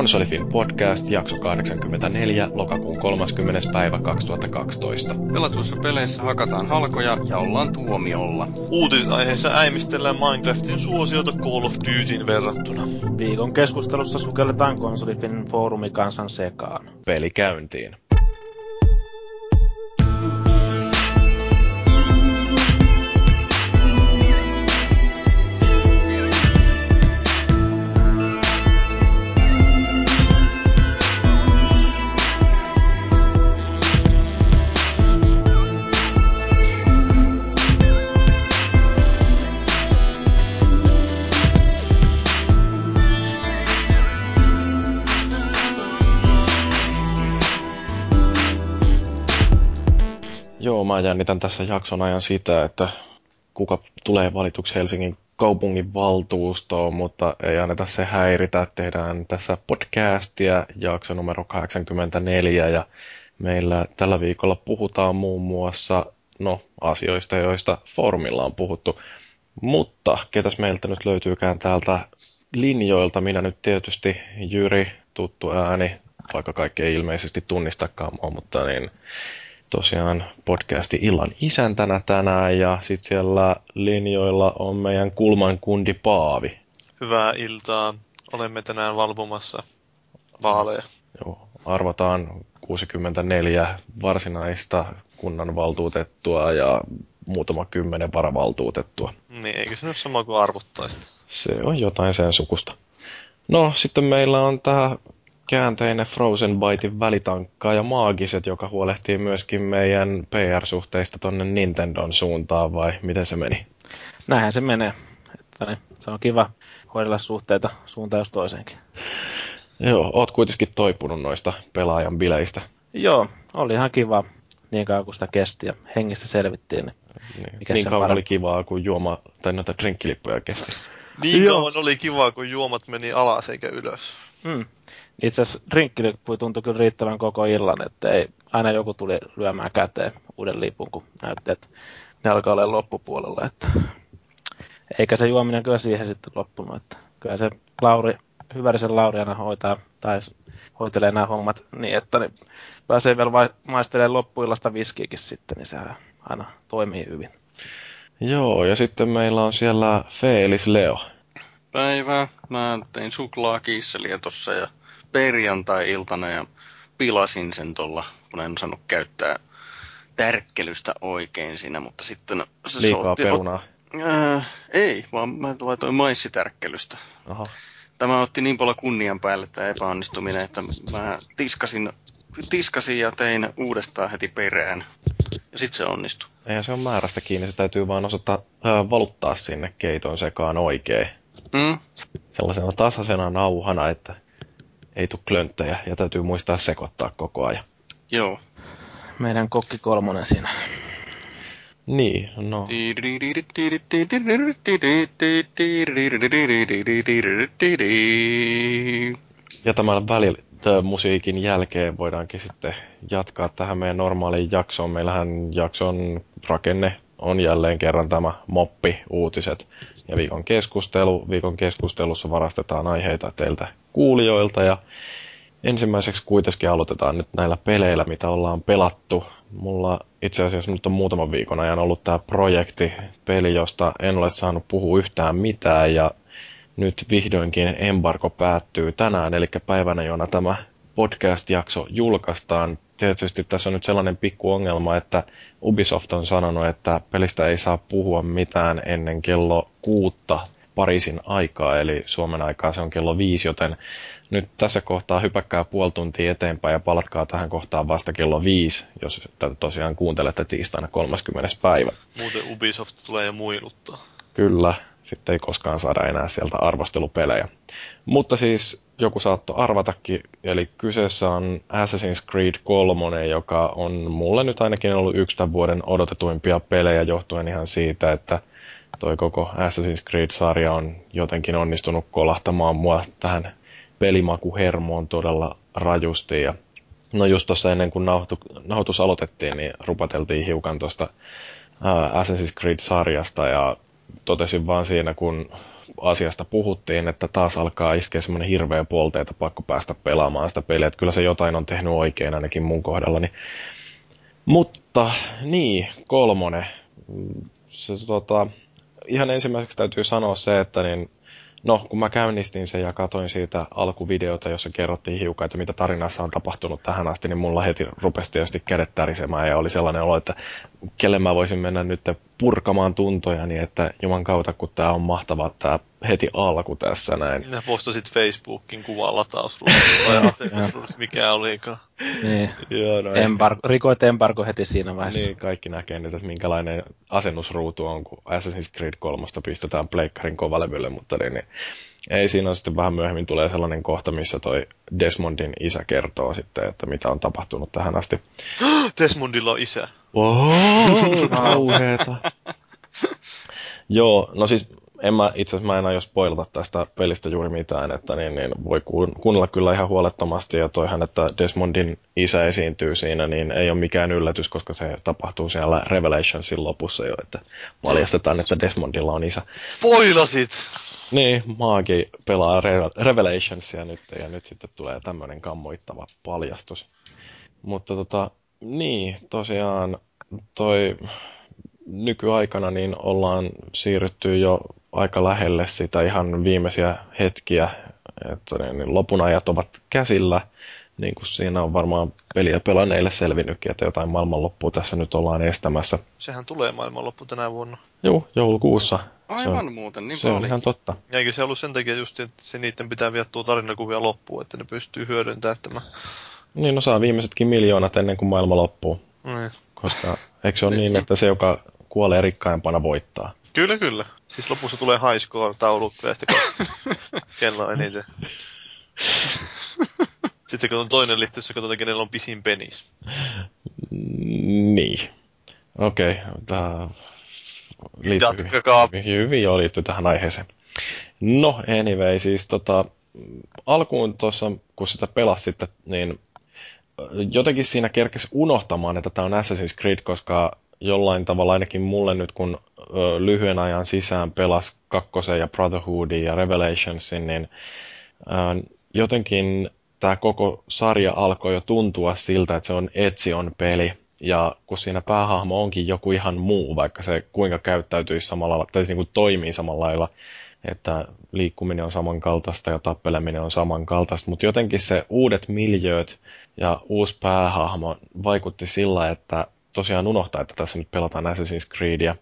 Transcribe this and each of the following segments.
Konsolifin podcast, jakso 84, lokakuun 30. päivä 2012. Pelatuissa peleissä hakataan halkoja ja ollaan tuomiolla. Uutisaiheessa äimistellään Minecraftin suosiota Call of Dutyin verrattuna. Viikon keskustelussa sukelletaan Konsolifin foorumikansan sekaan. Peli käyntiin. Mä jännitän tässä jakson ajan sitä, että kuka tulee valituksi Helsingin kaupungin valtuustoon, mutta ei anneta se häiritä. Tehdään tässä podcastia, jakso numero 84, ja meillä tällä viikolla puhutaan muun muassa no, asioista, joista foorumilla on puhuttu. Mutta ketäs meiltä nyt löytyykään täältä linjoilta? Minä nyt tietysti Jyri, tuttu ääni, vaikka kaikki ei ilmeisesti tunnistakaan mua, mutta niin tosiaan podcasti Illan isäntänä tänään ja sitten siellä linjoilla on meidän kulman kundi Paavi. Hyvää iltaa. Olemme tänään valvomassa vaaleja. Joo, arvotaan 64 varsinaista kunnanvaltuutettua ja muutama kymmenen varavaltuutettua. Niin, eikö se ole sama kuin arvottaista? Se on jotain sen sukusta. No, sitten meillä on tämä käänteinen Frozen Bytein välitankkaa ja Maagiset, joka huolehtii myöskin meidän PR-suhteista tonne Nintendon suuntaan, vai miten se meni? Näinhän se menee. Että niin, se on kiva hoidella suhteita suuntaan jos toiseenkin. Joo, oot kuitenkin toipunut noista pelaajan bileistä. Joo, oli ihan kiva niin kauan kuin sitä kesti ja hengissä selvittiin. Niin, niin, niin kauan parempi? oli kivaa, kun juoma tai noita drinkkilippuja kesti. Niin kauan oli kivaa, kun juomat meni alas eikä ylös. Mm. Itse asiassa drinkkilippu tuntui kyllä riittävän koko illan, että ei, aina joku tuli lyömään käteen uuden lipun, kun näytti, että ne alkaa olla loppupuolella. Että... Eikä se juominen kyllä siihen sitten loppunut. Että kyllä se Lauri, hyvärisen Lauriana hoitaa, tai hoitelee nämä hommat niin, että ne pääsee vielä vai, maistelemaan loppuillasta viskiäkin sitten, niin se aina toimii hyvin. Joo, ja sitten meillä on siellä Feelis Leo. Päivää. Mä tein suklaakiisseliä tossa ja perjantai-iltana ja pilasin sen tuolla, kun en saanut käyttää tärkkelystä oikein siinä, mutta sitten se Liikaa sotti, perunaa? Äh, ei, vaan mä laitoin maissitärkkelystä. Aha. Tämä otti niin paljon kunnian päälle tämä epäonnistuminen, että mä tiskasin, tiskasin ja tein uudestaan heti perään. Ja sitten se onnistui. Eihän se on määrästä kiinni, se täytyy vaan osata äh, valuttaa sinne keiton sekaan oikein. Mm. Sellaisena tasaisena nauhana, että ei tule klönttejä ja täytyy muistaa sekoittaa koko ajan. Joo. Meidän kokki kolmonen siinä. Niin, no. Ja tämän välillä musiikin jälkeen voidaankin sitten jatkaa tähän meidän normaaliin jaksoon. Meillähän jakson rakenne on jälleen kerran tämä moppi-uutiset ja viikon keskustelu. Viikon keskustelussa varastetaan aiheita teiltä kuulijoilta ja ensimmäiseksi kuitenkin aloitetaan nyt näillä peleillä, mitä ollaan pelattu. Mulla itse asiassa nyt on muutaman viikon ajan ollut tämä projekti, peli, josta en ole saanut puhua yhtään mitään ja nyt vihdoinkin embargo päättyy tänään, eli päivänä, jona tämä podcast-jakso julkaistaan. Tietysti tässä on nyt sellainen pikku ongelma, että Ubisoft on sanonut, että pelistä ei saa puhua mitään ennen kello kuutta Pariisin aikaa, eli Suomen aikaa se on kello viisi, joten nyt tässä kohtaa hypäkkää puoli tuntia eteenpäin ja palatkaa tähän kohtaan vasta kello viisi, jos tätä tosiaan kuuntelette tiistaina 30. päivä. Muuten Ubisoft tulee jo muiluttaa. Kyllä, sitten ei koskaan saada enää sieltä arvostelupelejä. Mutta siis joku saattoi arvatakin, eli kyseessä on Assassin's Creed 3, joka on mulle nyt ainakin ollut yksi tämän vuoden odotetuimpia pelejä johtuen ihan siitä, että toi koko Assassin's Creed-sarja on jotenkin onnistunut kolahtamaan mua tähän pelimakuhermoon todella rajusti. Ja no just tuossa ennen kuin nauhoitu, nauhoitus aloitettiin, niin rupateltiin hiukan tuosta Assassin's Creed-sarjasta ja totesin vaan siinä, kun asiasta puhuttiin, että taas alkaa iskeä semmoinen hirveä polte, että pakko päästä pelaamaan sitä peliä. Että kyllä se jotain on tehnyt oikein ainakin mun kohdallani. Mutta niin, kolmonen. Se, tota, ihan ensimmäiseksi täytyy sanoa se, että niin, No, kun mä käynnistin sen ja katoin siitä alkuvideota, jossa kerrottiin hiukan, että mitä tarinassa on tapahtunut tähän asti, niin mulla heti rupesi tietysti kädet tärisemään ja oli sellainen olo, että kelle mä voisin mennä nyt purkamaan tuntoja, niin että juman kautta, kun tää on mahtava tää heti alku tässä näin. Ja postasit Facebookin kuvalla taas mikä olikaan. Niin. Joo, no Embargo, rikoit embargo heti siinä vaiheessa. Niin, kaikki näkee nyt, että minkälainen asennusruutu on, kun Assassin's Creed 3 pistetään pleikkarin kovalevylle, mutta niin, niin, ei siinä on sitten vähän myöhemmin tulee sellainen kohta, missä toi Desmondin isä kertoo sitten, että mitä on tapahtunut tähän asti. Desmondilla on isä. Wow, kauheeta. Joo, no siis en mä, itse asiassa mä en aio spoilata tästä pelistä juuri mitään, että niin, niin voi kuunnella kyllä ihan huolettomasti, ja toihan, että Desmondin isä esiintyy siinä, niin ei ole mikään yllätys, koska se tapahtuu siellä Revelationsin lopussa jo, että valjastetaan, että Desmondilla on isä. Spoilasit! Niin, Maagi pelaa Re- Revelationsia nyt, ja nyt sitten tulee tämmöinen kammoittava paljastus. Mutta tota, niin, tosiaan toi nykyaikana niin ollaan siirrytty jo aika lähelle sitä ihan viimeisiä hetkiä, että niin, niin lopun ajat ovat käsillä, niin kuin siinä on varmaan peliä pelanneille selvinnytkin, että jotain maailmanloppua tässä nyt ollaan estämässä. Sehän tulee maailmanloppu tänä vuonna. Joo, joulukuussa. Aivan se on, muuten, niin Se on ihan totta. Ja eikö se ollut sen takia just, että se niiden pitää viedä tuo tarinakuvia loppuun, että ne pystyy hyödyntämään tämä. Niin, no saa viimeisetkin miljoonat ennen kuin maailma loppuu. Niin. Koska eikö se ole niin, että se, joka kuolee rikkaimpana, voittaa? Kyllä, kyllä. Siis lopussa tulee high score taulukko ja sitten kello eniten. Sitten kun on toinen listi, jossa katsotaan, kenellä on pisin penis. Niin. Okei, okay, tämä Jatkakaa. Hyvin, hyvin jo liittyy tähän aiheeseen. No, anyway, siis tota, alkuun tuossa, kun sitä pelasi sitten, niin jotenkin siinä kerkesi unohtamaan, että tämä on Assassin's Creed, koska jollain tavalla ainakin mulle nyt, kun ö, lyhyen ajan sisään pelas kakkosen ja Brotherhoodin ja Revelationsin, niin ö, jotenkin tämä koko sarja alkoi jo tuntua siltä, että se on Etsion peli. Ja kun siinä päähahmo onkin joku ihan muu, vaikka se kuinka käyttäytyisi samalla lailla, tai niin kuin toimii samalla lailla, että liikkuminen on samankaltaista ja tappeleminen on samankaltaista, mutta jotenkin se uudet miljööt ja uusi päähahmo vaikutti sillä, että tosiaan unohtaa, että tässä nyt pelataan Assassin's Creedia.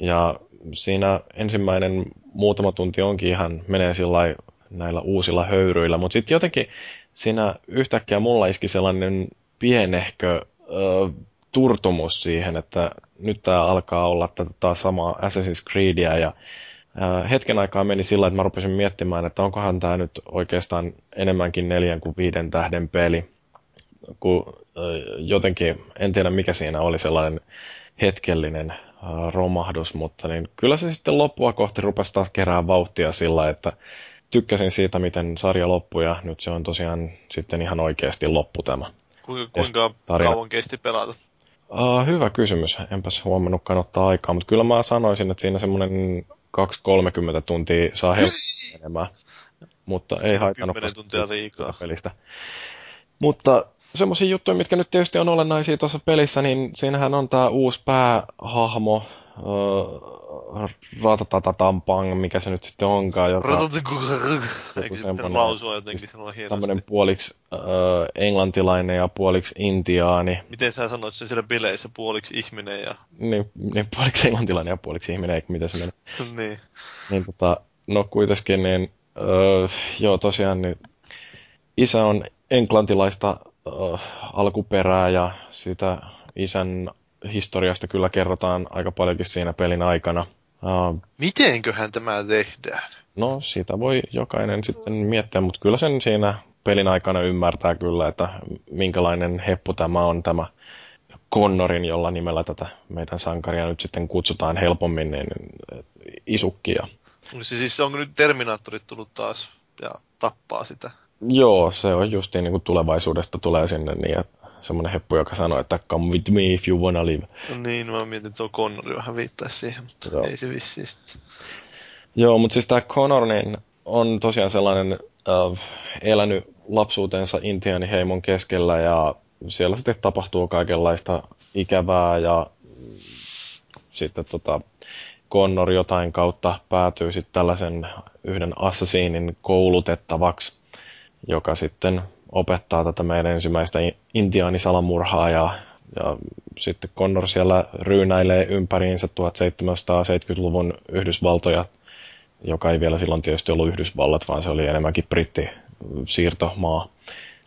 Ja siinä ensimmäinen muutama tunti onkin ihan, menee sillä näillä uusilla höyryillä, mutta sitten jotenkin siinä yhtäkkiä mulla iski sellainen pienehkö ö, turtumus siihen, että nyt tämä alkaa olla tätä taas samaa Assassin's Creedia. Ja ö, hetken aikaa meni sillä, että mä rupesin miettimään, että onkohan tämä nyt oikeastaan enemmänkin neljän kuin viiden tähden peli, kun jotenkin, en tiedä mikä siinä oli sellainen hetkellinen romahdus, mutta niin kyllä se sitten loppua kohti rupesi taas kerää vauhtia sillä, että tykkäsin siitä, miten sarja loppui ja nyt se on tosiaan sitten ihan oikeasti loppu tämä. Kuinka, kuinka kauan kesti pelata? Uh, hyvä kysymys. Enpäs huomannutkaan ottaa aikaa, mutta kyllä mä sanoisin, että siinä semmoinen 2-30 tuntia saa helposti enemmän. Mutta ei haitannut 10 tuntia liikaa. pelistä. Mutta semmoisia juttuja, mitkä nyt tietysti on olennaisia tuossa pelissä, niin siinähän on tämä uusi päähahmo, Ratatatatampang, mikä se nyt sitten onkaan. Joka, Eikö sitten lausua jotenkin? Tämmöinen puoliksi äh, englantilainen ja puoliksi intiaani. Miten sä sanoit sen siellä bileissä puoliksi ihminen ja... Niin, niin puoliksi englantilainen ja puoliksi ihminen, eikö miten se meni? niin. Niin tota, no kuitenkin, niin äh, joo tosiaan, niin isä on englantilaista äh, alkuperää ja sitä isän historiasta kyllä kerrotaan aika paljonkin siinä pelin aikana. Uh, Mitenköhän tämä tehdään? No, sitä voi jokainen sitten miettiä, mutta kyllä sen siinä pelin aikana ymmärtää kyllä, että minkälainen heppu tämä on tämä Connorin, jolla nimellä tätä meidän sankaria nyt sitten kutsutaan helpommin, niin isukkia. Siis onko nyt Terminaattorit tullut taas ja tappaa sitä? Joo, se on justiin niin kuin tulevaisuudesta tulee sinne niin, että semmoinen heppu, joka sanoi, että come with me if you wanna live. No niin, mä mietin, että se on Connori vähän viittaisi siihen, mutta Joo. ei se vissiin sitten. Joo, mutta siis tämä Connor niin on tosiaan sellainen äh, elänyt lapsuutensa intiaaniheimon keskellä ja siellä sitten tapahtuu kaikenlaista ikävää ja sitten tota, Connor jotain kautta päätyy sitten tällaisen yhden assassinin koulutettavaksi, joka sitten opettaa tätä meidän ensimmäistä intiaanisalamurhaa ja, ja sitten Connor siellä ryynäilee ympäriinsä 1770-luvun Yhdysvaltoja, joka ei vielä silloin tietysti ollut Yhdysvallat, vaan se oli enemmänkin britti siirtomaa.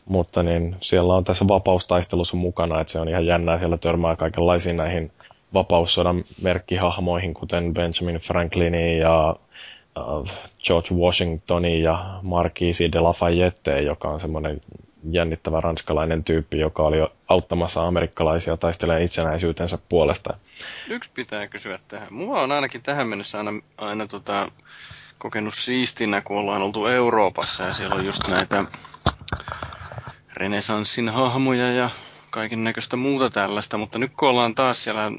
Mutta niin siellä on tässä vapaustaistelussa mukana, että se on ihan jännää, siellä törmää kaikenlaisiin näihin vapaussodan merkkihahmoihin, kuten Benjamin Franklinin ja George Washingtonin ja Marquis de Lafayette, joka on semmoinen jännittävä ranskalainen tyyppi, joka oli auttamassa amerikkalaisia taistelemaan itsenäisyytensä puolesta. Yksi pitää kysyä tähän. Mua on ainakin tähän mennessä aina, aina tota, kokenut siistinä, kun ollaan oltu Euroopassa ja siellä on just näitä renesanssin hahmoja ja kaiken näköistä muuta tällaista, mutta nyt kun ollaan taas siellä,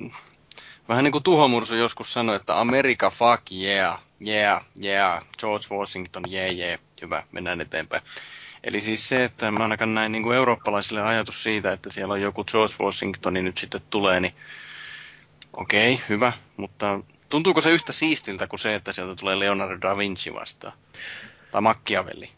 vähän niin kuin Tuhomursu joskus sanoi, että America fuck yeah, yeah, yeah, George Washington, yeah, yeah, hyvä, mennään eteenpäin. Eli siis se, että mä ainakaan näin niin kuin eurooppalaisille ajatus siitä, että siellä on joku George Washington, niin nyt sitten tulee, niin okei, okay, hyvä, mutta tuntuuko se yhtä siistiltä kuin se, että sieltä tulee Leonardo da Vinci vastaan? Tai Machiavelli?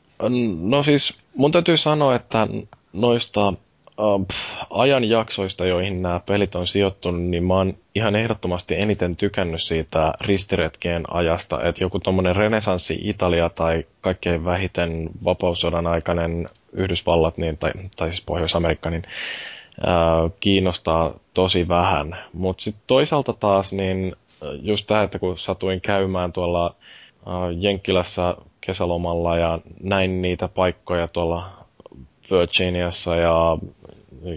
No siis mun täytyy sanoa, että noista äh, ajanjaksoista, joihin nämä pelit on sijoittunut, niin mä oon ihan ehdottomasti eniten tykännyt siitä ristiretkien ajasta, että joku tuommoinen renesanssi Italia tai kaikkein vähiten vapaussodan aikainen Yhdysvallat, niin, tai, tai siis Pohjois-Amerikka, niin kiinnostaa tosi vähän. Mutta sitten toisaalta taas, niin just tämä, että kun satuin käymään tuolla Jenkkilässä kesälomalla ja näin niitä paikkoja tuolla Virginiassa ja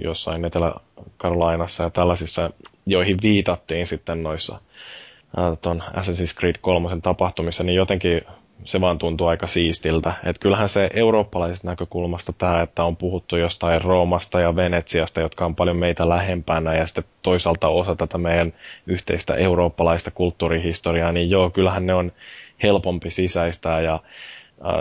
jossain Etelä-Carolinassa ja tällaisissa, joihin viitattiin sitten noissa tuon Assassin's Creed 3 tapahtumissa, niin jotenkin se vaan tuntuu aika siistiltä. Et kyllähän se eurooppalaisesta näkökulmasta tämä, että on puhuttu jostain Roomasta ja Venetsiasta, jotka on paljon meitä lähempänä, ja sitten toisaalta osa tätä meidän yhteistä eurooppalaista kulttuurihistoriaa, niin joo, kyllähän ne on helpompi sisäistää, ja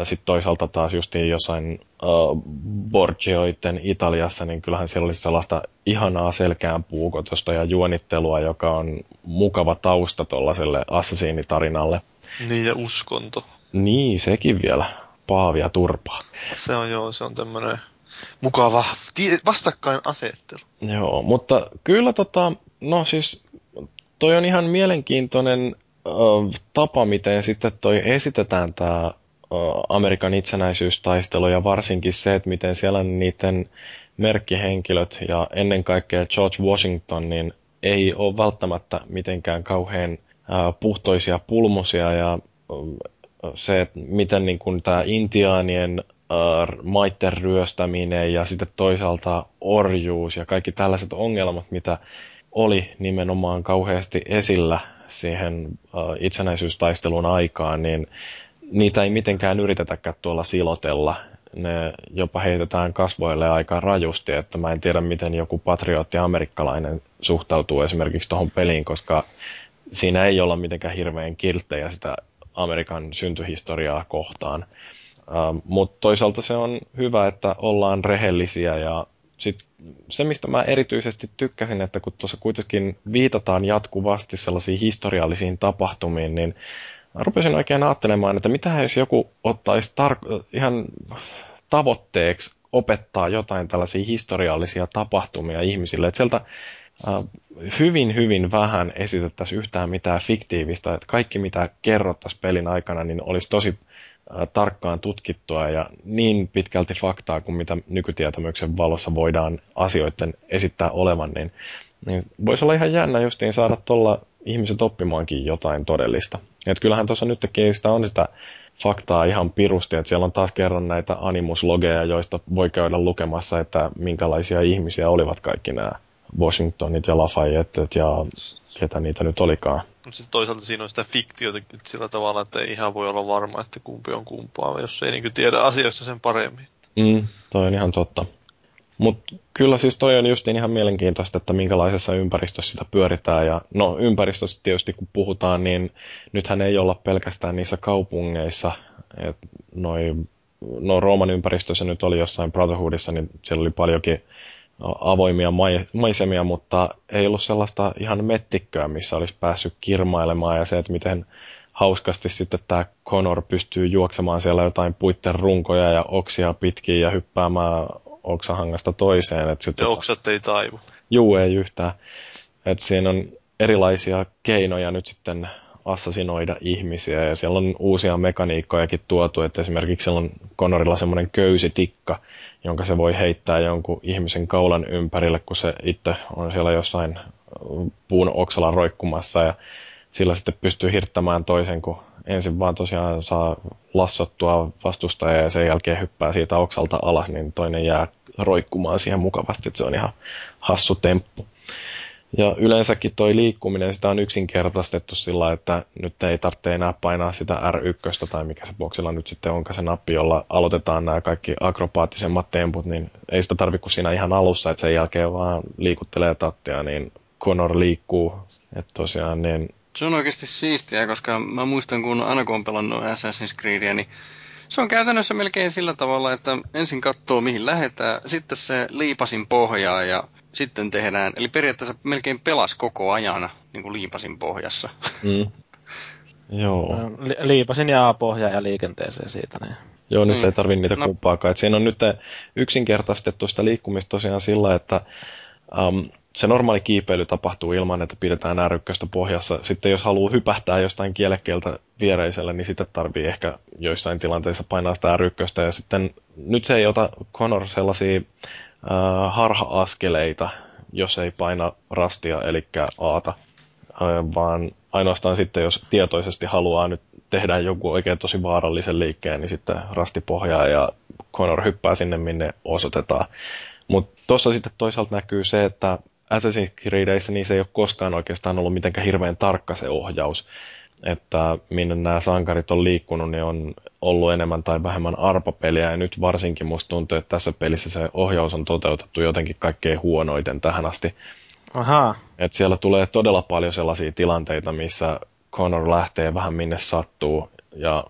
sitten toisaalta taas justiin jossain uh, Borgioiden Italiassa, niin kyllähän siellä olisi sellaista ihanaa selkään puukotosta ja juonittelua, joka on mukava tausta tuollaiselle assasiinitarinalle. Niin ja uskonto. Niin, sekin vielä. Paavia turpaa. Se on joo, se on tämmöinen mukava vastakkainasettelu. Joo, mutta kyllä tota, no siis toi on ihan mielenkiintoinen tapa, miten sitten toi esitetään tämä Amerikan itsenäisyystaistelu ja varsinkin se, että miten siellä niiden merkkihenkilöt ja ennen kaikkea George Washington niin ei ole välttämättä mitenkään kauhean puhtoisia pulmusia ja se, että miten niin kuin tämä intiaanien maitten ryöstäminen ja sitten toisaalta orjuus ja kaikki tällaiset ongelmat, mitä oli nimenomaan kauheasti esillä siihen itsenäisyystaistelun aikaan, niin niitä ei mitenkään yritetäkään tuolla silotella. Ne jopa heitetään kasvoille aika rajusti, että mä en tiedä miten joku patriotti amerikkalainen suhtautuu esimerkiksi tuohon peliin, koska siinä ei olla mitenkään hirveän kilttejä sitä Amerikan syntyhistoriaa kohtaan. Uh, Mutta toisaalta se on hyvä, että ollaan rehellisiä ja sit se, mistä mä erityisesti tykkäsin, että kun tuossa kuitenkin viitataan jatkuvasti sellaisiin historiallisiin tapahtumiin, niin rupesin oikein ajattelemaan, että mitä jos joku ottaisi tar- ihan tavoitteeksi opettaa jotain tällaisia historiallisia tapahtumia ihmisille. Että sieltä hyvin, hyvin vähän esitettäisiin yhtään mitään fiktiivistä. Että kaikki, mitä kerrottaisiin pelin aikana, niin olisi tosi tarkkaan tutkittua ja niin pitkälti faktaa kuin mitä nykytietämyksen valossa voidaan asioiden esittää olevan, niin, niin voisi olla ihan jännä justiin saada tuolla ihmiset oppimaankin jotain todellista. Et kyllähän tuossa nytkin sitä on sitä faktaa ihan pirusti, että siellä on taas kerran näitä animuslogeja, joista voi käydä lukemassa, että minkälaisia ihmisiä olivat kaikki nämä Washingtonit ja Lafayettet ja ketä niitä nyt olikaan. Mutta sitten toisaalta siinä on sitä fiktiota sillä tavalla, että ei ihan voi olla varma, että kumpi on kumpaa, jos ei niin tiedä asioista sen paremmin. Mm, toi on ihan totta. Mutta kyllä siis toi on just ihan mielenkiintoista, että minkälaisessa ympäristössä sitä pyöritään. Ja no ympäristössä tietysti kun puhutaan, niin nythän ei olla pelkästään niissä kaupungeissa. Et noi, no Rooman ympäristössä nyt oli jossain Brotherhoodissa, niin siellä oli paljonkin avoimia maisemia, mutta ei ollut sellaista ihan mettikköä, missä olisi päässyt kirmailemaan ja se, että miten hauskasti sitten tämä Connor pystyy juoksemaan siellä jotain puitten runkoja ja oksia pitkin ja hyppäämään oksahangasta toiseen. Et sit, ja oksat ei taivu. Juu, ei yhtään. Et siinä on erilaisia keinoja nyt sitten assasinoida ihmisiä ja siellä on uusia mekaniikkojakin tuotu, että esimerkiksi siellä on Connorilla semmoinen köysitikka, jonka se voi heittää jonkun ihmisen kaulan ympärille, kun se itse on siellä jossain puun oksalla roikkumassa ja sillä sitten pystyy hirttämään toisen, kun ensin vaan tosiaan saa lassottua vastustajaa ja sen jälkeen hyppää siitä oksalta alas, niin toinen jää roikkumaan siihen mukavasti, että se on ihan hassu temppu. Ja yleensäkin toi liikkuminen, sitä on yksinkertaistettu sillä, että nyt ei tarvitse enää painaa sitä R1 tai mikä se boksilla nyt sitten onkaan se nappi, jolla aloitetaan nämä kaikki akrobaattisemmat temput, niin ei sitä tarvitse kuin siinä ihan alussa, että sen jälkeen vaan liikuttelee tattia, niin Conor liikkuu. Että tosiaan niin se on oikeasti siistiä, koska mä muistan, kun aina kun on pelannut Assassin's Creedia, niin se on käytännössä melkein sillä tavalla, että ensin katsoo mihin lähetään, sitten se liipasin pohjaa ja sitten tehdään, eli periaatteessa melkein pelas koko ajan niin kuin liipasin pohjassa. Mm. Joo. Li- liipasin ja pohja ja liikenteeseen siitä. Niin. Joo, nyt mm. ei tarvi niitä no. kumpaakaan. Et siinä on nyt yksinkertaistettu sitä liikkumista tosiaan sillä, että um, se normaali kiipeily tapahtuu ilman, että pidetään r pohjassa. Sitten jos haluaa hypähtää jostain kielekkeeltä viereiselle, niin sitten tarvii ehkä joissain tilanteissa painaa sitä r Ja sitten nyt se ei ota Connor sellaisia äh, harha-askeleita, jos ei paina rastia, eli aata, äh, vaan ainoastaan sitten, jos tietoisesti haluaa nyt tehdä joku oikein tosi vaarallisen liikkeen, niin sitten rasti pohjaa ja Connor hyppää sinne, minne osoitetaan. Mutta tuossa sitten toisaalta näkyy se, että Assassin's Creedissä niin se ei ole koskaan oikeastaan ollut mitenkään hirveän tarkka se ohjaus. Että minne nämä sankarit on liikkunut, niin on ollut enemmän tai vähemmän arpapeliä. Ja nyt varsinkin musta tuntuu, että tässä pelissä se ohjaus on toteutettu jotenkin kaikkein huonoiten tähän asti. Aha. Et siellä tulee todella paljon sellaisia tilanteita, missä Connor lähtee vähän minne sattuu. Ja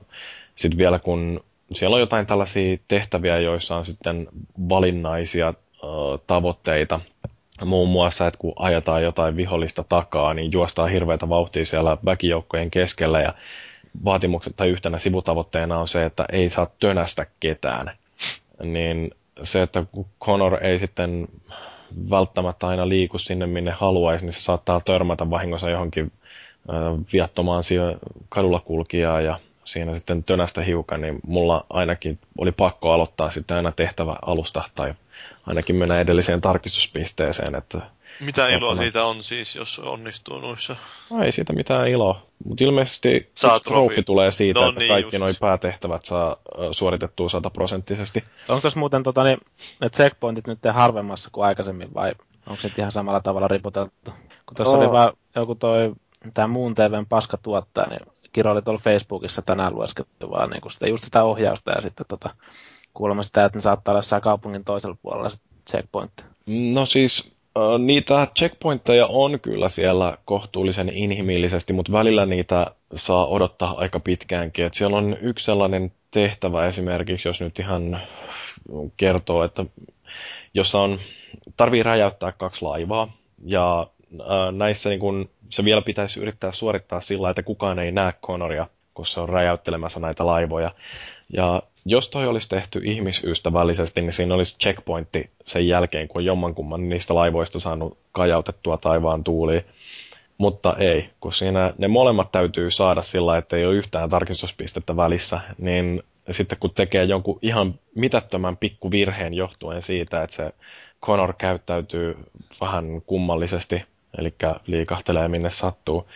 sitten vielä kun siellä on jotain tällaisia tehtäviä, joissa on sitten valinnaisia äh, tavoitteita, muun muassa, että kun ajetaan jotain vihollista takaa, niin juostaan hirveätä vauhtia siellä väkijoukkojen keskellä ja vaatimukset tai yhtenä sivutavoitteena on se, että ei saa tönästä ketään. Niin se, että Connor ei sitten välttämättä aina liiku sinne, minne haluaisi, niin se saattaa törmätä vahingossa johonkin viattomaan kadulla kulkijaa ja siinä sitten tönästä hiukan, niin mulla ainakin oli pakko aloittaa sitten aina tehtävä alusta tai ainakin mennä edelliseen tarkistuspisteeseen. Että mitä iloa siitä on siis, jos onnistuu noissa? No, ei siitä mitään iloa. Mutta ilmeisesti saa trofi tulee siitä, no, että niin, kaikki nuo päätehtävät saa suoritettua sataprosenttisesti. Onko tuossa muuten tota, niin, ne checkpointit nyt harvemmassa kuin aikaisemmin vai onko se ihan samalla tavalla riputeltu? Kun tuossa oh. oli vaan joku toi, tämä muun TVn paska tuottaa, niin Kiro oli tuolla Facebookissa tänään lueskettu vaan niin sitä, just sitä ohjausta ja sitten tota, kuulemma sitä, että ne saattaa olla jossain kaupungin toisella puolella checkpoint. No siis niitä checkpointteja on kyllä siellä kohtuullisen inhimillisesti, mutta välillä niitä saa odottaa aika pitkäänkin. Et siellä on yksi sellainen tehtävä esimerkiksi, jos nyt ihan kertoo, että jossa on, tarvii räjäyttää kaksi laivaa, ja näissä niin kun, se vielä pitäisi yrittää suorittaa sillä, että kukaan ei näe Connoria, kun se on räjäyttelemässä näitä laivoja. Ja jos toi olisi tehty ihmisystävällisesti, niin siinä olisi checkpointti sen jälkeen, kun on jommankumman niistä laivoista saanut kajautettua taivaan tuuliin. Mutta ei, kun siinä ne molemmat täytyy saada sillä, että ei ole yhtään tarkistuspistettä välissä, niin sitten kun tekee jonkun ihan mitättömän pikku virheen johtuen siitä, että se Connor käyttäytyy vähän kummallisesti, eli liikahtelee minne sattuu,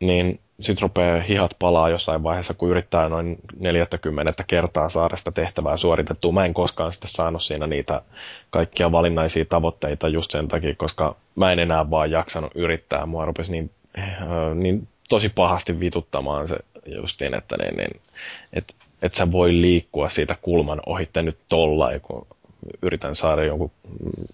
niin sitten rupeaa hihat palaa jossain vaiheessa, kun yrittää noin 40 kertaa saada sitä tehtävää suoritettua. Mä en koskaan sitten saanut siinä niitä kaikkia valinnaisia tavoitteita just sen takia, koska mä en enää vaan jaksanut yrittää. Mua rupesi niin, äh, niin tosi pahasti vituttamaan se justiin, että niin, niin, et, et sä voi liikkua siitä kulman ohitte nyt tolla, kun yritän saada jonkun mm,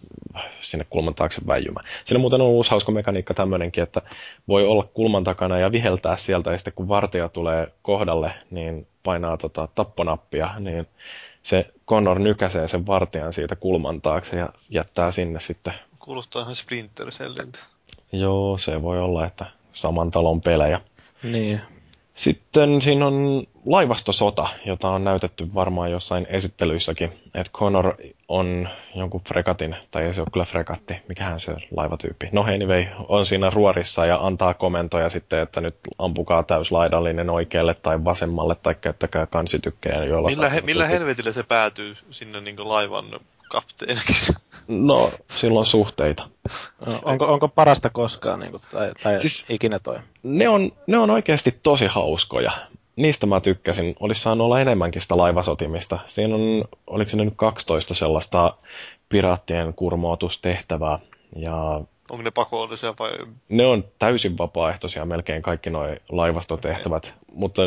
sinne kulman taakse väijymään. Siinä muuten on uusi hauska mekaniikka tämmöinenkin, että voi olla kulman takana ja viheltää sieltä, ja sitten kun vartija tulee kohdalle, niin painaa tota tapponappia, niin se Connor nykäsee sen vartijan siitä kulman taakse ja jättää sinne sitten. Kuulostaa ihan Splinter Celliltä. Joo, se voi olla, että saman talon pelejä. Niin. Sitten siinä on laivastosota, jota on näytetty varmaan jossain esittelyissäkin. Että Connor on jonkun frekatin, tai ei se ole kyllä frekatti, mikähän se laivatyyppi. No anyway, on siinä ruorissa ja antaa komentoja sitten, että nyt ampukaa täyslaidallinen oikealle tai vasemmalle tai käyttäkää kansitykkejä. Millä, he, millä helvetillä se päätyy sinne niin laivan kapteeniksi? No, silloin suhteita. No, onko, onko parasta koskaan niin kuin, tai, tai siis, ikinä toi? Ne on, ne on oikeasti tosi hauskoja. Niistä mä tykkäsin. Olisi saanut olla enemmänkin sitä laivasotimista. Siinä on, oliko se nyt 12 sellaista piraattien kurmootustehtävää. Ja Onko ne pakollisia vai? Ne on täysin vapaaehtoisia melkein kaikki nuo laivastotehtävät, okay. mutta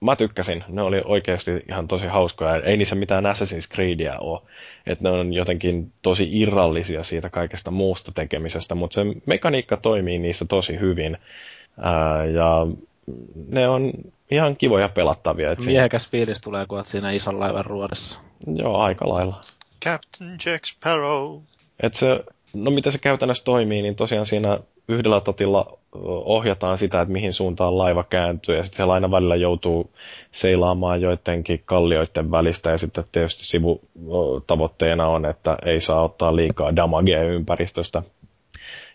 mä tykkäsin. Ne oli oikeasti ihan tosi hauskoja. Ei niissä mitään Assassin's Creedia ole. Että ne on jotenkin tosi irrallisia siitä kaikesta muusta tekemisestä, mutta se mekaniikka toimii niissä tosi hyvin. Ää, ja ne on ihan kivoja pelattavia. Et Miehekäs siinä... fiilis tulee, kun olet siinä ison laivan ruodissa. Joo, aika lailla. Captain Jack Sparrow. Et se, no miten se käytännössä toimii, niin tosiaan siinä yhdellä totilla ohjataan sitä, että mihin suuntaan laiva kääntyy, ja sitten siellä aina välillä joutuu seilaamaan joidenkin kallioiden välistä, ja sitten tietysti sivutavoitteena on, että ei saa ottaa liikaa damagea ympäristöstä.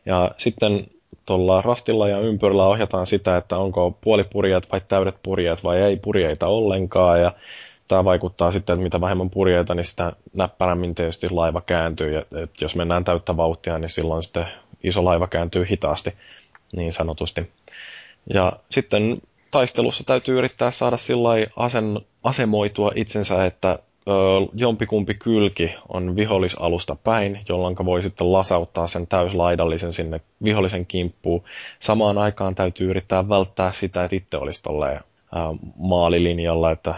Ja sitten tuolla rastilla ja ympyrillä ohjataan sitä, että onko puolipurjeet vai täydet purjeet vai ei purjeita ollenkaan, ja tämä vaikuttaa sitten, että mitä vähemmän purjeita, niin sitä näppärämmin tietysti laiva kääntyy, ja että jos mennään täyttä vauhtia, niin silloin sitten iso laiva kääntyy hitaasti, niin sanotusti. Ja sitten taistelussa täytyy yrittää saada sillä asen, asemoitua itsensä, että ö, jompikumpi kylki on vihollisalusta päin, jolloin voi sitten lasauttaa sen täyslaidallisen sinne vihollisen kimppuun. Samaan aikaan täytyy yrittää välttää sitä, että itse olisi tolleen maalilinjalla, että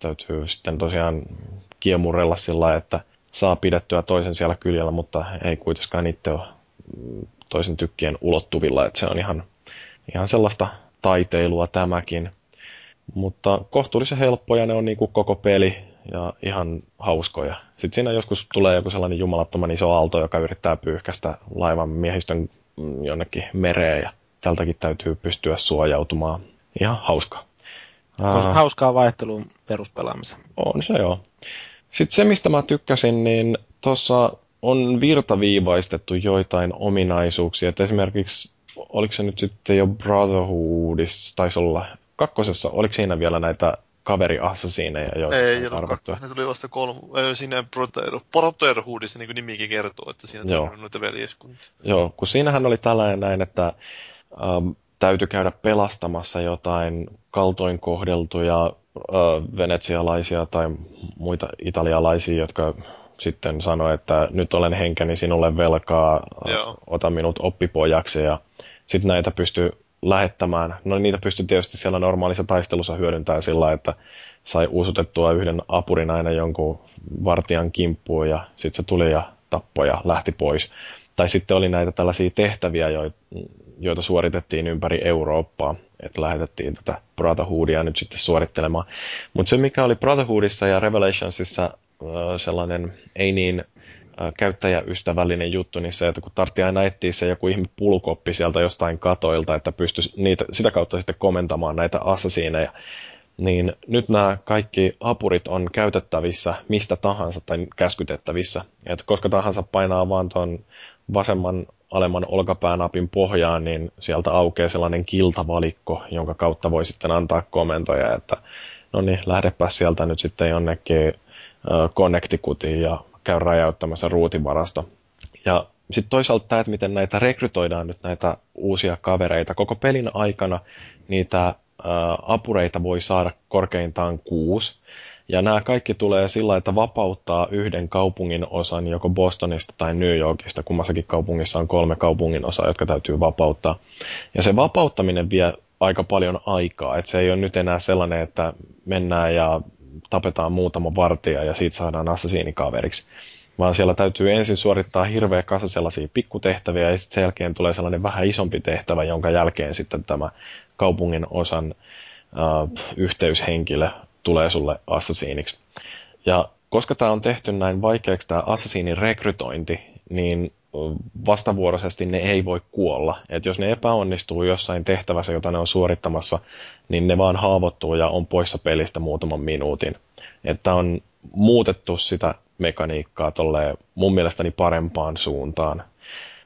täytyy sitten tosiaan kiemurella sillä että saa pidettyä toisen siellä kyljellä, mutta ei kuitenkaan itse ole toisen tykkien ulottuvilla, että se on ihan, ihan sellaista taiteilua tämäkin. Mutta kohtuullisen helppoja ne on niin kuin koko peli ja ihan hauskoja. Sitten siinä joskus tulee joku sellainen jumalattoman iso aalto, joka yrittää pyyhkästä laivan miehistön jonnekin mereen ja tältäkin täytyy pystyä suojautumaan. Ihan hauskaa. Hauskaa vaihtelun peruspelaamisen. On se joo. Sitten se, mistä mä tykkäsin, niin tuossa on virtaviivaistettu joitain ominaisuuksia. Että esimerkiksi, oliko se nyt sitten jo Brotherhoodissa, taisi olla kakkosessa, oliko siinä vielä näitä kaveriassasiineja, joita Ei, on arvattu? Ne tuli vasta kolme, ei, siinä Brotherhoodissa, niin kuin nimikin kertoo, että siinä Joo. on noita veljeskuntia. Joo, kun siinähän oli tällainen näin, että ähm, täytyy käydä pelastamassa jotain kaltoin kohdeltuja äh, venetsialaisia tai muita italialaisia, jotka sitten sanoi, että nyt olen henkeni sinulle velkaa, Joo. ota minut oppipojaksi ja sitten näitä pystyy lähettämään. No niitä pystyy tietysti siellä normaalissa taistelussa hyödyntämään sillä, että sai uusutettua yhden apurin aina jonkun vartijan kimppuun ja sitten se tuli ja tappoi ja lähti pois. Tai sitten oli näitä tällaisia tehtäviä, joita suoritettiin ympäri Eurooppaa, että lähetettiin tätä Brotherhoodia nyt sitten suorittelemaan. Mutta se, mikä oli Brotherhoodissa ja Revelationsissa sellainen ei niin käyttäjäystävällinen juttu, niin se, että kun tartti aina etsiä se joku ihme pulukoppi sieltä jostain katoilta, että pystyisi niitä, sitä kautta sitten komentamaan näitä assasiineja, niin nyt nämä kaikki apurit on käytettävissä mistä tahansa tai käskytettävissä. Et koska tahansa painaa vaan tuon vasemman alemman olkapäänapin pohjaan, niin sieltä aukeaa sellainen kiltavalikko, jonka kautta voi sitten antaa komentoja, että no niin, lähdepä sieltä nyt sitten jonnekin Connecticutiin ja käy räjäyttämässä ruutivarasto. Ja sitten toisaalta tämä, että miten näitä rekrytoidaan nyt näitä uusia kavereita. Koko pelin aikana niitä apureita voi saada korkeintaan kuusi. Ja nämä kaikki tulee sillä, että vapauttaa yhden kaupungin osan joko Bostonista tai New Yorkista. Kummassakin kaupungissa on kolme kaupungin osaa, jotka täytyy vapauttaa. Ja se vapauttaminen vie aika paljon aikaa. Että se ei ole nyt enää sellainen, että mennään ja tapetaan muutama vartija ja siitä saadaan assasiinikaveriksi. Vaan siellä täytyy ensin suorittaa hirveä kasa sellaisia pikkutehtäviä ja sitten sen jälkeen tulee sellainen vähän isompi tehtävä, jonka jälkeen sitten tämä kaupungin osan äh, yhteyshenkilö tulee sulle assasiiniksi. Ja koska tämä on tehty näin vaikeaksi tämä assassinin rekrytointi, niin vastavuoroisesti ne ei voi kuolla. Et jos ne epäonnistuu jossain tehtävässä, jota ne on suorittamassa, niin ne vaan haavoittuu ja on poissa pelistä muutaman minuutin. Että on muutettu sitä mekaniikkaa tolleen mun mielestäni parempaan suuntaan.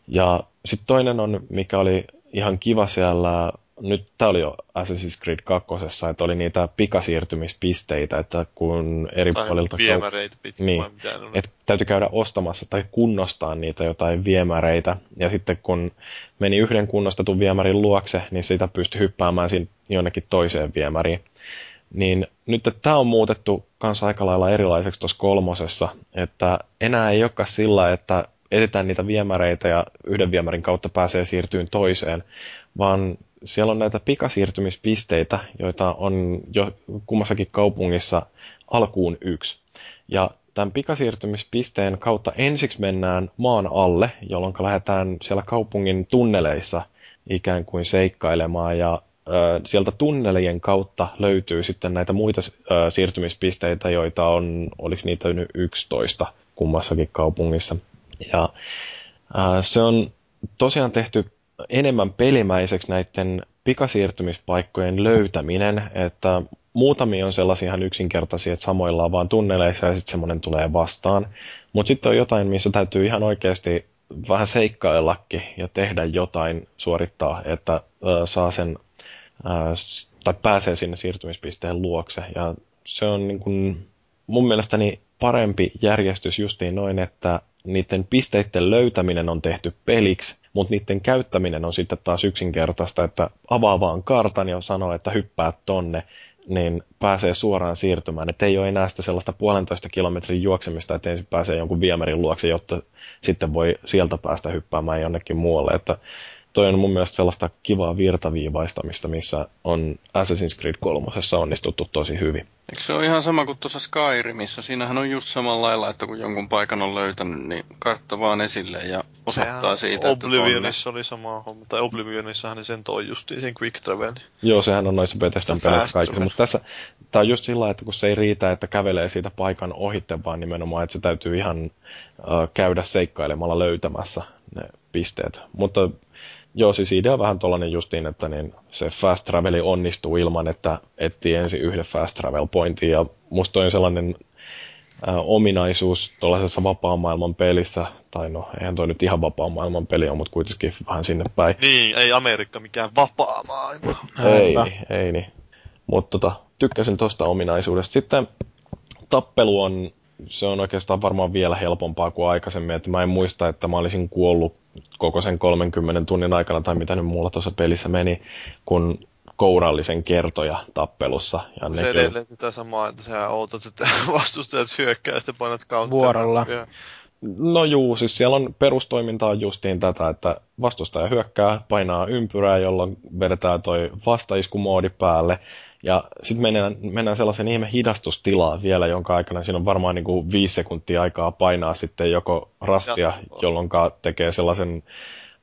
Ja sitten toinen on, mikä oli ihan kiva siellä nyt tämä oli jo Assassin's Creed 2, että oli niitä pikasiirtymispisteitä, että kun eri tai puolilta... viemäreitä pitkin niin, että täytyy käydä ostamassa tai kunnostaa niitä jotain viemäreitä. Ja sitten kun meni yhden kunnostetun viemärin luokse, niin sitä pystyi hyppäämään siinä jonnekin toiseen viemäriin. Niin nyt tämä on muutettu kanssa aika lailla erilaiseksi tuossa kolmosessa, että enää ei olekaan sillä, että etsitään niitä viemäreitä ja yhden viemärin kautta pääsee siirtyyn toiseen, vaan siellä on näitä pikasiirtymispisteitä, joita on jo kummassakin kaupungissa alkuun yksi. Ja tämän pikasiirtymispisteen kautta ensiksi mennään maan alle, jolloin lähdetään siellä kaupungin tunneleissa ikään kuin seikkailemaan ja sieltä tunnelien kautta löytyy sitten näitä muita siirtymispisteitä, joita on, oliko niitä nyt 11 kummassakin kaupungissa. Ja se on tosiaan tehty enemmän pelimäiseksi näiden pikasiirtymispaikkojen löytäminen, että muutamia on sellaisia ihan yksinkertaisia, että samoilla on vaan tunneleissa ja sitten semmoinen tulee vastaan. Mutta sitten on jotain, missä täytyy ihan oikeasti vähän seikkaillakin ja tehdä jotain, suorittaa, että saa sen, tai pääsee sinne siirtymispisteen luokse. Ja se on niin kun, mun mielestäni parempi järjestys justiin noin, että niiden pisteiden löytäminen on tehty peliksi, mutta niiden käyttäminen on sitten taas yksinkertaista, että avaa vaan kartan ja sanoo, että hyppää tonne, niin pääsee suoraan siirtymään. Että ei ole enää sitä sellaista puolentoista kilometrin juoksemista, että ensin pääsee jonkun viemärin luokse, jotta sitten voi sieltä päästä hyppäämään jonnekin muualle. Että toi on mun mielestä sellaista kivaa virtaviivaistamista, missä on Assassin's Creed 3 onnistuttu tosi hyvin. Eikö se ole ihan sama kuin tuossa Skyrimissä? Siinähän on just samalla lailla, että kun jonkun paikan on löytänyt, niin kartta vaan esille ja osoittaa sehän siitä, Oblivionissa oli sama homma, tai Oblivionissahan sen toi justiin sen Quick Travel. Joo, sehän on noissa Bethesdan peleissä kaikissa, mutta tässä tämä on just sillä että kun se ei riitä, että kävelee siitä paikan ohitte, vaan nimenomaan, että se täytyy ihan äh, käydä seikkailemalla löytämässä ne pisteet. Mutta Joo, siis idea on vähän tuollainen justiin, että niin se fast traveli onnistuu ilman, että etsii ensin yhden fast travel pointin. Ja musta on sellainen ä, ominaisuus tuollaisessa vapaan maailman pelissä, tai no, eihän toi nyt ihan vapaan maailman peli on, mutta kuitenkin vähän sinne päin. Niin, ei Amerikka mikään vapaa maailma. Ei, ei niin. Mutta tota, tykkäsin tuosta ominaisuudesta. Sitten tappelu on se on oikeastaan varmaan vielä helpompaa kuin aikaisemmin, että mä en muista, että mä olisin kuollut koko sen 30 tunnin aikana, tai mitä nyt mulla tuossa pelissä meni, kun kourallisen kertoja tappelussa. Ja se edelleen sitä samaa, että sä ootat, että vastustajat hyökkää ja sitten painat kautta. Vuorolla. No juu, siis siellä on perustoiminta on justiin tätä, että vastustaja hyökkää, painaa ympyrää, jolloin vedetään toi vastaiskumoodi päälle, ja sitten mennään, mennään sellaisen ihme hidastustilaan vielä, jonka aikana siinä on varmaan niin kuin viisi sekuntia aikaa painaa sitten joko rastia, jolloin tekee sellaisen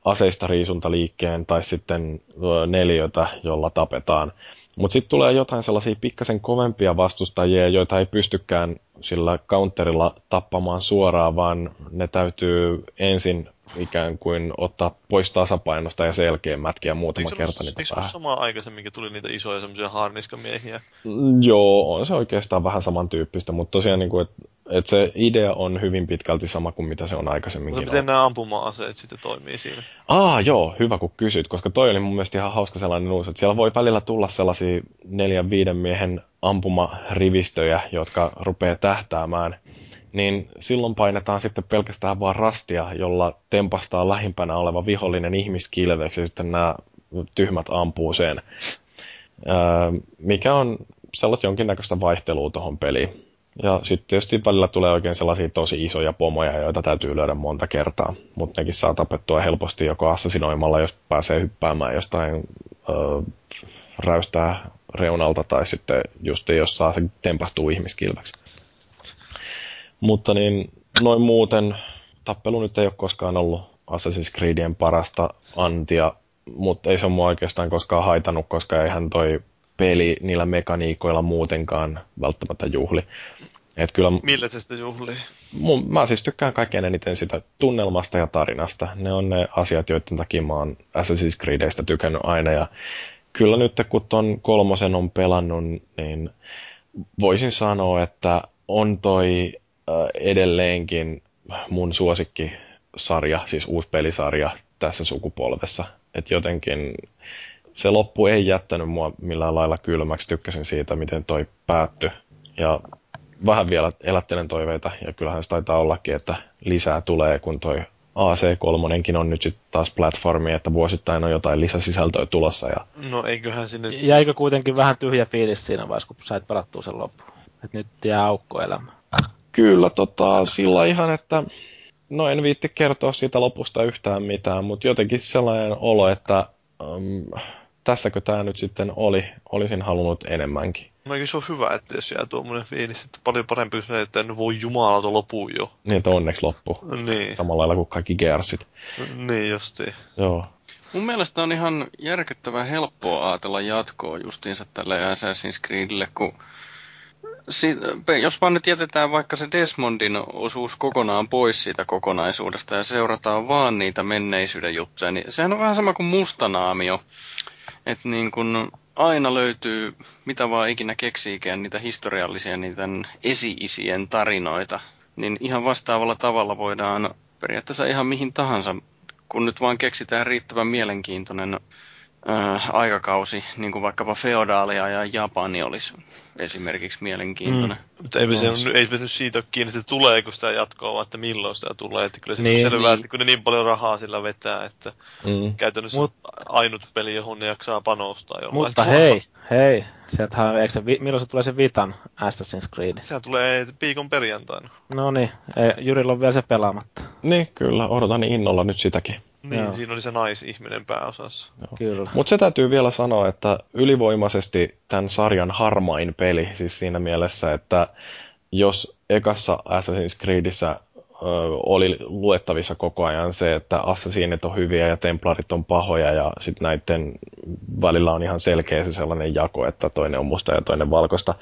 aseista riisuntaliikkeen tai sitten neliötä, jolla tapetaan. Mutta sitten tulee jotain sellaisia pikkasen kovempia vastustajia, joita ei pystykään sillä counterilla tappamaan suoraan, vaan ne täytyy ensin ikään kuin ottaa pois tasapainosta ja selkeä mätkiä muutama eikö kerta niitä Eikö se samaa aikaisemminkin tuli niitä isoja semmoisia harniskamiehiä? Mm, joo, on se oikeastaan vähän samantyyppistä, mutta tosiaan niin kuin, että et se idea on hyvin pitkälti sama kuin mitä se on aikaisemminkin. Mutta miten nämä ampuma-aseet sitten toimii siinä? Aa, joo, hyvä kun kysyt, koska toi oli mun mielestä ihan hauska sellainen uusi, että siellä voi välillä tulla sellaisia neljän viiden miehen ampumarivistöjä, jotka rupeaa tähtäämään niin silloin painetaan sitten pelkästään vaan rastia, jolla tempastaa lähimpänä oleva vihollinen ihmiskilveksi ja sitten nämä tyhmät ampuu sen. Öö, mikä on sellaista jonkinnäköistä vaihtelua tuohon peliin. Ja sitten tietysti välillä tulee oikein sellaisia tosi isoja pomoja, joita täytyy lyödä monta kertaa. Mutta nekin saa tapettua helposti joko assasinoimalla, jos pääsee hyppäämään jostain öö, räystää reunalta tai sitten just jos saa se tempastuu ihmiskilväksi. Mutta niin noin muuten tappelu nyt ei ole koskaan ollut Assassin's Creedien parasta antia, mutta ei se ole mua oikeastaan koskaan haitanut, koska eihän toi peli niillä mekaniikoilla muutenkaan välttämättä juhli. Et kyllä, Millä se sitä juhlii? Mun, mä siis tykkään kaikkein eniten sitä tunnelmasta ja tarinasta. Ne on ne asiat, joiden takia mä oon Assassin's Creedistä tykännyt aina. Ja kyllä nyt kun ton kolmosen on pelannut, niin voisin sanoa, että on toi edelleenkin mun suosikkisarja, siis uusi pelisarja tässä sukupolvessa. Että jotenkin se loppu ei jättänyt mua millään lailla kylmäksi. Tykkäsin siitä, miten toi päättyi. Ja vähän vielä elättelen toiveita, ja kyllähän se taitaa ollakin, että lisää tulee, kun toi AC3 on nyt sitten taas platformi, että vuosittain on jotain lisäsisältöä tulossa. Ja... No eiköhän sinne... Jäikö kuitenkin vähän tyhjä fiilis siinä vaiheessa, kun sait pelattua sen loppuun? Että nyt jää aukko elämä. Kyllä, tota, sillä ihan, että no en viitti kertoa siitä lopusta yhtään mitään, mutta jotenkin sellainen olo, että um, tässäkö tämä nyt sitten oli, olisin halunnut enemmänkin. No eikö se ole hyvä, että jos jää tuommoinen fiilis, että paljon parempi se, että en voi jumalauta lopuu jo. Niin, että onneksi loppu. Niin. Samalla lailla kuin kaikki Gearsit. Niin justiin. Joo. Mun mielestä on ihan järkyttävän helppoa ajatella jatkoa justiinsa tälle Assassin's Creedille, kun si- jos vaan nyt jätetään vaikka se Desmondin osuus kokonaan pois siitä kokonaisuudesta ja seurataan vaan niitä menneisyyden juttuja, niin sehän on vähän sama kuin mustanaamio. Että niin kun aina löytyy, mitä vaan ikinä keksiikään, niitä historiallisia, niitä esi-isien tarinoita. Niin ihan vastaavalla tavalla voidaan periaatteessa ihan mihin tahansa, kun nyt vaan keksitään riittävän mielenkiintoinen äh, aikakausi, niin kuin vaikkapa feodaalia ja Japani olisi esimerkiksi mielenkiintoinen. Mm. Mutta ei se, ei se nyt siitä ole kiinni, että tuleeko sitä jatkoa, vaan että milloin sitä tulee. Että kyllä se niin, on selvää, niin. että kun ne niin paljon rahaa sillä vetää, että mm. käytännössä Mut, ainut peli, johon ne jaksaa panostaa. Mutta hei, hei, sieltähän, eikö se, milloin se tulee se Vitan Assassin's Creed? Sehän tulee viikon perjantaina. No niin, Jyrillä on vielä se pelaamatta. Niin, kyllä, odotan innolla nyt sitäkin. Niin, Joo. siinä oli se naisihminen pääosassa. Kyllä. Mutta se täytyy vielä sanoa, että ylivoimaisesti tämän sarjan harmain peli, siis siinä mielessä, että jos ekassa Assassin's Creedissä ö, oli luettavissa koko ajan se, että assassinit on hyviä ja templarit on pahoja ja sitten näiden välillä on ihan selkeä se sellainen jako, että toinen on musta ja toinen valkoista.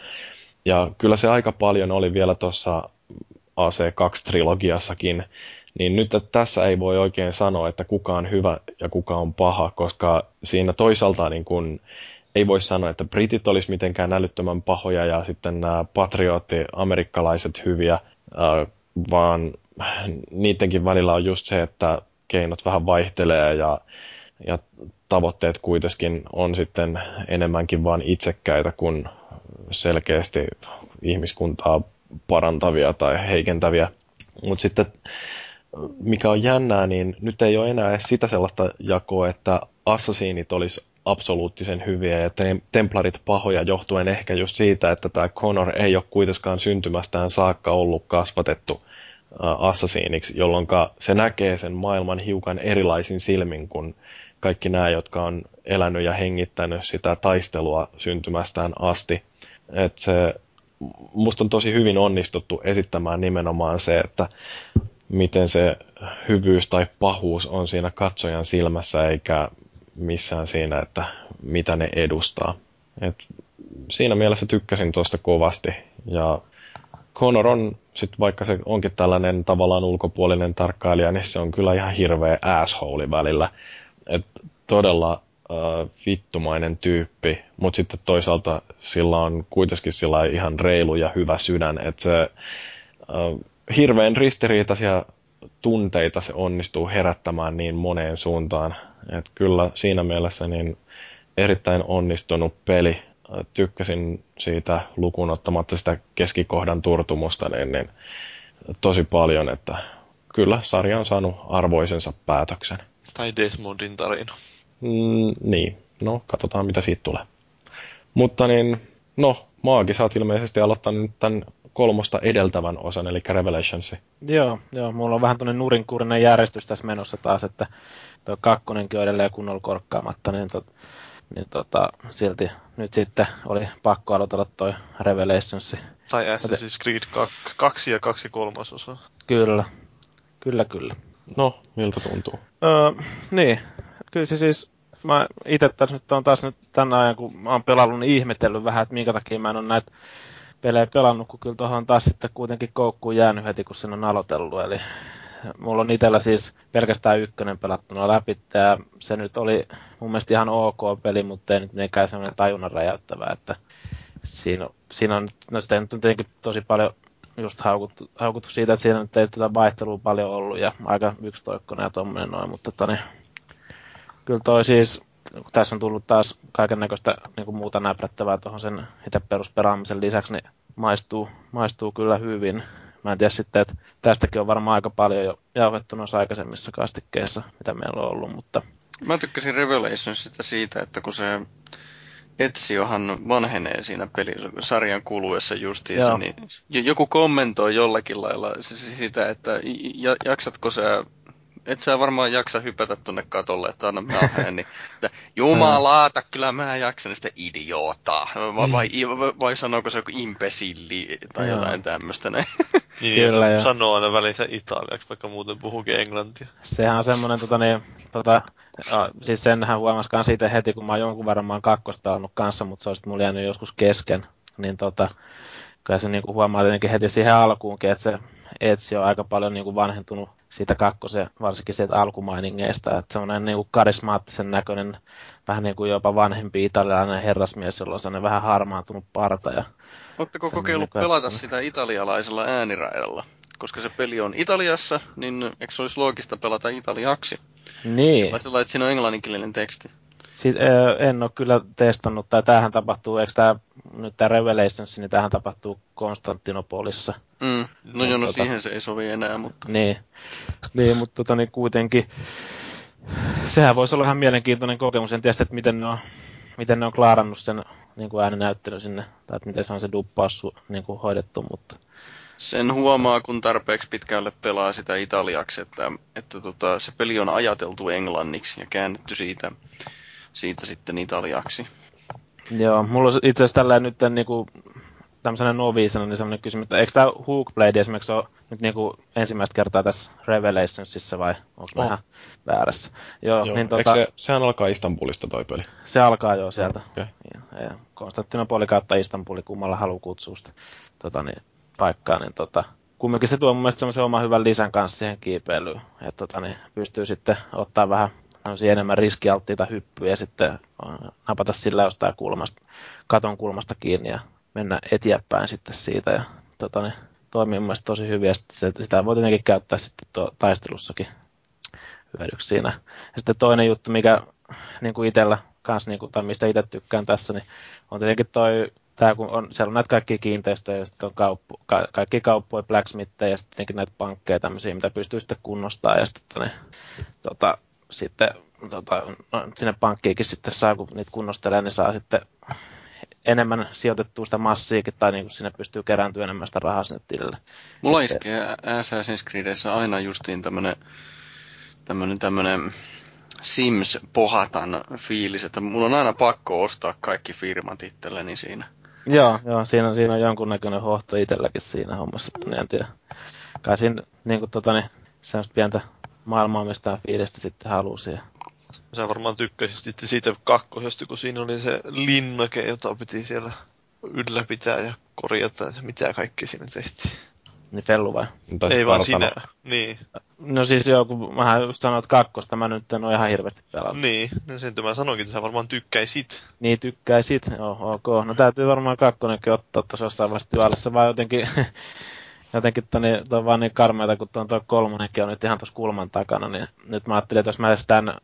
Ja kyllä se aika paljon oli vielä tuossa AC2-trilogiassakin, niin nyt että tässä ei voi oikein sanoa, että kuka on hyvä ja kuka on paha, koska siinä toisaalta niin kun, ei voi sanoa, että britit olisi mitenkään älyttömän pahoja ja sitten nämä patriotti amerikkalaiset hyviä, vaan niidenkin välillä on just se, että keinot vähän vaihtelee ja, ja tavoitteet kuitenkin on sitten enemmänkin vain itsekkäitä kuin selkeästi ihmiskuntaa parantavia tai heikentäviä. Mutta sitten mikä on jännää, niin nyt ei ole enää sitä sellaista jakoa, että assasiinit olisi absoluuttisen hyviä ja templarit pahoja johtuen ehkä just siitä, että tämä Connor ei ole kuitenkaan syntymästään saakka ollut kasvatettu assasiiniksi, jolloin se näkee sen maailman hiukan erilaisin silmin kuin kaikki nämä, jotka on elänyt ja hengittänyt sitä taistelua syntymästään asti. Et se, musta on tosi hyvin onnistuttu esittämään nimenomaan se, että miten se hyvyys tai pahuus on siinä katsojan silmässä eikä missään siinä, että mitä ne edustaa. Et siinä mielessä tykkäsin tuosta kovasti. Ja Connor on, sit vaikka se onkin tällainen tavallaan ulkopuolinen tarkkailija, niin se on kyllä ihan hirveä asshole välillä. Et todella äh, vittumainen tyyppi, mutta sitten toisaalta sillä on kuitenkin sillä ihan reilu ja hyvä sydän, että se äh, hirveän ristiriitaisia tunteita se onnistuu herättämään niin moneen suuntaan. Et kyllä siinä mielessä niin erittäin onnistunut peli. Tykkäsin siitä lukuun ottamatta sitä keskikohdan turtumusta niin, niin tosi paljon, että kyllä sarja on saanut arvoisensa päätöksen. Tai Desmondin tarina. Mm, niin, no katsotaan mitä siitä tulee. Mutta niin, no, Maagi, sä oot ilmeisesti aloittanut tämän kolmosta edeltävän osan, eli Revelationsi. Joo, joo, mulla on vähän tuonne nurinkurinen järjestys tässä menossa taas, että tuo kakkonenkin on edelleen kunnolla korkkaamatta, niin tot, niin tota, silti nyt sitten oli pakko aloitella toi Revelations. Tai Assassin's Creed 2 ja 2 kolmasosa. Kyllä, kyllä, kyllä. No, miltä tuntuu? Öö, niin, kyllä se siis, mä itse tässä nyt on taas nyt tänä ajan, kun mä oon pelannut, niin ihmetellyt vähän, että minkä takia mä en ole näitä pelejä pelannut, kun kyllä tuohon taas sitten kuitenkin koukkuun jäänyt heti, kun sen on aloitellut. Eli mulla on itsellä siis pelkästään ykkönen pelattuna läpi, ja se nyt oli mun mielestä ihan ok peli, mutta ei nyt mitenkään semmoinen tajunnan räjäyttävä, että siinä, siinä on, no sitä nyt on tietenkin tosi paljon just haukuttu, haukuttu siitä, että siinä nyt ei tätä vaihtelua paljon ollut ja aika yksitoikkoinen ja tommonen noin, mutta tani, kyllä toi siis, kun tässä on tullut taas kaiken näköistä niin muuta näprättävää tuohon sen itse perusperaamisen lisäksi, niin maistuu, maistuu kyllä hyvin. Mä en tiedä sitten, että tästäkin on varmaan aika paljon jo jauhettu noissa aikaisemmissa kastikkeissa, mitä meillä on ollut, mutta... Mä tykkäsin Revelationsista siitä, että kun se Etsiohan vanhenee siinä pelisarjan kuluessa justiinsa, niin joku kommentoi jollakin lailla sitä, että jaksatko sä et sä varmaan jaksa hypätä tuonne katolle, että anna mä niin, että jumalaata, kyllä mä jaksan sitä idioottaa. Vai, vai, vai sanooko se joku impesilli tai Joo. jotain tämmöistä näin. Niin, kyllä, ja... sanoo aina välissä italiaksi, vaikka muuten puhukin englantia. Sehän on semmoinen, tota, niin, tota, ja, siis senhän huomaskaan siitä heti, kun mä oon jonkun verran mä oon kakkosta pelannut kanssa, mutta se olisi mulla jäänyt joskus kesken. Niin tota, kyllä se niinku huomaa tietenkin heti siihen alkuunkin, että se Etsi on aika paljon niinku vanhentunut siitä kakkosen, varsinkin sieltä alkumainingeista, että semmoinen niinku karismaattisen näköinen, vähän niin kuin jopa vanhempi italialainen herrasmies, jolla on sellainen vähän harmaantunut parta. Ja Oletteko kokeillut niinku, pelata sitä italialaisella ääniraidalla? Koska se peli on Italiassa, niin eikö se olisi loogista pelata italiaksi? Niin. Sillä että siinä on englanninkielinen teksti. Sitten, en ole kyllä testannut, tai tämähän tapahtuu, eikö tämä nyt tämä Revelations, niin tähän tapahtuu Konstantinopolissa. Mm. No joo, no tota, siihen se ei sovi enää, mutta... Niin, niin mutta tota, niin kuitenkin sehän voisi olla ihan mielenkiintoinen kokemus. En tiedä, että miten ne on, miten ne on klaarannut sen niin kuin ääninäyttelyn sinne, tai että miten se on se duppaus niin kuin hoidettu, mutta... Sen huomaa, kun tarpeeksi pitkälle pelaa sitä italiaksi, että, että tota, se peli on ajateltu englanniksi ja käännetty siitä, siitä sitten italiaksi. Joo, mulla on itse asiassa tällä nyt niin kuin, tämmöisenä noviisena niin semmoinen kysymys, että eikö tämä Hookblade esimerkiksi ole nyt niin kuin ensimmäistä kertaa tässä Revelationsissa vai onko oh. vähän väärässä? Joo, joo niin tota, se, sehän alkaa Istanbulista toi peli? Se alkaa jo sieltä. Okay. Ja Konstantinopoli kautta Istanbuli, kummalla haluaa kutsua sitä tota, niin, paikkaa, niin tota, kumminkin se tuo mun mielestä semmoisen oman hyvän lisän kanssa siihen kiipeilyyn, että tota, niin, pystyy sitten ottaa vähän enemmän riskialttiita hyppyjä sitten napata sillä jostain kulmasta, katon kulmasta kiinni ja mennä eteenpäin sitten siitä. Ja, tota, niin, toimii mun tosi hyvin ja sitten sitä voi tietenkin käyttää sitten tuo taistelussakin hyödyksi siinä. Ja sitten toinen juttu, mikä niin kuin itsellä kanssa, niin kuin, tai mistä itse tykkään tässä, niin on tietenkin toi Tää kun on, siellä on näitä kaikkia kiinteistöjä, ja sitten on kauppu, ka, kaikki kauppoja, blacksmitheja ja sitten näitä pankkeja tämmöisiä, mitä pystyy sitten kunnostaa ja sitten ne, tota, sitten tota, no, sinne pankkiinkin sitten saa, kun niitä kunnostelee, niin saa sitten enemmän sijoitettua sitä massiikin, tai niin kuin sinne pystyy kerääntyä enemmän sitä rahaa sinne tilille. Mulla Et, iskee Assassin's Creedissä aina justiin tämmönen, tämmönen, tämmönen Sims-pohatan fiilis, että mulla on aina pakko ostaa kaikki firmat itselleni siinä. Joo, joo siinä, on, siinä on jonkunnäköinen hohto itselläkin siinä hommassa, että niin en tiedä. Kai siinä niin kuin, tota, niin, semmoista pientä maailmaa mistä fiilistä sitten halusi. Sä varmaan tykkäsit sitten siitä kakkosesta, kun siinä oli se linnake, jota piti siellä ylläpitää ja korjata, ja mitä kaikki siinä tehtiin. Niin Fellu vai? Ei vaan sinä. Niin. No siis joo, kun mähän just sanoin, että kakkosta mä nyt en ole ihan hirveästi pelannut. Niin, no sen mä sanoinkin, että sä varmaan tykkäisit. Niin, tykkäisit. Oh, ok. No täytyy varmaan kakkonenkin ottaa tuossa jossain vaiheessa työallessa, vai jotenkin jotenkin toni, toi vaan niin karmeita, kun tuon tuo kolmonenkin on nyt ihan tuossa kulman takana, niin nyt mä ajattelin, että jos mä edes tämän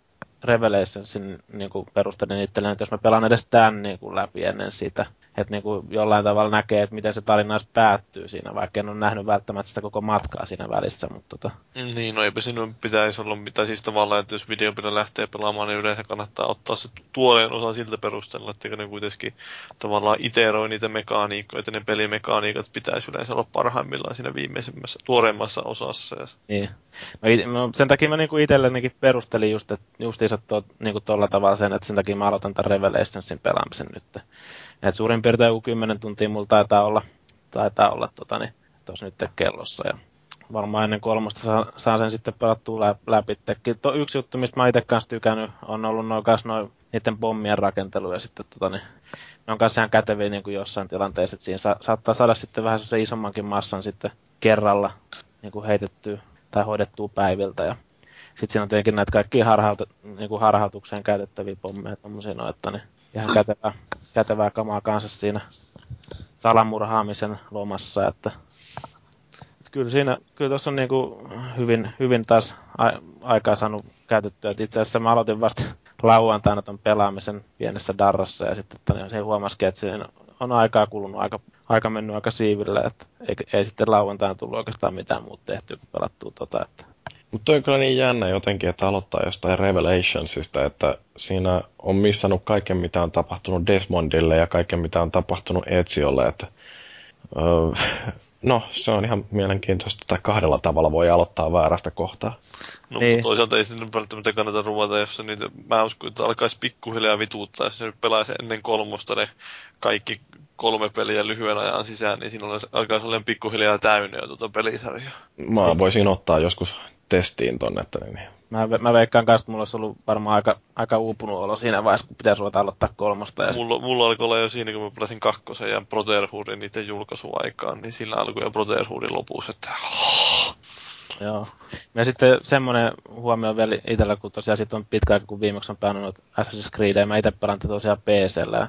Revelationsin niin perustelin itselleen, että jos mä pelaan edes tämän niin kuin läpi ennen sitä, että niin kuin jollain tavalla näkee, että miten se tarina päättyy siinä, vaikka en ole nähnyt välttämättä sitä koko matkaa siinä välissä. Mutta tota... Niin, no eipä sinun pitäisi olla mitään siis tavallaan, että jos videopeli lähtee pelaamaan, niin yleensä kannattaa ottaa se tuoreen osa siltä perusteella, että ne kuitenkin tavallaan iteroi niitä mekaniikkoja, että ne pelimekaniikat pitäisi yleensä olla parhaimmillaan siinä viimeisimmässä, tuoreimmassa osassa. Niin. No, it, no, sen takia mä niinku itsellenikin perustelin just, että justiinsa tuo, niinku tavalla sen, että sen takia mä aloitan tämän Revelationsin pelaamisen nyt. Et suurin piirtein joku 10 tuntia mulla taitaa olla, taitaa olla tota, niin, tuossa nyt kellossa. Ja varmaan ennen kolmosta saa, saa sen sitten pelattua läpi. To, yksi juttu, mistä mä itse kanssa tykännyt, on ollut noin kanssa noin niiden pommien rakentelu ja sitten tota, niin, ne on kanssa ihan käteviä niin kuin jossain tilanteessa, että siinä sa- saattaa saada sitten vähän se isommankin massan sitten kerralla niin kuin heitettyä tai hoidettua päiviltä ja sitten siinä on tietenkin näitä kaikkia harhauta, niin kuin harhautukseen käytettäviä pommeja, tommosia, no, että niin ihan kätevää, kätevää kamaa kanssa siinä salamurhaamisen lomassa, että kyllä siinä, kyllä tuossa on niin kuin hyvin, hyvin taas aikaa saanut käytettyä. Et itse asiassa mä aloitin vasta lauantaina ton pelaamisen pienessä darrassa ja sitten että se huomasikin, että siinä on aikaa kulunut aika, aika mennyt aika siiville, että ei, ei sitten lauantaina tullut oikeastaan mitään muuta tehtyä kuin pelattua tota, että mutta toi on kyllä niin jännä jotenkin, että aloittaa jostain Revelationsista, että siinä on missannut kaiken, mitä on tapahtunut Desmondille ja kaiken, mitä on tapahtunut Eziolle, että öö, no, se on ihan mielenkiintoista, että kahdella tavalla voi aloittaa väärästä kohtaa. No, niin. mutta toisaalta ei sitten välttämättä kannata ruvata, jos se niitä, mä uskon, että alkaisi pikkuhiljaa vituuttaa, jos se pelaisi ennen kolmosta ne kaikki kolme peliä lyhyen ajan sisään, niin siinä alkaisi olla pikkuhiljaa täynnä jo tuota pelisarjaa. Mä voisin ottaa joskus testiin tonne. Että niin. Mä, mä veikkaan kanssa, että mulla olisi ollut varmaan aika, aika uupunut olo siinä vaiheessa, kun pitäisi ruveta aloittaa kolmosta. Ja... Mulla, mulla alkoi olla jo siinä, kun mä pelasin kakkosen ja Brotherhoodin niiden julkaisuaikaan, niin sillä alkoi jo Brotherhoodin lopussa, että Joo. Ja sitten semmoinen huomio vielä itsellä, kun tosiaan sitten on pitkä aika, kun viimeksi on pelannut Assassin's Creed, mä itse pelan tosiaan PCllä,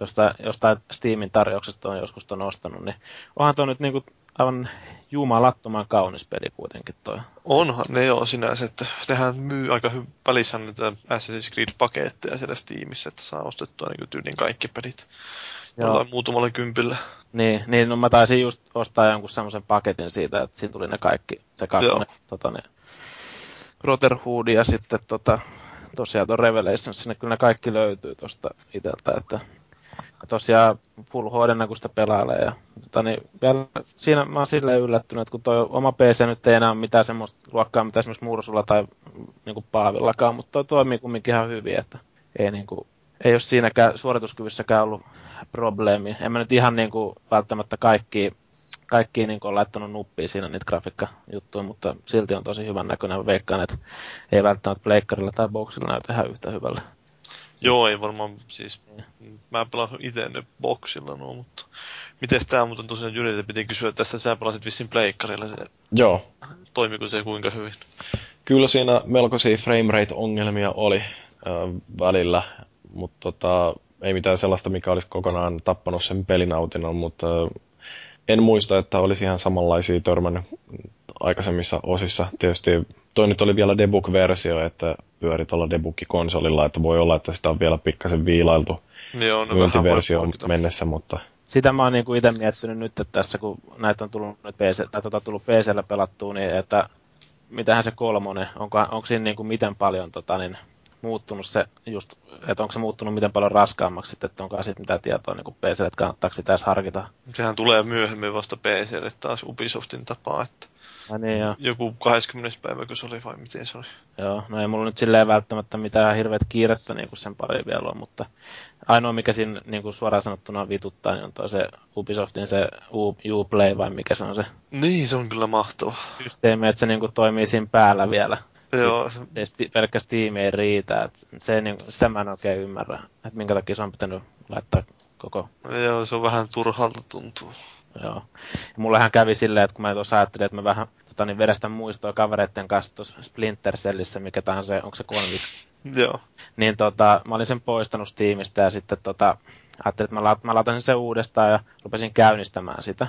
josta, jostain Steamin tarjouksesta on joskus ton ostanut, niin onhan tuo nyt niinku aivan jumalattoman kaunis peli kuitenkin toi. Onhan ne joo sinänsä, että nehän myy aika hyvin välissä näitä Assassin's Creed-paketteja siellä Steamissa, että saa ostettua niin tyylin kaikki pelit. Joo. muutamalla kympillä. Niin, niin no mä taisin just ostaa jonkun semmoisen paketin siitä, että siinä tuli ne kaikki, se kakkonen, tota, ne Brotherhood ja sitten tota, tosiaan tuon Revelation, sinne kyllä ne kaikki löytyy tuosta iteltä, että tosiaan Full HD kun sitä pelailee. Ja, tota, niin vielä siinä mä oon silleen yllättynyt, että kun toi oma PC nyt ei enää ole mitään semmoista luokkaa, mitä esimerkiksi Mursulla tai niin Paavillakaan, mutta toi toimii kumminkin ihan hyvin, että ei, niin kuin, ei ole siinäkään suorituskyvyssäkään ollut probleemi. En mä nyt ihan niin kuin, välttämättä kaikki, kaikki niin kuin, laittanut nuppia siinä niitä grafiikkajuttuja, mutta silti on tosi hyvän näköinen. Veikkaan, että ei välttämättä pleikkarilla tai boxilla näytä ihan yhtä hyvällä. Joo, ei varmaan, siis mä pelasin itse ne boxilla nuo, mutta miten tämä muuten tosiaan Jyriltä piti kysyä tästä, sä pelasit vissiin pleikkarilla, se Joo. toimiko se kuinka hyvin? Kyllä siinä melkoisia framerate-ongelmia oli äh, välillä, mutta tota, ei mitään sellaista, mikä olisi kokonaan tappanut sen pelinautinnon, mutta en muista, että olisi ihan samanlaisia törmännyt aikaisemmissa osissa. Tietysti toi nyt oli vielä debug-versio, että pyöri tuolla debug-konsolilla, että voi olla, että sitä on vielä pikkasen viilailtu Joo, no myyntiversio mennessä, mutta... Sitä mä oon niinku itse miettinyt nyt, että tässä kun näitä on tullut, nyt PC, tai tota, tullut PCllä pelattua, niin että mitähän se kolmonen, onko, onko siinä niinku miten paljon tota, niin, muuttunut se just, että onko se muuttunut miten paljon raskaammaksi, että onko siitä mitä tietoa niin PC, että kannattaako sitä edes harkita. Sehän tulee myöhemmin vasta PClle taas Ubisoftin tapaa, että ja niin, joo. joku 20. päivä, kun se oli vai miten se oli? Joo, no ei mulla nyt silleen välttämätttä mitään hirveät kiirettä niin kuin sen pari vielä on, mutta ainoa mikä siinä niin kuin suoraan sanottuna vituttaa, niin on toi se Ubisoftin se Uplay vai mikä se on se. Niin, se on kyllä mahtava. Systeemi, että se niin kuin toimii siinä päällä vielä. Joo. Se, se pelkkä Steam ei riitä. Että se, niin, sitä mä en oikein ymmärrä, että minkä takia se on pitänyt laittaa koko... Joo, se on vähän turhalta tuntuu. Joo. Ja mullehan kävi silleen, että kun mä tuossa ajattelin, että mä vähän tota, niin vedestän muistoa kavereiden kanssa tuossa Splinter Cellissä, mikä tahansa se, onko se Convix? Joo. Niin tota, mä olin sen poistanut Steamista ja sitten tota, ajattelin, että mä, la- mä laitan sen uudestaan ja rupesin käynnistämään sitä.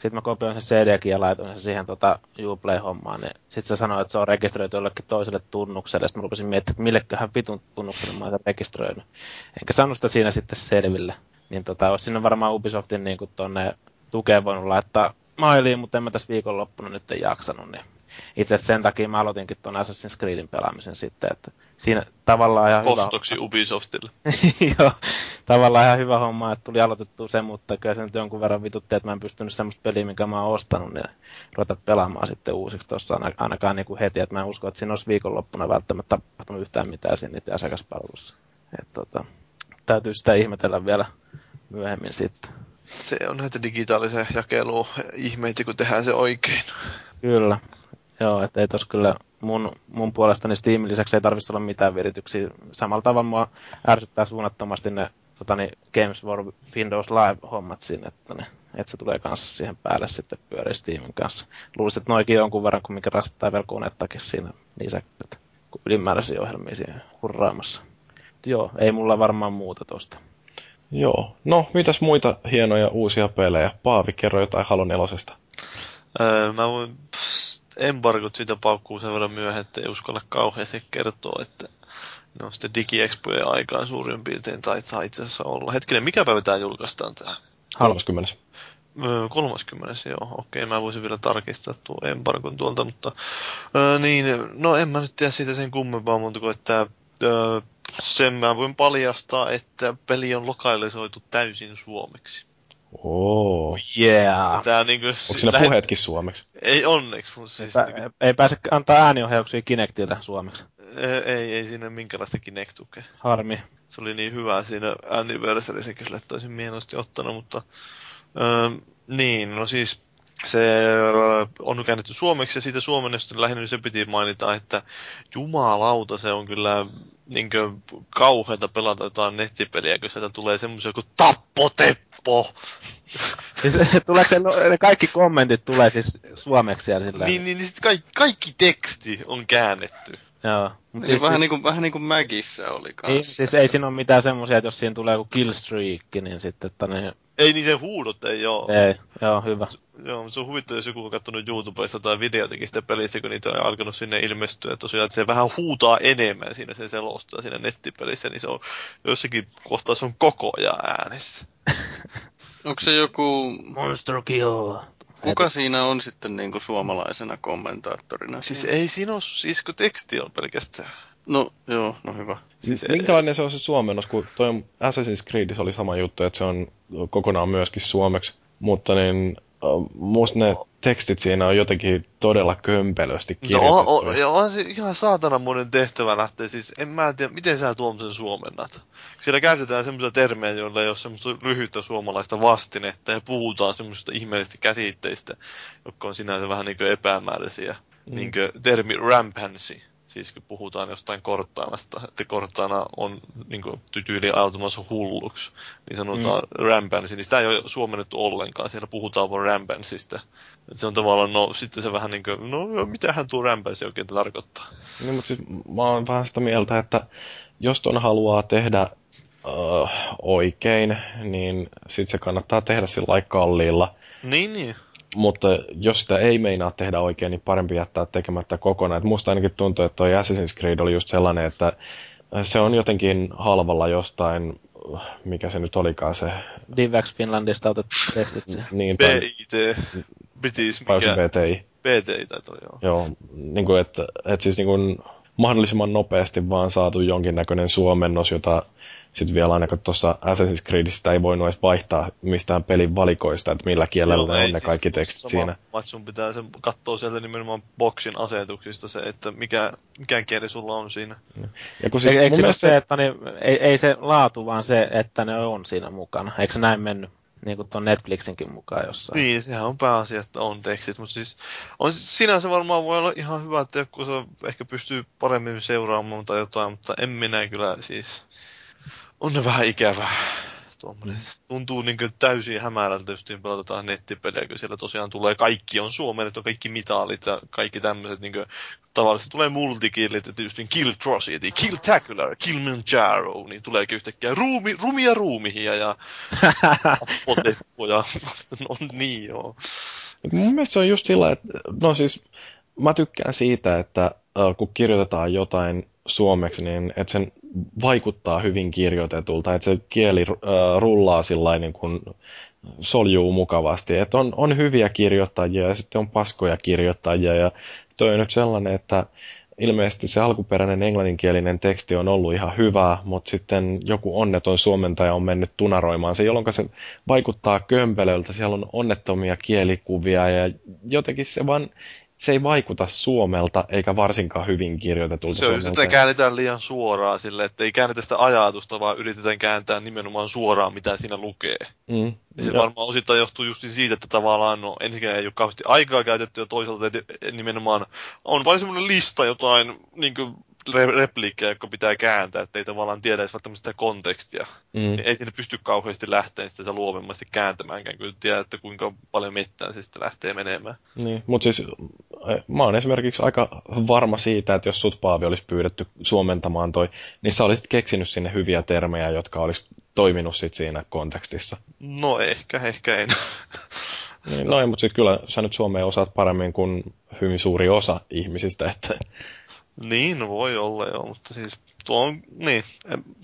Sitten mä kopioin sen CD-kin ja laitoin sen siihen tota, Uplay-hommaan. Niin sitten se sanoi, että se on rekisteröity jollekin toiselle tunnukselle. Sitten mä rupesin miettimään, että milleköhän vitun tunnukselle mä olen rekisteröinyt. Enkä saanut sitä siinä sitten selville. Niin tota, olisi sinne varmaan Ubisoftin niin kuin tukeen voinut laittaa mailiin, mutta en mä tässä viikonloppuna nyt jaksanut, niin itse asiassa sen takia mä aloitinkin tuon Assassin's Creedin pelaamisen sitten, että siinä tavallaan ihan Kostoksi hyvä... Ubisoftille. Joo, tavallaan ihan hyvä homma, että tuli aloitettua se, mutta kyllä se nyt jonkun verran vitutti, että mä en pystynyt semmoista peliä, minkä mä oon ostanut, niin ruveta pelaamaan sitten uusiksi tuossa ainakaan niin kuin heti, että mä en usko, että siinä olisi viikonloppuna välttämättä tapahtunut yhtään mitään siinä niiden asiakaspalvelussa. Että tota, täytyy sitä ihmetellä vielä myöhemmin sitten. Se on näitä digitaalisen jakelua ihmeitä, kun tehdään se oikein. Kyllä. Joo, että ei tos kyllä mun, mun puolestani Steamin lisäksi ei tarvitsisi olla mitään virityksiä. Samalla tavalla mua ärsyttää suunnattomasti ne totani, Games for Windows Live-hommat sinne, että, ne, että se tulee kanssa siihen päälle sitten pyörii Steamin kanssa. Luulisin, että noikin jonkun verran, kun mikä rasittaa vielä konettakin siinä lisäksi, kun ylimääräisiä ohjelmia siihen hurraamassa. Joo, ei mulla varmaan muuta tosta. Joo. No, mitäs muita hienoja uusia pelejä? Paavi, kerro jotain Halo nelosesta. Öö, mä voin embargot siitä paukkuu sen verran myöhään, että ei uskalla kauheasti kertoa, että ne on sitten digiexpojen aikaan suurin piirtein taitaa itse asiassa olla. Hetkinen, mikä päivä tämä julkaistaan tämä? 30. 30, joo, okei, mä voisin vielä tarkistaa tuo embargon tuolta, mutta öö, niin, no en mä nyt tiedä siitä sen kummempaa muuta kuin, että öö, sen mä voin paljastaa, että peli on lokalisoitu täysin suomeksi. Oh. Yeah. Tää niinku, Onko siinä lähet... puheetkin suomeksi? Ei onneksi. Mutta siis, ei, niinku... ei pääse antaa ääniohjauksia Kinectiltä suomeksi. Ei, ei siinä minkälaista Kinect-tukea. Harmi. Se oli niin hyvä siinä Anniversary-sekin, sille toisin mieluusti ottanut, mutta... Öö, niin, no siis se on käännetty suomeksi ja siitä suomennosta lähinnä se piti mainita, että jumalauta se on kyllä niin kauheata pelata jotain nettipeliä, kun sieltä tulee semmoisia kuin tappoteppo. Siis tuleeko se, no, ne kaikki kommentit tulee siis suomeksi ja sillä Niin, niin, niin sit kaikki, kaikki teksti on käännetty. Joo. Mut niin, siis, vähän, siis, niin kuin, vähän niin kuin Magissä oli kanssa. Niin, siis ei siinä ole mitään semmoisia, että jos siinä tulee joku killstreak, niin sitten, että ne ei niiden huudot ei oo. Ei, joo, hyvä. Joo, mutta se on huvittava, jos joku on katsonut YouTubesta tai videotakin sitä pelistä, kun niitä on alkanut sinne ilmestyä. Tosiaan, että se vähän huutaa enemmän siinä se selostaa siinä nettipelissä, niin se on jossakin kohtaa se on koko ajan äänessä. Onko se joku... Monster Kill. Kuka siinä on sitten niin kuin suomalaisena kommentaattorina? Siis ei siinä ole, siis kun teksti on pelkästään. No joo, no hyvä. Siis Minkälainen se on se suomennos, kun toi Assassin's Creed oli sama juttu, että se on kokonaan myöskin suomeksi, mutta niin musta ne tekstit siinä on jotenkin todella kömpelösti kirjoitettu. No, on, on, on se ihan saatana monen tehtävä lähtee. Siis en mä tiedä, miten sä tuommoisen suomennat. Siellä käytetään semmoisia termejä, joilla ei ole semmoista lyhyttä suomalaista vastinetta ja puhutaan semmoista ihmeellisistä käsitteistä, jotka on sinänsä vähän niin epämääräisiä. Mm. Niin kuin termi rampansy Siis kun puhutaan jostain korttaanasta, että korttaana on niin kuin, tyyli ajautumassa hulluksi, niin sanotaan mm. rampanssi, niin sitä ei ole suomennettu ollenkaan. Siellä puhutaan vaan rampanssista. Se on tavallaan, no sitten se vähän niin kuin, no mitähän tuo rampanssi oikein tarkoittaa. Niin, mutta siis mä oon vähän sitä mieltä, että jos ton haluaa tehdä uh, oikein, niin sitten se kannattaa tehdä sillä kalliilla. Niin, niin mutta jos sitä ei meinaa tehdä oikein, niin parempi jättää tekemättä kokonaan. Et musta ainakin tuntuu, että toi Assassin's Creed oli just sellainen, että se on jotenkin halvalla jostain, mikä se nyt olikaan se... DivX Finlandista otettu testit se. Niin, BIT. British, mikä? BTI. BTI taitaa, joo. Joo, niin kuin, että, että siis niin kuin mahdollisimman nopeasti vaan saatu jonkinnäköinen suomennos, jota sitten vielä ainakaan tuossa Assassin's Creedissä ei voinut edes vaihtaa mistään pelin valikoista, että millä kielellä Joo, on ne siis kaikki tekstit sama, siinä. Vaan sun pitää sen katsoa sieltä nimenomaan boksin asetuksista se, että mikä, mikä kieli sulla on siinä. Ja kun siis, Eikö se se, että niin, ei, ei, se laatu, vaan se, että ne on siinä mukana. Eikö se näin mennyt? Niin kuin tuon Netflixinkin mukaan jossain. Niin, sehän on pääasia, että on tekstit, mutta siis on, sinänsä varmaan voi olla ihan hyvä, että joku se ehkä pystyy paremmin seuraamaan tai jotain, mutta en minä kyllä siis on vähän ikävää. Tuommoinen. Mm. Tuntuu niin kuin täysin hämärältä, jos niin pelataan nettipelejä, kun siellä tosiaan tulee kaikki on suomennettu, on kaikki mitalit ja kaikki tämmöiset niin kuin, tavallisesti tulee multikillit, että just niin Kill Trocity, Kill Tacular, Kill Manjaro, niin tulee yhtäkkiä ruumi, rumia ruumihia ja poteppoja. no niin joo. Mun mielestä se on just sillä, että no siis mä tykkään siitä, että kun kirjoitetaan jotain suomeksi, niin että sen vaikuttaa hyvin kirjoitetulta, että se kieli rullaa sillä niin kuin soljuu mukavasti. Että on, on hyviä kirjoittajia ja sitten on paskoja kirjoittajia ja toi on nyt sellainen, että ilmeisesti se alkuperäinen englanninkielinen teksti on ollut ihan hyvä, mutta sitten joku onneton suomentaja on mennyt tunaroimaan se, jolloin se vaikuttaa kömpelöltä. Siellä on onnettomia kielikuvia ja jotenkin se vaan se ei vaikuta suomelta, eikä varsinkaan hyvin kirjoitetulta Se on, sitä käännetään liian suoraan sille, että ei käännetä sitä ajatusta, vaan yritetään kääntää nimenomaan suoraan, mitä siinä lukee. Mm. Ja se ja. varmaan osittain johtuu just siitä, että tavallaan no, ensinnäkin ei ole kauheasti aikaa käytetty, ja toisaalta että nimenomaan on vain semmoinen lista jotain niin kuin repliikkejä, jotka pitää kääntää, ettei tavallaan tiedä edes välttämättä sitä kontekstia. Mm. Niin ei sinne pysty kauheasti lähteä sitä luovemmasti kääntämäänkään, kun tiedät, että kuinka paljon mitään se sitten lähtee menemään. Niin, mutta siis mä oon esimerkiksi aika varma siitä, että jos sut Paavi olisi pyydetty suomentamaan toi, niin sä olisit keksinyt sinne hyviä termejä, jotka olisi toiminut sit siinä kontekstissa. No ehkä, ehkä en. niin, no ei, mutta sitten kyllä sä nyt Suomeen osaat paremmin kuin hyvin suuri osa ihmisistä, että niin, no voi olla joo, mutta siis tuo on, niin,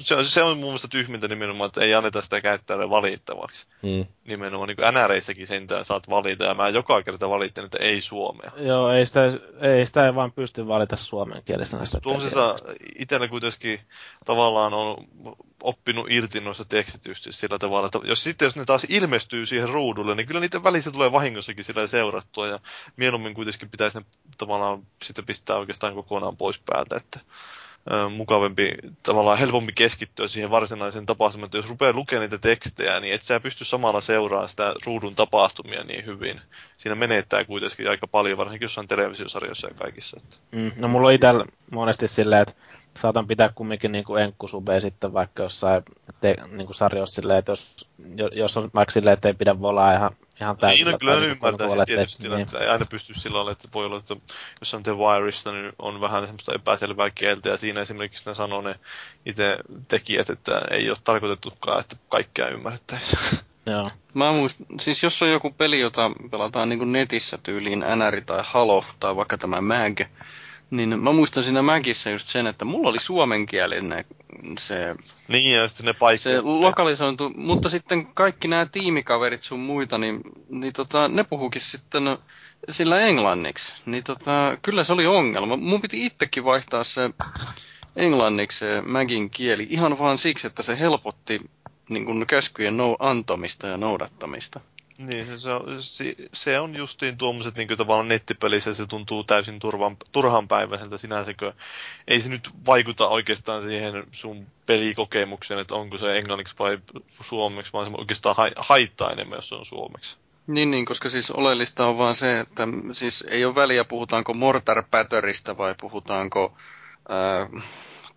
se, se on mun mielestä tyhmintä nimenomaan, että ei anneta sitä käyttäjälle valittavaksi. Mm. Nimenomaan niin kuin NREissäkin sentään saat valita, ja mä joka kerta valitsen, että ei suomea. Joo, ei sitä, ei sitä ei vaan pysty valita suomenkielisenä sitä Tuollaisessa itsellä kuitenkin tavallaan on oppinut irti noista tekstitystä sillä tavalla, että jos sitten jos ne taas ilmestyy siihen ruudulle, niin kyllä niiden välissä tulee vahingossakin sillä seurattua, ja mieluummin kuitenkin pitäisi ne tavallaan sitten pistää oikeastaan kokonaan pois päältä, että mukavampi, tavallaan helpompi keskittyä siihen varsinaiseen tapahtumaan. Että jos rupeaa lukemaan niitä tekstejä, niin et sä pysty samalla seuraamaan sitä ruudun tapahtumia niin hyvin. Siinä menettää kuitenkin aika paljon, varsinkin jossain televisiosarjoissa ja kaikissa. Että. Mm, no mulla on itsellä monesti silleen, että saatan pitää kumminkin niin kuin enkkusubea sitten vaikka jossain te, niin kuin sarjoissa silleen, että jos, jos on vaikka silleen, että ei pidä volaa ihan, ihan täysin. Niin, no, kyllä ymmärtää siis tietysti, niin. että ei aina pysty silloin, että voi olla, että jos on The Wireissa, niin on vähän semmoista epäselvää kieltä, ja siinä esimerkiksi ne sanoo ne itse tekijät, että ei ole tarkoitettukaan, että kaikkea ymmärrettäisiin. Joo. Mä muistan, siis jos on joku peli, jota pelataan niin netissä tyyliin NR tai Halo tai vaikka tämä Mag, niin mä muistan siinä Mäkissä just sen, että mulla oli suomenkielinen se... Niin, ja sitten ne paikka. Se lokalisointu, mutta sitten kaikki nämä tiimikaverit sun muita, niin, niin tota, ne puhukin sitten sillä englanniksi. Niin tota, kyllä se oli ongelma. Mun piti itsekin vaihtaa se englanniksi se Mäkin kieli ihan vaan siksi, että se helpotti niin kuin käskyjen no, antamista ja noudattamista. Niin, se, se, se on justiin tuommoiset niin tavallaan nettipelissä se tuntuu täysin turvan, turhanpäiväiseltä sinänsä, kun ei se nyt vaikuta oikeastaan siihen sun pelikokemukseen, että onko se englanniksi vai suomeksi, vaan se oikeastaan haittaa enemmän, jos se on suomeksi. Niin, niin, koska siis oleellista on vaan se, että siis ei ole väliä, puhutaanko Mortar Patterista vai puhutaanko ää,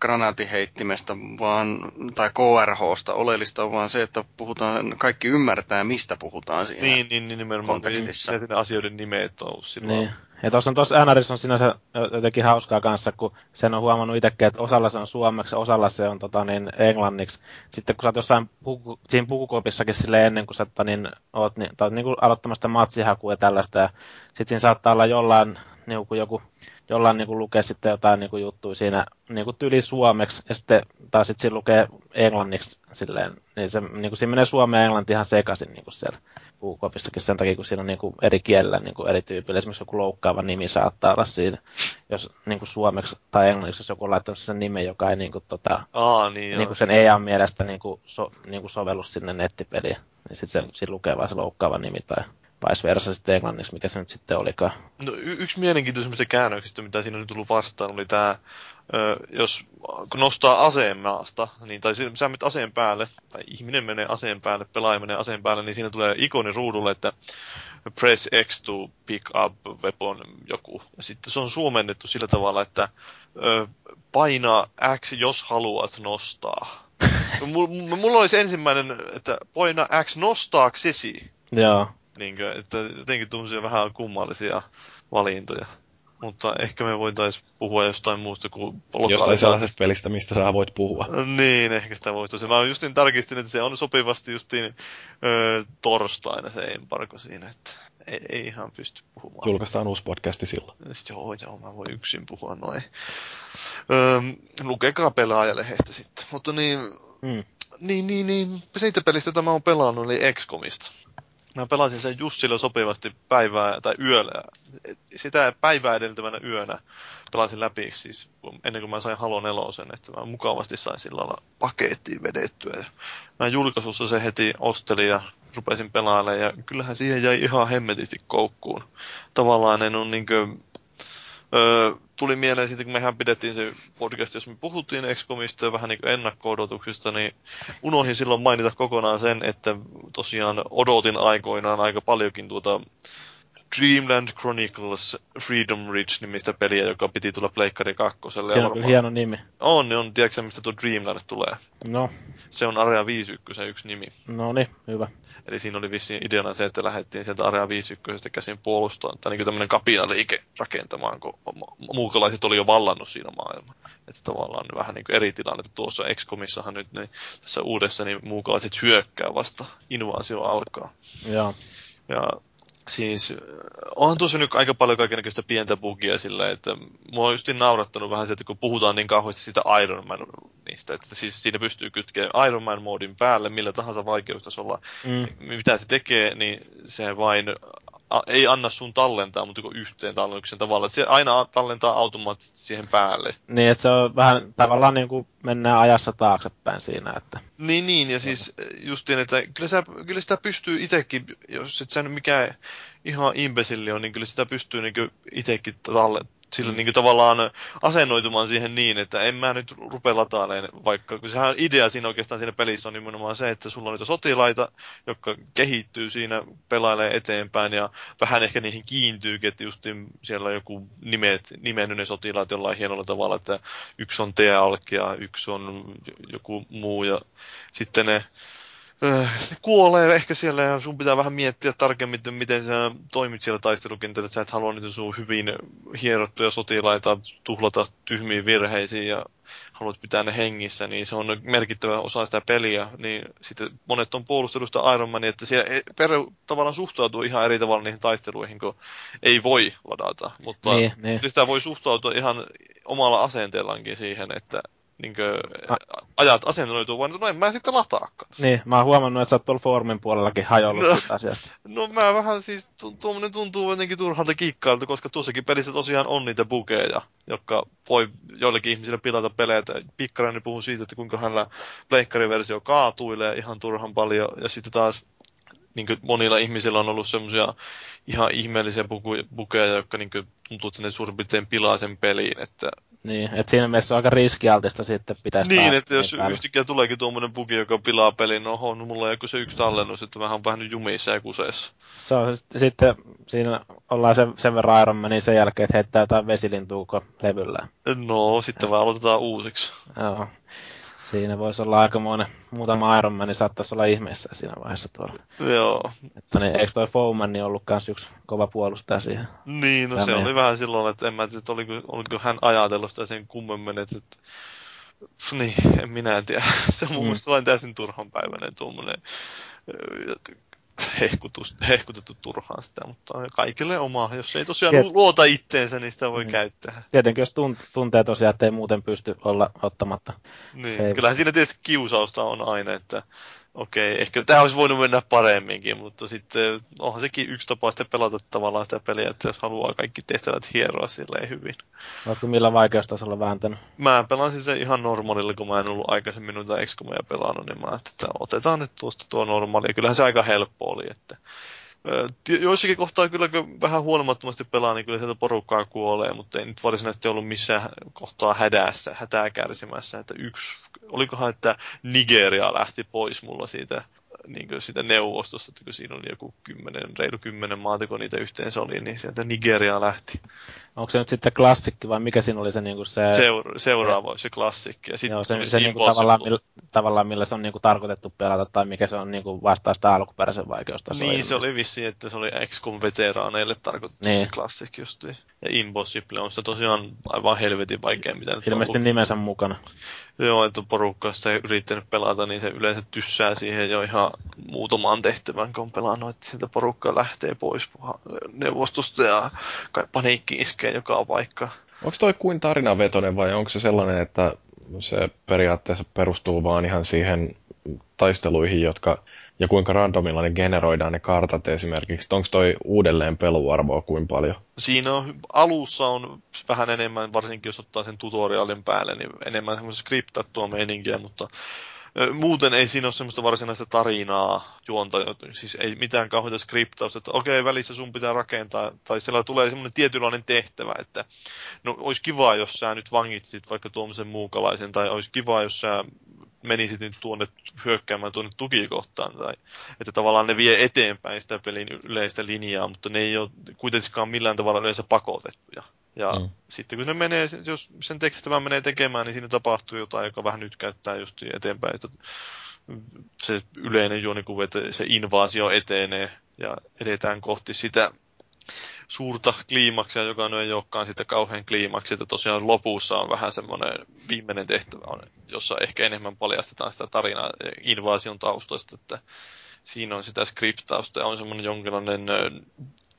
granaatiheittimestä vaan, tai KRHsta. Oleellista on vaan se, että puhutaan, kaikki ymmärtää, mistä puhutaan siinä niin, niin, niin nimenomaan, kontekstissa. Niin, asioiden nimet on silloin. Niin. Ja tuossa on tuossa NRS on sinänsä jotenkin hauskaa kanssa, kun sen on huomannut itsekin, että osalla se on suomeksi, osalla se on tota, niin, englanniksi. Sitten kun sä oot jossain puku, siinä pukukopissakin sille ennen kuin sä tota, niin, oot, niin, oot niin kuin aloittamasta matsihakua ja tällaista, ja sitten siinä saattaa olla jollain niin kuin joku jollain niin kuin lukee sitten jotain niin kuin juttuja siinä niin kuin tyli suomeksi, ja sitten taas sitten siinä lukee englanniksi silleen, niin se, niin kuin siinä menee suomeen ja englanti ihan sekaisin niin kuin siellä puukopissakin sen takia, kun siinä on niin kuin eri kielellä niin kuin eri tyypillä. Esimerkiksi joku loukkaava nimi saattaa olla siinä, jos niin kuin suomeksi tai englanniksi, jos joku on laittanut sen nimen, joka ei niin kuin, tota, Aa, niin, niin kuin sen EA mielestä niin kuin, so, niin kuin sovellus sinne nettipeliin, niin sitten se, siinä lukee vaan se loukkaava nimi tai vice versa sitten englanniksi, mikä se nyt sitten olikaan. No, y- yksi mielenkiintoisimmista käännöksistä, mitä siinä on tullut vastaan, oli tämä, jos kun nostaa aseen maasta, niin, tai sä menet aseen päälle, tai ihminen menee aseen päälle, pelaaja menee aseen päälle, niin siinä tulee ikoni ruudulle, että press X to pick up weapon joku. Ja sitten se on suomennettu sillä tavalla, että ö, paina X, jos haluat nostaa. Mulla olisi ensimmäinen, että paina X nostaaksesi. Joo. Niin kuin, että jotenkin tuommoisia vähän kummallisia valintoja. Mutta ehkä me voitaisiin puhua jostain muusta kuin Jostain sellaisesta pelistä, mistä sä voit puhua. Niin, ehkä sitä voisi. Mä justin tarkistin, että se on sopivasti justiin ö, torstaina se embargo siinä. Että ei, ei ihan pysty puhumaan. Julkaistaan uusi podcasti silloin. Joo, joo, mä voin yksin puhua noin. Öö, lukekaa pelaajalehdestä sitten. Mutta niin, mm. niin, niin, niin, siitä pelistä, jota mä oon pelannut, eli XCOMista. Mä pelasin sen just sillä sopivasti päivää tai yöllä. Sitä päivää edeltävänä yönä pelasin läpi siis ennen kuin mä sain Halo nelosen, että mä mukavasti sain sillä lailla pakettiin vedettyä. Ja mä julkaisussa se heti ostelin ja rupesin pelailemaan ja kyllähän siihen jäi ihan hemmetisti koukkuun. Tavallaan en ole niin kuin, öö, tuli mieleen siitä, kun mehän pidettiin se podcast, jos me puhuttiin XCOMista ja vähän niin ennakko-odotuksista, niin unohdin silloin mainita kokonaan sen, että tosiaan odotin aikoinaan aika paljonkin tuota Dreamland Chronicles Freedom Ridge nimistä peliä, joka piti tulla Pleikkari 2. Se on kyllä hieno nimi. On, niin on. Tiedätkö mistä tuo Dreamland tulee? No. Se on Area 51 yksi nimi. No niin, hyvä. Eli siinä oli vissiin ideana se, että lähdettiin sieltä Area 51 käsin puolustamaan, tai niin tämmöinen kapinaliike rakentamaan, kun muukalaiset oli jo vallannut siinä maailmaa. Että tavallaan vähän niin kuin eri tilanne. Tuossa XCOMissahan nyt niin, tässä uudessa niin muukalaiset hyökkää vasta invaasio alkaa. Joo. Ja siis onhan tuossa nyt aika paljon kaikenlaista pientä bugia sillä, että mua on justin naurattanut vähän se, että kun puhutaan niin kauheasti siitä Iron Man niistä, että siis siinä pystyy kytkemään Iron Man moodin päälle millä tahansa vaikeustasolla, mm. mitä se tekee, niin se vain a, ei anna sun tallentaa, mutta yhteen tallennuksen tavalla. Että se aina tallentaa automaattisesti siihen päälle. Niin, että se on vähän tavallaan niin kuin mennään ajassa taaksepäin siinä. Että... Niin, niin, ja siis justiin, että kyllä, sä, kyllä sitä pystyy itsekin, jos et sä nyt mikään ihan imbesilli on, niin kyllä sitä pystyy niin itsekin tallentaa sillä niin kuin tavallaan asennoitumaan siihen niin, että en mä nyt rupea latailemaan, vaikka kun sehän idea siinä oikeastaan siinä pelissä on nimenomaan se, että sulla on niitä sotilaita, jotka kehittyy siinä, pelailee eteenpäin ja vähän ehkä niihin kiintyykin, että just siellä on joku nimet, nimennyt ne sotilaat jollain hienolla tavalla, että yksi on Tealk ja yksi on joku muu ja sitten ne se kuolee ehkä siellä ja sun pitää vähän miettiä tarkemmin, miten sä toimit siellä taistelukentällä, että sä et halua niitä sun hyvin hierottuja sotilaita tuhlata tyhmiin virheisiin ja haluat pitää ne hengissä, niin se on merkittävä osa sitä peliä. Niin sitten monet on puolustelusta Iron Man, että siellä per, tavallaan suhtautuu ihan eri tavalla niihin taisteluihin, kun ei voi ladata. Mutta niin, niin. sitä voi suhtautua ihan omalla asenteellaankin siihen, että niin kuin, ajat asennoituu, vaan no en mä sitten lataakaan. Niin, mä oon huomannut, että sä oot tuolla foorumin puolellakin hajollut no, sitä asiasta. No mä vähän siis, tuommoinen tuntuu jotenkin turhalta kikkailta, koska tuossakin pelissä tosiaan on niitä bugeja, jotka voi joillekin ihmisille pilata peleitä. Pikkarani puhuu siitä, että kuinka hänellä pleikkariversio kaatuilee ihan turhan paljon, ja sitten taas niin monilla ihmisillä on ollut semmoisia ihan ihmeellisiä bukeja, jotka niin tuntuu, että ne suurin piirtein pilaa sen peliin, että niin, että siinä mielessä on aika riskialtista sitten pitäisi Niin, että jos päälle. yhtäkkiä tuleekin tuommoinen bugi, joka pilaa pelin, no oho, no mulla on joku se yksi tallennus, että vähän on vähän jumissa ja kuseessa. Se on sitten, siinä ollaan sen, sen verran Iron niin sen jälkeen, että heittää jotain vesilintuuko levyllä. No, sitten vaan aloitetaan uusiksi. Joo. Siinä voisi olla aikamoinen muutama Iron Man, niin saattaisi olla ihmeessä siinä vaiheessa tuolla. Joo. Että niin, eikö toi Foeman niin ollut kans yksi kova puolustaja siihen? Niin, no Tämä se oli vähän silloin, että en mä tiedä, että oliko, oliko hän ajatellut sitä sen kummemmin, että, että niin, en minä tiedä. Se on mun mm. mielestä vain täysin turhanpäiväinen tuommoinen hehkutettu turhaan sitä, mutta kaikille oma. Jos ei tosiaan Tiet... luota itteensä, niin sitä voi mm. käyttää. Tietenkin jos tuntee tosiaan, että ei muuten pysty olla ottamatta. Niin, ei... kyllähän siinä tietysti kiusausta on aina, että okei, okay, ehkä tämä olisi voinut mennä paremminkin, mutta sitten onhan sekin yksi tapa sitten pelata tavallaan sitä peliä, että jos haluaa kaikki tehtävät hieroa silleen hyvin. Oletko millä vaikeustasolla vääntänyt? Mä pelasin sen ihan normaalilla, kun mä en ollut aikaisemmin noita XCOMia pelannut, niin mä että otetaan nyt tuosta tuo normaali. Ja kyllähän se aika helppo oli, että Joissakin kohtaa kyllä, kun vähän huolimattomasti pelaa, niin kyllä sieltä porukkaa kuolee, mutta ei nyt varsinaisesti ollut missään kohtaa hädässä, hätää kärsimässä. Että yksi, olikohan, että Nigeria lähti pois mulla siitä, niin kuin siitä neuvostosta, että kun siinä oli joku kymmenen, reilu kymmenen maata, kun niitä yhteensä oli, niin sieltä Nigeria lähti. Onko se nyt sitten klassikki vai mikä siinä oli se, niin kuin se... Seur- seuraava se klassikki. Ja sitten Joo, se, se niin kuin tavallaan, millä, tavallaan millä se on niin kuin tarkoitettu pelata tai mikä se on niin kuin vastaa sitä alkuperäisen vaikeustasoa. Niin, se oli vissi, että se oli XCOM-veteraaneille tarkoitettu niin. se klassikki justiin. Ja Impossible on se tosiaan aivan helvetin vaikea, mitä nyt Ilmeisesti on nimensä mukana. Joo, että porukka sitä yrittänyt pelata, niin se yleensä tyssää siihen jo ihan muutamaan tehtävän, kun on pelannut, että sieltä porukka lähtee pois neuvostosta ja paniikki iskee joka paikka. Onko toi kuin tarinavetoinen vai onko se sellainen, että se periaatteessa perustuu vaan ihan siihen taisteluihin, jotka ja kuinka randomilla ne generoidaan ne kartat esimerkiksi. Onko toi uudelleen peluarvoa kuin paljon? Siinä on, alussa on vähän enemmän, varsinkin jos ottaa sen tutoriaalin päälle, niin enemmän semmoista skriptattua meininkiä, mutta Muuten ei siinä ole semmoista varsinaista tarinaa juonta, siis ei mitään kauheita skriptausta, että okei, välissä sun pitää rakentaa, tai siellä tulee semmoinen tietynlainen tehtävä, että no olisi kiva, jos sä nyt vangitsit vaikka tuommoisen muukalaisen, tai olisi kiva, jos sä menisit nyt tuonne hyökkäämään tuonne tukikohtaan, tai että tavallaan ne vie eteenpäin sitä pelin yleistä linjaa, mutta ne ei ole kuitenkaan millään tavalla yleensä pakotettuja. Ja mm. sitten kun ne menee, jos sen tehtävän menee tekemään, niin siinä tapahtuu jotain, joka vähän nyt käyttää just eteenpäin. Että se yleinen juonikuva, että se invaasio etenee ja edetään kohti sitä suurta kliimaksia, joka ei olekaan sitten kauhean kliimaksi, että tosiaan lopussa on vähän semmoinen viimeinen tehtävä, jossa ehkä enemmän paljastetaan sitä tarinaa invaasion taustoista, että siinä on sitä skriptausta ja on semmoinen jonkinlainen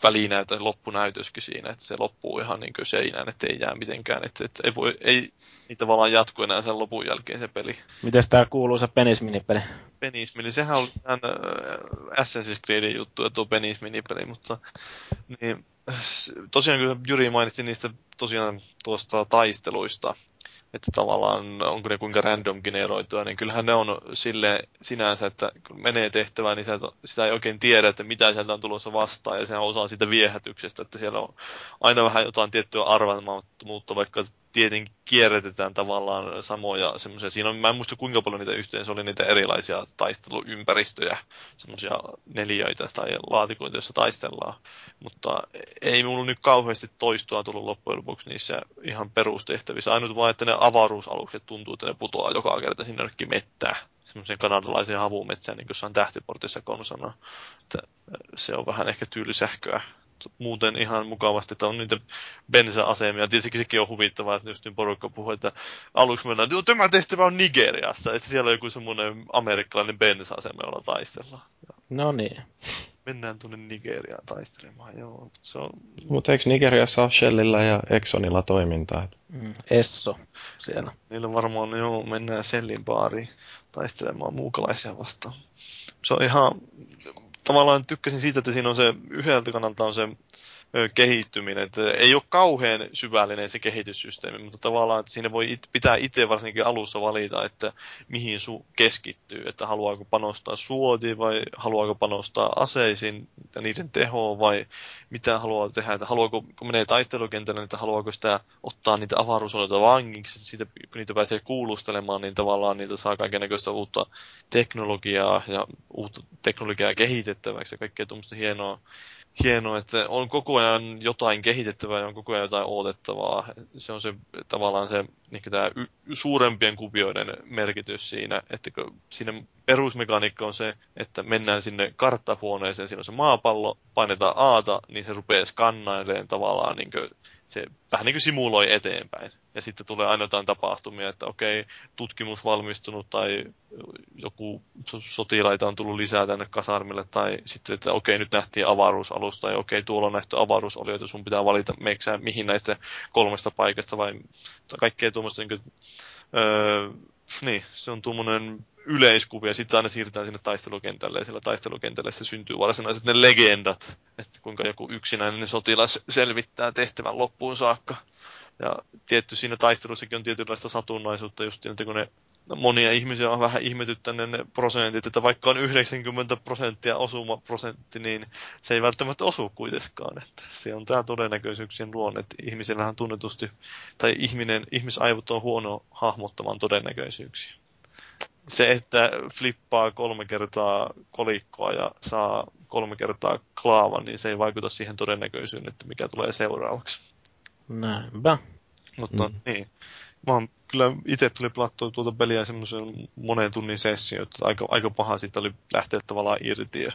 välinäytö, loppunäytöskin siinä, että se loppuu ihan niin kuin seinään, että ei jää mitenkään, että, että ei, voi, ei ei tavallaan jatku enää sen lopun jälkeen se peli. Miten tämä kuuluu se Penis-minipeli? Penis-mini, sehän on tämän äh, Assassin's Creedin juttu, tuo Penis-minipeli, mutta niin, tosiaan kun Juri mainitsi niistä tosiaan tuosta taisteluista, että tavallaan onko ne kuinka random generoituja, niin kyllähän ne on sille sinänsä, että kun menee tehtävään, niin sitä ei oikein tiedä, että mitä sieltä on tulossa vastaan, ja sehän osaa siitä viehätyksestä, että siellä on aina vähän jotain tiettyä arvaamattomuutta, vaikka tietenkin kierrätetään tavallaan samoja semmoisia. Siinä on, mä en muista kuinka paljon niitä yhteensä oli niitä erilaisia taisteluympäristöjä, semmoisia neliöitä tai laatikoita, joissa taistellaan. Mutta ei mulla nyt kauheasti toistoa tullut loppujen lopuksi niissä ihan perustehtävissä. Ainut vaan, että ne avaruusalukset tuntuu, että ne putoaa joka kerta sinne jonnekin mettään. Semmoisen kanadalaisen havumetsään, niin kuin jossain tähtiportissa konsana. Että se on vähän ehkä tyylisähköä muuten ihan mukavasti, että on niitä bensa-asemia. Tietysti sekin on huvittavaa, että just niin porukka puhuu, että aluksi mennään, että tämä tehtävä on Nigeriassa, että siellä on joku semmoinen amerikkalainen bensa-asema, jolla taistellaan. No niin. Mennään tuonne Nigeriaan taistelemaan, joo. Se on... Mutta eikö Nigeriassa ole Shellillä ja Exxonilla toimintaa? Mm, Esso siellä. Niillä varmaan, joo, mennään Shellin baariin taistelemaan muukalaisia vastaan. Se on ihan tavallaan tykkäsin siitä, että siinä on se, yhdeltä kannalta on se kehittyminen. Että ei ole kauhean syvällinen se kehityssysteemi, mutta tavallaan että siinä voi it, pitää itse varsinkin alussa valita, että mihin su keskittyy. Että haluaako panostaa suotiin vai haluaako panostaa aseisiin ja niiden tehoon vai mitä haluaa tehdä. Että haluaako, kun menee taistelukentälle, että haluaako sitä ottaa niitä avaruusoloita vangiksi, siitä, kun niitä pääsee kuulustelemaan, niin tavallaan niitä saa kaikenlaista uutta teknologiaa ja uutta teknologiaa kehitettäväksi ja kaikkea tuommoista hienoa hienoa, että on koko ajan jotain kehitettävää ja on koko ajan jotain odotettavaa. Se on se tavallaan se niin tämä suurempien kuvioiden merkitys siinä, että siinä perusmekaniikka on se, että mennään sinne karttahuoneeseen, siinä on se maapallo, painetaan aata, niin se rupeaa skannailemaan tavallaan niin se vähän niin kuin simuloi eteenpäin. Ja sitten tulee aina jotain tapahtumia, että okei, tutkimus valmistunut tai joku sotilaita on tullut lisää tänne kasarmille tai sitten, että okei, nyt nähtiin avaruusalusta ja okei, tuolla on nähty avaruusolioita, sun pitää valita meiksään, mihin näistä kolmesta paikasta vai kaikkea tuommoista niin kuin, öö, niin, se on tuommoinen yleiskuvia, sitten aina siirrytään sinne taistelukentälle, ja siellä taistelukentälle se syntyy varsinaiset ne legendat, että kuinka joku yksinäinen sotilas selvittää tehtävän loppuun saakka. Ja tietty siinä taistelussakin on tietynlaista satunnaisuutta, just että kun ne monia ihmisiä on vähän ihmetyttänyt ne prosentit, että vaikka on 90 prosenttia osuma prosentti, niin se ei välttämättä osu kuitenkaan. Että se on tämä todennäköisyyksien luonne, että ihmisillähän tunnetusti, tai ihminen, ihmisaivot on huono hahmottamaan todennäköisyyksiä se, että flippaa kolme kertaa kolikkoa ja saa kolme kertaa klaavan, niin se ei vaikuta siihen todennäköisyyteen, että mikä tulee seuraavaksi. Näinpä. Mutta mm. niin, mä oon kyllä itse tuli pelattua tuota peliä semmoisen monen tunnin sessio, että aika, aika paha siitä oli lähteä tavallaan irti. Ja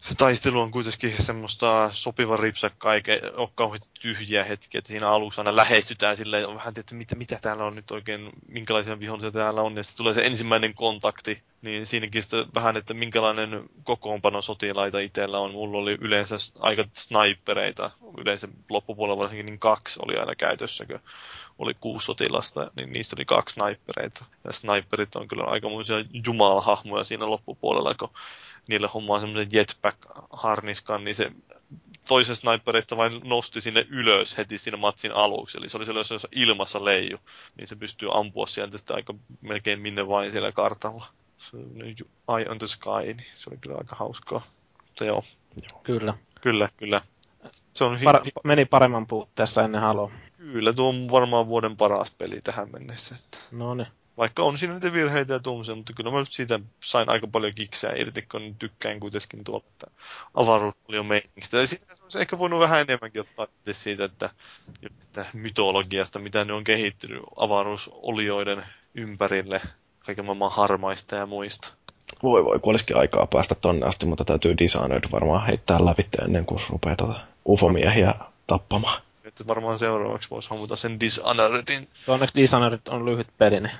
se taistelu on kuitenkin semmoista sopiva ripsakka, eikä ole kauheasti tyhjiä hetkiä, että siinä alussa aina lähestytään silleen, on vähän, että mitä, mitä täällä on nyt oikein, minkälaisia vihollisia täällä on, ja sitten tulee se ensimmäinen kontakti, niin siinäkin sitten vähän, että minkälainen kokoonpano sotilaita itsellä on. Mulla oli yleensä aika snipereita, yleensä loppupuolella varsinkin niin kaksi oli aina käytössä, kun oli kuusi sotilasta, niin niistä oli kaksi snipereita. Ja sniperit on kyllä aikamoisia jumalahahmoja siinä loppupuolella, kun niille hommaa semmoisen jetpack-harniskan, niin se toisen sniperista vain nosti sinne ylös heti siinä matsin aluksi. Eli se oli sellaisessa ilmassa leiju, niin se pystyy ampua sieltä sitä aika melkein minne vain siellä kartalla. Se Eye on the Sky, niin se oli kyllä aika hauskaa. Mutta joo. Kyllä. Kyllä, kyllä. Se on Par- meni paremman puutteessa ennen Halo. Kyllä, tuo on varmaan vuoden paras peli tähän mennessä. Että... No niin. Vaikka on siinä niitä virheitä ja tuommoisia, mutta kyllä mä siitä sain aika paljon kiksää irti, kun tykkään kuitenkin tuolla, että avaruus oli jo meiningistä. Ja siitä olisi ehkä voinut vähän enemmänkin ottaa siitä, että, että mytologiasta, mitä ne on kehittynyt avaruusolioiden ympärille, kaiken maailman harmaista ja muista. Voi voi, kun olisikin aikaa päästä tonne asti, mutta täytyy Dishonored varmaan heittää läpi ennen kuin rupeaa tuota ufomiehiä tappamaan. Että varmaan seuraavaksi voisi hommata sen Dishonoredin. Onneksi Dishonored on lyhyt peli, niin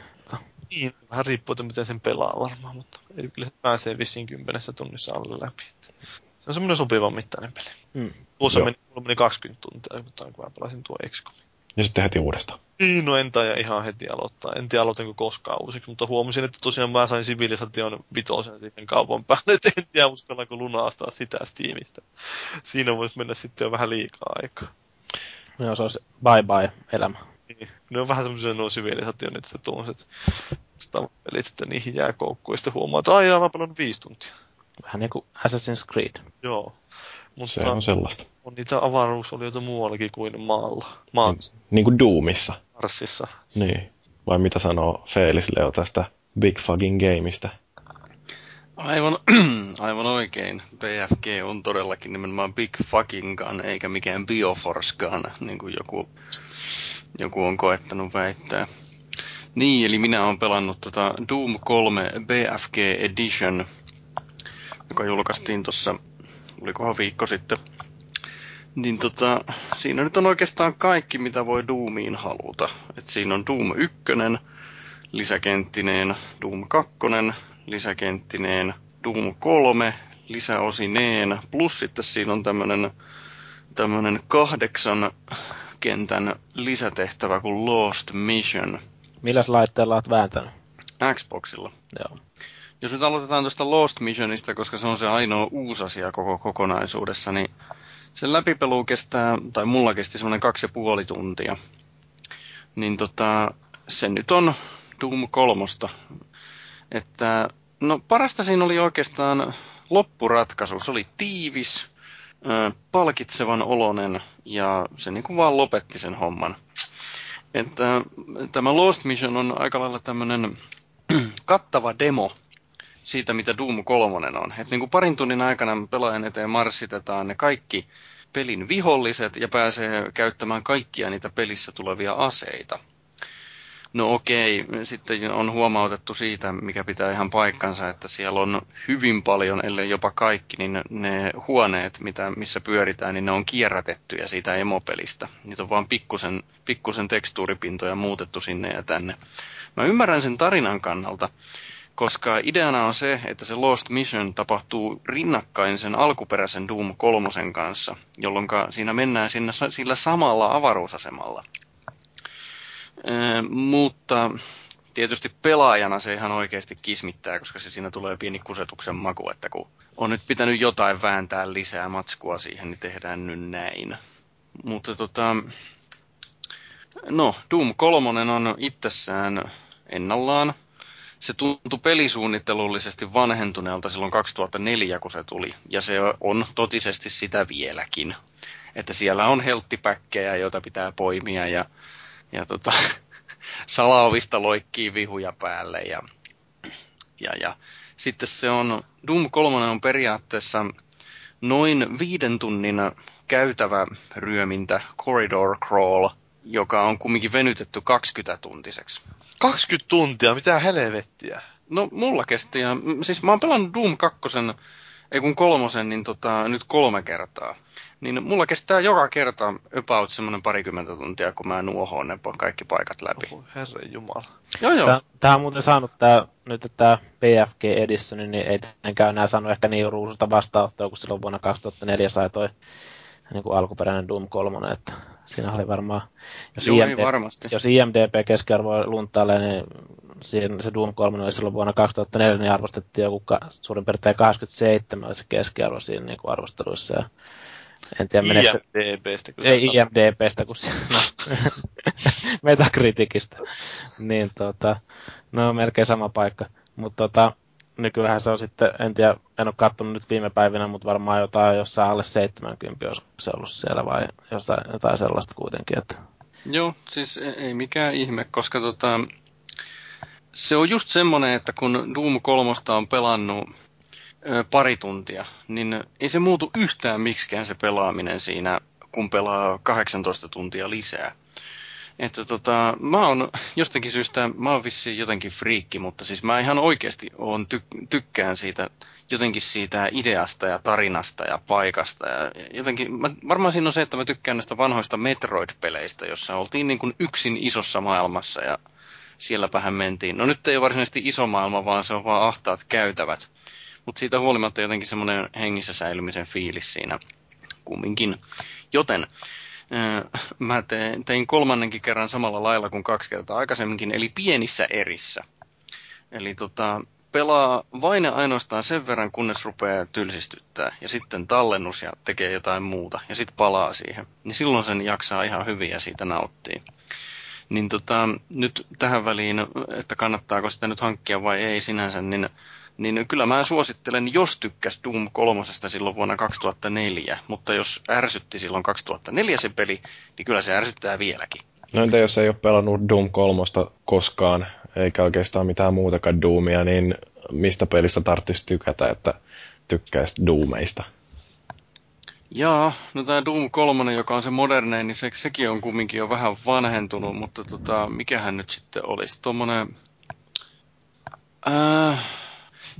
niin, vähän riippuu, että miten sen pelaa varmaan, mutta kyllä se pääsee vissiin kymmenessä tunnissa alle läpi. Se on semmoinen sopivan mittainen peli. Mm. Tuossa meni, meni 20 tuntia, kun mä pelasin tuo XCOM. Ja sitten heti uudestaan. Niin, no en ja ihan heti aloittaa. En tiedä aloitinko koskaan uusiksi, mutta huomasin, että tosiaan mä sain sivilisation vitosen siihen kaupan päälle, että en tiedä uskallaanko lunastaa sitä Steamista. Siinä voisi mennä sitten jo vähän liikaa aikaa. Joo, se olisi bye bye elämä. Niin. Ne on vähän semmoisia nuo sivilisaation, että tuommoiset pelit, että niihin jää koukkuun, ja sitten huomaa, että aijaa, mä pelannut viisi tuntia. Vähän niin kuin Assassin's Creed. Joo. Mutta se on sellaista. On niitä avaruusolioita muuallakin kuin maalla. Maan... Niin, niin kuin Doomissa. Marsissa. Niin. Vai mitä sanoo Felis Leo tästä Big Fucking Gameista? Aivan, aivan oikein. BFG on todellakin nimenomaan Big Fucking Gun, eikä mikään Bioforce Gun, niin kuin joku, joku on koettanut väittää. Niin, eli minä olen pelannut tota Doom 3 BFG Edition, joka julkaistiin tuossa, olikohan viikko sitten. Niin tota, siinä nyt on oikeastaan kaikki, mitä voi Doomiin haluta. Et siinä on Doom 1, lisäkenttineen, Doom 2, lisäkenttineen, Doom 3 lisäosineen, plus sitten siinä on tämmöinen tämmönen kahdeksan kentän lisätehtävä kuin Lost Mission. Milläs laitteella olet vääntänyt? Xboxilla. Joo. Jos nyt aloitetaan tuosta Lost Missionista, koska se on se ainoa uusi asia koko kokonaisuudessa, niin sen läpipelu kestää, tai mulla kesti semmoinen kaksi ja puoli tuntia. Niin tota, se nyt on Doom kolmosta. Että No parasta siinä oli oikeastaan loppuratkaisu. Se oli tiivis, palkitsevan olonen ja se niin kuin vaan lopetti sen homman. Että tämä Lost Mission on aika lailla tämmöinen kattava demo siitä, mitä Doom 3 on. Että niin kuin parin tunnin aikana pelaajan eteen marssitetaan ne kaikki pelin viholliset ja pääsee käyttämään kaikkia niitä pelissä tulevia aseita. No okei, sitten on huomautettu siitä, mikä pitää ihan paikkansa, että siellä on hyvin paljon, ellei jopa kaikki, niin ne huoneet, mitä, missä pyöritään, niin ne on kierrätettyjä siitä emopelistä. Niitä on vaan pikkusen, pikkusen tekstuuripintoja muutettu sinne ja tänne. Mä ymmärrän sen tarinan kannalta, koska ideana on se, että se Lost Mission tapahtuu rinnakkain sen alkuperäisen Doom 3 kanssa, jolloin siinä mennään sinne, sillä samalla avaruusasemalla mutta tietysti pelaajana se ihan oikeasti kismittää, koska se siinä tulee pieni kusetuksen maku, että kun on nyt pitänyt jotain vääntää lisää matskua siihen, niin tehdään nyt näin. Mutta tota, no, Doom 3 on itsessään ennallaan. Se tuntui pelisuunnittelullisesti vanhentuneelta silloin 2004, kun se tuli, ja se on totisesti sitä vieläkin. Että siellä on helttipäkkejä, joita pitää poimia, ja ja tota, salaovista loikkii vihuja päälle ja, ja, ja sitten se on, Doom 3 on periaatteessa noin viiden tunnin käytävä ryömintä Corridor Crawl, joka on kumminkin venytetty 20-tuntiseksi. 20 tuntia? Mitä helvettiä? No mulla kesti, ja, siis mä oon pelannut Doom 2, ei kun kolmosen, niin tota, nyt kolme kertaa. Niin mulla kestää joka kerta about semmoinen parikymmentä tuntia, kun mä nuohoon ne kaikki paikat läpi. Oho, herran jumala. Joo, joo. Tämä on muuten saanut tää, nyt tämä PFG Edition, niin ei tietenkään enää saanut ehkä niin ruususta vastaanottoa, kun silloin vuonna 2004 sai toi niin kuin alkuperäinen Doom 3, että siinä oli varmaan, jos, Joo, IMD, varmasti. jos IMDP keskiarvo lunttailee, niin siinä se Doom 3 oli silloin vuonna 2004, niin arvostettiin joku suurin piirtein 87 oli se keskiarvo siinä niin kuin arvosteluissa. Ja en tiedä, IMDBstä. Kun ei IMDBstä, kun no, Metacriticistä. Niin tota, no melkein sama paikka. Mutta tota, nykyään se on sitten, en tiedä, en ole katsonut nyt viime päivinä, mutta varmaan jotain jossain alle 70 olisi se ollut siellä vai jotain, jotain sellaista kuitenkin. Että... Joo, siis e- ei mikään ihme, koska tota, se on just semmoinen, että kun Doom 3 on pelannut pari tuntia, niin ei se muutu yhtään miksikään se pelaaminen siinä, kun pelaa 18 tuntia lisää. Että tota, mä oon jostakin syystä, mä oon vissiin jotenkin friikki, mutta siis mä ihan oikeasti oon ty- tykkään siitä, jotenkin siitä ideasta ja tarinasta ja paikasta. Ja jotenkin, mä, varmaan siinä on se, että mä tykkään näistä vanhoista Metroid-peleistä, jossa oltiin niin kuin yksin isossa maailmassa ja sielläpähän mentiin. No nyt ei ole varsinaisesti iso maailma, vaan se on vaan ahtaat käytävät. Mutta siitä huolimatta jotenkin semmoinen hengissä säilymisen fiilis siinä kumminkin. Joten mä tein, tein kolmannenkin kerran samalla lailla kuin kaksi kertaa aikaisemminkin, eli pienissä erissä. Eli tota, pelaa vain ja ainoastaan sen verran, kunnes rupeaa tylsistyttää, ja sitten tallennus ja tekee jotain muuta, ja sitten palaa siihen. Niin silloin sen jaksaa ihan hyvin ja siitä nauttii. Niin tota, nyt tähän väliin, että kannattaako sitä nyt hankkia vai ei sinänsä, niin niin kyllä mä suosittelen, jos tykkäs Doom 3 silloin vuonna 2004, mutta jos ärsytti silloin 2004 se peli, niin kyllä se ärsyttää vieläkin. No entä jos ei ole pelannut Doom 3 koskaan, eikä oikeastaan mitään muutakaan Doomia, niin mistä pelistä tarvitsisi tykätä, että tykkäisi Doomeista? Jaa, no tämä Doom 3, joka on se modernein, niin se, sekin on kumminkin jo vähän vanhentunut, mutta tota, mikähän nyt sitten olisi? Tuommoinen... Äh,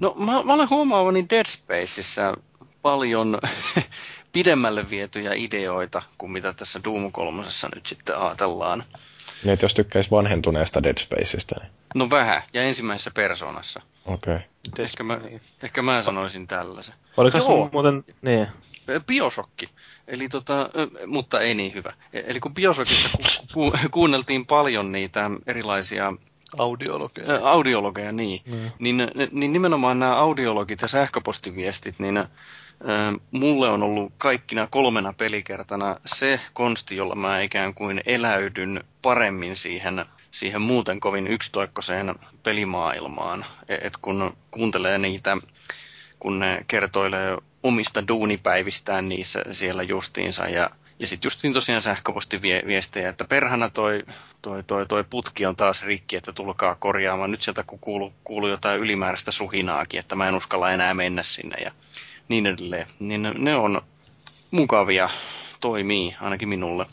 No mä, mä olen huomaavani Dead Spaceissa paljon pidemmälle vietyjä ideoita kuin mitä tässä Doom 3 nyt sitten ajatellaan. Niin, että jos tykkäisi vanhentuneesta Dead Spaceista. Niin... No vähän, ja ensimmäisessä persoonassa. Okei. Okay. Ehkä, mä, ehkä mä sanoisin tällaisen. Oliko se muuten, niin. Biosokki, eli tota, mutta ei niin hyvä. E, eli kun Biosokissa ku, ku, kuunneltiin paljon niitä erilaisia Audiologeja. Ä, audiologeja, niin. Mm. Niin, niin nimenomaan nämä audiologit ja sähköpostiviestit, niin ä, mulle on ollut kaikkina kolmena pelikertana se konsti, jolla mä ikään kuin eläydyn paremmin siihen, siihen muuten kovin yksitoikkoiseen pelimaailmaan. Et, et kun kuuntelee niitä, kun ne kertoilee omista duunipäivistään niissä siellä justiinsa ja ja sitten justiin tosiaan sähköpostiviestejä, että perhana toi, toi, toi, toi putki on taas rikki, että tulkaa korjaamaan. Nyt sieltä kuuluu, kuuluu jotain ylimääräistä suhinaakin, että mä en uskalla enää mennä sinne ja niin edelleen. Niin ne on mukavia, toimii ainakin minulle.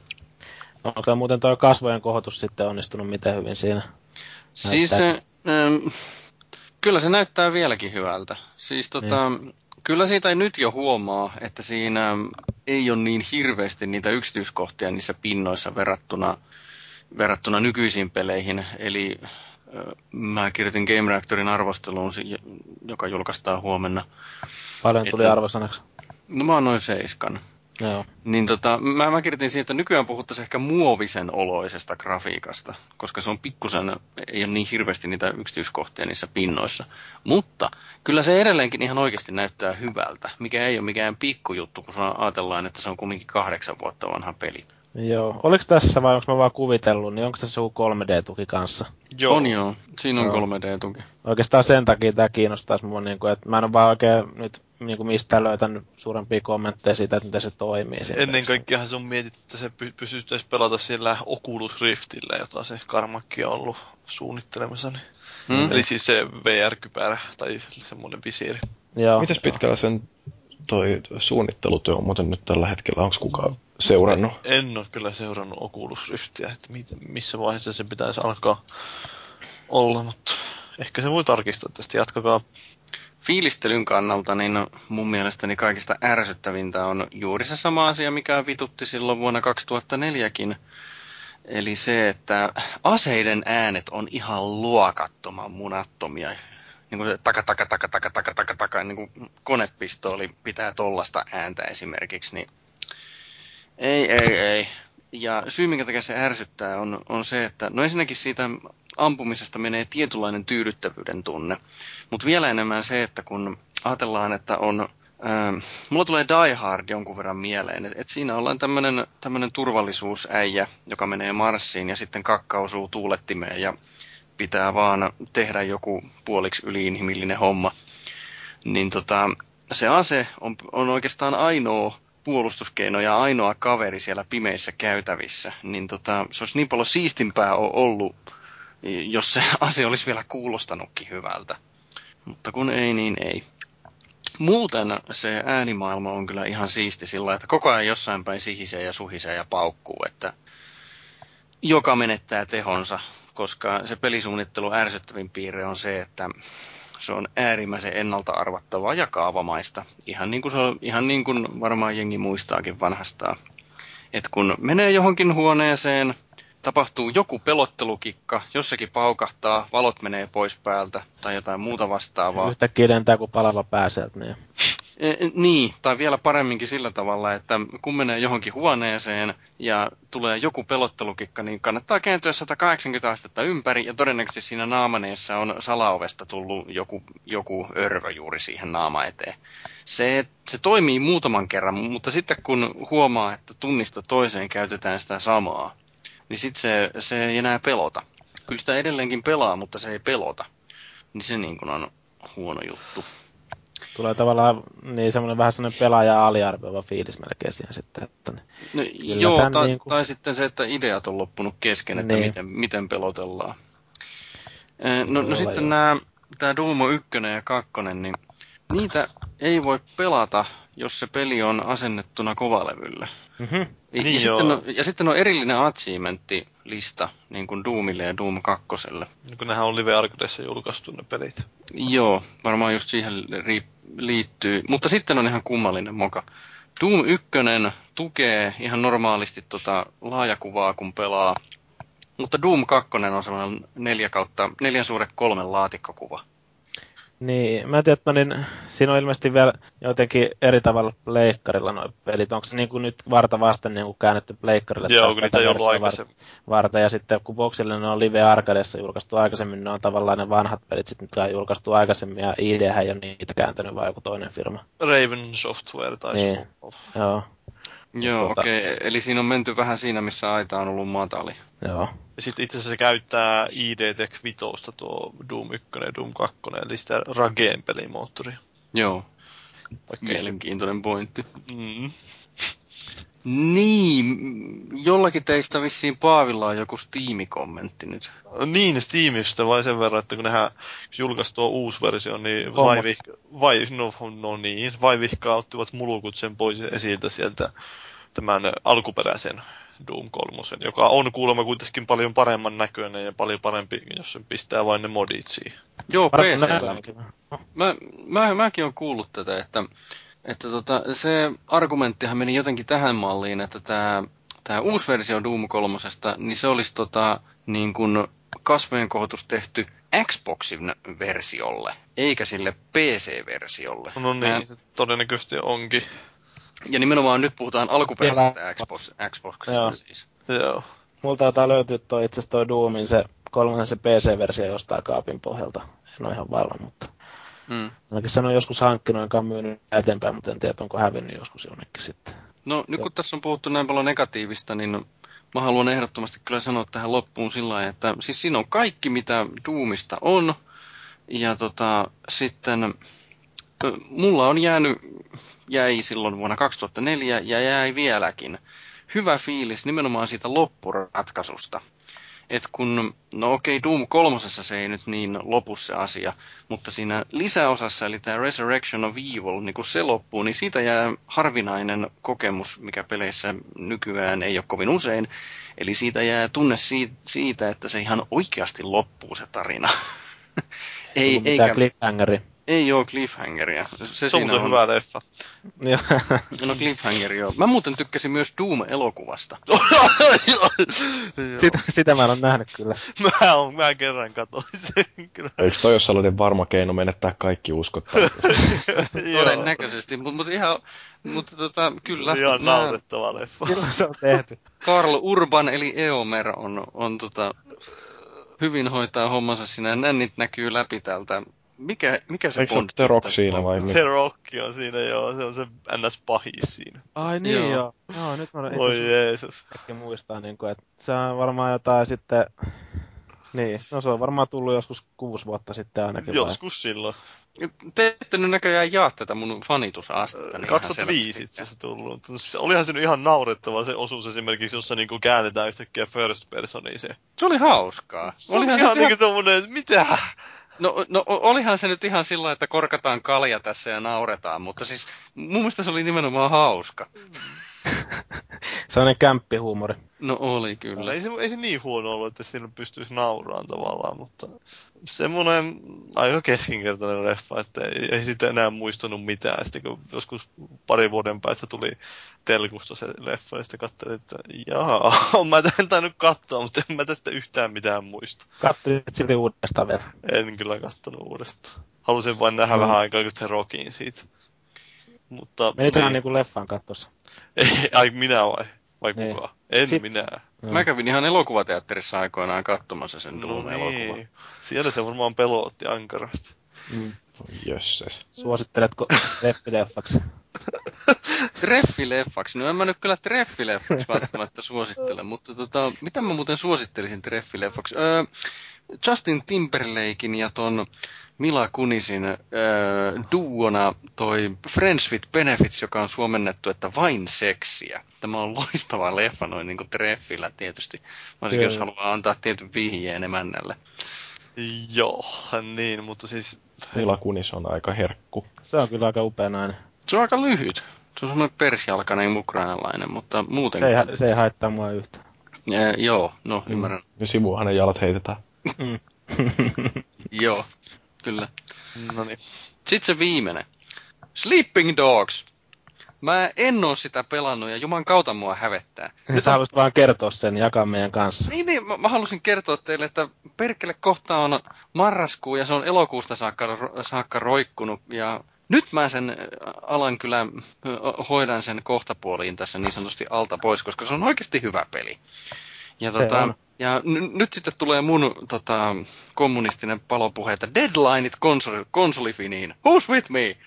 Onko tämä muuten tuo kasvojen kohotus sitten onnistunut miten hyvin siinä? Siis äh, kyllä se näyttää vieläkin hyvältä. Siis tota, mm. Kyllä siitä ei nyt jo huomaa, että siinä ei ole niin hirveästi niitä yksityiskohtia niissä pinnoissa verrattuna, verrattuna nykyisiin peleihin. Eli mä kirjoitin Game Reactorin arvosteluun, joka julkaistaan huomenna. Paljon tuli että, arvosanaksi? No mä oon noin seiskan. Niin tota, mä, mä kirjoitin siitä, että nykyään puhuttaisiin ehkä muovisen oloisesta grafiikasta, koska se on pikkusen, ei ole niin hirveästi niitä yksityiskohtia niissä pinnoissa. Mutta kyllä se edelleenkin ihan oikeasti näyttää hyvältä, mikä ei ole mikään pikkujuttu, kun ajatellaan, että se on kumminkin kahdeksan vuotta vanha peli. Joo. Oliko tässä vai onko mä vaan kuvitellut, niin onko tässä joku 3D-tuki kanssa? Joo. On joo. Siinä on joo. 3D-tuki. Oikeastaan sen takia tämä kiinnostaisi mua, niin kuin, että mä en ole vaan oikein nyt niin kuin mistään löytänyt suurempia kommentteja siitä, että miten se toimii. Ennen kaikkea sun mietit, että se pystyisi pelata sillä Oculus Riftillä, jota se Karmakki on ollut suunnittelemassa. Niin. Hmm. Eli siis se VR-kypärä tai semmoinen visiiri. Joo. Mitäs pitkällä sen toi suunnittelutyö on muuten nyt tällä hetkellä, onko kukaan seurannut? En ole kyllä seurannut Oculus Riftiä, että missä vaiheessa se pitäisi alkaa olla, mutta ehkä se voi tarkistaa tästä, jatkakaa. Fiilistelyn kannalta niin mun mielestäni kaikista ärsyttävintä on juuri se sama asia, mikä vitutti silloin vuonna 2004kin. Eli se, että aseiden äänet on ihan luokattoman munattomia niin kuin taka, taka, taka, taka, taka, taka, taka, niin kuin konepistooli pitää tollasta ääntä esimerkiksi, niin ei, ei, ei. Ja syy, minkä takia se ärsyttää, on, on se, että no ensinnäkin siitä ampumisesta menee tietynlainen tyydyttävyyden tunne. Mutta vielä enemmän se, että kun ajatellaan, että on Ähm, mulla tulee Die Hard jonkun verran mieleen, että et siinä ollaan tämmöinen turvallisuusäijä, joka menee Marsiin ja sitten kakkausuu tuulettimeen ja pitää vaan tehdä joku puoliksi yliinhimillinen homma, niin tota, se ase on, on oikeastaan ainoa puolustuskeino ja ainoa kaveri siellä pimeissä käytävissä, niin tota, se olisi niin paljon siistimpää ollut, jos se ase olisi vielä kuulostanutkin hyvältä. Mutta kun ei, niin ei. Muuten se äänimaailma on kyllä ihan siisti sillä, että koko ajan jossain päin sihisee ja suhisee ja paukkuu, että joka menettää tehonsa koska se pelisuunnittelu ärsyttävin piirre on se, että se on äärimmäisen ennalta arvattavaa ja kaavamaista. Ihan niin kuin, se on, ihan niin kuin varmaan jengi muistaakin vanhastaan. Et kun menee johonkin huoneeseen, tapahtuu joku pelottelukikka, jossakin paukahtaa, valot menee pois päältä tai jotain muuta vastaavaa. Yhtäkkiä lentää kuin palava pääset, niin. E, niin, tai vielä paremminkin sillä tavalla, että kun menee johonkin huoneeseen ja tulee joku pelottelukikka, niin kannattaa kääntyä 180 astetta ympäri ja todennäköisesti siinä naamaneessa on salaovesta tullut joku, joku örvö juuri siihen naama eteen. Se, se toimii muutaman kerran, mutta sitten kun huomaa, että tunnista toiseen käytetään sitä samaa, niin sitten se, se ei enää pelota. Kyllä sitä edelleenkin pelaa, mutta se ei pelota. Niin se niin kuin on huono juttu. Tulee tavallaan niin semmoinen vähän semmoinen pelaaja aliarvioiva fiilis melkein siihen sitten. Että no, joo, ta- niin kuin... tai sitten se, että ideat on loppunut kesken, että niin. miten, miten pelotellaan. No, no sitten nämä, tämä Doom 1 ja 2, niin niitä ei voi pelata, jos se peli on asennettuna kovalevylle. Mm-hmm. Ja, niin sitten on, ja sitten on erillinen achievementti-lista, niin kuin Doomille ja Doom 2. Niin kun nehän on Live Arcadeissa julkaistu ne pelit. Joo, varmaan just siihen liittyy. Mutta sitten on ihan kummallinen moka. Doom 1 tukee ihan normaalisti tota laajakuvaa, kun pelaa. Mutta Doom 2 on semmoinen neljä kautta, neljän suhde kolmen laatikkokuva. Niin, mä en tiedä, että niin, siinä on ilmeisesti vielä jotenkin eri tavalla pleikkarilla noin pelit. Onko se niin kuin nyt varta vasten niin kuin käännetty pleikkarille? Joo, kun niitä ei ollut aikaisemmin. Varta, ja sitten kun Boxille ne on Live Arcadessa julkaistu aikaisemmin, ne on tavallaan ne vanhat pelit sitten nyt on julkaistu aikaisemmin, ja ID ei ole niitä kääntänyt, vai joku toinen firma. Raven Software taisi niin. Joo. Joo, tuota... okei. Okay. Eli siinä on menty vähän siinä, missä aita on ollut matali. Joo. Ja sitten itse asiassa se käyttää ID Tech 5 tuo Doom 1 ja Doom 2, eli sitä Rageen pelimoottoria. Joo. Vaikka Mielenkiintoinen pointti. Mm. Niin, jollakin teistä vissiin Paavilla on joku Steam-kommentti nyt. Niin, Steamista vai sen verran, että kun nehän julkaisi tuo uusi versio, niin vaivihka, vai, no, no niin, vaivihkaa ottivat mulukut sen pois esiltä sieltä tämän alkuperäisen Doom 3, joka on kuulemma kuitenkin paljon paremman näköinen ja paljon parempi, jos sen pistää vain ne modit siihen. Joo, pc Mä, mä, mäkin olen kuullut tätä, että, että tota, se argumenttihan meni jotenkin tähän malliin, että tämä tämä uusi versio Doom 3, niin se olisi tota, niin kuin kasvojen kohotus tehty Xboxin versiolle, eikä sille PC-versiolle. No niin, Mä... se todennäköisesti onkin. Ja nimenomaan nyt puhutaan alkuperäisestä Xbox, Xboxista Joo. siis. Joo. Multa taitaa löytyä toi, itse asiassa toi Doomin se kolmannen se PC-versio jostain kaapin pohjalta. En ole ihan varma, mutta... Mm. Ainakin sanoin joskus hankkinut, enkä myynyt eteenpäin, mutta en tiedä, onko hävinnyt joskus jonnekin sitten. No nyt kun tässä on puhuttu näin paljon negatiivista, niin mä haluan ehdottomasti kyllä sanoa tähän loppuun sillä lailla, että siis siinä on kaikki, mitä Doomista on. Ja tota, sitten mulla on jäänyt, jäi silloin vuonna 2004 ja jäi vieläkin hyvä fiilis nimenomaan siitä loppuratkaisusta. Että kun, no okei, Doom kolmosessa se ei nyt niin lopu se asia, mutta siinä lisäosassa, eli tämä Resurrection of Evil, niin kun se loppuu, niin siitä jää harvinainen kokemus, mikä peleissä nykyään ei ole kovin usein. Eli siitä jää tunne siitä, että se ihan oikeasti loppuu se tarina. ei, eikä... cliffhangeri. Ei ole cliffhangeria. Se, se on on... hyvä leffa. no cliffhanger joo. Mä muuten tykkäsin myös Doom-elokuvasta. sitä, sitä mä en ole nähnyt kyllä. Mä, on, mä kerran katsoin sen kyllä. Eikö toi ole sellainen varma keino menettää kaikki uskottavuus? Todennäköisesti, mutta mut ihan, mutta tota, kyllä. Ihan mä... naurettava leffa. Kyllä se on tehty. Karl Urban eli Eomer on, on tota, hyvin hoitaa hommansa siinä. Nännit näkyy läpi täältä mikä, mikä se Eikö se The Rock siinä vai The Rock on siinä, joo. Se on se ns. pahis siinä. Ai niin, joo. joo. joo nyt mä Oi Jeesus. Ehkä muistaa, niin kuin, että se on varmaan jotain sitten... Niin, no se on varmaan tullut joskus kuusi vuotta sitten ainakin. Joskus vai? silloin. Te ette nyt näköjään jaa tätä mun fanitusastetta. Niin 2005 itse asiassa tullut. Olihan se nyt ihan naurettava se osuus esimerkiksi, jossa niinku käännetään yhtäkkiä first personiin se. Se oli hauskaa. Se oli ihan, ihan niinku semmonen, mitä? No, no olihan se nyt ihan sillä, että korkataan kalja tässä ja nauretaan, mutta siis mun mielestä se oli nimenomaan hauska. Sellainen kämppihuumori. No oli kyllä. Ei se, ei se niin huono ollut, että siinä pystyisi nauraan tavallaan, mutta semmoinen aika keskinkertainen leffa, että ei, ei sitä enää muistanut mitään. Sitten kun joskus pari vuoden päästä tuli telkusta se leffa, niin sitten katselin, että jaa, mä en tainnut katsoa, mutta en mä tästä yhtään mitään muista. Katsoit silti uudestaan vielä? En kyllä katsonut uudestaan. Halusin vain nähdä mm. vähän aikaa, kun se rokin siitä. Mutta, Menit ihan niin kuin leffan kattossa. Ei, ai minä vai? Vai niin. kuka? En Sit... minä. No. Mä kävin ihan elokuvateatterissa aikoinaan katsomassa sen no Doom-elokuvan. Niin. Siellä se varmaan pelotti ankarasti. Mm. Jösses. Suositteletko treffileffaksi? treffileffaksi? No en mä nyt kyllä treffileffaksi välttämättä suosittele, mutta tota, mitä mä muuten suosittelisin treffileffaksi? Öö, Justin Timberlakein ja ton Mila Kunisin öö, duona toi Friends with Benefits, joka on suomennettu, että vain seksiä. Tämä on loistava leffa noin niin kuin treffillä tietysti, varsinkin jos haluaa antaa tietyn vihjeen emännälle. Joo, niin, mutta siis... Mila Kunis on aika herkku. Se on kyllä aika upea nainen. Se on aika lyhyt. Se on semmoinen persialkainen ukrainalainen, mutta muuten... Se ei, se ei haittaa mua yhtään. Ja, joo, no mm. ymmärrän. Ja sivuun hänen jalat heitetään. Mm. joo, kyllä. No niin. Sitten se viimeinen. Sleeping Dogs. Mä en oo sitä pelannut ja juman kautta mua hävettää. Nyt Sä haluaisit vaan kertoa sen, jakaa meidän kanssa. Niin, niin mä, mä halusin kertoa teille, että perkele kohta on marraskuu ja se on elokuusta saakka, saakka roikkunut ja nyt mä sen alan kyllä, hoidan sen kohtapuoliin tässä niin sanotusti alta pois, koska se on oikeasti hyvä peli. Ja, tota, on. ja n- nyt sitten tulee mun tota, kommunistinen palopuhe, että deadlineit konsoli, konsolifiniin. Who's with me?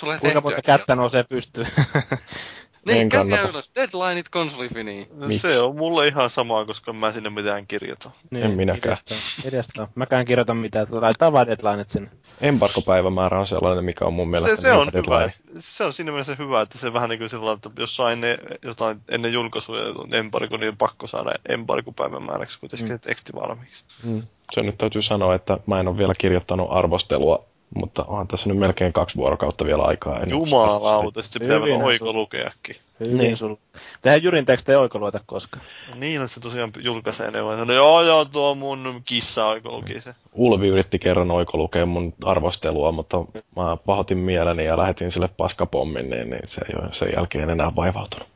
Tulee Kuinka monta kättä nousee pystyyn? Niin, käsiä ylös. Deadlineit konsolifiniin. No, se on mulle ihan sama, koska mä sinne mitään kirjoita. Niin, en minäkään. Edestä. Mäkään kirjoita mitään, laitetaan vaan deadlineit sinne. Embarkopäivämäärä on sellainen, mikä on mun mielestä Se, se on hyvä. Se on siinä mielessä hyvä, että se vähän niin kuin sillä että jos saa ennen, jotain, ennen julkaisuja embargo, niin on pakko saada embarkopäivämääräksi kuitenkin mm. teksti valmiiksi. Mm. Se nyt täytyy sanoa, että mä en ole vielä kirjoittanut arvostelua mutta onhan tässä nyt melkein kaksi vuorokautta vielä aikaa. Jumalauta, se pitää vielä oikolukeakin. Niin. Sul... Tehän Jyrin tekstejä oikolueta koskaan. Niin, no se tosiaan julkaisee ne vaan joo joo, tuo mun kissa oikoluki se. Ulvi yritti kerran oikolukea mun arvostelua, mutta mä pahoitin mieleni ja lähetin sille paskapommin, niin, niin se ei ole sen jälkeen enää vaivautunut.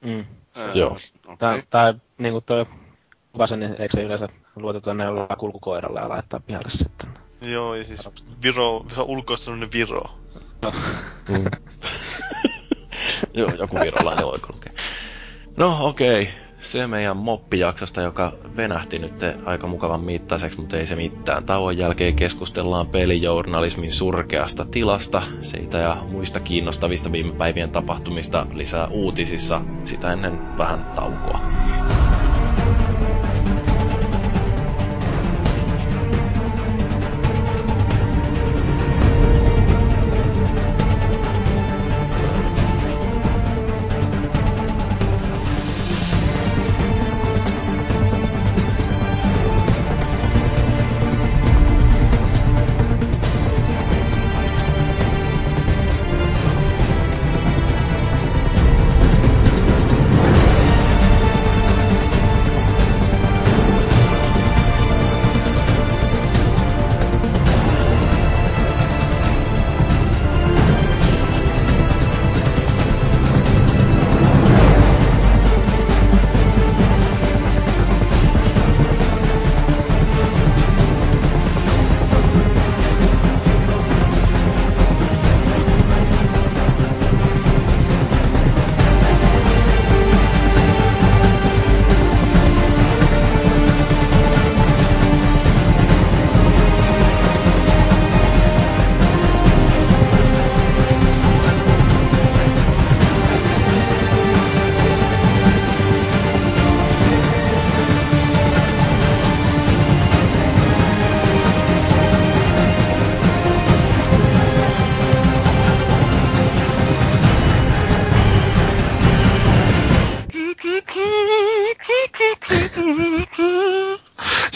Mm. Joo. Okay. Tai, niin kuin toi kuvasen, niin eikö se yleensä luotetu jollain kulkukoiralla ja laittaa pihalle sitten? Joo, ja siis Viro, se on ulkoistanut Viro. mm. Joo, joku virolainen voiko lukea. No okei, okay. se meidän moppijaksosta, joka venähti nyt aika mukavan mittaiseksi, mutta ei se mitään. Tauon jälkeen keskustellaan pelijournalismin surkeasta tilasta, siitä ja muista kiinnostavista viime päivien tapahtumista lisää uutisissa, sitä ennen vähän taukoa.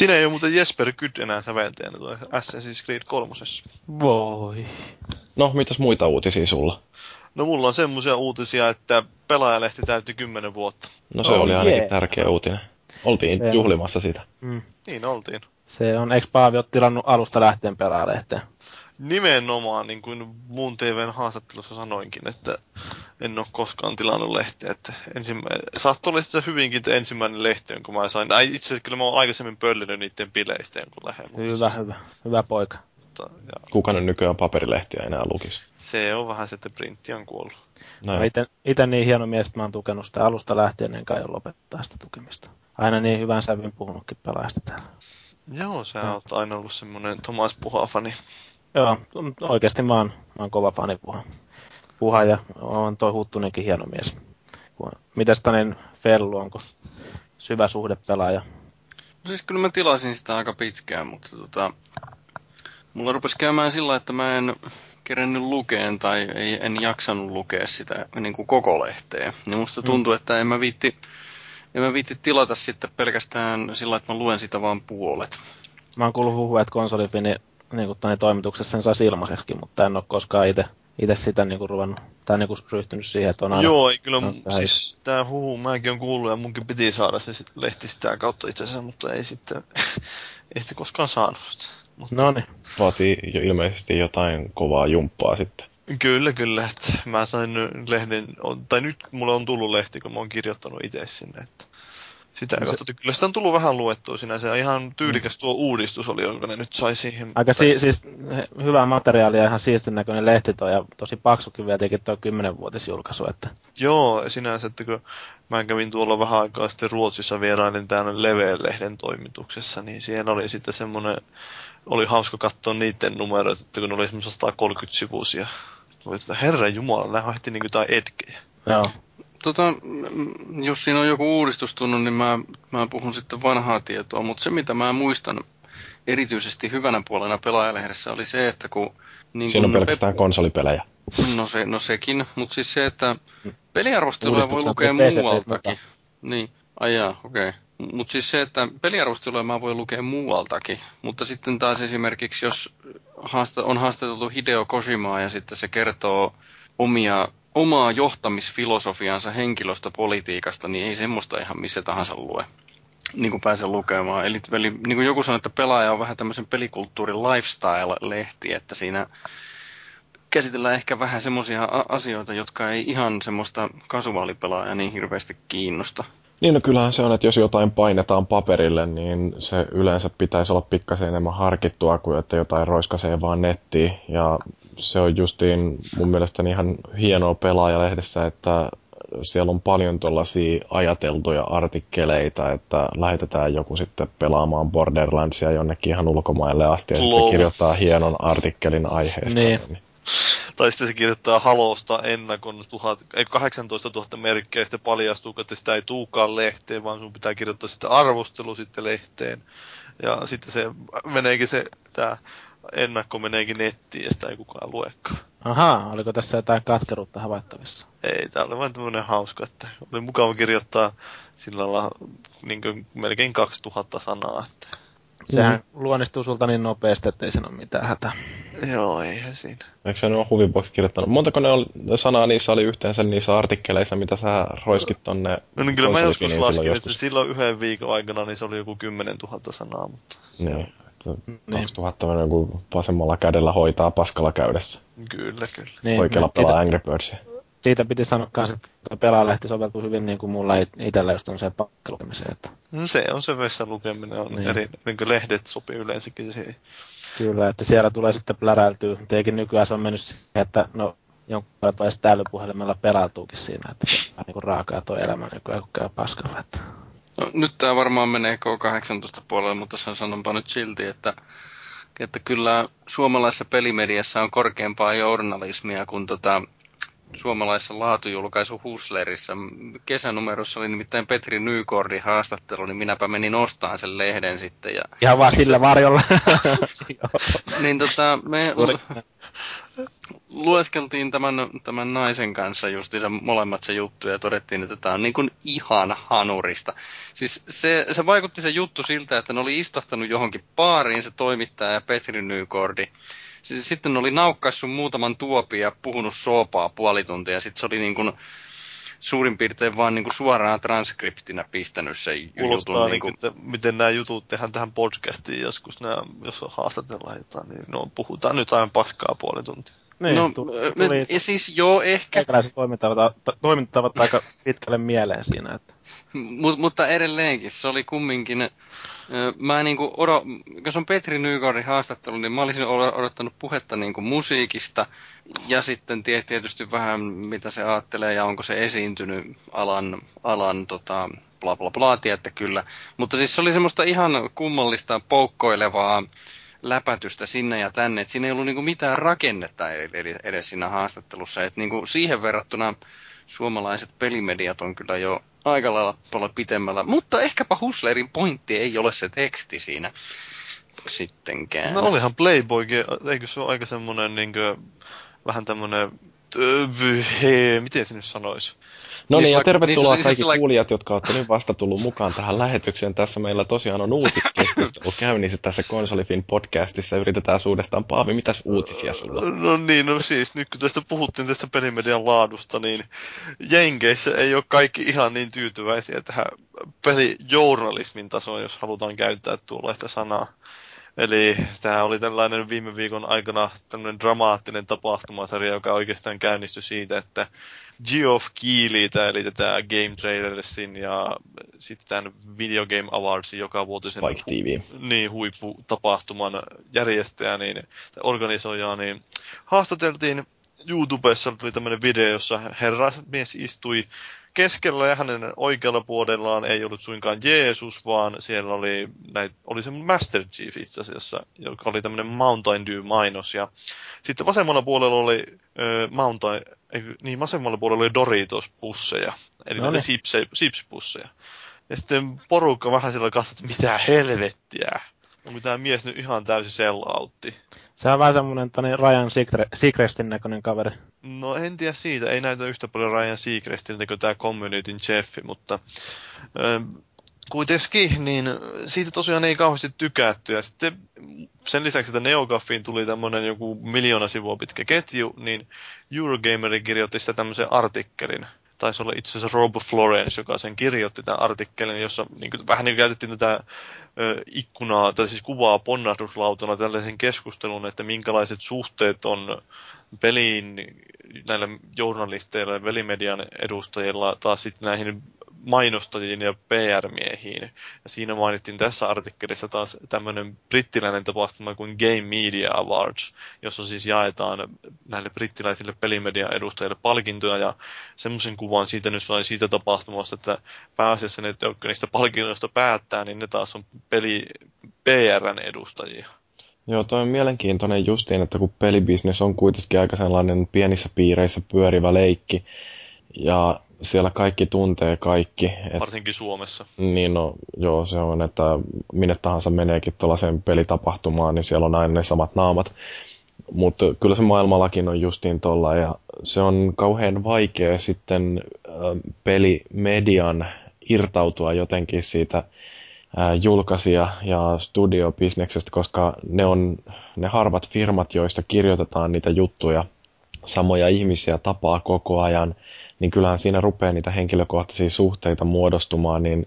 Siinä ei ole muuten Jesper Good enää säveltäjänä tuo Assassin's Creed 3. Voi. No, mitäs muita uutisia sulla? No mulla on semmoisia uutisia, että pelaajalehti täytti 10 vuotta. No se oh, oli ainakin yeah. tärkeä uutinen. Oltiin se... juhlimassa sitä. Mm. Niin oltiin. Se on, eikö Paavi ole tilannut alusta lähtien pelaajalehteen? Nimenomaan, niin kuin muun TVn haastattelussa sanoinkin, että en ole koskaan tilannut lehteä. Että ensimmäinen, saattoi olla sitä hyvinkin että ensimmäinen lehti, jonka mä sain. Ai, itse asiassa kyllä mä oon aikaisemmin pöllinyt niiden bileistä jonkun lehden. Hyvä, hyvä. Hyvä poika. Mutta, ja... Kuka nyt nykyään paperilehtiä enää lukisi? Se on vähän se, että printti on kuollut. No, itse niin hieno mies, että mä oon tukenut sitä alusta lähtien, enkä ole lopettaa sitä tukemista. Aina niin hyvän sävyn puhunutkin pelaajasta täällä. Joo, sä oot aina ollut semmoinen Thomas Puha-fani. Joo, oikeasti mä oon, mä oon kova fani Puha. Puha ja on toi Huttunenkin hieno mies. Mitäs tänen Fellu, onko syvä suhde pelaaja? No siis kyllä mä tilasin sitä aika pitkään, mutta tota, mulla rupesi käymään sillä, että mä en kerennyt lukeen tai ei, en jaksanut lukea sitä niin kuin koko lehteä. Niin musta mm. tuntuu, mm. että en mä viitti, en mä viitti tilata sitten pelkästään sillä, että mä luen sitä vaan puolet. Mä oon kuullut huhua, että konsolifini niin kuin toimituksessa sen saisi ilmaiseksi, mutta en ole koskaan itse itse sitä niinku ruvennut, tai niinku ryhtynyt siihen, että on aina... Joo, ei kyllä, siis tää huhu mäkin on kuullut ja munkin piti saada se sit lehti sitä kautta itse asiassa, mutta ei sitten, ei sitten koskaan saanut sitä. Mutta... No niin. Vaatii jo ilmeisesti jotain kovaa jumppaa sitten. Kyllä, kyllä. Että mä sain lehden, tai nyt mulle on tullut lehti, kun mä oon kirjoittanut itse sinne. Että sitä no se... Kyllä sitä on tullut vähän luettua sinä. Se on ihan tyylikäs tuo uudistus oli, jonka ne nyt sai siihen. Aika si- siis hyvää materiaalia, ihan siistin näköinen lehti toi, ja tosi paksukin vielä teki tuo 10-vuotisjulkaisu. Että... Joo, sinänsä, että kun mä kävin tuolla vähän aikaa sitten Ruotsissa vierailin täällä Leveä-lehden toimituksessa, niin siellä oli sitten semmoinen, oli hauska katsoa niiden numeroita, että kun ne oli semmoisia 130 sivuisia. Herran jumala, nämä on heti niin kuin jotain etkejä. Joo. Tota, jos siinä on joku uudistus tullut, niin mä, mä puhun sitten vanhaa tietoa, mutta se mitä mä muistan erityisesti hyvänä puolena pelaajalehdessä oli se, että kun... Niin siinä on pelkästään pep... konsolipelejä. No, se, no sekin, mutta siis se, että peliarvosteluja voi lukea muualtakin. Niin, ajaa, okei. Okay. Mutta siis se, että peliarvosteluja mä voin lukea muualtakin, mutta sitten taas esimerkiksi, jos haasta, on haastateltu Hideo Koshimaa ja sitten se kertoo omia omaa johtamisfilosofiansa henkilöstöpolitiikasta, niin ei semmoista ihan missä tahansa lue niin kuin pääse lukemaan. Eli, eli niin kuin joku sanoi, että pelaaja on vähän tämmöisen pelikulttuurin lifestyle-lehti, että siinä käsitellään ehkä vähän semmoisia asioita, jotka ei ihan semmoista kasuaalipelaajaa niin hirveästi kiinnosta. Niin no kyllähän se on, että jos jotain painetaan paperille, niin se yleensä pitäisi olla pikkasen enemmän harkittua kuin että jotain roiskasee vaan nettiin. Ja se on justiin mun mielestä ihan hienoa pelaajalehdessä, että siellä on paljon tuollaisia ajateltuja artikkeleita, että lähetetään joku sitten pelaamaan Borderlandsia jonnekin ihan ulkomaille asti ja sitten kirjoittaa hienon artikkelin aiheesta. Niin. niin. Tai sitten se kirjoittaa halosta ennakon 1000, 18 000 merkkiä, ja sitten paljastuu, että sitä ei tuukaan lehteen, vaan sun pitää kirjoittaa sitä arvostelu sitten lehteen. Ja sitten se meneekin se, tämä ennakko meneekin nettiin ja sitä ei kukaan luekaan. Ahaa, oliko tässä jotain katkeruutta havaittavissa? Ei, tämä oli vain tämmöinen hauska, että oli mukava kirjoittaa sillä lailla niin melkein 2000 sanaa. Että... Sehän mm. luonnistuu sulta niin nopeasti, että ei siinä ole mitään hätää. Joo, eihän siinä. Eikö se ole Huvibox kirjoittanut? Montako ne oli, sanaa niissä oli yhteensä niissä artikkeleissa, mitä sä roiskit tonne No niin kyllä mä joskus laskin, että silloin yhden viikon aikana niin se oli joku 10 000 sanaa, mutta... Niin. 2000 niin. joku vasemmalla kädellä hoitaa paskalla käydessä. Kyllä, kyllä. Niin, Oikealla pelaa siitä, Angry Birdsia. Siitä piti sanoa myös, että pelaalehti soveltuu hyvin niin kuin mulla itsellä just on se pakkalukemiseen. Että... No se on se vessan lukeminen, on niin. eri, niin kuin lehdet sopii yleensäkin siihen. Kyllä, että siellä tulee sitten pläräiltyä. Teikin nykyään se on mennyt siihen, että no jonkun verran sitten älypuhelimella pelailtuukin siinä, että se on niin raakaa tuo elämä nykyään, kun käy paskalla. Että... No, nyt tämä varmaan menee K18 puolelle, mutta sanonpa nyt silti, että, että kyllä suomalaisessa pelimediassa on korkeampaa journalismia kuin tota, suomalaisessa laatujulkaisu Huslerissa. Kesänumerossa oli nimittäin Petri Nykordin haastattelu, niin minäpä menin ostamaan sen lehden sitten. Ja Ihan vaan sillä varjolla. niin tota, me, lueskeltiin tämän, tämän naisen kanssa justiinsa molemmat se juttu ja todettiin, että tämä on niin kuin ihan hanurista. Siis se, se vaikutti se juttu siltä, että ne oli istahtanut johonkin baariin se toimittaja ja Petri Nykordi. Sitten ne oli naukkaissut muutaman tuopin ja puhunut soopaa puoli tuntia ja sitten se oli niin kuin suurin piirtein vaan niin kuin suoraan transkriptinä pistänyt se Kuulostaa jutun. Niin kuin, että miten nämä jutut tehdään tähän podcastiin joskus, nämä, jos haastatellaan jotain, niin no, puhutaan nyt aina paskaa puoli tuntia. Niin, no, tuli, ja siis joo, ehkä... toimintavat, toimintavat aika pitkälle mieleen siinä. Että. Mut, mutta edelleenkin, se oli kumminkin... Mä niinku odo, jos on Petri Nygårdin haastattelu, niin mä olisin odottanut puhetta niinku musiikista ja sitten tietysti vähän mitä se ajattelee ja onko se esiintynyt alan, alan tota, bla bla bla, että kyllä. Mutta siis se oli semmoista ihan kummallista poukkoilevaa läpätystä sinne ja tänne. Et siinä ei ollut niinku mitään rakennetta edes siinä haastattelussa. Et niinku siihen verrattuna suomalaiset pelimediat on kyllä jo aika lailla paljon pitemmällä. Mutta ehkäpä Huslerin pointti ei ole se teksti siinä sittenkään. No olihan Playboy, eikö se ole aika semmoinen niin kuin, vähän tämmöinen, miten se nyt sanoisi? No niin, ja tervetuloa niin, kaikki like... kuulijat, jotka olette nyt vasta tullut mukaan tähän lähetykseen. Tässä meillä tosiaan on uutiskeskustelu käynnissä tässä Konsolifin podcastissa. Yritetään suudestaan. Paavi, mitäs uutisia sulla No niin, no siis nyt kun tästä puhuttiin tästä pelimedian laadusta, niin Jenkeissä ei ole kaikki ihan niin tyytyväisiä tähän pelijournalismin tasoon, jos halutaan käyttää tuollaista sanaa. Eli tämä oli tällainen viime viikon aikana tämmöinen dramaattinen tapahtumasarja, joka oikeastaan käynnistyi siitä, että Geoff Keighleytä, eli tätä Game Trailersin ja sitten tämän Video Game Awardsin joka vuotisen Spike TV. Niin, huipputapahtuman järjestäjä, niin, organisoija, niin haastateltiin YouTubessa tuli tämmöinen video, jossa herrasmies istui keskellä ja hänen oikealla puolellaan ei ollut suinkaan Jeesus, vaan siellä oli, näit, oli se Master Chief itse asiassa, joka oli tämmöinen Mountain Dew-mainos. Ja sitten vasemmalla puolella oli äh, Mountain, ei, niin vasemmalla puolella oli Doritos-pusseja, eli no niin. Sips-pusseja. Ja sitten porukka vähän sillä katsoi, että mitä helvettiä. Onko tämä mies nyt ihan täysin sellautti? Se on vähän semmoinen tani Ryan Seacrestin näköinen kaveri. No en tiedä siitä, ei näytä yhtä paljon Ryan Seacrestiltä kuin tämä Communityn Jeffi, mutta äh, kuitenkin, niin siitä tosiaan ei kauheasti tykätty. Ja sitten sen lisäksi, että Neogaffiin tuli tämmöinen joku miljoona sivua pitkä ketju, niin Eurogamer kirjoitti sitä tämmöisen artikkelin, taisi olla itse asiassa Rob Florence, joka sen kirjoitti tämän artikkelin, jossa niin kuin, vähän niin kuin käytettiin tätä ikkunaa, tai siis kuvaa ponnahduslautana tällaisen keskustelun, että minkälaiset suhteet on peliin näillä journalisteilla ja velimedian edustajilla taas sitten näihin mainostajiin ja PR-miehiin. Ja siinä mainittiin tässä artikkelissa taas tämmöinen brittiläinen tapahtuma kuin Game Media Awards, jossa siis jaetaan näille brittiläisille pelimedian edustajille palkintoja ja semmoisen kuvan siitä nyt sai siitä tapahtumasta, että pääasiassa ne, jotka niistä palkinnoista päättää, niin ne taas on peli PRn edustajia. Joo, toi on mielenkiintoinen justiin, että kun pelibisnes on kuitenkin aika sellainen pienissä piireissä pyörivä leikki, ja siellä kaikki tuntee kaikki. Et, Varsinkin Suomessa. Niin no, joo, se on, että minne tahansa meneekin tuollaiseen pelitapahtumaan, niin siellä on aina ne samat naamat. Mutta kyllä se maailmallakin on justiin tuolla, ja se on kauhean vaikea sitten äh, pelimedian irtautua jotenkin siitä äh, julkaisija- ja studiobisneksestä, koska ne on ne harvat firmat, joista kirjoitetaan niitä juttuja, samoja ihmisiä tapaa koko ajan – niin kyllähän siinä rupeaa niitä henkilökohtaisia suhteita muodostumaan, niin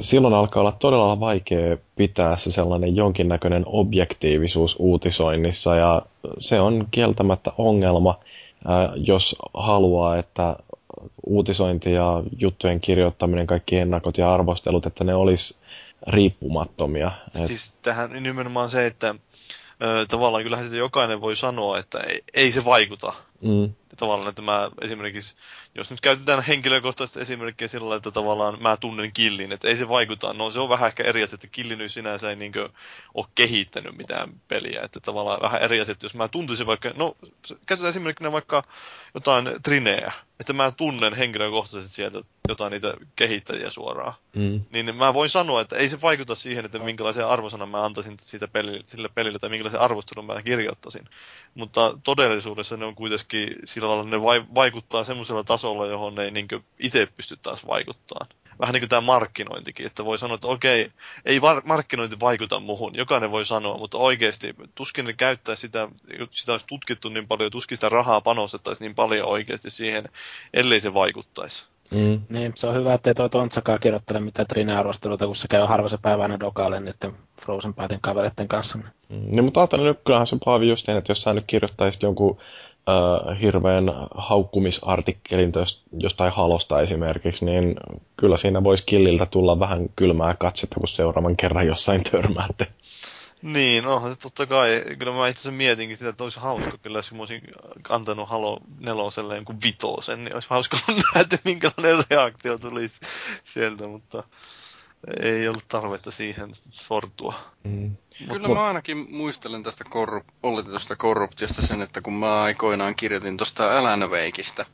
silloin alkaa olla todella vaikea pitää se sellainen jonkinnäköinen objektiivisuus uutisoinnissa ja se on kieltämättä ongelma, jos haluaa, että uutisointi ja juttujen kirjoittaminen, kaikki ennakot ja arvostelut, että ne olisi riippumattomia. Siis tähän nimenomaan se, että tavallaan kyllähän sitä jokainen voi sanoa, että ei, ei se vaikuta. Mm. Tavallaan, että mä esimerkiksi, jos nyt käytetään henkilökohtaista esimerkkiä sillä että tavallaan mä tunnen killin, että ei se vaikuta, no se on vähän ehkä eri asia, että killi sinänsä ei niin ole kehittänyt mitään peliä, että tavallaan vähän eri asia, että jos mä tuntisin vaikka, no käytetään esimerkkinä vaikka jotain trineä, että mä tunnen henkilökohtaisesti sieltä jotain niitä kehittäjiä suoraan, mm. niin mä voin sanoa, että ei se vaikuta siihen, että minkälaisen arvosanan mä antaisin siitä peli, sille pelille tai minkälaisen arvostelun mä kirjoittaisin. Mutta todellisuudessa ne on kuitenkin sillä lailla, ne vaikuttaa semmoisella tasolla, johon ne ei niin itse pysty taas vaikuttaa. Vähän niin kuin tämä markkinointikin, että voi sanoa, että okei, ei var- markkinointi vaikuta muhun, jokainen voi sanoa, mutta oikeasti tuskin ne käyttää sitä, sitä olisi tutkittu niin paljon, tuskin sitä rahaa panostettaisiin niin paljon oikeasti siihen, ellei se vaikuttaisi. Mm. Niin, se on hyvä, ettei toi Tontsakaan kirjoittele mitään Trine-arvosteluita, kun se käy harva se päivänä dokalle niiden Frozen Bytein kavereiden kanssa. Mm. Niin, mutta ajattelen nyt kyllähän se Paavi just että jos sä nyt kirjoittaisit jonkun äh, hirveän haukkumisartikkelin jostain halosta esimerkiksi, niin kyllä siinä voisi killiltä tulla vähän kylmää katsetta, kun seuraavan kerran jossain törmäätte. Niin, no totta kai. Kyllä mä itse mietinkin sitä, että olisi hauska kyllä, jos mä olisin antanut Halo neloselle jonkun vitosen, niin olisi hauska nähdä, minkälainen reaktio tulisi sieltä, mutta ei ollut tarvetta siihen sortua. Mm. Kyllä mä ainakin muistelen tästä korrup- oletetusta korruptiosta sen, että kun mä aikoinaan kirjoitin tuosta Alan Wakeista,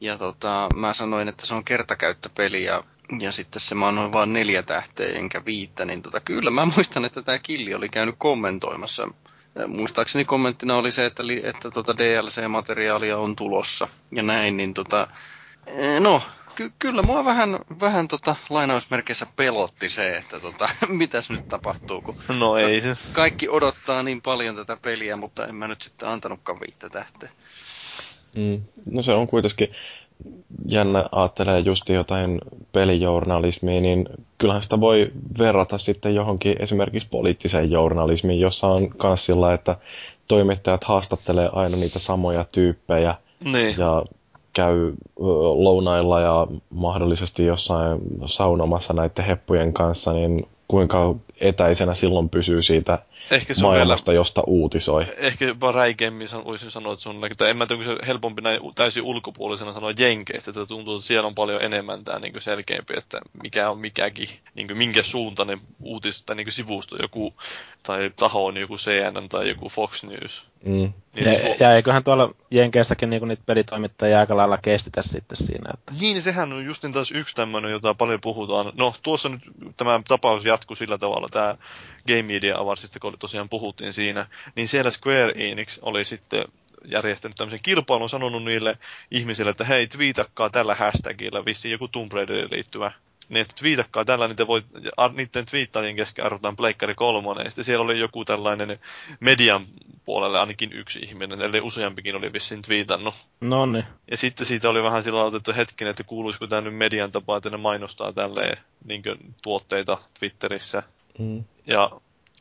ja tota, mä sanoin, että se on kertakäyttöpeli ja, ja sitten se mä annoin vain neljä tähteä enkä viittä, niin tota, kyllä mä muistan, että tämä Killi oli käynyt kommentoimassa. Muistaakseni kommenttina oli se, että, että tota DLC-materiaalia on tulossa ja näin, niin tota, no, ky- kyllä mua vähän, vähän tota, lainausmerkeissä pelotti se, että tota, mitäs nyt tapahtuu, kun no ei se. kaikki odottaa niin paljon tätä peliä, mutta en mä nyt sitten antanutkaan viittä tähteä. Mm. No se on kuitenkin jännä ajattelee just jotain pelijournalismia, niin kyllähän sitä voi verrata sitten johonkin esimerkiksi poliittiseen journalismiin, jossa on myös sillä, että toimittajat haastattelee aina niitä samoja tyyppejä niin. ja käy lounailla ja mahdollisesti jossain saunomassa näiden heppujen kanssa, niin kuinka etäisenä silloin pysyy siitä ehkä se maailmasta, vielä, josta uutisoi. Ehkä jopa räikeämmin voisin sanoa, että sun, että en mä tiedä, se helpompi näin täysin ulkopuolisena sanoa jenkeistä, että tuntuu, että siellä on paljon enemmän tämä niin selkeämpi, että mikä on mikäkin, niin kuin minkä suuntainen uutis tai niin sivusto joku, tai taho on joku CNN tai joku Fox News. Mm. Niin ja, ja, eiköhän tuolla Jenkeissäkin niin niitä pelitoimittajia aika lailla kestitä sitten siinä. Että... Niin, sehän on just niin taas yksi tämmöinen, jota paljon puhutaan. No, tuossa nyt tämä tapaus jatkuu sillä tavalla, tämä Game Media avarsista, kun tosiaan puhuttiin siinä, niin siellä Square Enix oli sitten järjestänyt tämmöisen kilpailun, sanonut niille ihmisille, että hei, twiitakkaa tällä hashtagilla, vissiin joku Tomb Raideriin liittyvä niin että twiitakkaa tällä, niin te voit, niiden twiittaajien kesken arvotaan Pleikkari kolmonen, ja sitten siellä oli joku tällainen median puolelle ainakin yksi ihminen, eli useampikin oli vissiin twiitannut. No niin. Ja sitten siitä oli vähän sillä otettu hetken, että kuuluisiko tämä nyt median tapa, että ne mainostaa tälleen niin tuotteita Twitterissä. Mm. Ja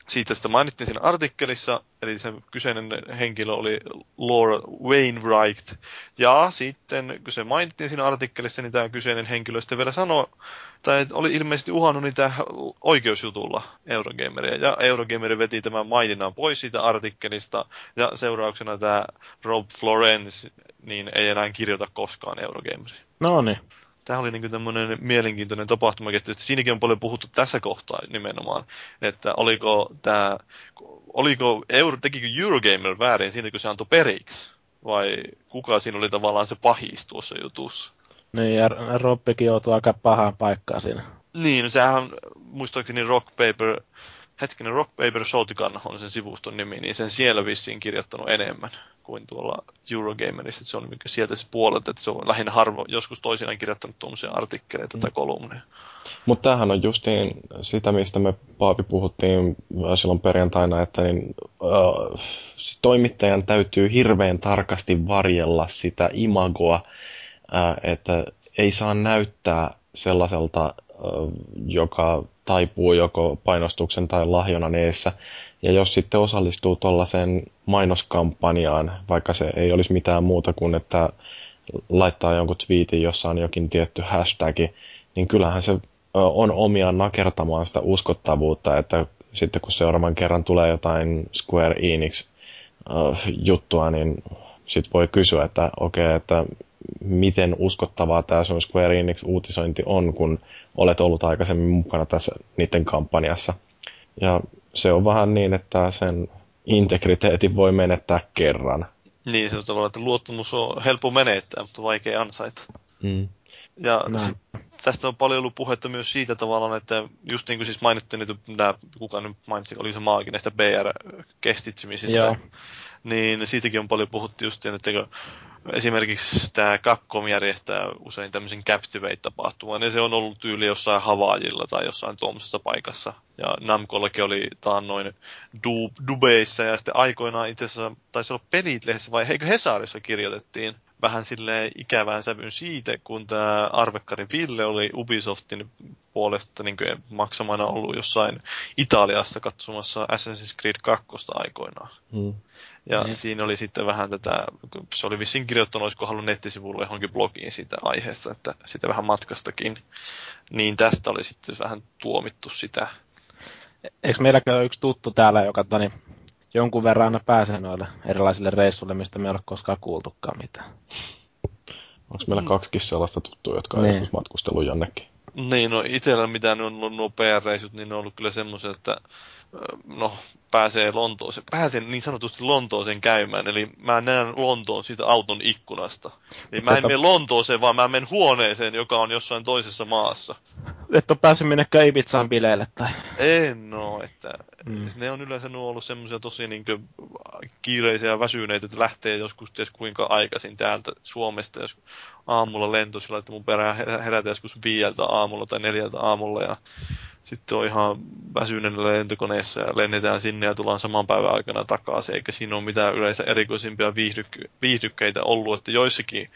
siitä sitä mainittiin siinä artikkelissa, eli se kyseinen henkilö oli Laura Wainwright. Ja sitten, kun se mainittiin siinä artikkelissa, niin tämä kyseinen henkilö sitten vielä sanoi, tai oli ilmeisesti uhannut niitä oikeusjutulla Eurogameria. Ja Eurogamer veti tämän maininnan pois siitä artikkelista, ja seurauksena tämä Rob Florence niin ei enää kirjoita koskaan Eurogameria. No niin tämä oli niin tämmöinen mielenkiintoinen tapahtuma, että siinäkin on paljon puhuttu tässä kohtaa nimenomaan, että oliko tämä, oliko Euro, tekikö Eurogamer väärin siitä, kun se antoi periksi, vai kuka siinä oli tavallaan se pahis tuossa jutussa? Niin, ja Robbikin joutui aika pahaan paikkaan siinä. Niin, no sehän muistaakseni Rock Paper, hetkinen Rock Paper Shotgun on sen sivuston nimi, niin sen siellä vissiin kirjoittanut enemmän kuin tuolla Eurogamerissa, että se on sieltä se puolet, että se on lähinnä harvo, joskus toisinaan kirjoittanut tuommoisia artikkeleita mm. tai kolumneja. Mutta tämähän on justiin sitä, mistä me Paavi puhuttiin silloin perjantaina, että niin, äh, toimittajan täytyy hirveän tarkasti varjella sitä imagoa, äh, että ei saa näyttää sellaiselta, joka taipuu joko painostuksen tai lahjonan eessä. Ja jos sitten osallistuu tuollaiseen mainoskampanjaan, vaikka se ei olisi mitään muuta kuin, että laittaa jonkun twiitin, jossa on jokin tietty hashtag, niin kyllähän se on omiaan nakertamaan sitä uskottavuutta, että sitten kun seuraavan kerran tulee jotain Square Enix juttua, niin sit voi kysyä, että okei, okay, että miten uskottavaa tämä sun Square Enix-uutisointi on, kun olet ollut aikaisemmin mukana tässä niiden kampanjassa. Ja se on vähän niin, että sen integriteetin voi menettää kerran. Niin, se on tavallaan, että luottamus on helppo menettää, mutta vaikea ansaita. Mm. Ja sit, tästä on paljon ollut puhetta myös siitä tavallaan, että just niin kuin siis mainittiin, että nämä, kuka nyt mainitsi, oli se maakin näistä BR-kestitsemisistä, niin siitäkin on paljon puhuttu just, että esimerkiksi tämä Capcom järjestää usein tämmöisen Captivate-tapahtuman, ja se on ollut tyyli jossain Havaajilla tai jossain tuommoisessa paikassa. Ja Namcollakin oli noin du- Dubeissa, ja sitten aikoinaan itse asiassa taisi olla pelit lehdessä, vai eikö Hesarissa kirjoitettiin vähän sille ikävään sävyyn siitä, kun tämä Arvekkari Ville oli Ubisoftin puolesta niin maksamana ollut jossain Italiassa katsomassa Assassin's Creed 2 aikoinaan. Hmm. Ja mm. siinä oli sitten vähän tätä, se oli vissiin kirjoittanut, olisiko halunnut nettisivulle johonkin blogiin siitä aiheesta, että sitä vähän matkastakin. Niin tästä oli sitten vähän tuomittu sitä. Eikö meilläkään ole yksi tuttu täällä, joka tani, jonkun verran aina pääsee noille erilaisille reissuille, mistä me ei ole koskaan kuultukaan mitään? Onko meillä kaksikin sellaista tuttua, jotka niin. on matkustellut jonnekin? Niin, no itsellä mitä ne on ollut nuo PR-reissut, niin ne on ollut kyllä semmoisia, että no, pääsee Lontooseen, pääsen niin sanotusti Lontooseen käymään, eli mä näen Lontoon siitä auton ikkunasta. Eli mä en mene Lontooseen, vaan mä menen huoneeseen, joka on jossain toisessa maassa. Et ole päässyt minnekään Ibizaan bileille tai... En no, että mm. ne on yleensä ollut semmoisia tosi niin kiireisiä ja väsyneitä, että lähtee joskus ties kuinka aikaisin täältä Suomesta, jos aamulla lento sillä, että mun perään herätä joskus viieltä aamulla tai neljältä aamulla ja sitten on ihan väsyneenä lentokoneessa ja lennetään sinne ja tullaan saman päivän aikana takaisin, eikä siinä ole mitään yleensä erikoisimpia viihdyk- viihdykkeitä ollut, että joissakin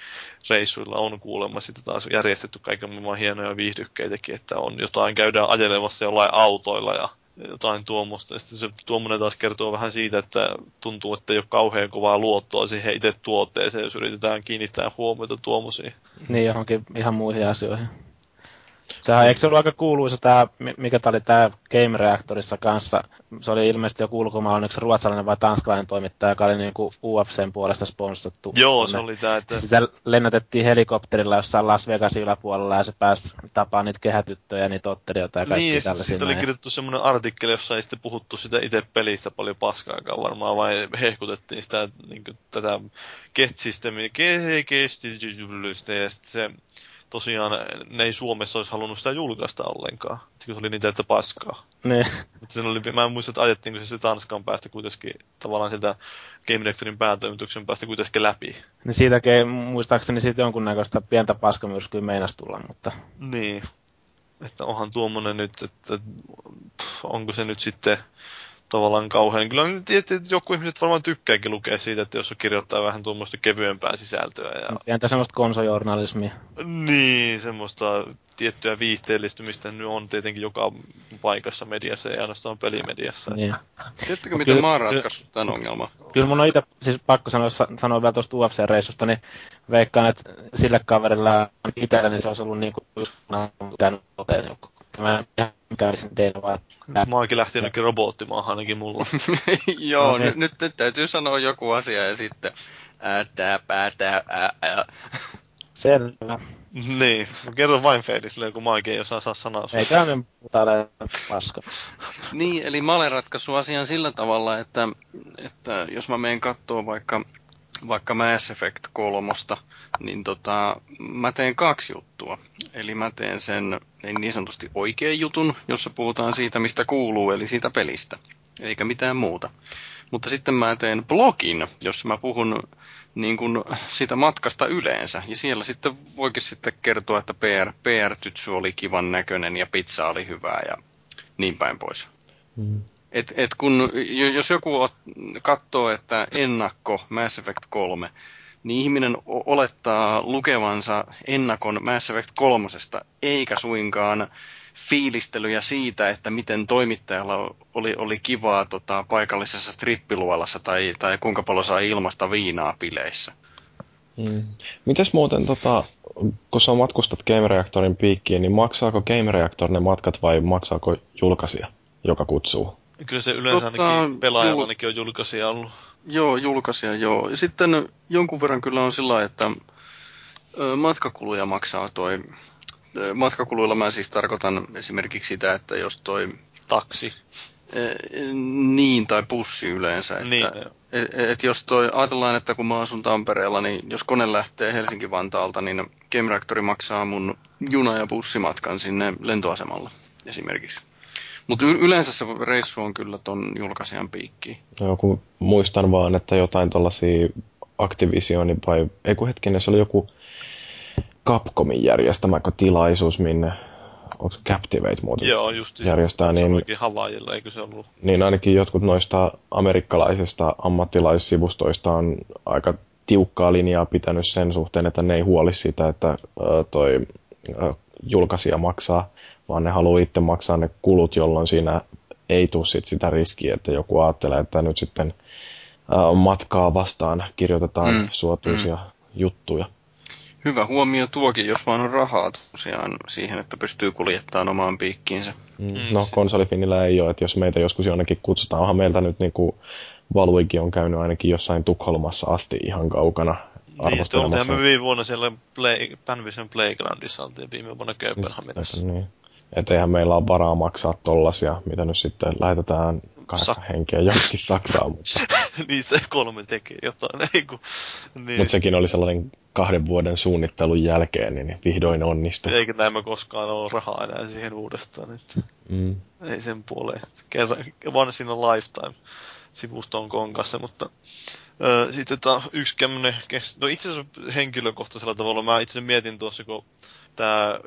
reissuilla on kuulemma sitten taas järjestetty kaiken maailman hienoja viihdykkeitäkin, että on jotain, käydään ajelemassa jollain autoilla ja jotain tuommoista. Sitten se tuommoinen taas kertoo vähän siitä, että tuntuu, että ei ole kauhean kovaa luottoa siihen itse tuotteeseen, jos yritetään kiinnittää huomiota tuommoisiin. Niin, johonkin ihan muihin asioihin. Sehän, eikö se ollut aika kuuluisa tämä, mikä tämä oli tämä Game Reactorissa kanssa? Se oli ilmeisesti joku ulkomaalainen, yksi ruotsalainen vai tanskalainen toimittaja, joka oli niin kuin UFCn puolesta sponsattu. Joo, se oli tämä, että... Sitä lennätettiin helikopterilla jossain Las Vegasin yläpuolella ja se pääsi tapaamaan niitä kehätyttöjä ja niitä ottelijoita ja kaikki niin, tällaisia. Sitten oli kirjoitettu semmoinen artikkeli, jossa ei sitten puhuttu sitä itse pelistä paljon paskaakaan varmaan, vai hehkutettiin sitä niin kuin, tätä kestisysteemiä, kestisysteemiä, ja sitten se tosiaan ne ei Suomessa olisi halunnut sitä julkaista ollenkaan. Se oli niin täyttä paskaa. Ne. Mutta sen oli, mä en muista, että ajettiinko se, se Tanskan päästä kuitenkin tavallaan sieltä Game Directorin päätoimituksen päästä kuitenkin läpi. Niin siitäkin muistaakseni siitä jonkunnäköistä pientä paskamyrskyä meinas tulla, mutta... Niin. Että onhan tuommoinen nyt, että onko se nyt sitten tavallaan kauhean. Kyllä on tietysti, että joku ihmiset varmaan tykkääkin lukea siitä, että jos se kirjoittaa vähän tuommoista kevyempää sisältöä. Ja... Pientä semmoista konsojournalismia. Niin, semmoista tiettyä viihteellistymistä nyt on tietenkin joka paikassa mediassa, ei ainoastaan pelimediassa. Niin. Tiedättekö, miten kyllä, mä oon ratkaissut tämän ongelman? Kyllä mun on itse, siis pakko sanoa, sanoa vielä tuosta UFC-reissusta, niin veikkaan, että sille kaverilla itsellä, niin se olisi ollut niin kuin just käynyt Mä kävisin teillä vaan. Mä oonkin lähti jonnekin robottimaahan ainakin mulla. Joo, no, nyt, nyt, nyt, täytyy sanoa joku asia ja sitten äätää, päätää, ää, ää. Selvä. Niin, mä kerron vain Feidisille, kun mä oikein ei osaa saa sanaa. Ei tämä nyt täällä paska. niin, eli mä olen ratkaissut asian sillä tavalla, että, että jos mä menen katsoa vaikka, vaikka Mass Effect kolmosta, niin tota, mä teen kaksi juttua. Eli mä teen sen niin sanotusti oikean jutun, jossa puhutaan siitä, mistä kuuluu, eli siitä pelistä, eikä mitään muuta. Mutta sitten mä teen blogin, jossa mä puhun niin kuin sitä matkasta yleensä. Ja siellä sitten voikin sitten kertoa, että PR, PR-tytsy oli kivan näköinen ja pizza oli hyvää ja niin päin pois. Mm. Et, et kun, jos joku katsoo, että ennakko Mass Effect 3 niin ihminen olettaa lukevansa ennakon Mass Effect 3, eikä suinkaan fiilistelyjä siitä, että miten toimittajalla oli, oli kivaa tota, paikallisessa strippiluolassa tai, tai kuinka paljon saa ilmasta viinaa bileissä. Hmm. Mites muuten, tota, kun sä matkustat Game Reactorin piikkiin, niin maksaako Game Reactor ne matkat vai maksaako julkaisija, joka kutsuu? Kyllä se yleensä tota, ainakin pelaajalla ainakin on julkaisija ollut. Joo, julkaisija joo. Ja sitten jonkun verran kyllä on sillä että matkakuluja maksaa toi. Matkakuluilla mä siis tarkoitan esimerkiksi sitä, että jos toi... Taksi. Niin, tai bussi yleensä. Että, niin, et, et jos toi, ajatellaan, että kun mä asun Tampereella, niin jos kone lähtee Helsinki-Vantaalta, niin Game maksaa mun juna- ja bussimatkan sinne lentoasemalle esimerkiksi. Mutta yleensä se reissu on kyllä ton julkaisijan piikki. Joo, kun muistan vaan, että jotain tuollaisia Activisionin vai, ei kun hetkinen, se oli joku Capcomin järjestämä tilaisuus, minne onko Captivate muuten Joo, just järjestää, niin, se Havaijilla, eikö se ollut? Niin ainakin jotkut noista amerikkalaisista ammattilaissivustoista on aika tiukkaa linjaa pitänyt sen suhteen, että ne ei huoli sitä, että toi julkaisija maksaa, vaan ne haluaa itse maksaa ne kulut, jolloin siinä ei tule sit sitä riskiä, että joku ajattelee, että nyt sitten matkaa vastaan kirjoitetaan mm. suotuisia mm. juttuja. Hyvä huomio tuokin, jos vaan on rahaa tosiaan siihen, että pystyy kuljettamaan omaan piikkiinsä. Mm. mm. No konsolifinillä ei ole, että jos meitä joskus jonnekin kutsutaan, onhan meiltä nyt niin kuin Valuikin on käynyt ainakin jossain Tukholmassa asti ihan kaukana niin, sitten oltiin me viime vuonna siellä Play, Panvision Playgroundissa, oltiin viime vuonna Kööpenhaminassa. Niin. Että eihän meillä ole varaa maksaa tollasia, mitä nyt sitten lähetetään kahdeksan Sa- henkeä jonnekin Saksaan. Mutta... Niistä kolme tekee jotain. Ei kun... niin. Mutta sekin oli sellainen kahden vuoden suunnittelun jälkeen, niin vihdoin onnistui. Eikä näin koskaan ole rahaa enää siihen uudestaan. Että mm. Ei sen puoleen. Kerran, in a lifetime sivusto on konkassa, mutta Öö, sitten tämä yksi kämmönen, no itse asiassa henkilökohtaisella tavalla mä itse mietin tuossa, kun tämä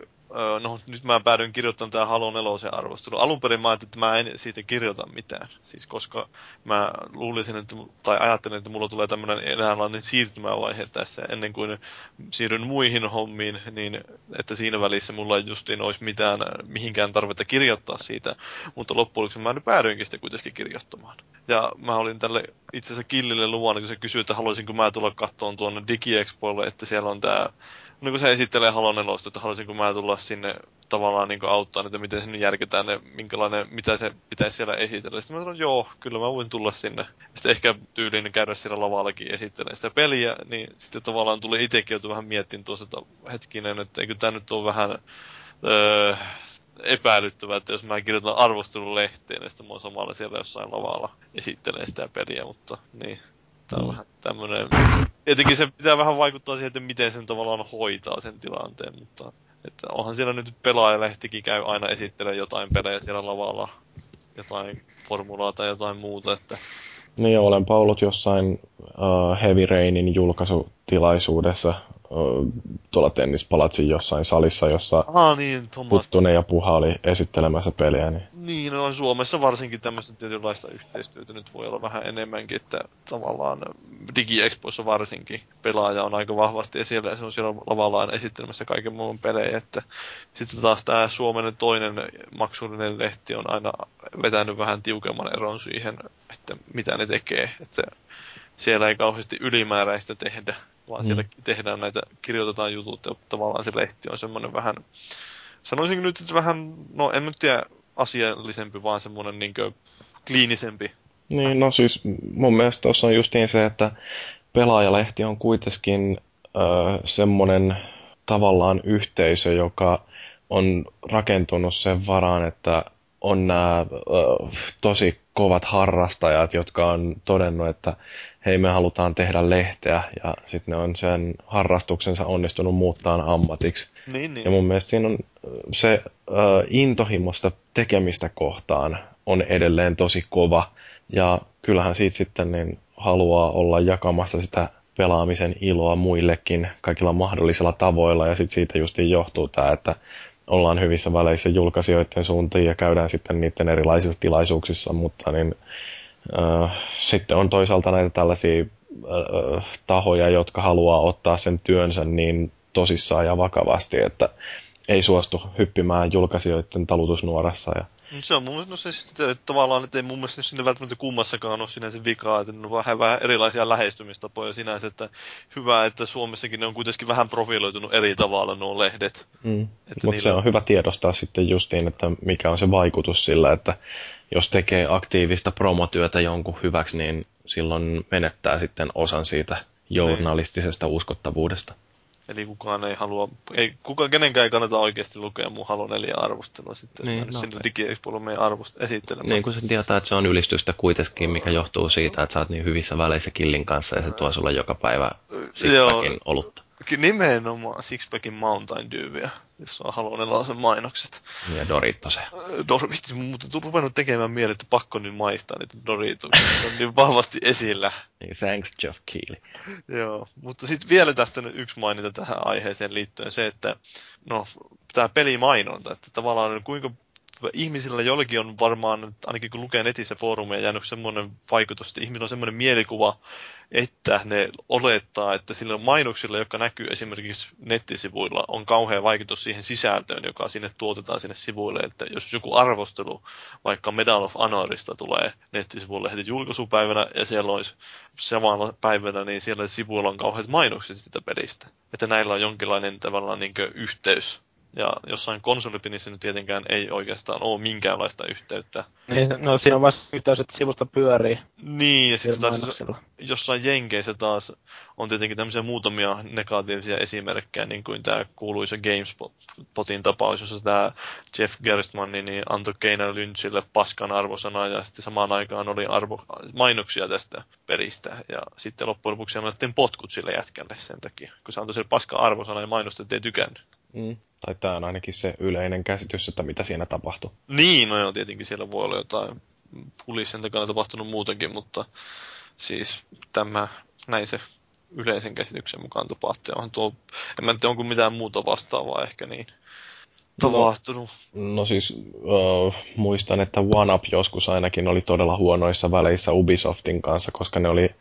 no nyt mä päädyin kirjoittamaan tämä Halo 4 arvostelu. Alun perin mä ajattelin, että mä en siitä kirjoita mitään. Siis koska mä luulisin, että, tai ajattelin, että mulla tulee tämmöinen eräänlainen siirtymävaihe tässä ennen kuin siirryn muihin hommiin, niin että siinä välissä mulla ei justiin olisi mitään, mihinkään tarvetta kirjoittaa siitä. Mutta loppujen mä nyt päädyinkin sitä kuitenkin kirjoittamaan. Ja mä olin tälle itse asiassa Killille luvannut, kun se kysyi, että haluaisinko mä tulla kattoon tuonne DigiExpoille, että siellä on tämä niin kun se esittelee Halo 4, että haluaisinko mä tulla sinne tavallaan niin auttaa, että miten sinne järketään ne, minkälainen, mitä se pitäisi siellä esitellä. Sitten mä sanoin, joo, kyllä mä voin tulla sinne. Sitten ehkä tyyliin käydä siellä lavallakin esittelemään sitä peliä, niin sitten tavallaan tuli itsekin joutu vähän miettimään tuossa, että hetkinen, että eikö tämä nyt ole vähän öö, epäilyttävää, että jos mä kirjoitan arvostelun lehteen, niin sitten mä oon samalla siellä jossain lavalla esittelee sitä peliä, mutta niin. Tämä on mm. vähän tämmönen... Etenkin se pitää vähän vaikuttaa siihen, että miten sen tavallaan hoitaa sen tilanteen, mutta että onhan siellä nyt pelaajalehtikin käy aina esittelemään jotain pelejä siellä lavalla, jotain formulaa tai jotain muuta, että... Niin, olenpa ollut jossain uh, Heavy Rainin julkaisutilaisuudessa tuolla tennispalatsin jossain salissa, jossa ah, niin, Puttunen ja Puha oli esittelemässä peliä. Niin, niin no, Suomessa varsinkin tämmöistä tietynlaista yhteistyötä nyt voi olla vähän enemmänkin, että tavallaan DigiExpoissa varsinkin pelaaja on aika vahvasti esillä ja se on siellä lavallaan esittelemässä kaiken muun pelejä, että sitten taas tämä Suomen toinen maksullinen lehti on aina vetänyt vähän tiukemman eron siihen, että mitä ne tekee, että siellä ei kauheasti ylimääräistä tehdä vaan mm. siellä tehdään näitä, kirjoitetaan jutut ja tavallaan se lehti on semmoinen vähän, sanoisin nyt, että vähän, no en nyt tiedä asiallisempi, vaan semmoinen niin kliinisempi. Niin, no siis mun mielestä tuossa on justiin se, että pelaajalehti on kuitenkin ö, semmoinen tavallaan yhteisö, joka on rakentunut sen varaan, että on nämä tosi kovat harrastajat, jotka on todennut, että hei me halutaan tehdä lehteä ja sitten ne on sen harrastuksensa onnistunut muuttaa ammatiksi. Niin, niin. Ja mun mielestä siinä on se uh, intohimosta tekemistä kohtaan on edelleen tosi kova ja kyllähän siitä sitten niin haluaa olla jakamassa sitä pelaamisen iloa muillekin kaikilla mahdollisilla tavoilla ja sitten siitä just johtuu tämä, että ollaan hyvissä väleissä julkaisijoiden suuntiin ja käydään sitten niiden erilaisissa tilaisuuksissa, mutta niin sitten on toisaalta näitä tällaisia tahoja, jotka haluaa ottaa sen työnsä niin tosissaan ja vakavasti, että ei suostu hyppimään julkaisijoiden talutusnuorassa. Ja... Se on mun mielestä no se sitten, että tavallaan, että ei mun mielestä sinne välttämättä kummassakaan ole sinänsä vikaa, että ne on vähän, vähän erilaisia lähestymistapoja sinänsä, että hyvä, että Suomessakin ne on kuitenkin vähän profiloitunut eri tavalla nuo lehdet. Mm. Mutta niillä... se on hyvä tiedostaa sitten justiin, että mikä on se vaikutus sillä, että jos tekee aktiivista promotyötä jonkun hyväksi, niin silloin menettää sitten osan siitä journalistisesta uskottavuudesta. Eli kukaan ei halua, ei, kukaan, kenenkään ei kannata oikeasti lukea mun Halo 4 arvostelua sitten, niin, no, sinne meidän arvost esittelemään. Niin, kun se tietää, että se on ylistystä kuitenkin, mikä johtuu siitä, että sä oot niin hyvissä väleissä killin kanssa ja se tuo sulle joka päivä sixpackin olutta. Nimenomaan Sixpackin Mountain Dewia, jossa on Halo 4 mainokset. Ja Doritose. Dor, vitsi, mutta tuu ruvennut tekemään mieleen, että pakko nyt maistaa niitä Doritos. on niin vahvasti esillä. Niin, thanks Geoff Keighley. Joo, mutta sitten vielä tästä yksi mainita tähän aiheeseen liittyen se, että no, tämä pelimainonta, että tavallaan kuinka ihmisillä jollakin on varmaan, ainakin kun lukee netissä foorumeja, jäänyt semmoinen vaikutus, että ihmisillä on semmoinen mielikuva, että ne olettaa, että sillä mainoksilla, jotka näkyy esimerkiksi nettisivuilla, on kauhea vaikutus siihen sisältöön, joka sinne tuotetaan sinne sivuille. Että jos joku arvostelu vaikka Medal of Honorista tulee nettisivuille heti julkaisupäivänä ja siellä olisi samalla päivänä, niin siellä sivuilla on kauheat mainokset sitä pelistä. Että näillä on jonkinlainen tavallaan niin yhteys ja jossain konsolipinissä nyt tietenkään ei oikeastaan ole minkäänlaista yhteyttä. Niin, no siinä on vasta yhteys, että sivusta pyörii. Niin, ja sitten taas jossain Jenkeissä taas on tietenkin tämmöisiä muutamia negatiivisia esimerkkejä, niin kuin tämä kuuluisa GameSpotin tapaus, jossa tämä Jeff Gerstmann niin antoi Keina Lynchille paskan arvosana, ja sitten samaan aikaan oli arvo, mainoksia tästä pelistä, ja sitten loppujen lopuksi annettiin potkut sille jätkälle sen takia, kun se antoi sille paskan arvosana ja mainosti, että ei tykännyt. Mm. Tai tämä on ainakin se yleinen käsitys, että mitä siinä tapahtuu. Niin, no joo, tietenkin siellä voi olla jotain pulissien takana tapahtunut muutenkin, mutta siis tämä, näin se yleisen käsityksen mukaan tapahtuu. Onhan tuo, en mä tiedä, onko mitään muuta vastaavaa ehkä niin tapahtunut. No, no siis uh, muistan, että OneUp joskus ainakin oli todella huonoissa väleissä Ubisoftin kanssa, koska ne oli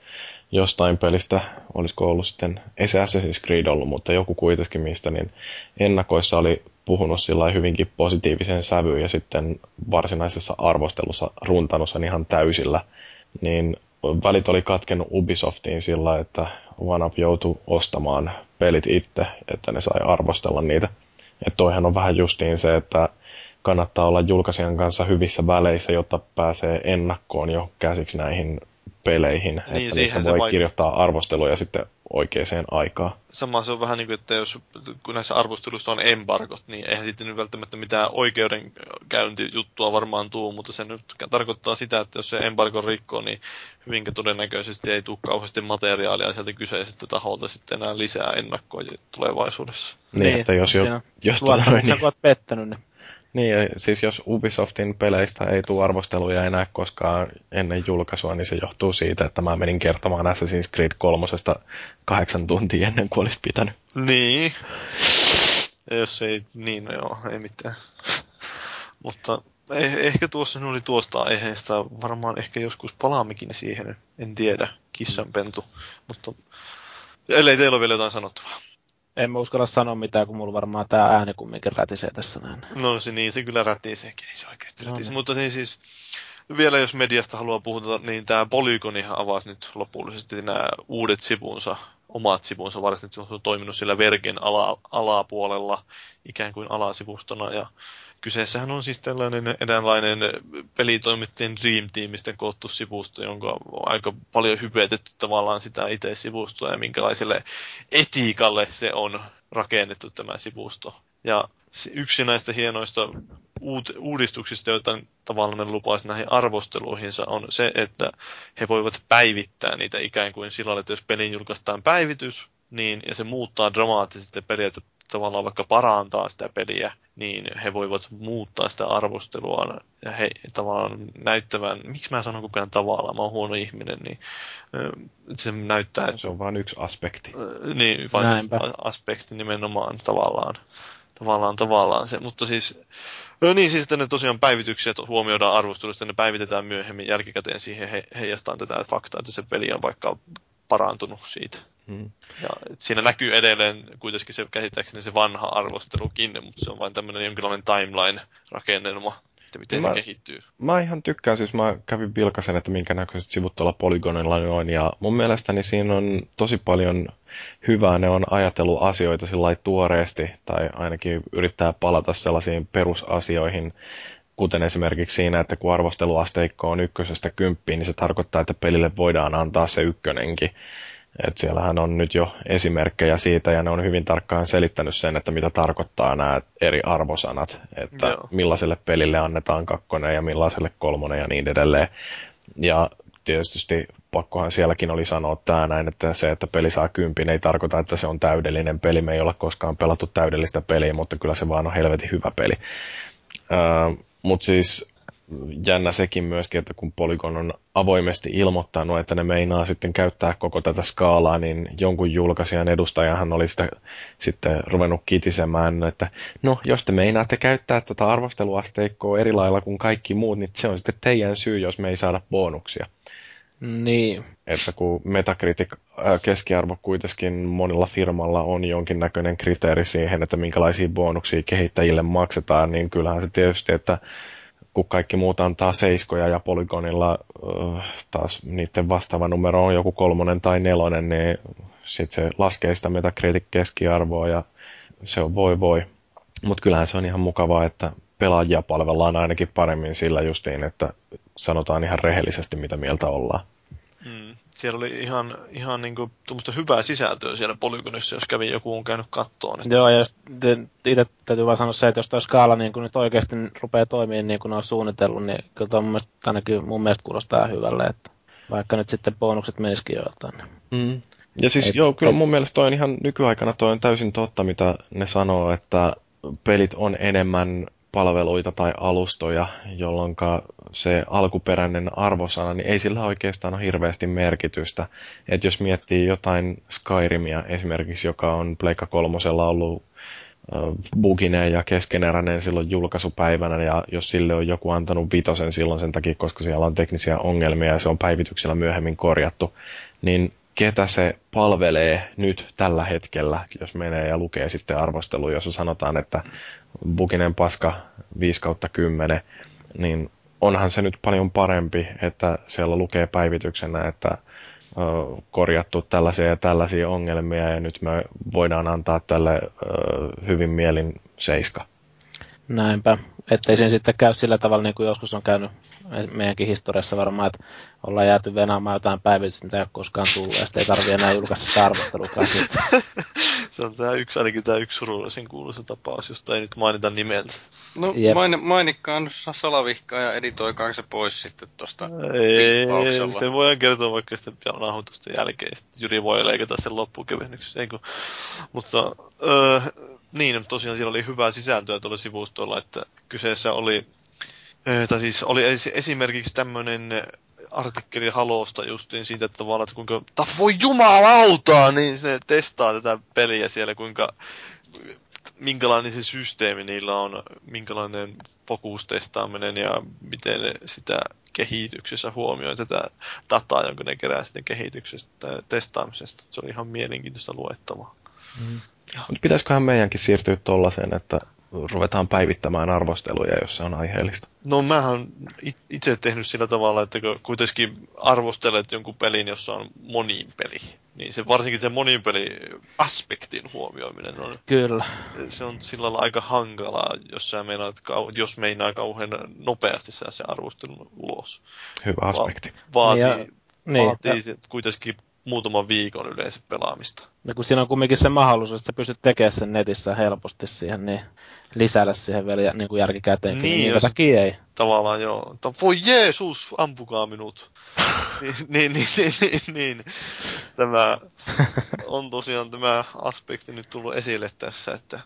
jostain pelistä, olisiko ollut sitten, ei se Assassin's Creed ollut, mutta joku kuitenkin mistä, niin ennakoissa oli puhunut sillä hyvinkin positiivisen sävyyn ja sitten varsinaisessa arvostelussa runtanut ihan täysillä, niin välit oli katkenut Ubisoftiin sillä, että OneUp joutui ostamaan pelit itse, että ne sai arvostella niitä. Että toihan on vähän justiin se, että kannattaa olla julkaisijan kanssa hyvissä väleissä, jotta pääsee ennakkoon jo käsiksi näihin peleihin, niin, että niistä voi vaik- kirjoittaa arvosteluja sitten oikeaan aikaan. Sama se on vähän niin kuin, että jos kun näissä arvosteluissa on embargot, niin eihän sitten nyt välttämättä mitään oikeudenkäyntijuttua varmaan tuu, mutta se nyt tarkoittaa sitä, että jos se embargo rikkoo, niin hyvinkä todennäköisesti ei tule kauheasti materiaalia sieltä kyseisestä taholta sitten enää lisää ennakkoja tulevaisuudessa. Niin, niin että jos, jo, jos tuota, niin... olet pettänyt, niin niin, siis jos Ubisoftin peleistä ei tule arvosteluja enää koskaan ennen julkaisua, niin se johtuu siitä, että mä menin kertomaan Assassin's Creed 3 kahdeksan tuntia ennen kuin olisi pitänyt. Niin. Ja jos ei, niin no joo, ei mitään. Mutta eh, ehkä tuossa oli tuosta aiheesta, varmaan ehkä joskus palaammekin siihen, en tiedä, kissanpentu. Mutta ellei teillä ole vielä jotain sanottavaa. En mä uskalla sanoa mitään, kun mulla varmaan tämä ääni kumminkin rätisee tässä näin. No se niin, se kyllä rätiseekin, ei se oikeasti no, rätise. Niin. Mutta niin siis, vielä jos mediasta haluaa puhuta, niin tämä Polygoni avasi nyt lopullisesti nämä uudet sivunsa, omat sivunsa, varsinaisesti se on toiminut sillä Vergen ala, alapuolella ikään kuin alasivustona ja Kyseessähän on siis tällainen eräänlainen pelitoimittajien Dream Teamistä koottu sivusto, jonka on aika paljon hypetetty tavallaan sitä itse sivustoa ja minkälaiselle etiikalle se on rakennettu tämä sivusto. Ja yksi näistä hienoista uudistuksista, joita tavallaan lupaisi näihin arvosteluihinsa, on se, että he voivat päivittää niitä ikään kuin sillä että jos pelin julkaistaan päivitys, niin, ja se muuttaa dramaattisesti että tavallaan vaikka parantaa sitä peliä, niin he voivat muuttaa sitä arvostelua ja he tavallaan näyttävän, miksi mä sanon koko ajan tavallaan, mä oon huono ihminen, niin se näyttää, että... Se on vain yksi aspekti. Niin, vain yksi aspekti nimenomaan tavallaan. Tavallaan, tavallaan se, mutta siis, no niin, siis ne tosiaan päivityksiä huomioidaan arvostelusta, ne päivitetään myöhemmin jälkikäteen siihen he, heijastaan tätä faktaa, että se peli on vaikka parantunut siitä. Hmm. Ja siinä näkyy edelleen kuitenkin se käsittääkseni se vanha arvostelukin, mutta se on vain tämmöinen jonkinlainen timeline-rakennelma, että miten mä, se kehittyy. Mä ihan tykkään, siis mä kävin vilkasen, että minkä näköiset sivut tuolla Polygonilla on, ja mun mielestäni siinä on tosi paljon hyvää, ne on ajatellut asioita sillä tuoreesti, tai ainakin yrittää palata sellaisiin perusasioihin, kuten esimerkiksi siinä, että kun arvosteluasteikko on ykkösestä kymppiin, niin se tarkoittaa, että pelille voidaan antaa se ykkönenkin. Et siellähän on nyt jo esimerkkejä siitä, ja ne on hyvin tarkkaan selittänyt sen, että mitä tarkoittaa nämä eri arvosanat, että Joo. millaiselle pelille annetaan kakkonen ja millaiselle kolmonen ja niin edelleen. Ja tietysti pakkohan sielläkin oli sanoa tämä näin, että se, että peli saa kympin, ei tarkoita, että se on täydellinen peli. Me ei ole koskaan pelattu täydellistä peliä, mutta kyllä se vaan on helvetin hyvä peli. Öö, mutta siis jännä sekin myöskin, että kun Polygon on avoimesti ilmoittanut, että ne meinaa sitten käyttää koko tätä skaalaa, niin jonkun julkaisijan edustajahan oli sitä sitten ruvennut kitisemään, että no, jos te meinaatte käyttää tätä arvosteluasteikkoa eri lailla kuin kaikki muut, niin se on sitten teidän syy, jos me ei saada bonuksia. Niin. Että kun Metacritic äh, keskiarvo kuitenkin monilla firmalla on jonkinnäköinen kriteeri siihen, että minkälaisia bonuksia kehittäjille maksetaan, niin kyllähän se tietysti, että kun kaikki muut antaa seiskoja ja Polygonilla äh, taas niiden vastaava numero on joku kolmonen tai nelonen, niin sitten se laskee sitä Metacritic keskiarvoa ja se on voi voi. Mutta kyllähän se on ihan mukavaa, että pelaajia palvellaan ainakin paremmin sillä justiin, että sanotaan ihan rehellisesti, mitä mieltä ollaan. Siellä oli ihan, ihan niin kuin, hyvää sisältöä siellä Polygonissa, jos kävi joku on käynyt kattoon. Että... Joo, ja itse täytyy vaan sanoa se, että jos tuo skaala niin kuin nyt oikeasti rupeaa toimimaan niin kuin on suunnitellut, niin kyllä tuo mun mielestä, ainakin mun mielestä kuulostaa hyvälle, että vaikka nyt sitten bonukset menisikin joiltain. Mm. Ja siis ei, joo, kyllä mun mielestä toi on ihan nykyaikana toi on täysin totta, mitä ne sanoo, että pelit on enemmän palveluita tai alustoja, jolloin se alkuperäinen arvosana, niin ei sillä oikeastaan ole hirveästi merkitystä. Et jos miettii jotain Skyrimia esimerkiksi, joka on Pleikka kolmosella ollut bugineen ja keskeneräinen silloin julkaisupäivänä, ja jos sille on joku antanut vitosen silloin sen takia, koska siellä on teknisiä ongelmia ja se on päivityksellä myöhemmin korjattu, niin ketä se palvelee nyt tällä hetkellä, jos menee ja lukee sitten arvostelu, jossa sanotaan, että buginen paska 5 kautta 10, niin onhan se nyt paljon parempi, että siellä lukee päivityksenä, että korjattu tällaisia ja tällaisia ongelmia ja nyt me voidaan antaa tälle hyvin mielin seiska. Näinpä, ettei sen sitten käy sillä tavalla, niin kuin joskus on käynyt meidänkin historiassa varmaan, että ollaan jääty venaamaan jotain päivitystä, mitä ei ole koskaan tullut, ja sitten ei tarvitse enää julkaista sitä arvostelukaan. Se on tämä yksi, ainakin tämä yksi surullisen kuuluisa tapaus, josta ei nyt mainita nimeltä. No yep. main, mainikkaa nyt salavihkaa ja editoikaa se pois sitten tuosta Ei, se voidaan kertoa vaikka sitten nauhoitusten jälkeen. Sitten Jyri voi leikata sen loppukevennyksessä. Mutta öö, niin, tosiaan siellä oli hyvää sisältöä tuolla sivustolla, että kyseessä oli, tai siis oli esimerkiksi tämmöinen artikkeli Halosta justiin siitä, että tavallaan, että kuinka, ta voi jumalautaa, niin se testaa tätä peliä siellä, kuinka minkälainen se systeemi niillä on, minkälainen fokustestaaminen ja miten ne sitä kehityksessä huomioi tätä dataa, jonka ne kerää sitten kehityksestä testaamisesta. Se oli ihan mielenkiintoista luettavaa. Mm. Mutta pitäisiköhän meidänkin siirtyä tuollaiseen, että ruvetaan päivittämään arvosteluja, jos se on aiheellista? No mähän itse tehnyt sillä tavalla, että kun kuitenkin arvostelet jonkun pelin, jossa on monin peli, niin se varsinkin se monin peli aspektin huomioiminen on... Kyllä. Se on sillä lailla aika hankalaa, jos, sä meinaat, jos meinaa kauhean nopeasti saa se arvostelun ulos. Hyvä aspekti. Va- vaatii, ja, niin, vaatii ja... kuitenkin muutaman viikon yleensä pelaamista. Ja kun siinä on kumminkin se mahdollisuus, että sä pystyt tekemään sen netissä helposti siihen, niin lisäillä siihen vielä niin kuin jälkikäteen. Niin, niin jos, ei. Tavallaan joo. Voi Jeesus, ampukaa minut. niin, niin, niin, niin, niin, niin. Tämä on tosiaan tämä aspekti nyt tullut esille tässä, että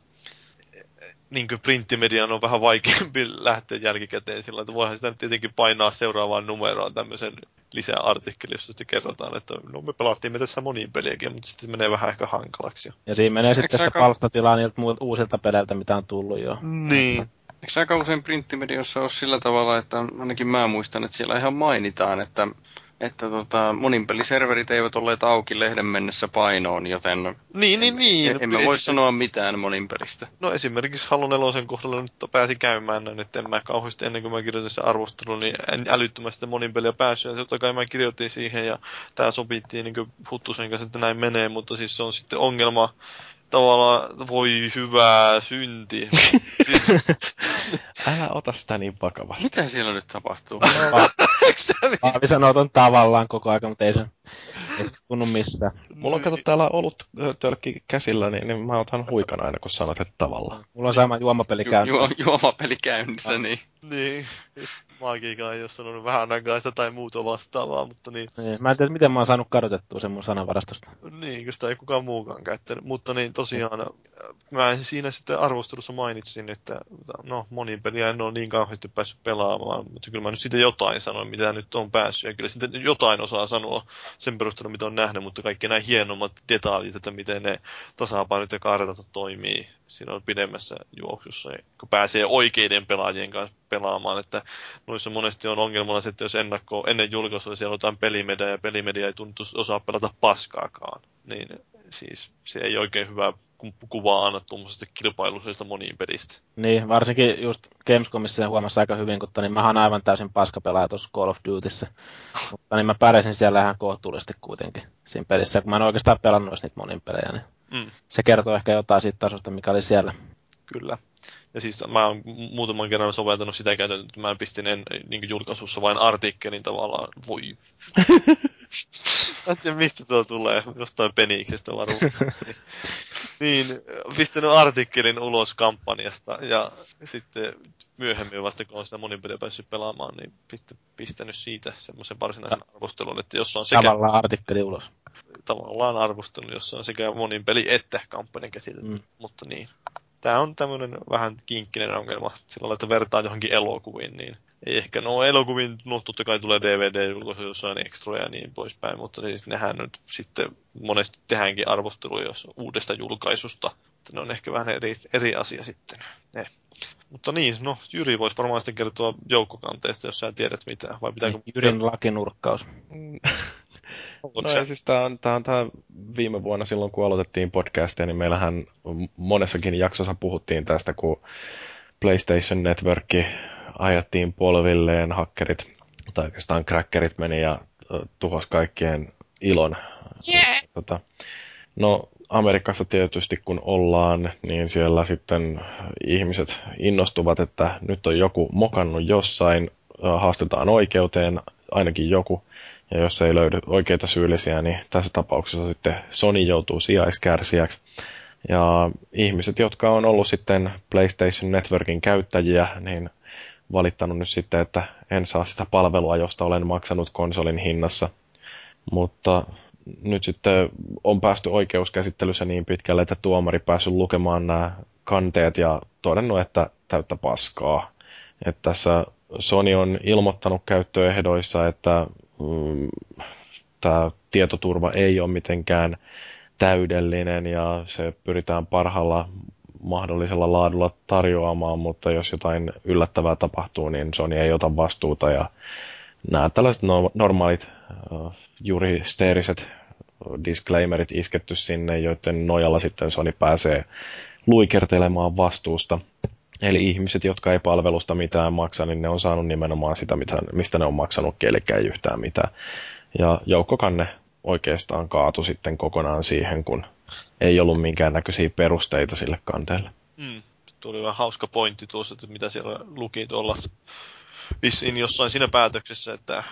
niin kuin printtimedian on vähän vaikeampi lähteä jälkikäteen sillä että voihan sitä tietenkin painaa seuraavaan numeroon tämmöisen lisää artikkeli, jossa kerrotaan, että no me pelattiin me tässä moniin peliäkin, mutta sitten se menee vähän ehkä hankalaksi. Ja siinä menee se, sitten aika... palstatilaa niiltä uusilta peleiltä, mitä on tullut jo. Niin. Eikö aika usein printtimediossa ole sillä tavalla, että ainakin mä muistan, että siellä ihan mainitaan, että että tota, moninpeliserverit eivät olleet auki lehden mennessä painoon, joten niin, niin, niin. En, emme voi esi- sanoa mitään moninpelistä. No esimerkiksi Halo 4 kohdalla nyt pääsi käymään näin, että en mä kauheasti ennen kuin mä kirjoitin sen arvostelun, niin en älyttömästi moninpeliä päässyt. Ja totta kai mä kirjoitin siihen ja tämä sopittiin niin Huttusen kanssa, että näin menee, mutta siis se on sitten ongelma tavallaan voi hyvää synti. siis, Älä ota sitä niin vakavasti. Mitä siellä nyt tapahtuu? Paavi sanoo ton tavallaan koko ajan, mutta ei se, ei se tunnu missään. Mulla on kato täällä ollut tölkki käsillä, niin, niin mä otan huikan aina, kun sanot, että tavallaan. Mulla on sama juomapeli käynnissä. Ju- juomapeli käynnissä, niin. Niin. Magiikaan ei ole sanonut vähän aikaa tai muuta vastaavaa, mutta niin. niin. Mä en tiedä, miten mä oon saanut kadotettua sen mun sanavarastosta. Niin, kun sitä ei kukaan muukaan käyttänyt. Mutta niin, tosiaan, mä siinä sitten arvostelussa mainitsin, että no, monin peliä en ole niin kauheasti päässyt pelaamaan, mutta kyllä mä nyt siitä jotain sanoin, mitä nyt on päässyt. Ja kyllä sitten jotain osaa sanoa sen perusteella, mitä on nähnyt, mutta kaikki nämä hienommat detaljit, että miten ne tasapainot ja kartat toimii siinä on pidemmässä juoksussa, kun pääsee oikeiden pelaajien kanssa pelaamaan, että noissa monesti on ongelmana se, että jos ennakko, ennen julkaisua siellä on jotain pelimedia ja pelimedia ei tuntu osaa pelata paskaakaan, niin siis se ei oikein hyvä kuvaa anna tuommoisesta kilpailuisesta moniin pelistä. Niin, varsinkin just Gamescomissa sen huomassa aika hyvin, kun niin mä oon aivan täysin paskapelaaja tuossa Call of Dutyssä. mutta niin mä pärjäsin siellä ihan kohtuullisesti kuitenkin siinä pelissä, kun mä en oikeastaan pelannut niitä monin pelejä, niin mm. se kertoo ehkä jotain siitä tasosta, mikä oli siellä. Kyllä. Ja siis mä oon muutaman kerran soveltanut sitä käytäntöä, että mä pistin en, niin julkaisussa vain artikkelin tavallaan. Voi. Mä mistä tuo tulee, jostain peniksestä varmaan. niin, pistänyt artikkelin ulos kampanjasta ja sitten myöhemmin vasta kun on sitä monin peliä päässyt pelaamaan, niin pistänyt siitä semmoisen varsinaisen arvostelun, että jos on sekä... Tavallaan artikkeli ulos. Tavallaan arvostelun, jossa on sekä monin peli että kampanjan käsitetty, mm. mutta niin tämä on tämmöinen vähän kinkkinen ongelma sillä lailla, että vertaa johonkin elokuviin, niin ei ehkä no elokuviin, no totta kai tulee DVD-julkaisu jossain ekstroja ja niin poispäin, mutta siis nehän nyt sitten monesti tehdäänkin arvosteluja jos uudesta julkaisusta. Että ne on ehkä vähän eri, eri asia sitten. Ne. Mutta niin, no Jyri voisi varmaan sitten kertoa joukkokanteesta, jos sä tiedät mitä, vai pitääkö... Jyrin lakinurkkaus. No ei, siis tämä on, tää on tää viime vuonna silloin, kun aloitettiin podcastia, niin meillähän monessakin jaksossa puhuttiin tästä, kun PlayStation Network ajattiin polvilleen, hakkerit tai oikeastaan crackerit meni ja tuhos kaikkien ilon. Yeah. Tota, no Amerikassa tietysti kun ollaan, niin siellä sitten ihmiset innostuvat, että nyt on joku mokannut jossain, haastetaan oikeuteen, ainakin joku, ja jos ei löydy oikeita syyllisiä, niin tässä tapauksessa sitten Sony joutuu sijaiskärsijäksi. Ja ihmiset, jotka on ollut sitten PlayStation Networkin käyttäjiä, niin valittanut nyt sitten, että en saa sitä palvelua, josta olen maksanut konsolin hinnassa. Mutta nyt sitten on päästy oikeuskäsittelyssä niin pitkälle, että tuomari päässyt lukemaan nämä kanteet ja todennut, että täyttä paskaa. Että tässä Sony on ilmoittanut käyttöehdoissa, että mm, tämä tietoturva ei ole mitenkään täydellinen ja se pyritään parhaalla mahdollisella laadulla tarjoamaan, mutta jos jotain yllättävää tapahtuu, niin Sony ei ota vastuuta ja nämä tällaiset no, normaalit uh, juristeeriset disclaimerit isketty sinne, joiden nojalla sitten Sony pääsee luikertelemaan vastuusta. Eli ihmiset, jotka ei palvelusta mitään maksa, niin ne on saanut nimenomaan sitä, mitä, mistä ne on maksanut, eli ei yhtään mitään. Ja joukkokanne oikeastaan kaatu sitten kokonaan siihen, kun ei ollut minkäännäköisiä perusteita sille kanteelle. Mm. Tuli vähän hauska pointti tuossa, että mitä siellä luki tuolla vissiin jossain siinä päätöksessä, että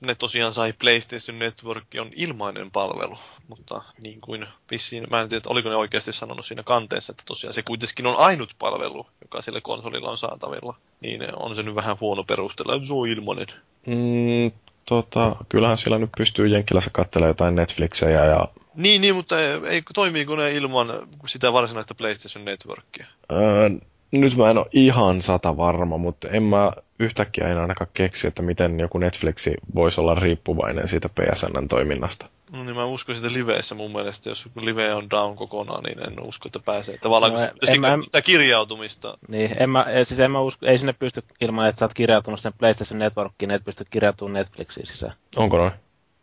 ne tosiaan sai PlayStation Network on ilmainen palvelu, mutta niin kuin vissiin, mä en tiedä, oliko ne oikeasti sanonut siinä kanteessa, että tosiaan se kuitenkin on ainut palvelu, joka sillä konsolilla on saatavilla, niin on se nyt vähän huono perustella, se on ilmainen. Mm, tota, kyllähän sillä nyt pystyy Jenkkilässä katselemaan jotain Netflixejä ja... Niin, niin mutta ei, ei toimiiko ne ilman sitä varsinaista PlayStation Networkia? Öö, nyt mä en ole ihan sata varma, mutta en mä yhtäkkiä en ainakaan keksi, että miten joku Netflixi voisi olla riippuvainen siitä PSNn toiminnasta. No niin mä uskon sitä liveissä mun mielestä, jos live on down kokonaan, niin en usko, että pääsee. Tavallaan no, en, mä, sitä kirjautumista. Niin, en mä, siis en mä usko, ei sinne pysty ilman, että sä oot kirjautunut sen PlayStation Networkiin, et pysty kirjautumaan Netflixiin sisään. Onko noin?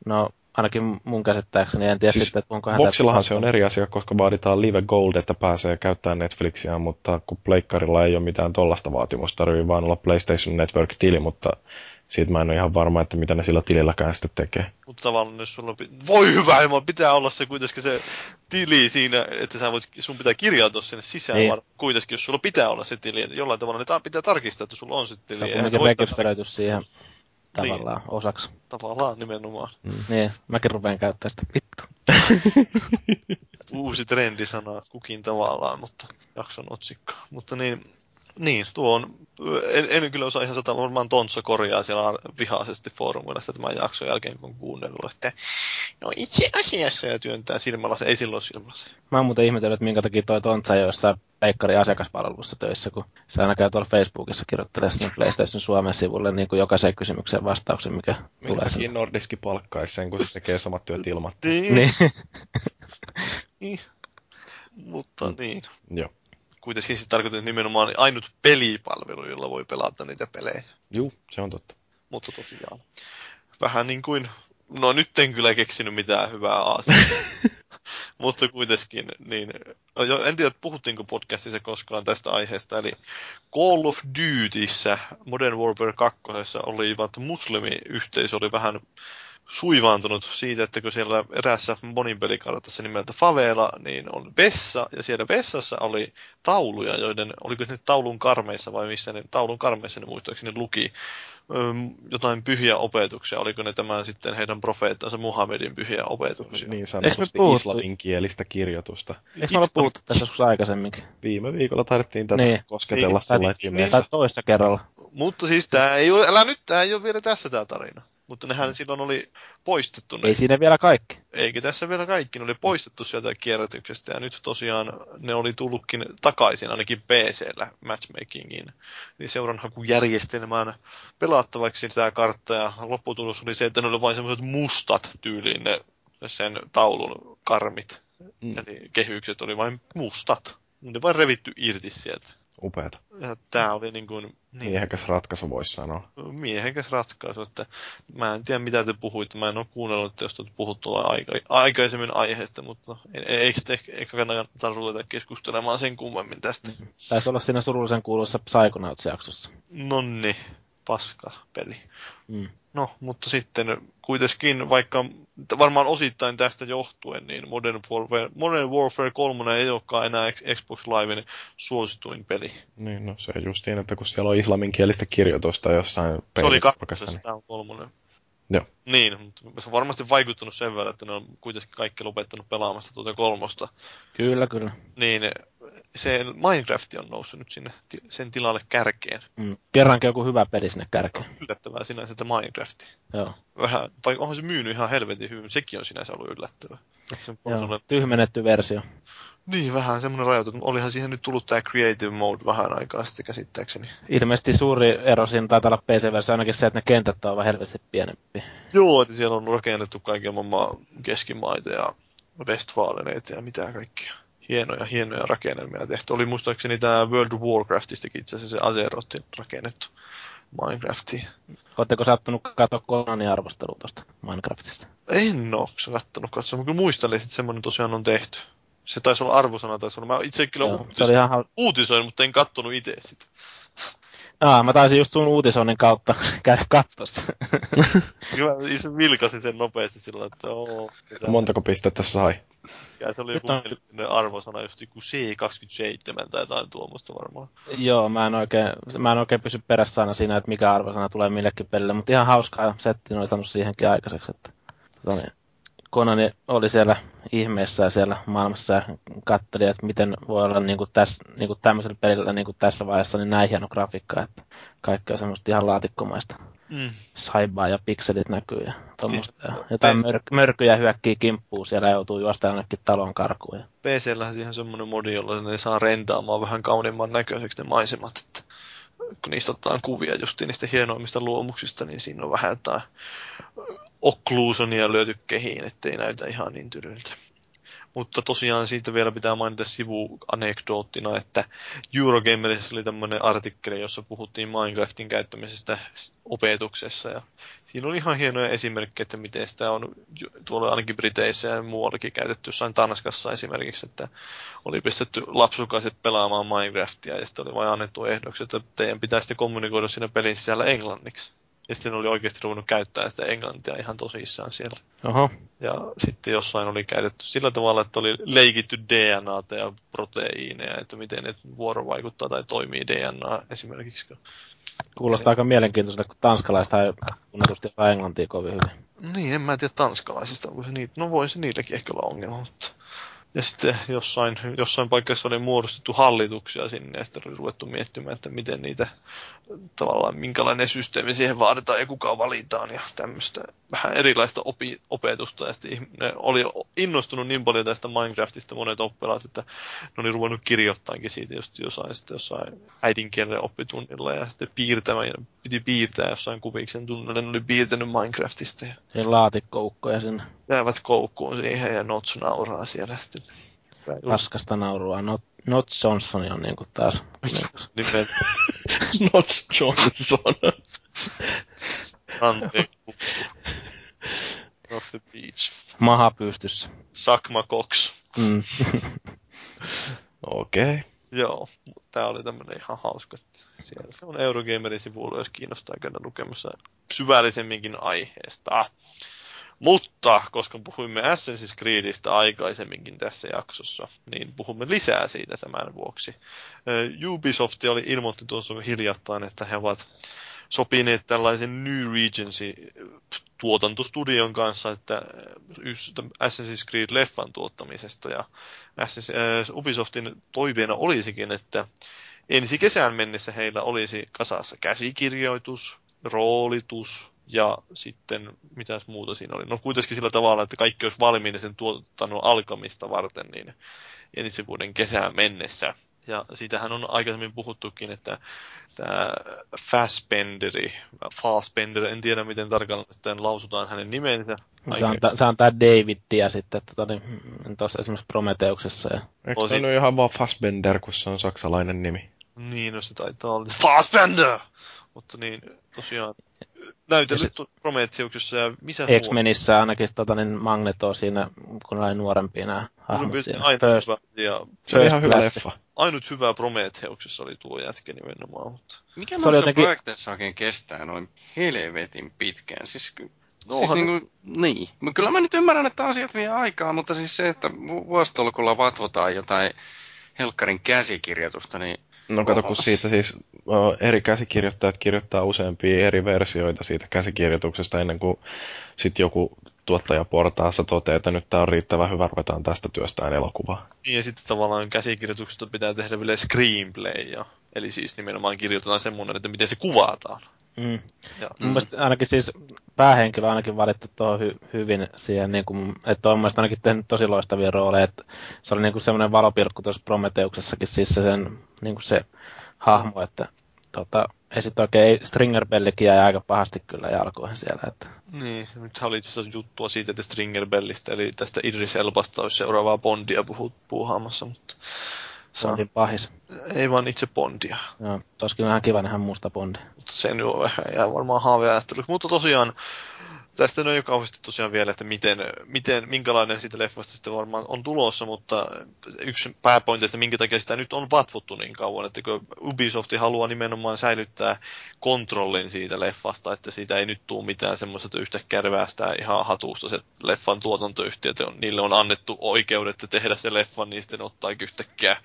No, ainakin mun käsittääkseni. En tiedä siis sitten, että onko Boxillahan se on eri asia, koska vaaditaan Live Gold, että pääsee käyttämään Netflixiä, mutta kun Pleikkarilla ei ole mitään tollasta vaatimusta, tarvii vaan olla PlayStation Network-tili, mutta siitä mä en ole ihan varma, että mitä ne sillä tililläkään sitten tekee. Mutta tavallaan jos sulla... Voi hyvä, ilman pitää olla se kuitenkin se tili siinä, että sä voit, sun pitää kirjautua sinne sisään, niin. vaan kuitenkin jos sulla pitää olla se tili, jollain tavalla ne pitää tarkistaa, että sulla on se tili. Se on kuitenkin rekisteröity siihen tavallaan niin. osaksi. Tavallaan nimenomaan. Mm. Niin, mäkin rupean käyttämään sitä. Vittu. Uusi trendisana kukin tavallaan, mutta jakson otsikko. Mutta niin, niin, tuo on, en, en kyllä osaa ihan sata, varmaan Tontsa korjaa siellä vihaisesti foorumilla sitä tämän jakson jälkeen, kun kuunnellut, että no itse asiassa ja työntää silmällä se, ei silloin silmällä se. Mä oon muuten ihmetellyt, että minkä takia toi Tontsa ei ole jossain Peikkari asiakaspalvelussa töissä, kun se aina käy tuolla Facebookissa kirjoittelee sinne PlayStation Suomen sivulle niin kuin jokaiseen kysymykseen vastauksen, mikä Minkä tulee sinne. Nordiski palkkaisi sen, kun se tekee samat työt ilman. niin. niin. niin. Mutta niin. Joo kuitenkin se tarkoittaa nimenomaan ainut pelipalvelu, jolla voi pelata niitä pelejä. Joo, se on totta. Mutta tosiaan, vähän niin kuin, no nyt en kyllä keksinyt mitään hyvää aasia. Mutta kuitenkin, niin, en tiedä, puhuttiinko podcastissa koskaan tästä aiheesta, eli Call of Dutyssä Modern Warfare 2 olivat muslimiyhteisö oli vähän suivaantunut siitä, että kun siellä eräässä monin pelikartassa nimeltä Favela, niin on vessa, ja siellä vessassa oli tauluja, joiden, oliko ne taulun karmeissa vai missä ne, taulun karmeissa ne muistaakseni luki jotain pyhiä opetuksia, oliko ne tämän sitten heidän profeettansa Muhammedin pyhiä opetuksia. Niin sanotusti islanninkielistä kirjoitusta. Eikö me olla puhuttu tässä joskus aikaisemminkin? Viime viikolla taidettiin tätä niin. kosketella niin, niin, tai toista kerralla. Mutta siis tämä ei ole, älä nyt, tämä ei ole vielä tässä tämä tarina. Mutta nehän mm. silloin oli poistettu. Ne. Ei siinä vielä kaikki. Eikä tässä vielä kaikki. Ne oli poistettu sieltä kierrätyksestä ja nyt tosiaan ne oli tullutkin takaisin ainakin PC-llä matchmakingiin. Eli seuranhakujärjestelmään pelattavaksi tämä kartta ja lopputulos oli se, että ne oli vain semmoiset mustat tyyliin ne sen taulun karmit. Mm. Eli kehykset oli vain mustat. Ne vain revitty irti sieltä. Upeata. Ja tämä oli niin kuin... Niin. Miehekäs ratkaisu voisi sanoa. Miehekäs ratkaisu, että mä en tiedä mitä te puhuitte, mä en ole kuunnellut, jos te puhuttu aika, aikaisemmin aiheesta, mutta eikö te ehkä kannata ruveta keskustelemaan sen kummemmin tästä? Mm-hmm. Taisi olla siinä surullisen kuuluissa Psychonauts-jaksossa. Nonni, paska peli. Mm. No, mutta sitten kuitenkin, vaikka varmaan osittain tästä johtuen, niin Modern Warfare, Modern Warfare 3 ei olekaan enää Xbox Liven suosituin peli. Niin, no se justiin, että kun siellä on islaminkielistä kirjoitusta jossain Se oli kakkosessa, niin... tämä on kolmonen. Joo. Niin, mutta se on varmasti vaikuttanut sen verran, että ne on kuitenkin kaikki lopettanut pelaamasta tuota kolmosta. Kyllä, kyllä. Niin, se Minecraft on noussut nyt sinne sen tilalle kärkeen. Mm. Kerrankin joku hyvä peli sinne kärkeen. Yllättävää sinänsä, että Minecraft. Joo. Vähän, vai onhan se myynyt ihan helvetin hyvin, sekin on sinänsä ollut yllättävää. se on Joo, tyhmennetty versio. Niin, vähän semmoinen rajoitus. Olihan siihen nyt tullut tämä Creative Mode vähän aikaa sitten käsittääkseni. Ilmeisesti suuri ero siinä taitaa olla PC-versio ainakin se, että ne kentät on vähän helvetin pienempi. Joo, että siellä on rakennettu kaiken maailman keskimaita ja Westfaleneita ja mitä kaikkia hienoja, hienoja rakennelmia tehty. Oli muistaakseni tämä World of Warcraftistakin itse asiassa se Azerotin rakennettu Minecraftiin. Oletteko sattunut katsoa Konanin arvostelua tuosta Minecraftista? En ole sattunut katsoa, mutta muistan, että semmoinen tosiaan on tehty. Se taisi olla arvosana, taisi olla. Mä itse kyllä Joo, uutis- ihan... uutisoin, mutta en kattonut itse sitä. Aa, mä taisin just sun uutisoinnin kautta käydä kattossa. Kyllä, itse vilkasin sen nopeasti sillä, että oo. Montako pistettä sai? Ja se oli joku on... arvosana, just joku C27 tai jotain tuommoista varmaan. Joo, mä en, oikein, mä en oikein pysy perässä aina siinä, että mikä arvosana tulee millekin pelille, mutta ihan hauskaa setti oli saanut siihenkin aikaiseksi. Että, tota niin, Konani oli siellä ihmeessä ja siellä maailmassa ja katseli, että miten voi olla niin kuin tässä, niin kuin tämmöisellä pelillä niin kuin tässä vaiheessa niin näin hieno grafiikka, että kaikki on semmoista ihan laatikkomaista. Mm. Saibaa ja pikselit näkyy ja tuommoista. Ja jotain mör- mörkyjä hyökkii kimppuu, siellä joutuu juosta ainakin talon karkuun. Ja... PC-llähän siihen semmoinen modi, jolla ne saa rendaamaan vähän kauniimman näköiseksi ne maisemat, että kun niistä otetaan kuvia justiin niistä hienoimmista luomuksista, niin siinä on vähän jotain okkluusonia lyöty kehiin, ettei näytä ihan niin tyryltä. Mutta tosiaan siitä vielä pitää mainita sivuanekdoottina, että Eurogamerissa oli tämmöinen artikkeli, jossa puhuttiin Minecraftin käyttämisestä opetuksessa. Ja siinä oli ihan hienoja esimerkkejä, että miten sitä on tuolla ainakin Briteissä ja muuallakin käytetty jossain Tanskassa esimerkiksi, että oli pistetty lapsukaiset pelaamaan Minecraftia ja sitten oli vain annettu ehdoksi, että teidän pitäisi kommunikoida siinä pelin sisällä englanniksi. Ja sitten oli oikeasti ruvennut käyttää sitä englantia ihan tosissaan siellä. Oho. Ja sitten jossain oli käytetty sillä tavalla, että oli leikitty DNAta ja proteiineja, että miten ne vuorovaikuttaa tai toimii DNA esimerkiksi. Kuulostaa aika mielenkiintoiselle, kun tanskalaista ei tunnetusti englantia kovin hyvin. Niin, en mä tiedä tanskalaisista. No voisi niilläkin ehkä olla ongelma, mutta ja sitten jossain, jossain paikassa oli muodostettu hallituksia sinne ja sitten oli ruvettu miettimään, että miten niitä tavallaan, minkälainen systeemi siihen vaaditaan ja kuka valitaan ja tämmöistä vähän erilaista opi, opetusta. Ja sitten ne oli innostunut niin paljon tästä Minecraftista monet oppilaat, että ne oli ruvennut kirjoittaankin siitä just jossain, sitten jossain äidinkielen oppitunnilla ja sitten piirtämään, piti piirtää jossain kuviksen tunnilla, ne oli piirtänyt Minecraftista. Ja, ja laatikkoukkoja sinne. Jäävät koukkuun siihen ja Nots nauraa siellä sitten. Paskasta naurua. Not, Not Johnson on niinku taas. Nimen. Not Johnson. Ranteen Off the beach. Maha pystyssä. Sakma Cox. Mm. Okei. Okay. Joo, tämä oli tämmöinen ihan hauska. Siellä se on Eurogamerin sivuilla, jos kiinnostaa käydä lukemassa syvällisemminkin aiheesta. Mutta koska puhuimme Assassin's Creedistä aikaisemminkin tässä jaksossa, niin puhumme lisää siitä tämän vuoksi. Ubisoft oli ilmoitti tuossa hiljattain, että he ovat sopineet tällaisen New Regency tuotantostudion kanssa, että Assassin's Creed-leffan tuottamisesta. Ja Ubisoftin toiveena olisikin, että ensi kesään mennessä heillä olisi kasassa käsikirjoitus, roolitus, ja sitten, mitäs muuta siinä oli? No kuitenkin sillä tavalla, että kaikki olisi valmiina sen tuotannon alkamista varten niin ensi vuoden kesään mennessä. Ja siitähän on aikaisemmin puhuttukin, että tämä Fassbenderi, Fassbender, en tiedä miten tarkalleen lausutaan hänen nimensä. Se on, ta- se on tämä David ja sitten tota, niin, tuossa esimerkiksi Prometeuksessa. Ja... Eikö se ole ihan vaan Fassbender, kun se on saksalainen nimi? Niin, no se taitaa olla Fassbender! Mutta niin, tosiaan näytellyt se, Prometheuksessa ja missä X-Menissä ainakin tota, niin Magneto siinä, kun oli nuorempia nämä hahmot siinä. Ainut First, hyvä, ja se oli ihan hyvä leffa. Ainut hyvä Prometheuksessa oli tuo jätkä nimenomaan. Mutta... Mikä se noissa jotenkin... projekteissa oikein kestää noin helvetin pitkään? Siis No, siis niin, kuin, niin. Kyllä mä nyt ymmärrän, että asiat vie aikaa, mutta siis se, että vuostolkulla vatvotaan jotain helkkarin käsikirjoitusta, niin No kato, kun siitä siis eri käsikirjoittajat kirjoittaa useampia eri versioita siitä käsikirjoituksesta ennen kuin sitten joku tuottajaportaassa toteaa, että nyt tämä on riittävän hyvä, ruvetaan tästä työstään elokuvaa. Niin, ja sitten tavallaan käsikirjoituksesta pitää tehdä vielä screenplay, ja, eli siis nimenomaan kirjoitetaan semmoinen, että miten se kuvataan. Mm. Ja, Mun mm. mielestä ainakin siis päähenkilö on ainakin valittu tuohon hy- hyvin siihen, niin kuin, että on mielestäni ainakin tehnyt tosi loistavia rooleja, että se oli niin kuin semmoinen valopilkku tuossa Prometeuksessakin, siis se, sen, niin kuin se hahmo, että tota, ei sitten oikein, Stringer Bellikin jäi aika pahasti kyllä jalkoihin siellä. Että. Niin, nyt oli itse juttua siitä, että Stringer Bellistä, eli tästä Idris Elbasta olisi seuraavaa Bondia puhut, puuhaamassa, mutta Bondin pahis. Ei vaan itse Bondia. Joo, olisikin vähän kiva nähdä musta Bondi. Mutta se nyt on vähän jää varmaan haaveajattelu. Mutta tosiaan, tästä on jo kauheasti tosiaan vielä, että miten, miten, minkälainen siitä leffasta sitten varmaan on tulossa, mutta yksi pääpointi, että minkä takia sitä nyt on vatvottu niin kauan, että kun Ubisoft haluaa nimenomaan säilyttää kontrollin siitä leffasta, että siitä ei nyt tule mitään semmoista, että yhtäkkiä kärväästää ihan hatusta se leffan tuotantoyhtiö, että niille on annettu oikeudet tehdä se leffan, niin sitten ottaa yhtäkkiä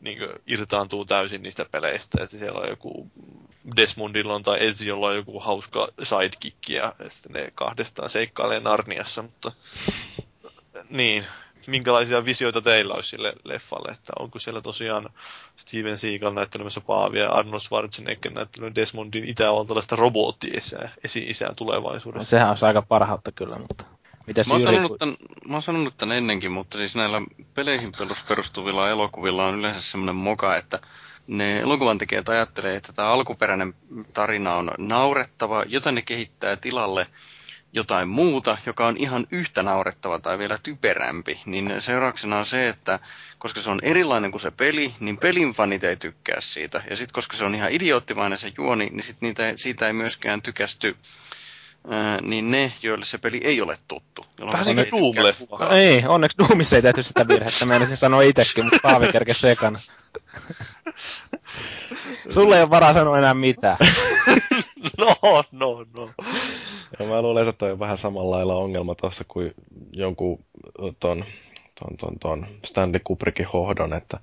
niin kuin, irtaantuu täysin niistä peleistä. Ja siellä on joku Desmondilla on tai Eziolla on joku hauska sidekick ja sitten ne kahdestaan seikkailee Narniassa, mutta niin, minkälaisia visioita teillä olisi sille leffalle, että onko siellä tosiaan Steven Seagal näyttelemässä Paavia ja Arnold Schwarzenegger näyttelemään Desmondin itävaltalaista robottiisää, esi-isää tulevaisuudessa. No, sehän olisi aika parhautta kyllä, mutta Mitäs mä, oon sanonut tämän, mä oon sanonut tämän ennenkin, mutta siis näillä peleihin perustuvilla elokuvilla on yleensä semmoinen moka, että ne elokuvan tekijät ajattelee, että tämä alkuperäinen tarina on naurettava, jota ne kehittää tilalle jotain muuta, joka on ihan yhtä naurettava tai vielä typerämpi, niin seurauksena on se, että koska se on erilainen kuin se peli, niin pelin fanit ei tykkää siitä. Ja sitten koska se on ihan idioottimainen se juoni, niin sit niitä, siitä ei myöskään tykästy ää, niin ne, joille se peli ei ole tuttu. Vähän niin kuin Doom-leffa. Ei, onneksi Doomissa ei tehty sitä virhettä, meinasin sanoa itsekin, mutta Paavi kerkesi sekana. Sulle ei ole varaa sanoa enää mitään. no, no, no. Ja mä luulen, että toi on vähän samalla lailla ongelma tuossa kuin jonkun ton, ton, ton, ton Stanley Kubrickin hohdon, että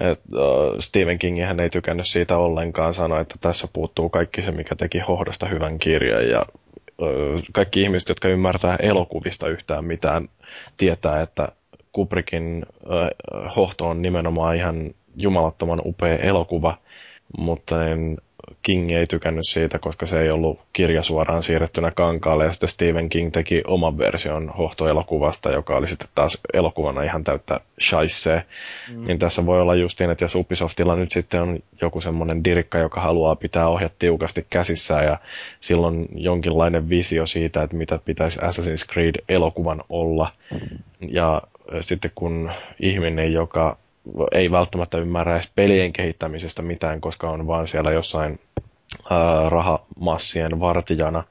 et, uh, Stephen King hän ei tykännyt siitä ollenkaan, sanoi, että tässä puuttuu kaikki se, mikä teki hohdosta hyvän kirjan ja kaikki ihmiset, jotka ymmärtää elokuvista yhtään mitään, tietää, että Kubrickin hohto on nimenomaan ihan jumalattoman upea elokuva, mutta niin King ei tykännyt siitä, koska se ei ollut kirja suoraan siirrettynä kankaalle, ja sitten Stephen King teki oman version hohtoelokuvasta, joka oli sitten taas elokuvana ihan täyttä shaissee. Mm. Niin tässä voi olla justiin, että jos Ubisoftilla nyt sitten on joku semmoinen dirikka, joka haluaa pitää ohjat tiukasti käsissään, ja silloin jonkinlainen visio siitä, että mitä pitäisi Assassin's Creed-elokuvan olla, ja sitten kun ihminen, joka ei välttämättä ymmärrä edes pelien kehittämisestä mitään, koska on vaan siellä jossain ää, rahamassien vartijana.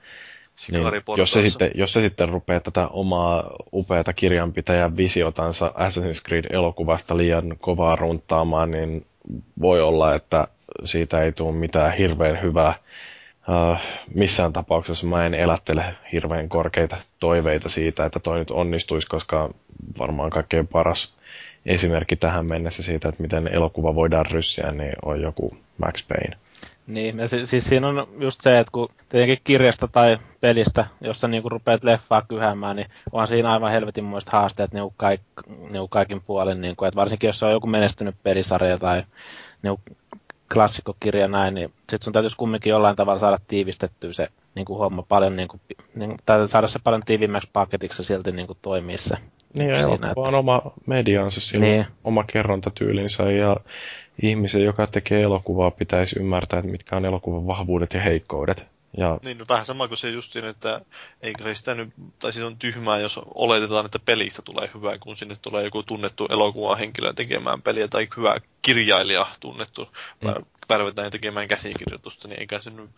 Niin jos, se sitten, jos se sitten rupeaa tätä omaa upeata kirjanpitäjän visiotansa Assassin's Creed-elokuvasta liian kovaa runttaamaan, niin voi olla, että siitä ei tule mitään hirveän hyvää. Uh, missään tapauksessa mä en elättele hirveän korkeita toiveita siitä, että toi nyt onnistuisi, koska varmaan kaikkein paras esimerkki tähän mennessä siitä, että miten elokuva voidaan ryssiä, niin on joku Max Payne. Niin, ja siis, siis siinä on just se, että kun tietenkin kirjasta tai pelistä, jossa niinku rupeat leffaa kyhäämään, niin on siinä aivan helvetinmoiset haasteet niinku, kaik, niinku kaikin puolin. Niinku, että varsinkin jos on joku menestynyt pelisarja tai niinku, klassikkokirja näin, niin sitten sun täytyisi kumminkin jollain tavalla saada tiivistettyä se niin kuin homma paljon, niin kuin, niin, tai saada se paljon tiivimmäksi paketiksi silti niin kuin toimii se niin, ja siinä, että... on oma mediansa, sillä niin. oma kerrontatyylinsä ja ihmisen, joka tekee elokuvaa, pitäisi ymmärtää, että mitkä on elokuvan vahvuudet ja heikkoudet. Ja... Niin, no vähän sama kuin se justiin, että eikö se sitä nyt, tai siis on tyhmää, jos oletetaan, että pelistä tulee hyvä, kun sinne tulee joku tunnettu elokuva henkilö tekemään peliä, tai hyvä kirjailija tunnettu mm. värvetään tekemään käsikirjoitusta, niin eikä se nyt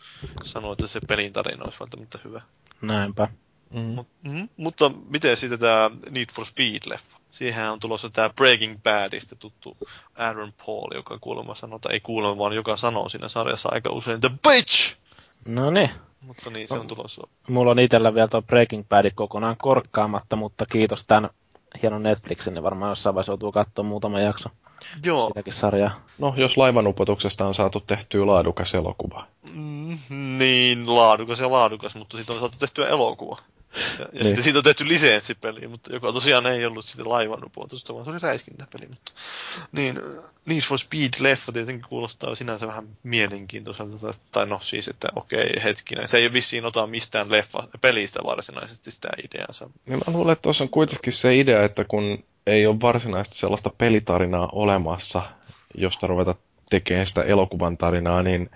sano, että se pelin tarina olisi välttämättä hyvä. Näinpä. Mm. Mut, mm, mutta miten sitten tämä Need for Speed-leffa? Siihen on tulossa tämä Breaking Badista tuttu Aaron Paul, joka kuulemma sanoo, tai ei kuulemma, vaan joka sanoo siinä sarjassa aika usein The Bitch! No niin. Mutta niin, se on tulossa. Mulla on itsellä vielä tuo Breaking Bad kokonaan korkkaamatta, mutta kiitos tämän hienon Netflixin, niin varmaan jossain vaiheessa joutuu katsoa muutama jakso. Joo. Sitäkin sarjaa. No, jos laivanupotuksesta on saatu tehtyä laadukas elokuva. Mm, niin, laadukas ja laadukas, mutta sitten on saatu tehtyä elokuva. Ja, ja niin. sitten siitä on tehty lisenssipeli, mutta joka tosiaan ei ollut sitten laivanupotusta, vaan se oli räiskintäpeli. Mutta, niin, Need for Speed-leffa tietenkin kuulostaa sinänsä vähän mielenkiintoiselta. Tai no siis, että okei, hetkinen. Se ei vissiin ota mistään leffa, pelistä varsinaisesti sitä ideansa. Niin mä luulen, että tuossa on kuitenkin se idea, että kun ei ole varsinaisesti sellaista pelitarinaa olemassa, josta ruveta tekee sitä elokuvan tarinaa, niin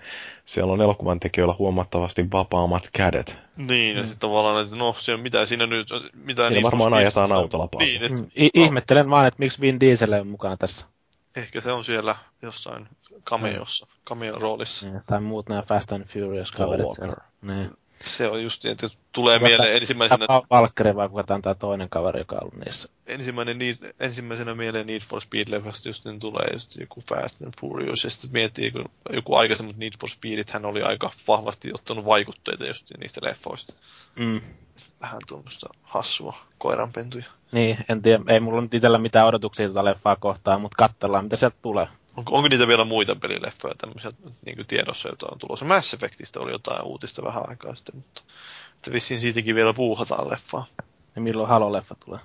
siellä on elokuvan tekijöillä huomattavasti vapaammat kädet. Niin, ja mm. sitten tavallaan, että no, se on mitä siinä nyt... Mitä siinä varmaan ajetaan autolla paljon. Niin, et, mm. I- ihmettelen vaan, että miksi Vin Diesel on mukaan tässä. Ehkä se on siellä jossain cameossa, cameo-roolissa. Niin, tai muut nämä Fast and Furious-kaverit. Niin. Se on just niin, että tulee kuka mieleen ensimmäisenä... Valkkeri vai kuka tämä toinen kaveri, joka on ollut niissä? Ensimmäinen, niin, ensimmäisenä mieleen Need for Speed-leffasta just niin tulee just joku Fast and Furious, ja sitten miettii, kun joku aikaisemmat Need for Speedit, hän oli aika vahvasti ottanut vaikutteita just niistä leffoista. Mm. Vähän tuommoista hassua koiranpentuja. Niin, en tiedä, ei mulla nyt itsellä mitään odotuksia tätä leffaa kohtaan, mutta katsellaan, mitä sieltä tulee. Onko, onko niitä vielä muita pelileffoja tämmöisiä niin tiedossa, joita on tulossa? Mass Effectistä oli jotain uutista vähän aikaa sitten, mutta että vissiin siitäkin vielä puuhataan leffaa. Ja milloin Halo-leffa tulee?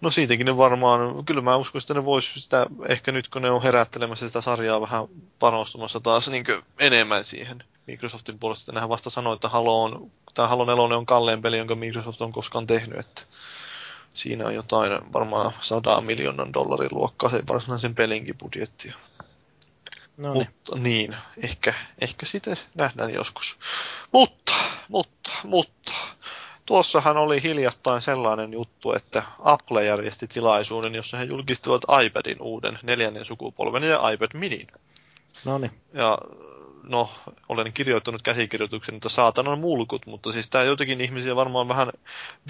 No siitäkin ne varmaan, kyllä mä uskon, että ne vois sitä, ehkä nyt kun ne on herättelemässä sitä sarjaa vähän panostumassa taas niin enemmän siihen. Microsoftin puolesta nehän vasta sanoi, että Halo on, tämä Halo 4 on kallein peli, jonka Microsoft on koskaan tehnyt, että siinä on jotain varmaan sadaa miljoonan dollarin luokkaa se varsinaisen pelinkin budjettia. No niin. Mutta niin, ehkä, ehkä sitten nähdään joskus. Mutta, mutta, mutta, tuossahan oli hiljattain sellainen juttu, että Apple järjesti tilaisuuden, jossa he julkistivat iPadin uuden neljännen sukupolven ja iPad minin. No niin. Ja no, olen kirjoittanut käsikirjoituksen, että saatanan mulkut, mutta siis tämä jotenkin ihmisiä varmaan vähän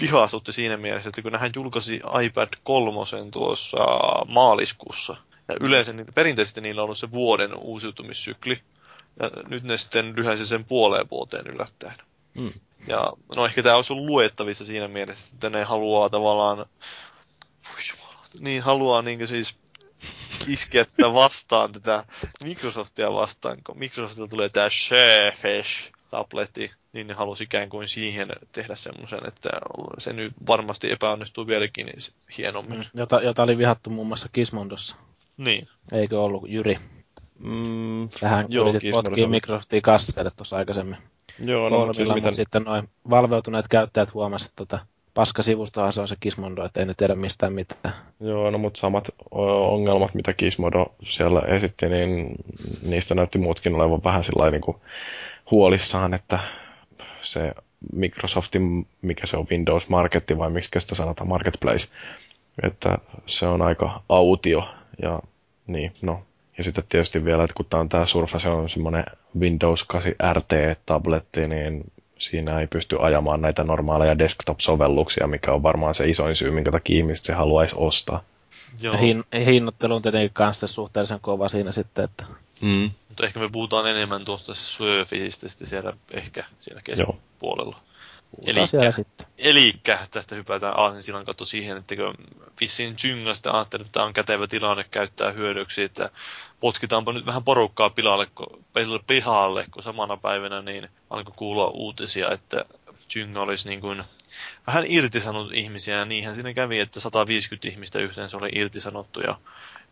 vihastutti siinä mielessä, että kun hän julkaisi iPad kolmosen tuossa maaliskuussa, ja yleensä niin, perinteisesti niillä on ollut se vuoden uusiutumissykli, ja nyt ne sitten lyhäisi sen puoleen vuoteen yllättäen. Mm. Ja no ehkä tämä olisi ollut luettavissa siinä mielessä, että ne haluaa tavallaan, niin haluaa niin siis iskeä tätä vastaan, tätä Microsoftia vastaan, kun Microsoftilta tulee tämä Surface tabletti, niin ne halusi ikään kuin siihen tehdä semmoisen, että se nyt varmasti epäonnistuu vieläkin hienommin. Mm, jota, jota oli vihattu muun muassa Kismondossa. Niin. Eikö ollut Jyri? Mm, Sähän joo, yritit potkia Microsoftia kasseille tuossa aikaisemmin. Joo, no, siis miten... sitten noin valveutuneet käyttäjät huomasivat, että tota, paskasivustohan se on se Kismondo, että ei ne tiedä mistään mitään. Joo, no mutta samat ongelmat, mitä Kismodo siellä esitti, niin niistä näytti muutkin olevan vähän sillä niin kuin huolissaan, että se Microsoftin, mikä se on Windows Marketti vai miksi sitä sanotaan Marketplace, että se on aika autio ja niin, no. Ja sitten tietysti vielä, että kun tämä on tämä Surface, on semmoinen Windows 8 RT-tabletti, niin siinä ei pysty ajamaan näitä normaaleja desktop-sovelluksia, mikä on varmaan se isoin syy, minkä takia ihmiset se haluaisi ostaa. Joo. Ja hin, hinnoittelu on tietenkin kanssa suhteellisen kova siinä sitten, että... Mm. Mutta ehkä me puhutaan enemmän tuosta Surfaceista siellä ehkä siellä keskipuolella. Elikkä, elikkä tästä hypätään Aasinsillan kautta siihen, että vissiin Jyngasta ajattelee, että tämä on kätevä tilanne käyttää hyödyksi, että potkitaanpa nyt vähän porukkaa pilalle, pihalle, kun samana päivänä niin alkoi kuulla uutisia, että Jynga olisi niin kuin vähän irtisanonut ihmisiä, ja niinhän siinä kävi, että 150 ihmistä yhteensä oli irtisanottu, ja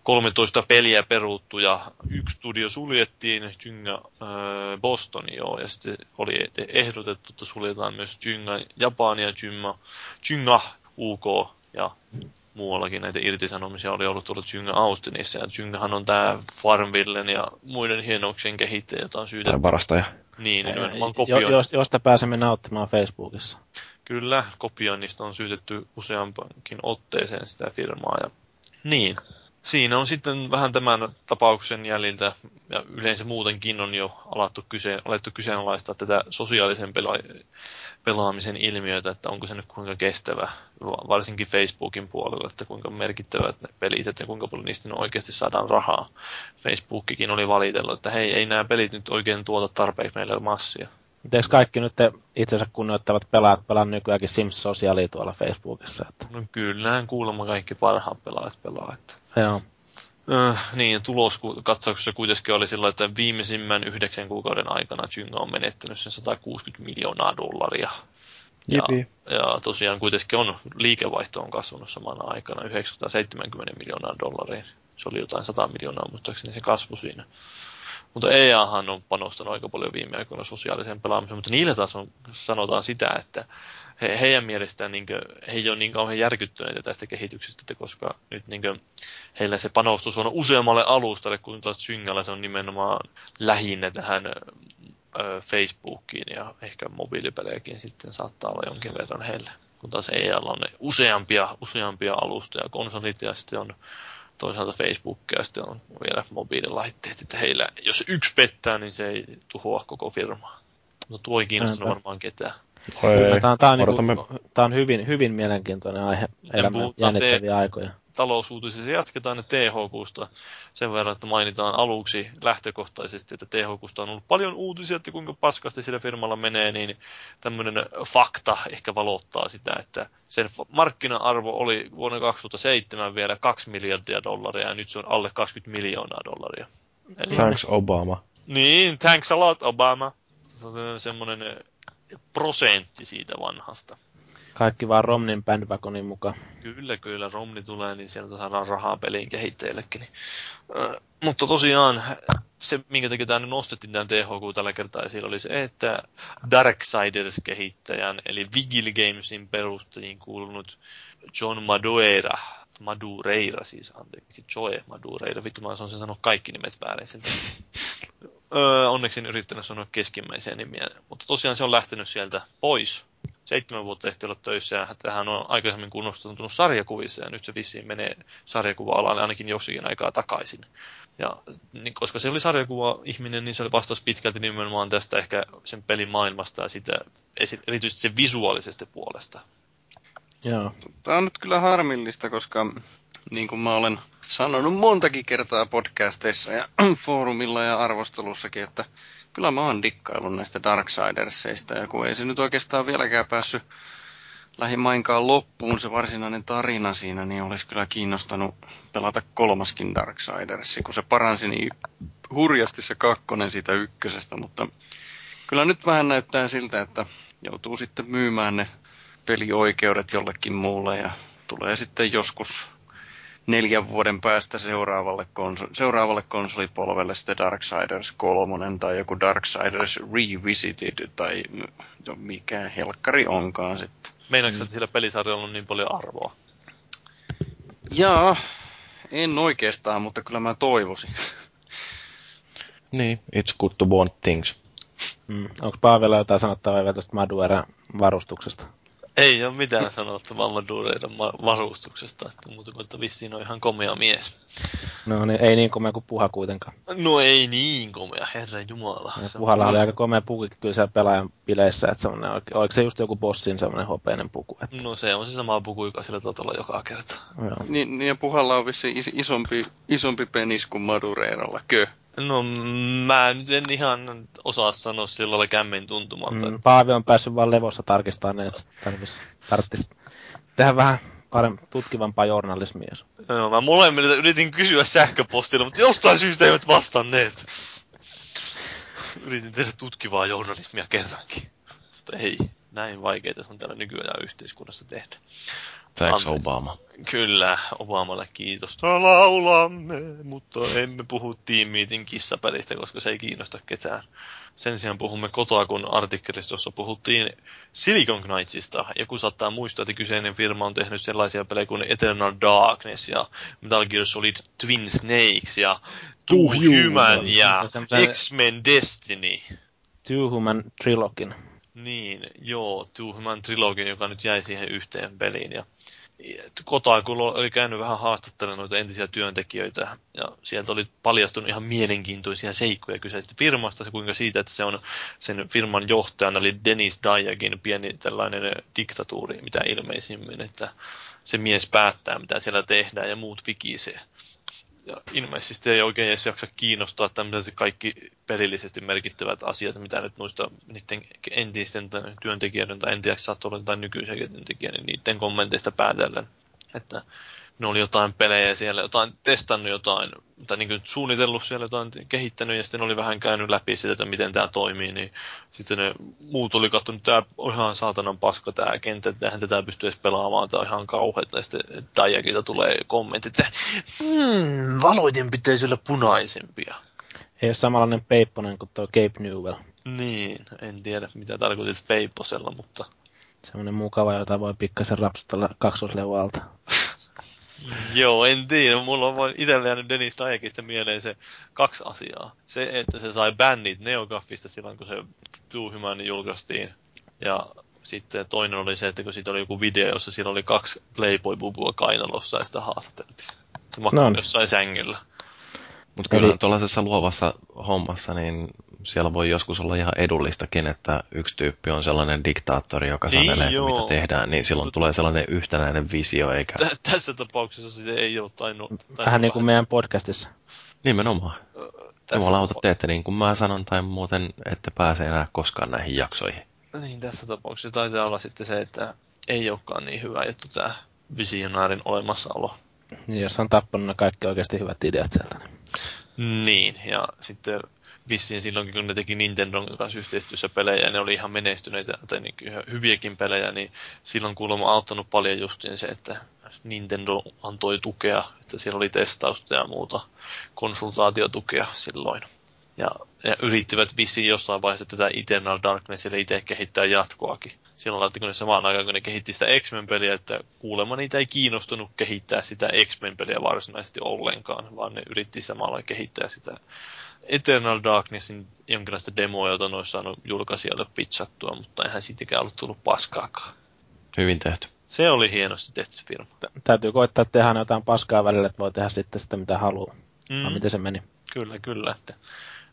13 peliä peruttu ja yksi studio suljettiin, Jynga äh, Boston joo, ja sitten oli ehdotettu, että suljetaan myös Jynga Japani ja Jynga, Jynga UK ja muuallakin näitä irtisanomisia oli ollut tuolla Jynga Austinissa, ja Jyngahan on tämä Farmvillen ja muiden hienouksien kehittäjä, jota on syytetty. Tai varastaja. Niin, nimenomaan kopioin. Jo, josta pääsemme nauttimaan Facebookissa. Kyllä, kopioinnista on syytetty useampankin otteeseen sitä firmaa. Ja... Niin, siinä on sitten vähän tämän tapauksen jäljiltä, ja yleensä muutenkin on jo alettu, kyse, alettu kyseenalaistaa tätä sosiaalisen pela- pelaamisen ilmiötä, että onko se nyt kuinka kestävä, varsinkin Facebookin puolella, että kuinka merkittävät ne pelit, ja kuinka paljon niistä oikeasti saadaan rahaa. Facebookikin oli valitellut, että hei, ei nämä pelit nyt oikein tuota tarpeeksi meille massia. Eikö kaikki nyt itsensä kunnioittavat pelaat pelaa nykyäänkin Sims Socialia tuolla Facebookissa? Että... No kyllä, kuulemma kaikki parhaat pelaajat pelaa. Että... Joo. Äh, niin, tuloskatsauksessa kuitenkin oli sillä, että viimeisimmän yhdeksän kuukauden aikana Jynga on menettänyt sen 160 miljoonaa dollaria. Ja, ja tosiaan kuitenkin on, liikevaihto on kasvanut samana aikana 970 miljoonaa dollaria. Se oli jotain 100 miljoonaa, muistaakseni se kasvu siinä. Mutta EAhan on panostanut aika paljon viime aikoina sosiaaliseen pelaamiseen, mutta niillä taas on, sanotaan sitä, että he, heidän mielestään niin kuin, he ei ole niin kauhean järkyttyneitä tästä kehityksestä, koska nyt niin kuin, heillä se panostus on useammalle alustalle, kun taas Syngalla se on nimenomaan lähinnä tähän ö, Facebookiin ja ehkä mobiilipelejäkin sitten saattaa olla jonkin verran heille. Kun taas EAlla on useampia, useampia alustoja, konsolit ja sitten on toisaalta Facebookia ja sitten on vielä mobiililaitteet, että heillä, jos yksi pettää, niin se ei tuhoa koko firmaa. Mutta tuo ei kiinnostanut varmaan ketään. Tämä on, tämä on, niinku, tämä on hyvin, hyvin mielenkiintoinen aihe, elämän jännittäviä te- aikoja. Talousuutisissa jatketaan ne THQsta sen verran, että mainitaan aluksi lähtökohtaisesti, että THQsta on ollut paljon uutisia, että kuinka paskasti sillä firmalla menee, niin tämmöinen fakta ehkä valottaa sitä, että sen markkina-arvo oli vuonna 2007 vielä 2 miljardia dollaria ja nyt se on alle 20 miljoonaa dollaria. Eli... Thanks Obama. Niin, thanks a lot Obama. Se on semmoinen prosentti siitä vanhasta. Kaikki vaan Romnin bandwagonin mukaan. Kyllä, kyllä. Romni tulee, niin sieltä saadaan rahaa pelin kehittäjillekin. Äh, mutta tosiaan, se, minkä takia tämä nostettiin tämän THQ tällä kertaa esille, oli se, että Darksiders-kehittäjän, eli Vigil Gamesin perustajiin kuulunut John Madureira, Madureira siis, anteeksi, Joe Madureira, vittu mä on sen sanonut kaikki nimet väärin Öö, onneksi en yrittänyt sanoa keskimmäisiä nimiä, mutta tosiaan se on lähtenyt sieltä pois seitsemän vuotta ehti olla töissä ja tähän on aikaisemmin kunnostanut sarjakuvissa ja nyt se vissiin menee sarjakuva-alalle ainakin jossakin aikaa takaisin. Ja niin, koska se oli sarjakuva-ihminen, niin se vastasi pitkälti nimenomaan tästä ehkä sen pelin maailmasta ja sitä, erityisesti sen visuaalisesta puolesta. Joo. Tämä on nyt kyllä harmillista, koska niin kuin mä olen sanonut montakin kertaa podcasteissa ja foorumilla ja arvostelussakin, että kyllä mä oon dikkaillut näistä Darksidersseista, ja kun ei se nyt oikeastaan vieläkään päässyt lähimainkaan loppuun se varsinainen tarina siinä, niin olisi kyllä kiinnostanut pelata kolmaskin Darksiders, kun se paransi niin hurjasti se kakkonen siitä ykkösestä, mutta kyllä nyt vähän näyttää siltä, että joutuu sitten myymään ne pelioikeudet jollekin muulle ja tulee sitten joskus neljän vuoden päästä seuraavalle, konso- seuraavalle konsolipolvelle sitten Darksiders 3 tai joku Darksiders Revisited tai no, mikä helkkari onkaan sitten. Meinaatko, että sillä pelisarjalla on niin paljon arvoa? Jaa, en oikeastaan, mutta kyllä mä toivoisin. niin, it's good to want things. Mm. Onko Paavella jotain sanottavaa vielä tuosta Madueran varustuksesta? Ei ole mitään sanottavaa Madureiden varustuksesta, että muuta kuin, että vissiin on ihan komea mies. No niin, ei niin komea kuin puha kuitenkaan. No ei niin komea, herra jumala. puhalla oli aika komea puku kyllä siellä pelaajan bileissä, että semmoinen, oliko se just joku bossin semmoinen hopeinen puku? Että... No se on se sama puku, joka sillä taitaa olla joka kerta. Joo. Niin, niin ja puhalla on vissi isompi, isompi penis kuin Madureiralla, kö? No mä nyt en ihan osaa sanoa sillä lailla kämmin tuntumalta. Mm, Paavi on päässyt vaan levossa tarkistamaan, että tarvitsisi tehdä vähän paremmin tutkivampaa journalismia. Joo, mä molemmilta yritin kysyä sähköpostilla, mutta jostain syystä eivät vastanneet. Yritin tehdä tutkivaa journalismia kerrankin. Mutta ei, näin vaikeita se on täällä nykyään yhteiskunnassa tehdä. Thanks Obama. Kyllä, Obamalle kiitos. Laulamme, mutta emme puhu Team Meeting kissapelistä, koska se ei kiinnosta ketään. Sen sijaan puhumme kotoa, kun artikkelissa tuossa puhuttiin Silicon Knightsista. Joku saattaa muistaa, että kyseinen firma on tehnyt sellaisia pelejä kuin Eternal Darkness ja Metal Gear Solid Twin Snakes ja Two Human ja X-Men Destiny. Two Human Trilogin. Niin, joo, Two Human Trilogin, joka nyt jäi siihen yhteen peliin. Ja Kotakulla oli käynyt vähän haastattelemaan noita entisiä työntekijöitä, ja sieltä oli paljastunut ihan mielenkiintoisia seikkoja kyseisestä firmasta, se kuinka siitä, että se on sen firman johtajana, eli Dennis Dayagin pieni tällainen diktatuuri, mitä ilmeisimmin, että se mies päättää, mitä siellä tehdään, ja muut vikisee ja ilmeisesti ei oikein edes jaksa kiinnostaa tämmöiset kaikki pelillisesti merkittävät asiat, mitä nyt noista niiden entisten työntekijöiden tai en tiedä, saattaa olla jotain nykyisiä työntekijöiden, niiden kommenteista päätellen. Että ne oli jotain pelejä siellä, jotain testannut jotain, tai niin suunnitellut siellä jotain kehittänyt, ja sitten oli vähän käynyt läpi sitä, että miten tämä toimii, niin sitten ne muut oli katsonut, että tämä on ihan saatanan paska tämä kenttä, että eihän tätä pysty edes pelaamaan, tämä on ihan kauheata, ja sitten Dajakilta tulee kommentti, että hmm, valoiden pitäisi olla punaisempia. Ei ole samanlainen peipponen kuin tuo Cape Newell. Niin, en tiedä mitä tarkoitit peipposella, mutta... Semmoinen mukava, jota voi pikkasen rapsutella kaksosleualta. Joo, en tiedä. Mulla on itsellä jäänyt Dennis Dajakista mieleen se kaksi asiaa. Se, että se sai bännit Neogaffista silloin, kun se Too Human julkaistiin. Ja sitten toinen oli se, että kun siitä oli joku video, jossa siinä oli kaksi Playboy-bubua kainalossa ja sitä haastateltiin. Se makkui no. jossain sängyllä. Mutta kyllä Eli... tuollaisessa luovassa hommassa, niin siellä voi joskus olla ihan edullistakin, että yksi tyyppi on sellainen diktaattori, joka niin, sanelee, joo. mitä tehdään, niin silloin tulee sellainen yhtenäinen visio, eikä... Tä- tässä tapauksessa se ei ole tainnut... Vähän niin kuin meidän podcastissa. Nimenomaan. Jumalauta teette niin kuin mä sanon, tai muuten ette pääse enää koskaan näihin jaksoihin. Niin, tässä tapauksessa taitaa olla sitten se, että ei olekaan niin hyvä juttu tämä visionaarin olemassaolo. Niin, jos on tappanut ne kaikki oikeasti hyvät ideat sieltä. Niin, niin ja sitten vissiin silloinkin, kun ne teki Nintendon kanssa yhteistyössä pelejä, ja ne oli ihan menestyneitä, tai niin hyviäkin pelejä, niin silloin kuulemma auttanut paljon justiin se, että Nintendo antoi tukea, että siellä oli testausta ja muuta konsultaatiotukea silloin. Ja, ja yrittivät vissiin jossain vaiheessa tätä Eternal Darknessille itse kehittää jatkoakin. Silloin laittiko ne samaan aikaan, kun ne kehitti sitä X-Men-peliä, että kuulemma niitä ei kiinnostunut kehittää sitä X-Men-peliä varsinaisesti ollenkaan, vaan ne yritti samalla kehittää sitä Eternal Darknessin jonkinlaista demoa, jota ne olisi saanut julkaisijalle pizzattua, mutta eihän siitäkään ollut tullut paskaakaan. Hyvin tehty. Se oli hienosti tehty firma. Täytyy koittaa tehdä jotain paskaa välillä, että voi tehdä sitten sitä mitä haluaa. Mm. No, miten se meni? Kyllä, kyllä. Että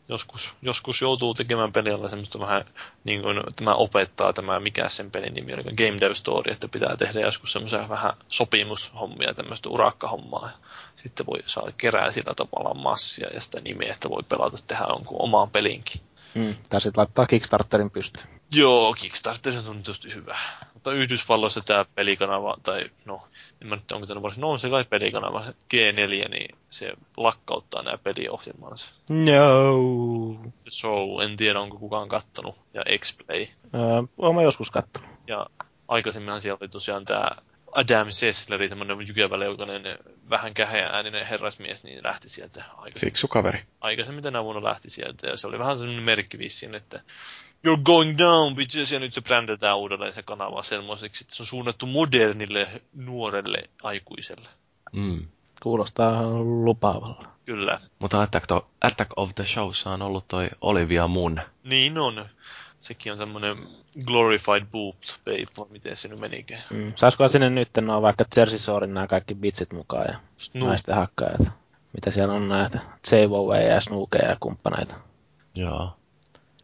joskus, joskus joutuu tekemään pelillä semmoista vähän, niin kuin tämä opettaa tämä, mikä sen pelin nimi on, Game Dev Story, että pitää tehdä joskus semmoisia vähän sopimushommia, tämmöistä urakkahommaa. Ja sitten voi saada kerää sillä tavalla massia ja sitä nimeä, että voi pelata tehdä jonkun omaan pelinkin. Mm, tai sitten laittaa Kickstarterin pystyyn. Joo, Kickstarter on tietysti hyvä. Mutta Yhdysvalloissa tämä pelikanava, tai no, en mä nyt onko tämä varsin, no on se kai pelikanava, G4, niin se lakkauttaa nämä peliohjelmansa. No. Show, en tiedä onko kukaan kattonut, ja X-Play. Öö, olen joskus kattonut. Ja aikaisemminhan siellä oli tosiaan tämä Adam Sessleri, tämmöinen jykeväleukainen, vähän käheä ääninen herrasmies, niin lähti sieltä. Fiksu kaveri. Aikaisemmin tänä vuonna lähti sieltä, ja se oli vähän semmoinen merkki vissiin, että You're going down, bitches, ja nyt se brändetään uudelleen se kanava semmoiseksi, että se on suunnattu modernille, nuorelle aikuiselle. Mm. Kuulostaa lupaavalla. Kyllä. Mutta Attack, to, Attack of the Showssa on ollut toi Olivia Munn. Niin on. Sekin on semmoinen glorified boobs babe, vai miten se nyt menikään. Mm. Saisiko sinne nyt no, vaikka Jersey Shorein nämä kaikki bitsit mukaan ja Snoop. naisten hakkaajat? Mitä siellä on näitä? j ja Snookeja ja kumppaneita. Joo.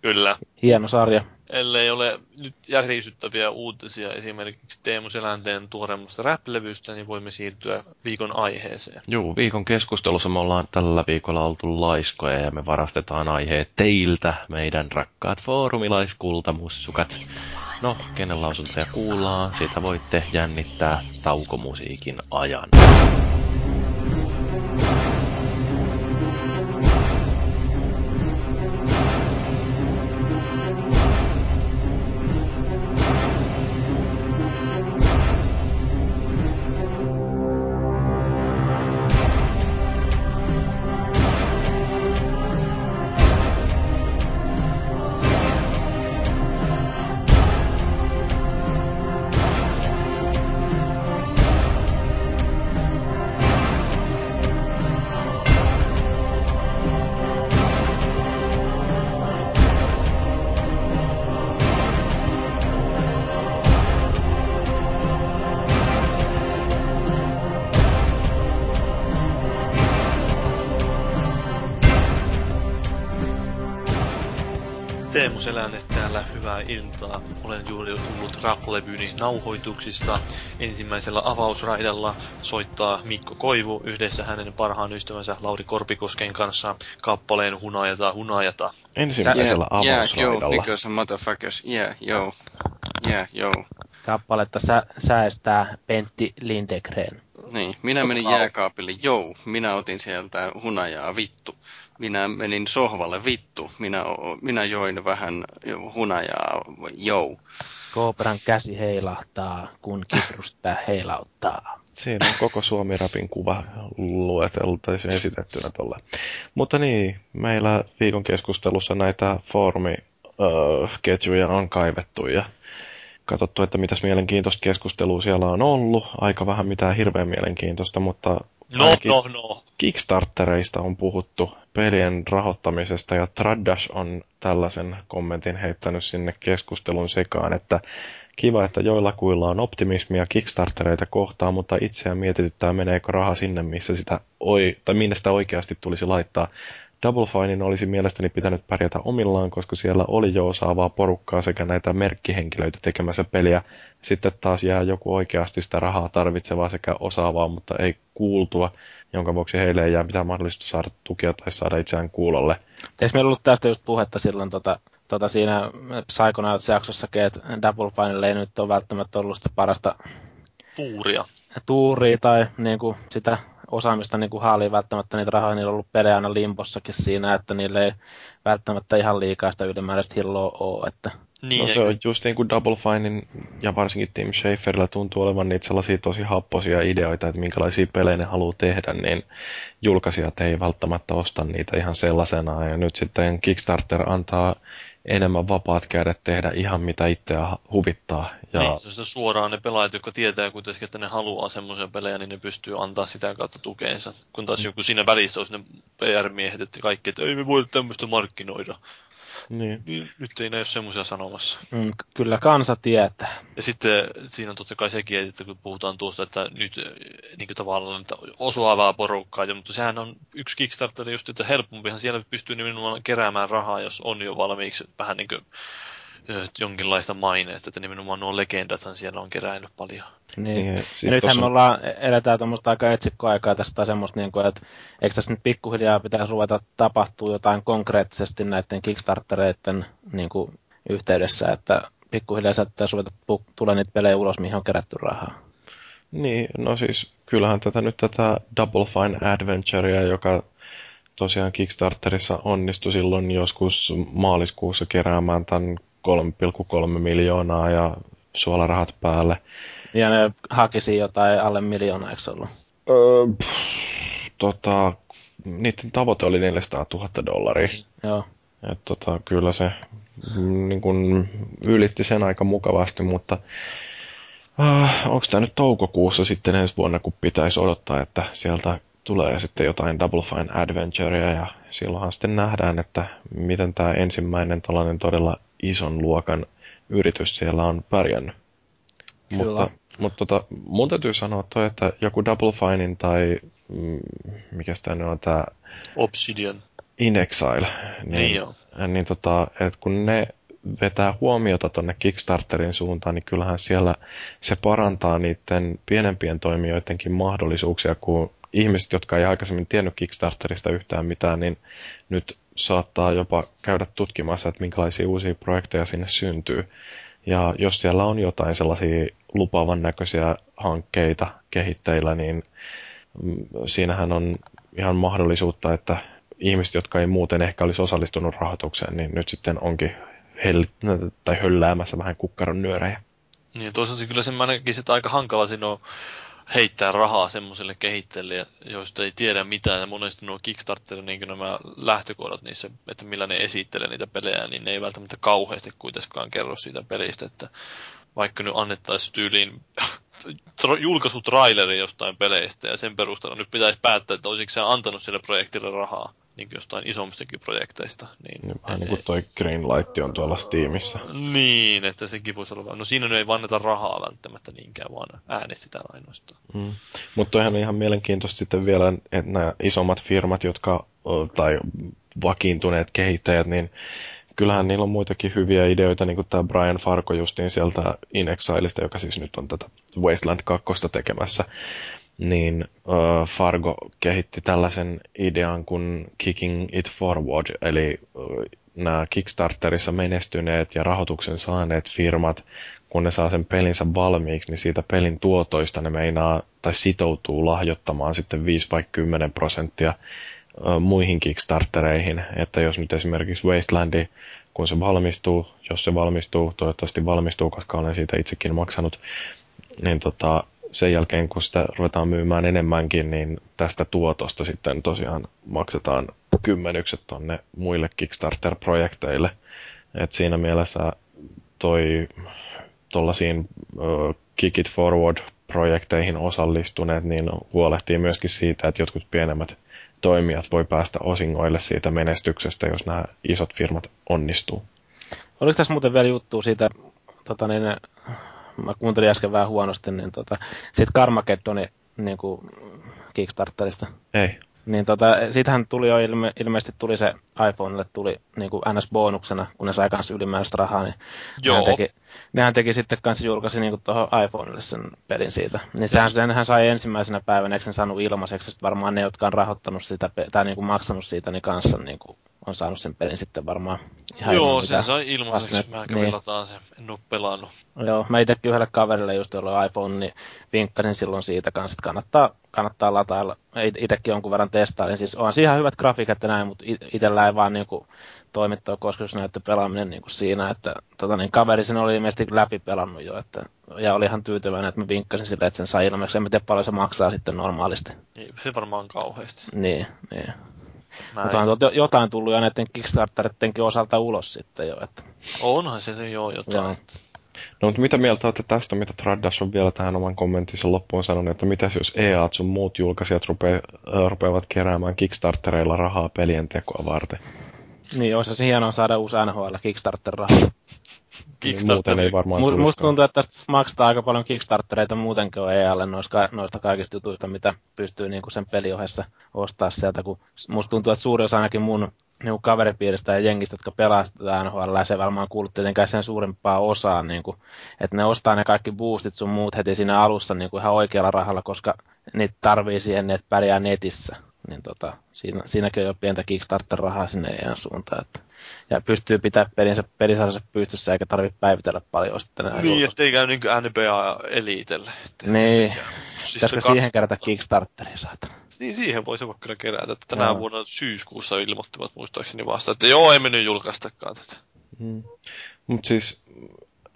Kyllä. Hieno sarja. Ellei ole nyt järisyttäviä uutisia esimerkiksi Teemu Selänteen tuoreemmasta rap-levystä, niin voimme siirtyä viikon aiheeseen. Joo, viikon keskustelussa me ollaan tällä viikolla oltu laiskoja ja me varastetaan aiheet teiltä, meidän rakkaat foorumilaiskultamussukat. No, kenen lausuntoja kuullaan, siitä voitte jännittää taukomusiikin ajan. Rap-levyni nauhoituksista. Ensimmäisellä avausraidalla soittaa Mikko Koivu yhdessä hänen parhaan ystävänsä Lauri Korpikosken kanssa kappaleen Hunajata Hunajata. Ensimmäisellä yeah, avausraidalla. Yeah, yo, because motherfuckers. Yeah, yo. Yeah, yo. Kappaletta sä, säästää Pentti Lindegren. Niin, minä menin jääkaapille, jou, minä otin sieltä hunajaa, vittu. Minä menin sohvalle, vittu. Minä, minä join vähän hunajaa, jou. Koopran käsi heilahtaa, kun kiprusta heilauttaa. Siinä on koko Suomi-rapin kuva lueteltu tai esitettynä tuolle. Mutta niin, meillä viikon keskustelussa näitä foorumiketjuja on kaivettu ja katsottu, että mitäs mielenkiintoista keskustelua siellä on ollut. Aika vähän mitään hirveän mielenkiintoista, mutta no, no, no. Kickstartereista on puhuttu, pelien rahoittamisesta ja Traddash on tällaisen kommentin heittänyt sinne keskustelun sekaan, että kiva, että joillakuilla on optimismia Kickstartereita kohtaan, mutta itseään mietityttää, meneekö raha sinne, missä sitä oi, tai minne sitä oikeasti tulisi laittaa. Double Finein olisi mielestäni pitänyt pärjätä omillaan, koska siellä oli jo osaavaa porukkaa sekä näitä merkkihenkilöitä tekemässä peliä. Sitten taas jää joku oikeasti sitä rahaa tarvitsevaa sekä osaavaa, mutta ei kuultua, jonka vuoksi heille ei jää mitään mahdollisuutta saada tukea tai saada itseään kuulolle. Eikö meillä ollut tästä just puhetta silloin tota, tota siinä Psychonauts-jaksossakin, että Double Fine ei nyt ole välttämättä ollut sitä parasta tuuria. Tuuria tai niin kuin sitä osaamista niin kuin haalii välttämättä niitä rahoja, niillä on ollut pelejä aina limpossakin siinä, että niille ei välttämättä ihan liikaa sitä ylimääräistä hilloa ole. Että... Niin, no se on just niin kuin Double Finein ja varsinkin Tim Schaferilla tuntuu olevan niitä sellaisia tosi happosia ideoita, että minkälaisia pelejä ne haluaa tehdä, niin julkaisijat ei välttämättä osta niitä ihan sellaisena. Ja nyt sitten Kickstarter antaa enemmän vapaat kädet tehdä ihan mitä itseä huvittaa. Ja... Niin, se on suoraan ne pelaajat, jotka tietää kuitenkin, että ne haluaa semmoisia pelejä, niin ne pystyy antaa sitä kautta tukeensa. Kun taas joku siinä välissä olisi ne PR-miehet, että kaikki, että ei me voida tämmöistä markkinoida. Niin. niin nyt ei näy semmoisia sanomassa. Mm, kyllä kansa tietää. Ja sitten siinä on totta kai sekin, että kun puhutaan tuosta, että nyt niin kuin tavallaan että osuavaa porukkaa, ja, mutta sehän on yksi Kickstarter just, että helpompihan siellä pystyy nimenomaan keräämään rahaa, jos on jo valmiiksi vähän niin kuin jonkinlaista mainetta, että nimenomaan nuo legendathan siellä on keräillyt paljon. Niin. niin ja nythän me ollaan, eletään tuommoista aika etsikkoaikaa tästä semmoista, niin kuin, että eikö tässä nyt pikkuhiljaa pitäisi ruveta tapahtua jotain konkreettisesti näiden Kickstartereiden niin kuin, yhteydessä, että pikkuhiljaa pitäisi ruveta tulla niitä pelejä ulos, mihin on kerätty rahaa. Niin, no siis kyllähän tätä nyt tätä Double Fine Adventurea, joka tosiaan Kickstarterissa onnistui silloin joskus maaliskuussa keräämään tämän 3,3 miljoonaa ja suolarahat päälle. Ja ne hakisi jotain alle miljoonaa, eikö ollut? Öö, pff, tota, niiden tavoite oli 400 000 dollaria. Joo. Et tota, kyllä se niin kun, ylitti sen aika mukavasti, mutta äh, onko tämä nyt toukokuussa sitten ensi vuonna, kun pitäisi odottaa, että sieltä tulee sitten jotain Double Fine Adventurea ja silloinhan sitten nähdään, että miten tämä ensimmäinen tällainen todella ison luokan yritys siellä on pärjännyt. Kyllä. Mutta, mutta tota, mun täytyy sanoa toi, että joku Double Finein tai mm, mikä tämä on tämä... Obsidian. In Exile. Niin, niin, joo. niin tota, että kun ne vetää huomiota tonne Kickstarterin suuntaan, niin kyllähän siellä se parantaa niiden pienempien toimijoidenkin mahdollisuuksia, kun ihmiset, jotka ei aikaisemmin tiennyt Kickstarterista yhtään mitään, niin nyt saattaa jopa käydä tutkimassa, että minkälaisia uusia projekteja sinne syntyy. Ja jos siellä on jotain sellaisia lupaavan näköisiä hankkeita kehitteillä, niin mm, siinähän on ihan mahdollisuutta, että ihmiset, jotka ei muuten ehkä olisi osallistunut rahoitukseen, niin nyt sitten onkin hell- tai hölläämässä vähän kukkaron nyörejä. Niin, toisaalta kyllä semmoinenkin, että aika hankala siinä on heittää rahaa semmoiselle kehittäjille, joista ei tiedä mitään. Ja monesti nuo Kickstarter, niin nämä lähtökohdat niissä, että millä ne esittelee niitä pelejä, niin ne ei välttämättä kauheasti kuitenkaan kerro siitä pelistä, että vaikka nyt annettaisiin tyyliin julkaisutraileri jostain peleistä ja sen perusteella nyt pitäisi päättää, että olisiko se antanut sille projektille rahaa niin jostain isommistakin projekteista. Niin, niin vähän niin kuin toi Greenlight on tuolla Steamissa. Niin, että sekin voisi olla. No siinä ei vanneta rahaa välttämättä niinkään, vaan äänestetään ainoastaan. Mm. Mutta toihan on ihan mielenkiintoista sitten vielä, että nämä isommat firmat, jotka, tai vakiintuneet kehittäjät, niin kyllähän niillä on muitakin hyviä ideoita, niin kuin tämä Brian Farko justiin sieltä In Exilesta, joka siis nyt on tätä Wasteland 2 tekemässä niin uh, Fargo kehitti tällaisen idean kuin Kicking It Forward, eli uh, nämä Kickstarterissa menestyneet ja rahoituksen saaneet firmat, kun ne saa sen pelinsä valmiiksi, niin siitä pelin tuotoista ne meinaa tai sitoutuu lahjoittamaan sitten 5 vai 10 prosenttia muihin Kickstartereihin. Että jos nyt esimerkiksi Wastelandi, kun se valmistuu, jos se valmistuu, toivottavasti valmistuu, koska olen siitä itsekin maksanut, niin tota, sen jälkeen, kun sitä ruvetaan myymään enemmänkin, niin tästä tuotosta sitten tosiaan maksetaan kymmenykset tonne muille Kickstarter-projekteille. Et siinä mielessä toi tuollaisiin Kick It Forward-projekteihin osallistuneet, niin huolehtii myöskin siitä, että jotkut pienemmät toimijat voi päästä osingoille siitä menestyksestä, jos nämä isot firmat onnistuu. Oliko tässä muuten vielä juttu siitä tota niin, mä kuuntelin äsken vähän huonosti, niin tota, siitä Carmageddoni niin kuin Kickstarterista. Ei. Niin tota, siitähän tuli jo ilme, ilmeisesti tuli se iPhonelle tuli niin kuin NS-bonuksena, kun ne sai kanssa ylimääräistä rahaa, niin Joo. Nehän teki, nehän teki sitten kanssa julkaisi niin tuohon iPhonelle sen pelin siitä. Niin sehän, senhän sai ensimmäisenä päivänä, eikö sen saanut ilmaiseksi, varmaan ne, jotka on rahoittanut sitä, tai niin kuin maksanut siitä, niin kanssa niin kuin on saanut sen pelin sitten varmaan ihan Joo, sen sai ilmaiseksi. Mä kävin niin. lataan sen. En ole pelannut. Joo, mä itsekin yhdelle kaverille just jolla iPhone, niin vinkkasin silloin siitä kanssa, että kannattaa, kannattaa latailla. Itsekin jonkun verran testailin. Siis on siinä ihan hyvät grafiikat ja näin, mutta itsellä ei vaan niinku toimittaa näyttö pelaaminen niinku siinä, että tota, niin, kaveri sen oli ilmeisesti läpi pelannut jo, että, ja oli ihan tyytyväinen, että mä vinkkasin sille, että sen sai ilmeisesti. En tiedä paljon se maksaa sitten normaalisti. Niin, se varmaan kauheasti. Niin, niin. Mutta on jotain tullut jo näiden Kickstarterittenkin osalta ulos sitten jo. Että... Onhan se jo jotain. Joo. No mutta mitä mieltä olette tästä, mitä Traddas on vielä tähän oman kommenttinsa loppuun sanonut, että mitä jos EA sun muut julkaisijat rupee, äh, rupeavat keräämään Kickstartereilla rahaa pelien tekoa varten? Niin, olisi se hienoa saada uusi NHL Kickstarter-rahaa. Kickstarter. Niin ei varmaan Mu- Musta tuntuu, että maksaa aika paljon Kickstartereita muutenkin on EAlle noista, noista kaikista jutuista, mitä pystyy niin kuin sen peliohessa ostaa sieltä, kun musta tuntuu, että suuri osa ainakin mun niin kaveripiiristä ja jengistä, jotka pelaa NHL, se varmaan kuuluu tietenkään sen suurempaa osaa, niin kuin, että ne ostaa ne kaikki boostit sun muut heti siinä alussa niin kuin ihan oikealla rahalla, koska niitä tarvii siihen, että pärjää netissä. Niin tota, siinä, siinäkin on jo pientä Kickstarter-rahaa sinne EAN suuntaan. Että ja pystyy pitämään pelinsä, pelisarjansa pystyssä eikä tarvitse päivitellä paljon sitten Niin, ettei käy niin kuin NBA Elitelle. Niin, siis pitäisikö siihen kerätä Kickstarteria saatana? Niin, siihen voisi vaikka kerätä. Tänä joo. vuonna syyskuussa ilmoittivat muistaakseni vasta, että joo, ei mennyt julkaistakaan tätä. Hmm. Mutta siis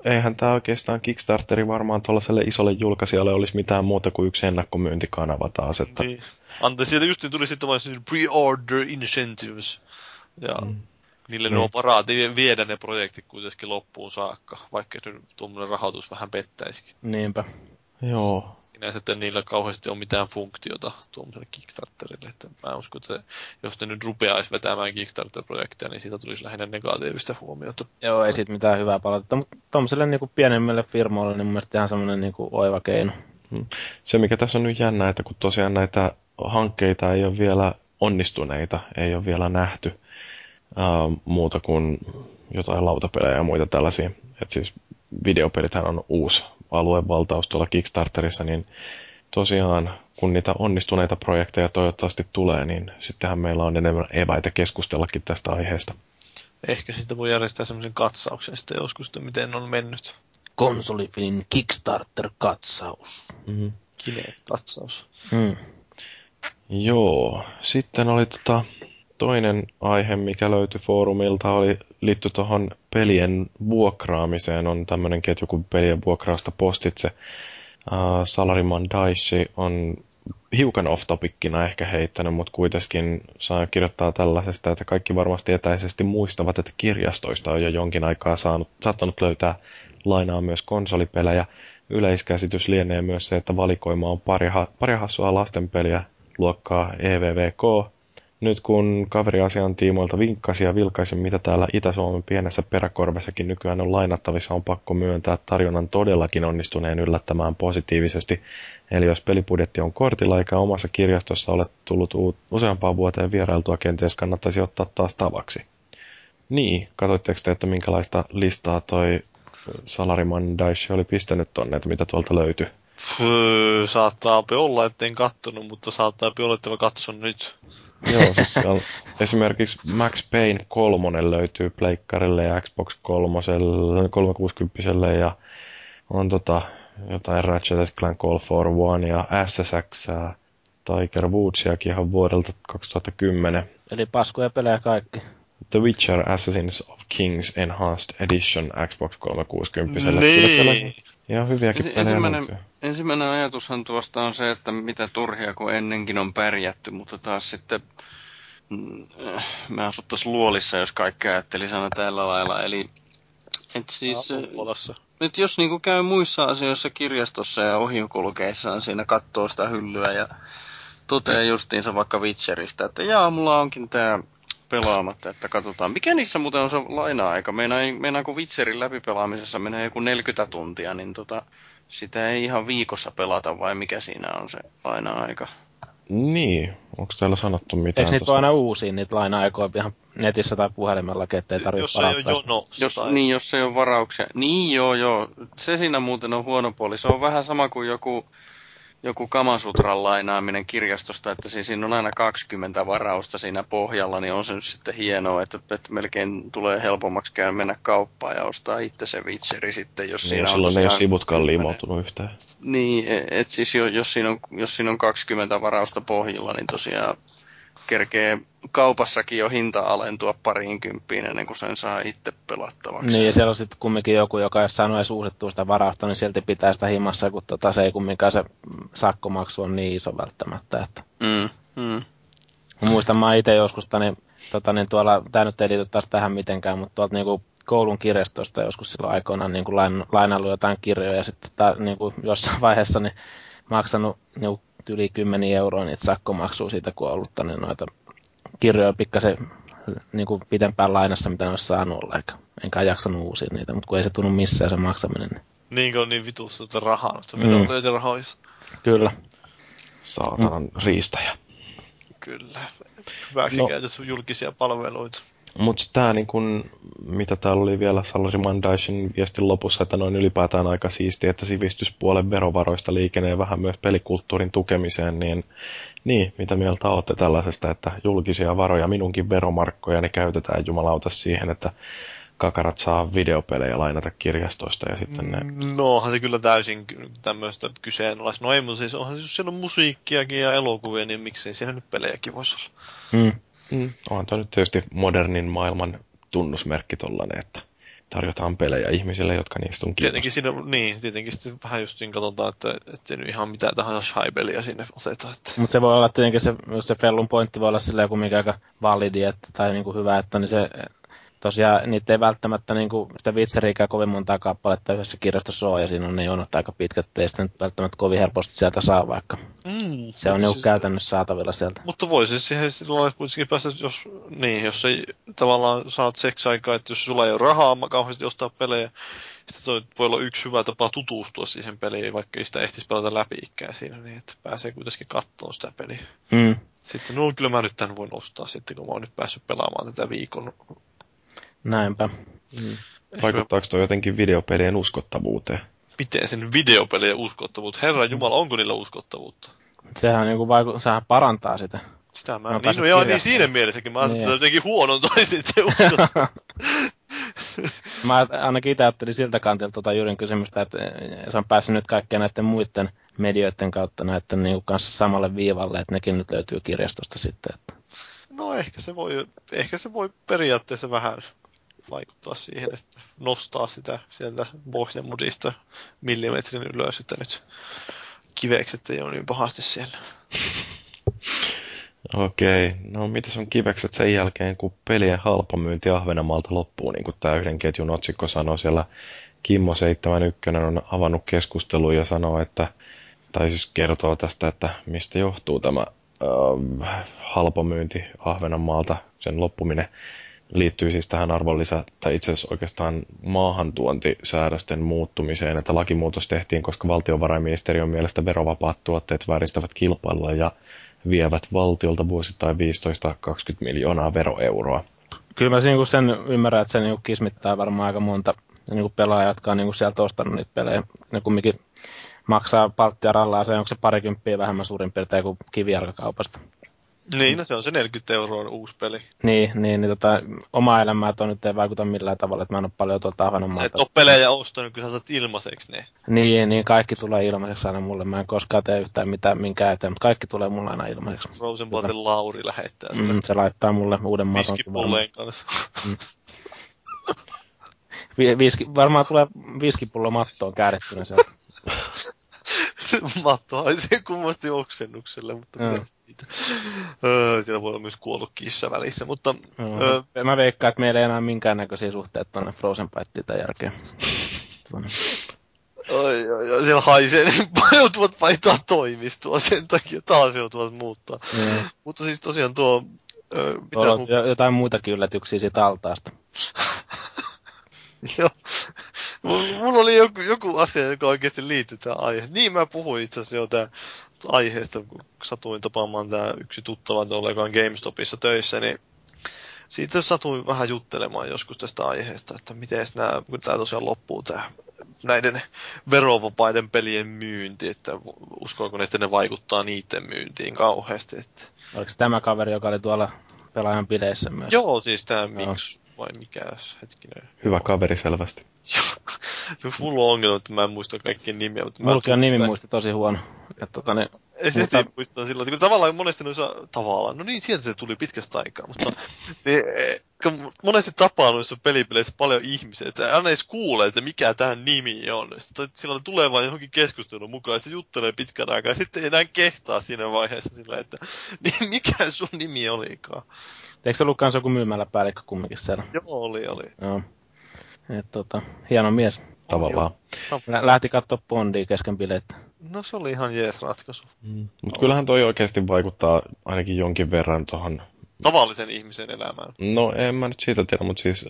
eihän tämä oikeastaan Kickstarteri varmaan tuollaiselle isolle julkaisijalle olisi mitään muuta kuin yksi ennakkomyyntikanava taas. Että... Niin. Ante, sieltä just tuli sitten vain pre-order incentives. Ja mm. Niille niin. ne on varaa viedä ne projektit kuitenkin loppuun saakka, vaikka se tuommoinen rahoitus vähän pettäisikin. Niinpä. Joo. Sinä sitten niillä kauheasti on mitään funktiota tuommoiselle Kickstarterille. Että mä uskon, että jos ne nyt rupeaisi vetämään Kickstarter-projekteja, niin siitä tulisi lähinnä negatiivista huomiota. Joo, ei siitä mitään hyvää palautetta, mutta tuommoiselle niin pienemmille firmoille niin mun mielestä ihan semmoinen niin oiva keino. Hmm. Se, mikä tässä on nyt jännä, että kun tosiaan näitä hankkeita ei ole vielä onnistuneita, ei ole vielä nähty, uh, muuta kuin jotain lautapelejä ja muita tällaisia. Et siis videopelithän on uusi aluevaltaus tuolla Kickstarterissa, niin tosiaan kun niitä onnistuneita projekteja toivottavasti tulee, niin sittenhän meillä on enemmän eväitä keskustellakin tästä aiheesta. Ehkä sitten voi järjestää semmoisen katsauksen sitten joskus, että miten on mennyt. Konsolifin Kickstarter-katsaus. Mm-hmm. Kineet-katsaus. Mm. Joo, sitten oli tota, toinen aihe, mikä löytyi foorumilta, oli liitty tuohon pelien vuokraamiseen. On tämmöinen ketju kuin pelien vuokrausta postitse. Uh, Salariman Daishi on hiukan off-topikkina ehkä heittänyt, mutta kuitenkin saa kirjoittaa tällaisesta, että kaikki varmasti etäisesti muistavat, että kirjastoista on jo jonkin aikaa saanut, saattanut löytää lainaa myös konsolipelejä. Yleiskäsitys lienee myös se, että valikoima on pari, pari hassua lastenpeliä luokkaa EVVK, nyt kun kaveri asian tiimoilta vinkkasi ja vilkaisi, mitä täällä Itä-Suomen pienessä peräkorvessakin nykyään on lainattavissa, on pakko myöntää tarjonnan todellakin onnistuneen yllättämään positiivisesti. Eli jos pelipudjetti on kortilla eikä omassa kirjastossa ole tullut useampaan vuoteen vierailtua, kenties kannattaisi ottaa taas tavaksi. Niin, katsoitteko te, että minkälaista listaa toi Salariman Daisha oli pistänyt tonne, että mitä tuolta löytyi? saattaa olla, etten kattonut, mutta saattaa olla, että mä katson nyt. Joo, siis on, esimerkiksi Max Payne 3 löytyy Pleikkarille ja Xbox 3, 360 ja on tota, jotain Ratchet Clank Call for One ja SSX ja Tiger Woodsiakin ihan vuodelta 2010. Eli paskoja pelejä kaikki. The Witcher Assassins of Kings Enhanced Edition Xbox 360. Niin. Ihan hyviäkin pelejä ensimmäinen, ensimmäinen ajatushan tuosta on se, että mitä turhia kuin ennenkin on pärjätty, mutta taas sitten mm, äh, asuttaisiin luolissa, jos kaikki ajatteli sana tällä lailla. Eli et siis, äh, nyt jos niinku käy muissa asioissa kirjastossa ja ohikulkeissaan siinä katsoo sitä hyllyä ja toteaa justiinsa vaikka Witcheristä, että jaa, mulla onkin tämä pelaamatta, että katsotaan. Mikä niissä muuten on se laina-aika? Meinaa, meinaa kun Witcherin läpipelaamisessa menee joku 40 tuntia, niin tota, sitä ei ihan viikossa pelata vai mikä siinä on se laina-aika? Niin, onko täällä sanottu mitään? Eikö niitä tosta? aina uusia niitä laina-aikoja ihan netissä tai puhelimella, ettei tarvitse Jos ei ole jono. Jos, tai... Niin, jos ei ole varauksia. Niin joo, joo. Se siinä muuten on huono puoli. Se on vähän sama kuin joku joku Kamasutran lainaaminen kirjastosta, että siis siinä on aina 20 varausta siinä pohjalla, niin on se nyt sitten hienoa, että, että melkein tulee helpommaksi käydä mennä kauppaan ja ostaa itse se vitseri sitten, jos niin, siinä on silloin ei ole sivutkaan liimautunut yhtään. Niin, että siis jos siinä, on, jos siinä on 20 varausta pohjilla, niin tosiaan kerkee kaupassakin jo hinta alentua pariin kymppiin ennen kuin sen saa itse pelattavaksi. Niin, ja siellä on sitten kumminkin joku, joka ei saanut edes uusittua sitä varausta, niin silti pitää sitä himassa, kun tota, se ei kumminkaan se sakkomaksu on niin iso välttämättä. Että... Mm, mm. Mä muistan, mä itse joskus, niin, tota, niin tuolla, tämä nyt ei liity taas tähän mitenkään, mutta tuolta niin kuin koulun kirjastosta joskus silloin aikoinaan niin kuin lain, lainailu jotain kirjoja ja sitten ta, niin kuin jossain vaiheessa niin maksanut niin yli 10 euroa niitä sakkomaksua siitä, kun on ollut tänne noita kirjoja pikkasen niin kuin pitempään lainassa, mitä ne olisi saanut olla, eikä enkä jaksanut uusia niitä, mutta kun ei se tunnu missään se maksaminen. Niin, niin kuin on niin vitussa että rahaa, että mm. rahaa. Kyllä. Saatanan mm. riistäjä. Kyllä. Hyväksi no. julkisia palveluita. Mutta tämä, niin kun, mitä täällä oli vielä Salari Mandaisin viestin lopussa, että noin ylipäätään aika siistiä, että sivistyspuolen verovaroista liikenee vähän myös pelikulttuurin tukemiseen, niin, niin mitä mieltä olette tällaisesta, että julkisia varoja, minunkin veromarkkoja, ne käytetään jumalauta siihen, että kakarat saa videopelejä lainata kirjastoista ja sitten ne... No onhan se kyllä täysin tämmöistä kyseenalaista. No ei, mutta siis onhan siis siellä on musiikkiakin ja elokuvia, niin miksei siellä nyt pelejäkin voisi olla. Mm. Mm. Onhan tuo nyt tietysti modernin maailman tunnusmerkki tollanen, että tarjotaan pelejä ihmisille, jotka niistä on Tietenkin siinä, niin, tietenkin sitten vähän just niin katsotaan, että, että nyt ihan mitään tahansa shaibeliä sinne otetaan. Että... Mutta se voi olla tietenkin se, se Fellun pointti voi olla silleen kumminkin aika validi, että, tai niin kuin hyvä, että niin se tosiaan niitä ei välttämättä niin kuin, sitä vitseriikää kovin monta kappaletta yhdessä kirjastossa ole, ja siinä on ne jonot aika pitkät, ei sitä nyt välttämättä kovin helposti sieltä saa, vaikka mm, se on siis, käytännössä saatavilla sieltä. Mutta voisi siihen sillä kuitenkin päästä, jos, niin, jos ei tavallaan saat seksaikaa, että jos sulla ei ole rahaa kauheasti ostaa pelejä, sitten voi olla yksi hyvä tapa tutustua siihen peliin, vaikka ei sitä ehtisi pelata läpi ikään siinä, niin että pääsee kuitenkin katsomaan sitä peliä. Mm. Sitten, no kyllä mä nyt tämän voin ostaa sitten, kun mä oon nyt päässyt pelaamaan tätä viikon Näinpä. Mm. Vaikuttaako tuo jotenkin videopelien uskottavuuteen? Miten sen videopelien uskottavuutta? Herra Jumala, onko niillä uskottavuutta? Sehän, niin vaiku- sehän parantaa sitä. Sitä mä, niin, no, joo, niin siinä mielessäkin. Mä ajattelin, niin. että jotenkin huonontoisit se uskottavuus. mä ainakin itse ajattelin siltä kantilta tuota Jyrin kysymystä, että se on päässyt nyt kaikkien näiden muiden medioiden kautta näiden niin kanssa samalle viivalle, että nekin nyt löytyy kirjastosta sitten. Että. No ehkä se voi, ehkä se voi periaatteessa vähän vaikuttaa siihen, että nostaa sitä sieltä Bohjan modista millimetrin ylös, että nyt kivekset ei ole niin pahasti siellä. Okei, no mitä on kivekset sen jälkeen, kun pelien halpamyynti Ahvenanmaalta loppuu, niin kuin tämä yhden ketjun otsikko sanoi siellä, Kimmo 71 on avannut keskustelun ja sanoo, että, tai siis kertoo tästä, että mistä johtuu tämä äh, halpamyynti Ahvenanmaalta, sen loppuminen liittyy siis tähän arvonlisä, tai itse asiassa oikeastaan maahantuontisäädösten muuttumiseen, että lakimuutos tehtiin, koska valtiovarainministeriön mielestä verovapaat tuotteet vääristävät kilpailua ja vievät valtiolta vuosittain 15-20 miljoonaa veroeuroa. Kyllä mä niin sen ymmärrän, että se niin kismittää varmaan aika monta niin pelaajaa, jotka on niin sieltä ostanut niitä pelejä. Ne kumminkin maksaa palttia rallaa, se onko se parikymppiä vähemmän suurin piirtein kuin kivijalkakaupasta. Niin, no se on se 40 euroa uusi peli. Niin, niin, niin tota, oma elämää tuo nyt ei vaikuta millään tavalla, että mä en ole paljon tuolta Ahvenanmaalta. Sä et ole pelejä ostanut, kyllä sä saat ilmaiseksi ne. Niin, niin, kaikki tulee ilmaiseksi aina mulle. Mä en koskaan tee yhtään mitään minkään eteen, mutta kaikki tulee mulle aina ilmaiseksi. Rosenblatin tota, Lauri lähettää sulle. Mm, se laittaa mulle uuden maton. Viskipulleen kanssa. Mm. Viski, varmaan tulee viskipullo mattoon käädettynä sieltä. Matto haisee kummasti oksennukselle, mutta siitä. Siellä voi olla myös kuollut kissa välissä, mutta... Öö, mä veikkaan, että meillä ei enää minkäännäköisiä suhteita tuonne Frozen Byteen tämän jälkeen. Oi, oi, oi, siellä haisee, niin joutuvat vaihtaa toimistoa sen takia, taas joutuvat muuttaa. Mm. Mutta siis tosiaan tuo... Öö, mitä mu- jotain muitakin yllätyksiä siitä altaasta. Joo. Mulla oli joku, joku asia, joka oikeasti liittyy tähän aiheeseen. Niin mä puhuin itse asiassa jo tämän aiheesta, kun satuin tapaamaan tämä yksi tuttava tuolla, joka on GameStopissa töissä, niin siitä satuin vähän juttelemaan joskus tästä aiheesta, että miten nämä, kun tämä tosiaan loppuu tämä näiden verovapaiden pelien myynti, että uskoako ne, että ne vaikuttaa niiden myyntiin kauheasti. Että... Oliko tämä kaveri, joka oli tuolla pelaajan bileissä myös? Joo, siis tämä Mix vai mikä hetkinen. Hyvä kaveri selvästi. Mulla on ongelma, että mä en muista kaikkien nimiä. Mutta Mullakin on nimi muisti tosi huono. Ja, tota, niin, ei mutta... heti muistaa silloin, että tavallaan monesti noissa, tavallaan, no niin, sieltä se tuli pitkästä aikaa, mutta niin, eh, monesti tapaa noissa pelipeleissä paljon ihmisiä, että aina edes kuule, että mikä tähän nimi on. Sitten silloin tulee vain johonkin keskustelun mukaan, ja se juttelee pitkän aikaa, ja sitten ei enää kehtaa siinä vaiheessa sillä, että niin mikä sun nimi olikaan. Eikö se ollut kanssa joku myymällä-päällikkö kumminkin siellä? Joo, oli, oli. Joo. Et, tota, hieno mies. Tavallaan. Lähti katsoa Bondia kesken bileitä. No se oli ihan jees ratkaisu. Mm. Mutta kyllähän toi oikeasti vaikuttaa ainakin jonkin verran tuohon... Tavallisen ihmisen elämään. No en mä nyt siitä tiedä, mutta siis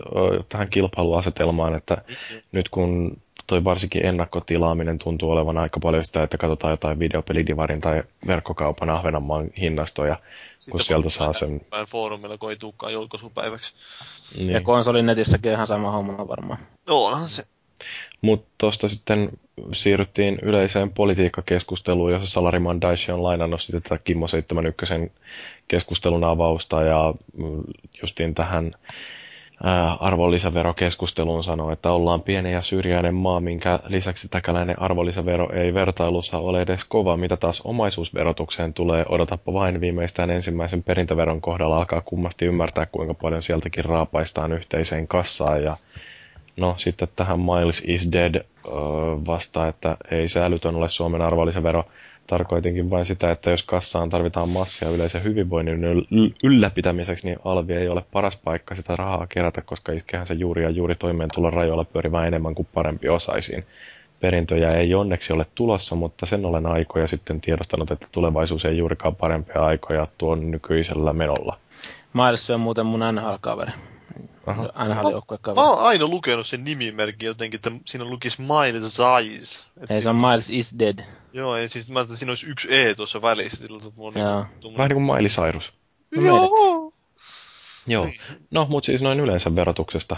tähän kilpailuasetelmaan, että mm-hmm. nyt kun toi varsinkin ennakkotilaaminen tuntuu olevan aika paljon sitä, että katsotaan jotain videopelidivarin tai verkkokaupan Ahvenanmaan hinnastoja, Sitten kun sieltä saa sen... foorumilla, kun ei tulekaan julkaisupäiväksi. Niin. Ja konsolin netissäkin ihan sama homma varmaan. No onhan se. Mutta tuosta sitten siirryttiin yleiseen politiikkakeskusteluun, jossa Salariman Daisy on lainannut sitten tätä Kimmo 71 keskustelun avausta ja mm, justiin tähän arvonlisäverokeskusteluun sanoo, että ollaan pieni ja syrjäinen maa, minkä lisäksi täkäläinen arvonlisävero ei vertailussa ole edes kova, mitä taas omaisuusverotukseen tulee. Odotappa vain viimeistään ensimmäisen perintöveron kohdalla alkaa kummasti ymmärtää, kuinka paljon sieltäkin raapaistaan yhteiseen kassaan. Ja no sitten tähän Miles is Dead vastaa, että ei se älytön ole Suomen arvonlisävero Tarkoitinkin vain sitä, että jos kassaan tarvitaan massia yleisen hyvinvoinnin ylläpitämiseksi, niin alvi ei ole paras paikka sitä rahaa kerätä, koska iskehän se juuri ja juuri toimeentulon rajoilla pyörivää enemmän kuin parempi osaisiin. Perintöjä ei onneksi ole tulossa, mutta sen olen aikoja sitten tiedostanut, että tulevaisuus ei juurikaan parempia aikoja tuon nykyisellä menolla. Miles on muuten mun NHL-kaveri. NHL-joukkuekaveri. Mä, mä oon aina lukenut sen nimimerkin jotenkin, että siinä lukisi Miles Eyes. Ei, se on Miles is dead. Joo, ei siis mä että siinä olisi yksi E tuossa välissä. Sillä, on niin, Vähän niin kuin Miley Cyrus. No, Joo. Joo. No, mutta siis noin yleensä verotuksesta.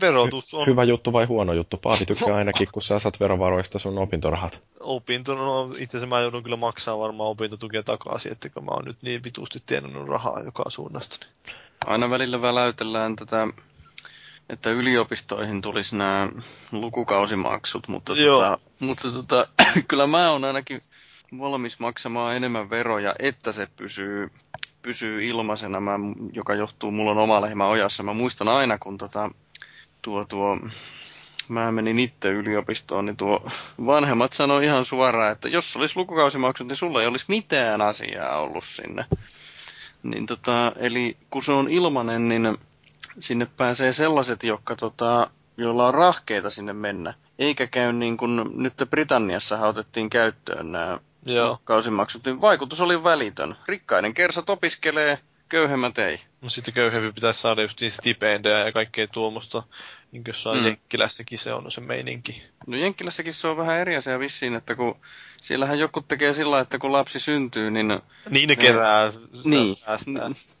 Verotus on... Hyvä juttu vai huono juttu? Paavi tykkää ainakin, kun sä saat verovaroista sun opintorahat. Opinto, no itse asiassa mä joudun kyllä maksaa varmaan opintotukea takaisin, että mä oon nyt niin vitusti tienannut rahaa joka suunnasta. Niin. Aina välillä väläytellään tätä että yliopistoihin tulisi nämä lukukausimaksut, mutta, tota, mutta tota, kyllä mä oon ainakin valmis maksamaan enemmän veroja, että se pysyy, pysyy ilmaisena, mä, joka johtuu, mulla on oma lehmä ojassa. Mä muistan aina, kun tota, tuo, tuo, mä menin itse yliopistoon, niin tuo vanhemmat sanoi ihan suoraan, että jos olisi lukukausimaksut, niin sulla ei olisi mitään asiaa ollut sinne. Niin tota, eli kun se on ilmanen, niin sinne pääsee sellaiset, jotka tota, joilla on rahkeita sinne mennä. Eikä käy niin kuin nyt Britanniassa otettiin käyttöön nämä Joo. kausimaksut, niin vaikutus oli välitön. Rikkaiden kersat opiskelee, köyhemmät ei. No sitten köyhempi pitäisi saada just niin stipendejä ja kaikkea tuommoista, niin kuin jossain mm. Jenkkilässäkin se on se meininki. No Jenkkilässäkin se on vähän eri asia vissiin, että kun siellähän joku tekee sillä, että kun lapsi syntyy, niin... Niin ne kerää niin,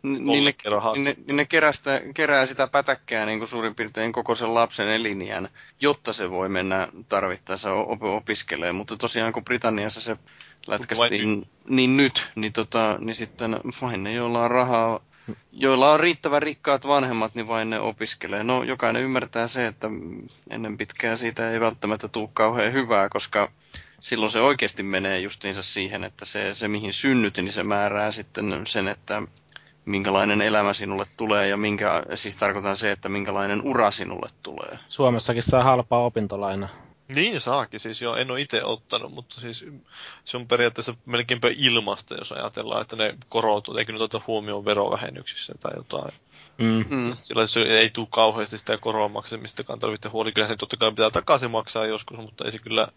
niin, ne, ne, niin ne kerää sitä, kerää sitä pätäkkää niin kuin suurin piirtein koko sen lapsen eliniän, jotta se voi mennä tarvittaessa op- opiskelee. Mutta tosiaan kun Britanniassa se lätkästiin niin nyt, niin, tota, niin sitten vain ne, joilla on rahaa joilla on riittävän rikkaat vanhemmat, niin vain ne opiskelee. No, jokainen ymmärtää se, että ennen pitkää siitä ei välttämättä tule kauhean hyvää, koska silloin se oikeasti menee justiinsa siihen, että se, se mihin synnyt, niin se määrää sitten sen, että minkälainen elämä sinulle tulee ja minkä, siis tarkoitan se, että minkälainen ura sinulle tulee. Suomessakin saa halpaa opintolaina. Niin saakin, siis jo en ole itse ottanut, mutta siis se on periaatteessa melkeinpä ilmasta, jos ajatellaan, että ne korot, eikö nyt ota huomioon verovähennyksissä tai jotain. Mm. mm. Sillä se ei tule kauheasti sitä koron maksamistakaan tarvitse huoli. Kyllä se totta kai pitää takaisin maksaa joskus, mutta ei se kyllä,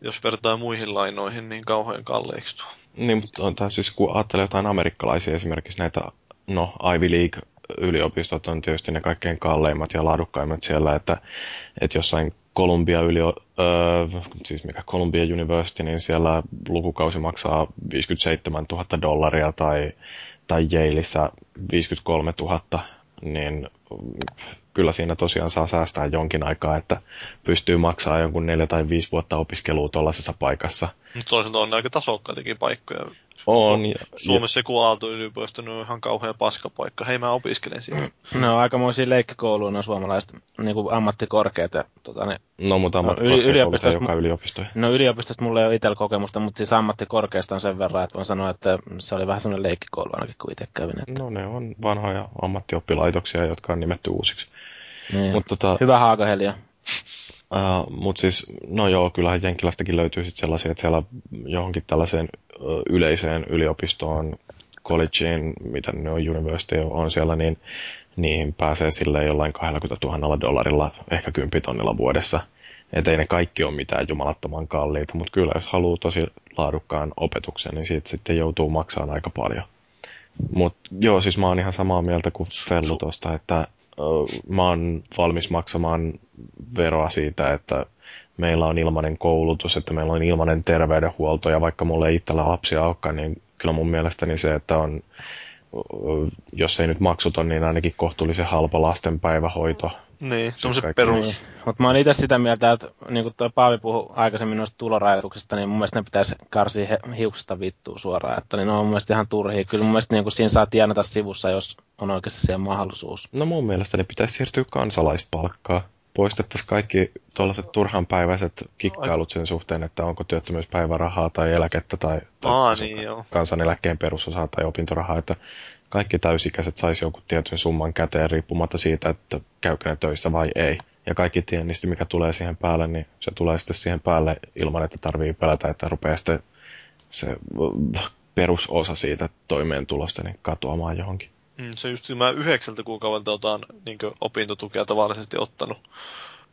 jos vertaa muihin lainoihin, niin kauhean kalleiksi tuo. Niin, mutta on taas siis kun ajattelee jotain amerikkalaisia, esimerkiksi näitä, no Ivy League yliopistot on tietysti ne kaikkein kalleimmat ja laadukkaimmat siellä, että, että jossain Columbia yli, öö, siis mikä Columbia University, niin siellä lukukausi maksaa 57 000 dollaria tai, tai Yaleissa 53 000. niin kyllä siinä tosiaan saa säästää jonkin aikaa, että pystyy maksaa jonkun neljä tai viisi vuotta opiskelua tuollaisessa paikassa. Toisaalta on aika tasokkaitakin paikkoja. On. Su- Suomessa joku Aalto-yliopisto on ihan kauhea paskapaikka. Hei, mä opiskelen siinä. Ne on aikamoisia leikkikouluja, on suomalaiset niin kuin ammattikorkeat. Ja, tota, ne, no, mutta ammattikorkeat yliopistosta, joka yliopistoja. No yliopistosta mulla ei ole itsellä kokemusta, mutta siis ammattikorkeasta on sen verran, että voin sanoa, että se oli vähän semmoinen leikkikoulu ainakin, kun itse kävin. Että... No ne on vanhoja ammattioppilaitoksia, jotka on nimetty uusiksi. Niin. Mut, tota, Hyvä haakahelia. Uh, Mutta siis, no joo, kyllähän Jenkkilästäkin löytyy sit sellaisia, että siellä johonkin tällaiseen uh, yleiseen yliopistoon, collegeen, mitä ne on, university on siellä, niin niihin pääsee sille jollain 20 000 dollarilla, ehkä 10 tonnilla vuodessa. Että ei ne kaikki ole mitään jumalattoman kalliita, mutta kyllä jos haluaa tosi laadukkaan opetuksen, niin siitä sitten joutuu maksamaan aika paljon. Mutta joo, siis mä oon ihan samaa mieltä kuin Fellu tuosta, että mä oon valmis maksamaan veroa siitä, että meillä on ilmainen koulutus, että meillä on ilmainen terveydenhuolto ja vaikka mulla ei itsellä lapsia olekaan, niin kyllä mun mielestäni se, että on, jos ei nyt maksuton, niin ainakin kohtuullisen halpa lastenpäivähoito. Niin, se on se perus. Niin. Mutta mä oon itse sitä mieltä, että niin kuin tuo Paavi puhui aikaisemmin noista tulorajoituksista, niin mun mielestä ne pitäisi karsia hiuksista vittua suoraan. Että niin ne on mun mielestä ihan turhia. Kyllä mun mielestä niin kuin siinä saa tienata sivussa, jos on oikeasti siihen mahdollisuus. No mun mielestä ne pitäisi siirtyä kansalaispalkkaa. Poistettaisiin kaikki tuollaiset turhanpäiväiset kikkailut sen suhteen, että onko työttömyyspäivärahaa tai eläkettä tai, tai Aa, niin, joo. kansaneläkkeen perusosaa tai opintorahaa, että kaikki täysikäiset saisi jonkun tietyn summan käteen riippumatta siitä, että käykö ne töissä vai ei. Ja kaikki tiennisti, mikä tulee siihen päälle, niin se tulee sitten siihen päälle ilman, että tarvii pelätä, että rupeaa sitten se perusosa siitä toimeentulosta niin katoamaan johonkin. Mm, se just mä yhdeksältä kuukaudelta otan niin opintotukea tavallisesti ottanut.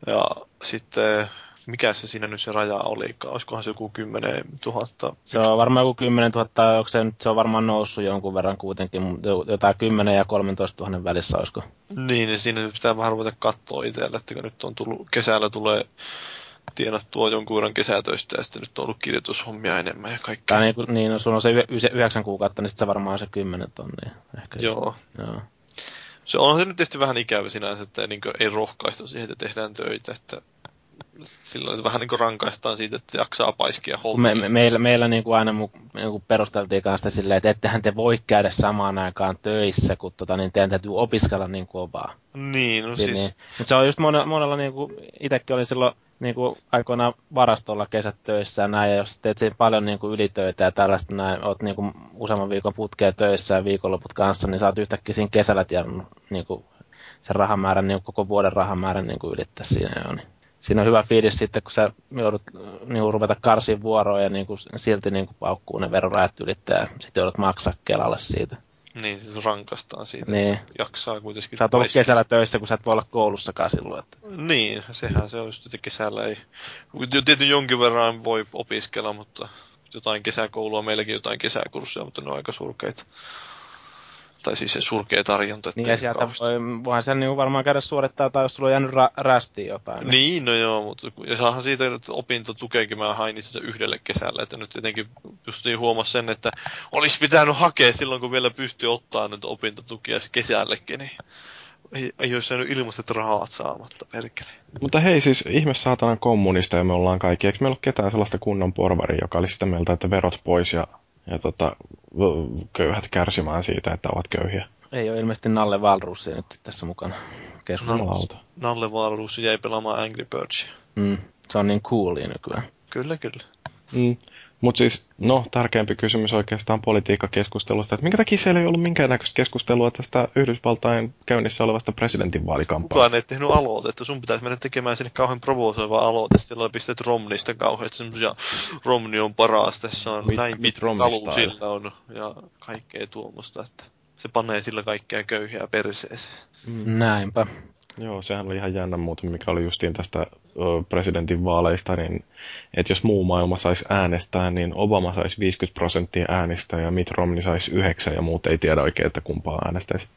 Ja sitten mikä se siinä nyt se raja oli? Olisikohan se joku 10 000? Se on varmaan joku 10 000, onko se, nyt, se on varmaan noussut jonkun verran kuitenkin, jotain 10 ja 13 000 välissä olisiko? Niin, niin siinä pitää vähän ruveta katsoa itsellä, että kun nyt on tullut, kesällä tulee tienattua jonkun verran kesätöistä ja sitten nyt on ollut kirjoitushommia enemmän ja kaikkea. Tai niin, kun, niin no, sulla on se yhdeksän kuukautta, niin sitten se varmaan se kymmenen tonnia. Ehkä Joo. Joo. Se on se nyt tietysti vähän ikävä sinänsä, että niin ei rohkaista siihen, että tehdään töitä, että sillä vähän niin kuin rankaistaan siitä, että jaksaa paiskia hommia. Me, me, meillä, meillä niin kuin aina niin kuin perusteltiin kanssa silleen, että ettehän te voi käydä samaan aikaan töissä, kun tota, niin teidän täytyy opiskella niin kovaa. Niin, no siis... Niin. Mutta se on just monella, monella niin kuin, itsekin oli silloin niin kuin aikoinaan varastolla kesät töissä ja näin, ja jos teet siinä paljon niin kuin ylitöitä ja tällaista näin, oot niin kuin useamman viikon putkeen töissä ja viikonloput kanssa, niin saat yhtäkkiä siinä kesällä tiedon niin kuin sen rahamäärän, niin koko vuoden rahamäärän niin kuin ylittää siinä jo. Niin siinä on hyvä fiilis sitten, kun sä joudut niin kuin, ruveta karsiin vuoroa ja niin kuin, silti niin kuin, paukkuu ne verorajat ylittää ja sitten joudut maksaa Kelalle siitä. Niin, siis rankastaan siitä, niin. jaksaa kuitenkin. Sä oot ollut kesällä töissä, kun sä et voi olla koulussakaan silloin. Että... Niin, sehän se on just, että kesällä ei... Tietysti jonkin verran voi opiskella, mutta jotain kesäkoulua, meilläkin jotain kesäkursseja, mutta ne on aika surkeita. Tai siis se surkea tarjonta. Niin ja sieltä voi, voihan sen niin varmaan käydä suorittaa, tai jos sulla on jäänyt ra- rästiin jotain. Niin. niin, no joo, mutta ja saahan siitä että opintotukeekin mä hain itse yhdelle kesällä, että nyt jotenkin just niin huomasi sen, että olisi pitänyt hakea silloin, kun vielä pystyy ottaa nyt opintotukia kesällekin, niin ei, ei olisi saanut ilmaiset rahat saamatta, perkele. Mutta hei, siis ihme saatanan kommunista ja me ollaan kaikki. Eikö meillä ole ketään sellaista kunnon porvaria, joka olisi sitä mieltä, että verot pois ja ja tota, köyhät kärsimään siitä, että ovat köyhiä. Ei ole ilmeisesti Nalle Walrussia nyt tässä mukana keskustelussa. Nalle Walrus jäi pelaamaan Angry Birdsia. Mm, se on niin coolia nykyään. Kyllä, kyllä. Mm. Mutta siis, no, tärkeämpi kysymys oikeastaan politiikkakeskustelusta, että minkä takia siellä ei ollut minkäännäköistä keskustelua tästä Yhdysvaltain käynnissä olevasta presidentinvaalikampanjasta? Kukaan ei tehnyt aloitetta, sun pitäisi mennä tekemään sinne kauhean provosoiva aloite, silloin pistät Romneystä kauhean, että semmosia Romney on paras, tässä on mit, näin pitkä kalu sillä on, ja kaikkea tuommoista, että se panee sillä kaikkea köyhiä perseeseen. Mm. Näinpä. Joo, sehän oli ihan jännä muuten, mikä oli justiin tästä presidentin vaaleista, niin että jos muu maailma saisi äänestää, niin Obama saisi 50 prosenttia äänistä ja Mitt Romney saisi 9 ja muut ei tiedä oikein, että kumpaa äänestäisi.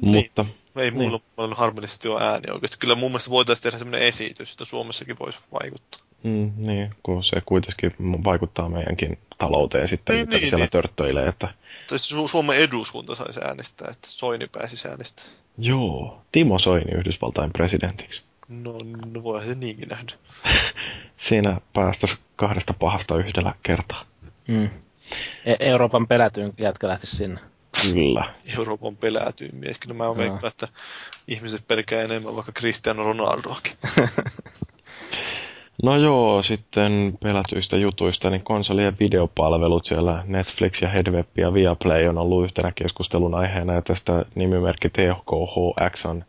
Niin. Mutta, ei mulla niin. paljon harmillisesti ole ääni oikeasti. Kyllä mun mielestä voitaisiin tehdä sellainen esitys, että Suomessakin voisi vaikuttaa. Mm, niin, kun se kuitenkin vaikuttaa meidänkin talouteen sitten, niin, mitä niin, siellä niin. törttöilee. Että... Su- Suomen eduskunta saisi äänestää, että Soini pääsisi äänestämään. Joo, Timo Soini Yhdysvaltain presidentiksi. No, no voihan se niinkin nähdä. Siinä päästäisiin kahdesta pahasta yhdellä kertaa. Mm. E- Euroopan pelätyin jätkä lähtisi sinne. Kyllä. Euroopan pelätyin mies. Kyllä mä no. että ihmiset pelkää enemmän vaikka Cristiano Ronaldoakin. No joo, sitten pelätyistä jutuista, niin konsoli- ja videopalvelut siellä Netflix ja Headweb ja Viaplay on ollut yhtenä keskustelun aiheena ja tästä nimimerkki THKHX on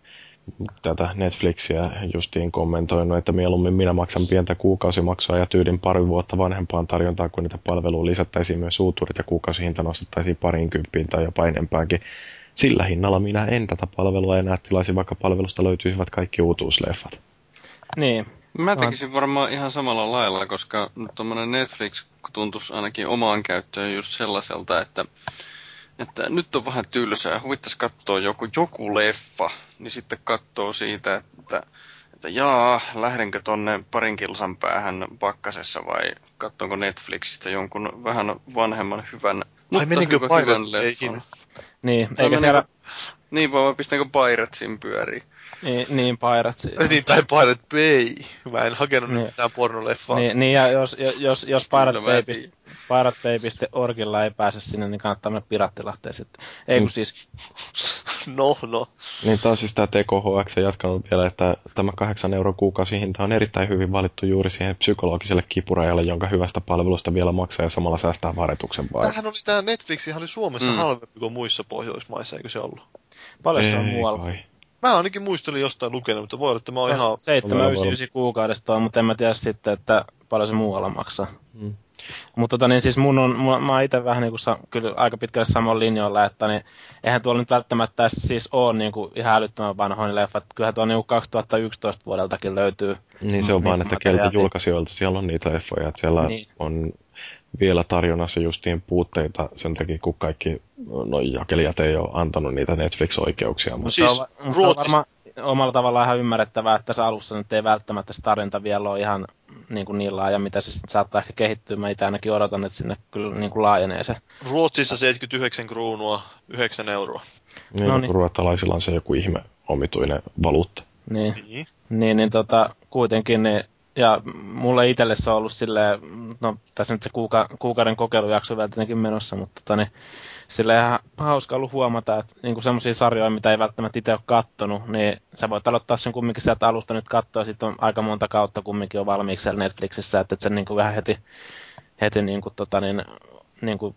tätä Netflixiä justiin kommentoinut, että mieluummin minä maksan pientä kuukausimaksua ja tyydin pari vuotta vanhempaan tarjontaa, kun niitä palveluja lisättäisiin myös uutuudet ja kuukausihinta nostettaisiin parin kymppiin tai jopa enempäänkin. Sillä hinnalla minä en tätä palvelua enää tilaisi, vaikka palvelusta löytyisivät kaikki uutuusleffat. Niin, Mä tekisin varmaan ihan samalla lailla, koska tuommoinen Netflix tuntuisi ainakin omaan käyttöön just sellaiselta, että, että nyt on vähän tylsää, huvittaisi katsoa joku, joku leffa, niin sitten katsoo siitä, että, että jaa, lähdenkö tonne parin kilsan päähän pakkasessa vai katsonko Netflixistä jonkun vähän vanhemman hyvän, mutta menikö hyvä, hyvän leffan. Niin, eikä siellä... Niin, vaan pistänkö Piratsin pyöriin. Niin, niin Pirates. niin, tai Pirate Bay. Mä en hakenut niin. mitään pornoleffaa. Niin, niin ja jos, jos, jos Pirate, Bay, Pirate Bay.orgilla ei pääse sinne, niin kannattaa mennä Pirattilahteen sitten. Ei kun mm. siis... no, no. Niin taas siis tämä TKHX jatkanut vielä, että tämä 8 euron kuukausihinta on erittäin hyvin valittu juuri siihen psykologiselle kipurajalle, jonka hyvästä palvelusta vielä maksaa ja samalla säästää varetuksen vai. Tämähän oli tämä Netflix, ihan oli Suomessa mm. halvempi kuin muissa Pohjoismaissa, eikö se ollut? Paljon se on muualla. Kai. Mä ainakin muistelin jostain lukenut, mutta voi olla, että mä oon ihan... 799 kuukaudesta on, mutta en mä tiedä sitten, että paljon se muualla maksaa. Hmm. Mutta tota, niin siis mun on, mun, mä oon itse vähän niin kuin sa, kyllä aika pitkälle samoin linjoilla, että niin, eihän tuolla nyt välttämättä siis ole niin kuin ihan älyttömän vanhoin leffat. Kyllähän tuo niin 2011 vuodeltakin löytyy. Niin se on vaan, että keltä julkaisijoilta siellä on niitä leffoja, että siellä niin. on vielä tarjonnassa justiin puutteita sen takia, kun kaikki noin jakelijat ei ole antanut niitä Netflix-oikeuksia. Mutta siis se on, Ruotsis... on varmaan omalla tavallaan ihan ymmärrettävää, että se alussa nyt ei välttämättä se tarjonta vielä ole ihan niin, kuin niin laaja, mitä se sitten saattaa ehkä kehittyä. Mä itse ainakin odotan, että sinne kyllä niin kuin laajenee se. Ruotsissa 79 kruunua, 9 euroa. Niin, no niin. ruottalaisilla on se joku ihme omituinen valuutta. Niin, niin, niin, niin tota, kuitenkin niin ja mulle itselle se on ollut silleen, no tässä nyt se kuuka, kuukauden kokeilujakso vielä tietenkin menossa, mutta tota, niin, sille ihan hauska ollut huomata, että niin semmoisia sarjoja, mitä ei välttämättä itse ole kattonut, niin sä voit aloittaa sen kumminkin sieltä alusta nyt katsoa, sitten on aika monta kautta kumminkin on valmiiksi siellä Netflixissä, että et sen niin kuin vähän heti, heti niin kuin, tota, niin, niin kuin,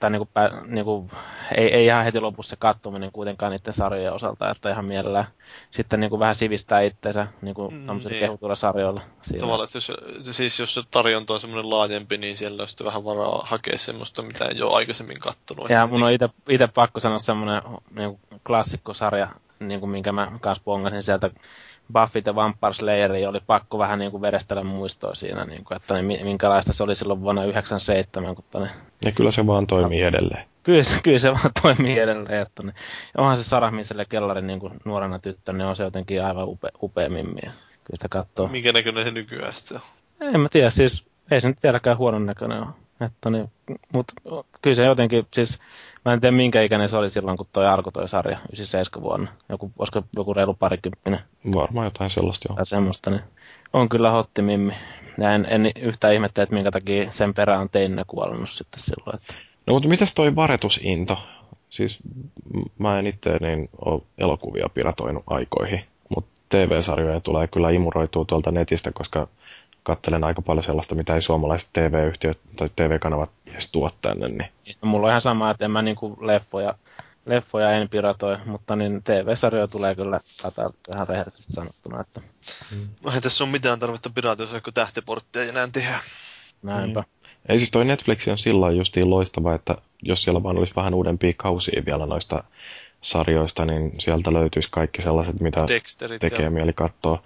tai niin kuin, niin kuin, ei, ei ihan heti lopussa se kattominen kuitenkaan niiden sarjojen osalta, että ihan mielellään sitten niin kuin vähän sivistää itseensä niin kuin mm, niin. kehutuilla sarjoilla. Siinä. Tavallaan, että jos, siis jos se tarjonta on semmoinen laajempi, niin siellä on sitten vähän varaa hakea semmoista, mitä ei ole aikaisemmin kattonut. Ja mun on itse pakko sanoa semmoinen niin klassikkosarja, niin kuin minkä mä kanssa pongasin sieltä Buffy the Vampire Slayer oli pakko vähän niin kuin verestellä muistoa siinä, niin kuin, että niin, minkälaista se oli silloin vuonna 1997. Kun tonne... Ja kyllä se vaan toimii edelleen. Kyllä se, kyllä se vaan toimii edelleen. Että ne, onhan se Sarah Minselle kellarin niin kuin nuorena tyttönä, niin on se jotenkin aivan upe, upea mimmi. Kyllä sitä katsoo. Minkä näköinen se nykyään sitten on? En mä tiedä, siis ei se nyt vieläkään huonon näköinen ole. Että niin, mutta kyllä se jotenkin, siis Mä en tiedä minkä ikäinen se oli silloin, kun toi alkoi toi sarja, 97 vuonna. Joku, olisiko joku reilu parikymppinen. Varmaan jotain sellaista joo. Tai semmoista, niin on kyllä hotti mimmi. Ja en, en yhtään ihmettä, että minkä takia sen perään on teinä kuollut sitten silloin. Että... No mutta mitäs toi varetusinto? Siis mä en itse niin ole elokuvia piratoinut aikoihin, mutta TV-sarjoja tulee kyllä imuroitua tuolta netistä, koska kattelen aika paljon sellaista, mitä ei suomalaiset TV-yhtiöt tai TV-kanavat edes tuo tänne. Niin. Mulla on ihan sama, että en mä niinku leffoja, leffoja en piratoi, mutta niin TV-sarjoja tulee kyllä kataa ihan rehellisesti sanottuna. Että... Mm. No ei tässä ole mitään tarvetta piratoida, kun tähtiporttia ei enää tehdä. Näinpä. Mm. Ei siis toi Netflix on sillä justiin loistava, että jos siellä vaan olisi vähän uudempia kausia vielä noista sarjoista, niin sieltä löytyisi kaikki sellaiset, mitä Dexterit tekee ja... mieli katsoa.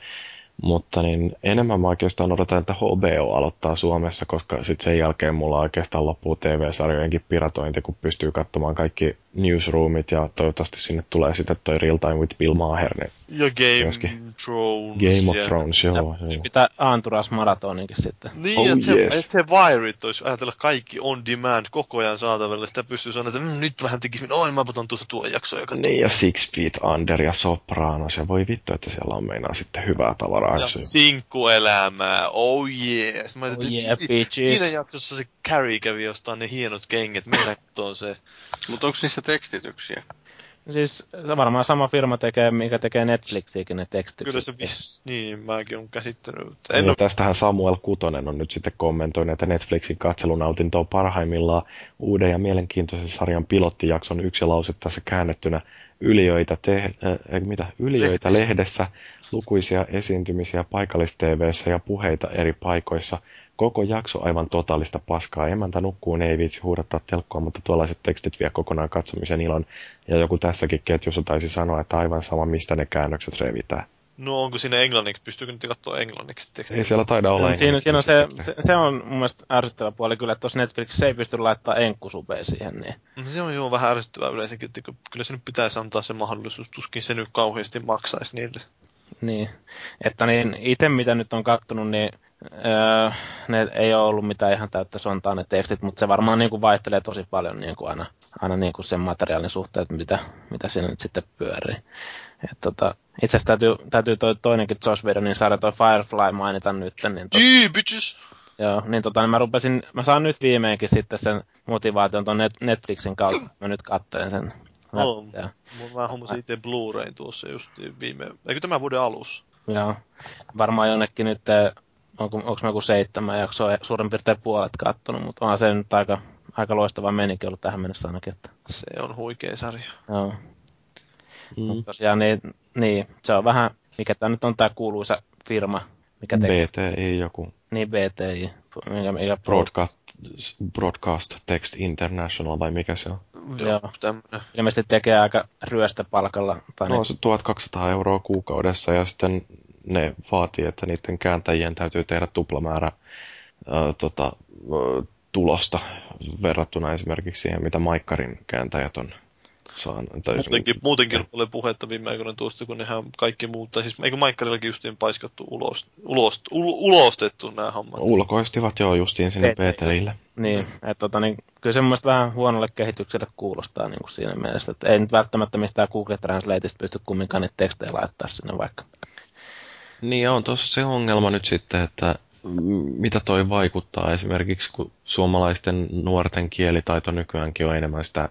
Mutta niin enemmän mä oikeastaan odotan, että HBO aloittaa Suomessa, koska sitten sen jälkeen mulla oikeastaan loppuu TV-sarjojenkin piratointi, kun pystyy katsomaan kaikki newsroomit ja toivottavasti sinne tulee sitten toi Real Time with Bill Maher. Niin ja Game myöskin. Thrones. Game of yeah. Thrones, joo. Ja joo. Pitää Anturas maratoninkin sitten. Niin, oh, että yes. se, se Wired olisi ajatella kaikki on demand koko ajan saatavilla. Sitä pystyy sanoa, että mm, nyt vähän tekisi, oi mä puton tuosta tuo jakso. Joka niin, ja Six Feet Under ja Sopranos. Ja voi vittu, että siellä on meinaa sitten hyvää tavaraa. Ja sinkkuelämää, oh yes. Mä oh yeah, si- siinä jaksossa se Carrie kävi jostain ne hienot kengät, mennä se. Mutta onko niissä tekstityksiä? Siis se varmaan sama firma tekee, mikä tekee Netflixiäkin ne tekstitykset. Kyllä se vis, niin, mäkin olen käsittänyt. En niin, ole... Tästähän Samuel Kutonen on nyt sitten kommentoinut, että Netflixin katselunautinto on parhaimmillaan uuden ja mielenkiintoisen sarjan pilottijakson yksi lause tässä käännettynä yliöitä, te, äh, mitä, yliöitä lehdessä, lukuisia esiintymisiä paikallis ja puheita eri paikoissa – Koko jakso aivan totaalista paskaa. Emäntä nukkuu, ei viitsi huudattaa telkkoa, mutta tuollaiset tekstit vie kokonaan katsomisen ilon. Ja joku tässäkin ketjussa taisi sanoa, että aivan sama, mistä ne käännökset revitään. No onko siinä englanniksi? Pystyykö nyt katsoa englanniksi tekstiä? Ei siellä taida olla siinä, siinä on se, se, se, on mun mielestä ärsyttävä puoli kyllä, että tuossa Netflixissä ei pysty laittaa enkkusupea siihen. Niin. No, se on jo vähän ärsyttävää yleensäkin, että kyllä se nyt pitäisi antaa se mahdollisuus, tuskin se nyt kauheasti maksaisi niille. Niin, että niin itse mitä nyt on kattonut, niin Öö, ne ei ole ollut mitään ihan täyttä sontaa ne tekstit, mutta se varmaan niin kuin vaihtelee tosi paljon niin kuin aina, aina niin kuin sen materiaalin suhteen, mitä, mitä siinä nyt sitten pyörii. Et tota, itse asiassa täytyy, täytyy toi toinenkin Josh Whedonin saada toi Firefly mainita nyt. Niin tot... Jee, bitches! Joo, niin tota, niin mä rupesin, mä saan nyt viimeinkin sitten sen motivaation tuon Netflixin kautta, mä nyt katselen sen. Oh, mä hommasin itse Blu-rayn tuossa just viime, eikö tämä vuoden alussa? Joo, varmaan jonnekin nyt onko, onko mä joku seitsemän jaksoa suurin piirtein puolet kattonut, mutta onhan se nyt aika, aika loistava menikin ollut tähän mennessä ainakin. Että... Se on huikea sarja. Joo. Mm. Mutta tosiaan niin, niin, se on vähän, mikä tämä nyt on tämä kuuluisa firma, mikä tekee. BTI joku. Niin, BTI. Mikä, mikä Broadcast, Broadcast Text International vai mikä se on? Joo, Tämmönen. Ilmeisesti tekee aika ryöstöpalkalla. Tai no, se 1200 euroa kuukaudessa ja sitten ne vaatii, että niiden kääntäjien täytyy tehdä tuplamäärä ää, tota, tulosta verrattuna esimerkiksi siihen, mitä Maikkarin kääntäjät on saanut. Muutenkin, muutenkin oli puhetta viime aikoina tuosta, kun nehän kaikki muut, tai siis eikö Maikkarillakin justiin paiskattu ulos, ulos, ul, ulostettu nämä hommat? Ulkoistivat joo justiin sinne PTille. Niin, että tota, niin, kyllä semmoista vähän huonolle kehitykselle kuulostaa niin kuin siinä mielessä, että ei nyt välttämättä mistään Google Translateista pysty kumminkaan niitä tekstejä laittaa sinne vaikka. Niin on tuossa se ongelma nyt sitten, että mitä toi vaikuttaa esimerkiksi, kun suomalaisten nuorten kielitaito nykyäänkin on enemmän sitä